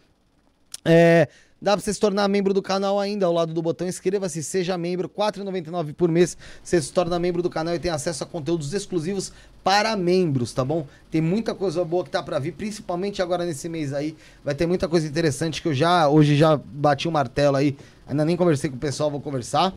É, dá pra você se tornar membro do canal ainda, ao lado do botão inscreva-se, seja membro, R$ 4,99 por mês. Você se torna membro do canal e tem acesso a conteúdos exclusivos para membros, tá bom? Tem muita coisa boa que tá pra vir, principalmente agora nesse mês aí. Vai ter muita coisa interessante que eu já, hoje já bati o martelo aí. Ainda nem conversei com o pessoal, vou conversar.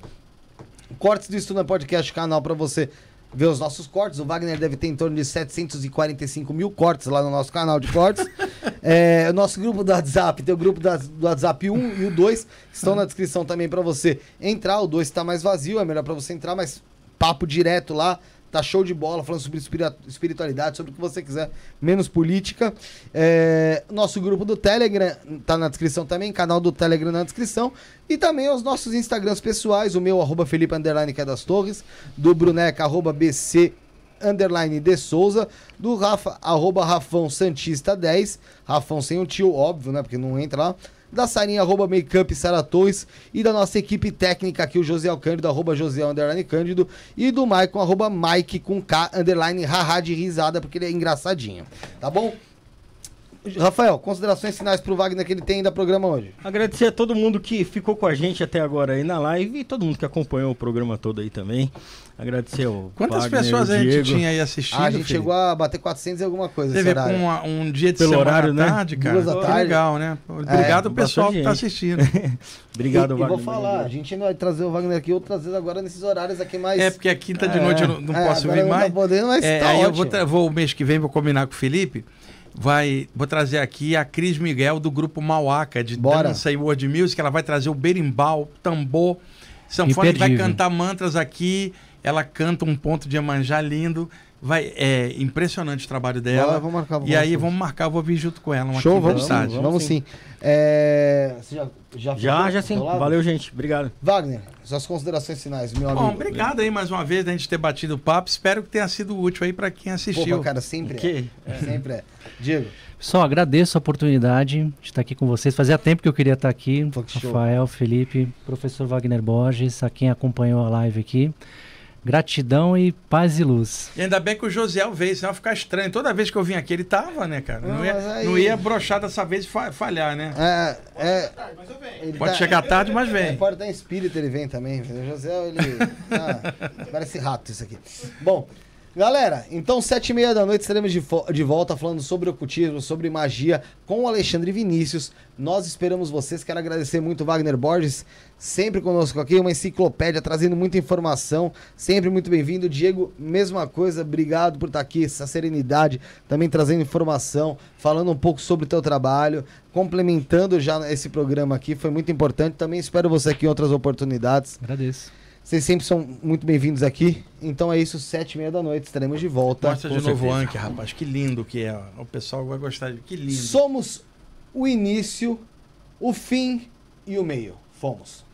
Cortes do Estudo Podcast, canal pra você ver os nossos cortes. O Wagner deve ter em torno de 745 mil cortes lá no nosso canal de cortes. É, o nosso grupo do WhatsApp, tem o grupo da- do WhatsApp 1 e o 2, que estão na descrição também pra você entrar. O 2 tá mais vazio, é melhor pra você entrar, mas papo direto lá. Tá show de bola, falando sobre espiri- espiritualidade, sobre o que você quiser, menos política. É, nosso grupo do Telegram tá na descrição também, canal do Telegram na descrição. E também os nossos Instagrams pessoais, o meu, arroba Felipe Underline que é das Torres, do Bruneca, arroba BC underline de Souza, do Rafa, arroba Rafão Santista 10, Rafão sem o tio, óbvio, né, porque não entra lá, da Sarinha, arroba Makeup Sara Torres, e da nossa equipe técnica aqui, o José Cândido, arroba José underline Cândido, e do Maicon, arroba Mike com K, underline, haha de risada, porque ele é engraçadinho, tá bom? Rafael, considerações finais pro Wagner que ele tem ainda programa hoje. Agradecer a todo mundo que ficou com a gente até agora aí na live e todo mundo que acompanhou o programa todo aí também. Agradecer ao Quantas Wagner, pessoas o a gente tinha aí assistindo? Ah, a gente Felipe? chegou a bater 400 e alguma coisa. Teve uma- um dia de Pelo semana horário, né? tarde, cara. Duas da Que tarde. legal, né? Obrigado ao É, pessoal que tá assistindo. Obrigado, e, e Wagner. vou falar, a gente ainda vai trazer o Wagner aqui, outras vezes agora nesses horários aqui mais. É, porque a quinta de É. noite eu não, não É, posso vir não tá mais. podendo, mas É, tá aí eu ótimo. vou, tra- vou o mês que vem, vou combinar com o Felipe. Vai, vou trazer aqui a Cris Miguel do grupo Mauaca, de Bora. dança e world music. Ela vai trazer o berimbau, tambor, sanfone, vai cantar mantras aqui. Ela canta um ponto de Iemanjá lindo. Vai, é impressionante o trabalho dela. Vamos marcar, vamos e aí vamos marcar, vou vir junto com ela. Uma Show, quinta vamos, de sim, tarde. vamos, sim. É, Você já, já, Já, já sim. Valeu, gente. Obrigado. Wagner, suas considerações finais, meu amigo. Bom, obrigado aí mais uma vez da gente ter batido o papo. Espero que tenha sido útil aí para quem assistiu. Pô, cara, sempre é. Ok. Sempre é. Diego, Só agradeço a oportunidade de estar aqui com vocês. Fazia tempo que eu queria estar aqui. Rafael, Felipe, professor Wagner Borges, a quem acompanhou a live aqui. Gratidão e paz e luz. E ainda bem que o Josiel veio, senão ia ficar estranho. Toda vez que eu vim aqui, ele tava, né, cara? Não, Não, ia, aí- não ia brochar dessa vez e fa- falhar, né? é, é, ele Pode tá- chegar tarde, mas É, vem. pode estar em espírito, ele vem também. O José, ele. ah, parece rato isso aqui. Bom, galera, então, sete e meia da noite estaremos de, de volta falando sobre ocultismo, sobre magia com o Alexandre Vinícius. Nós esperamos vocês. Quero agradecer muito Wagner Borges, sempre conosco aqui, uma enciclopédia, trazendo muita informação. Sempre muito bem-vindo. Diego, mesma coisa, obrigado por estar aqui, essa serenidade, também trazendo informação, falando um pouco sobre o teu trabalho, complementando já esse programa aqui, foi muito importante. Também espero você aqui em outras oportunidades. Agradeço. Vocês sempre são muito bem-vindos aqui. Então é isso, sete e meia da noite, estaremos de volta. Mostra de novo o Anki, rapaz. Que lindo que é. O pessoal vai gostar. de- Que lindo. Somos o início, o fim e o meio. Fomos.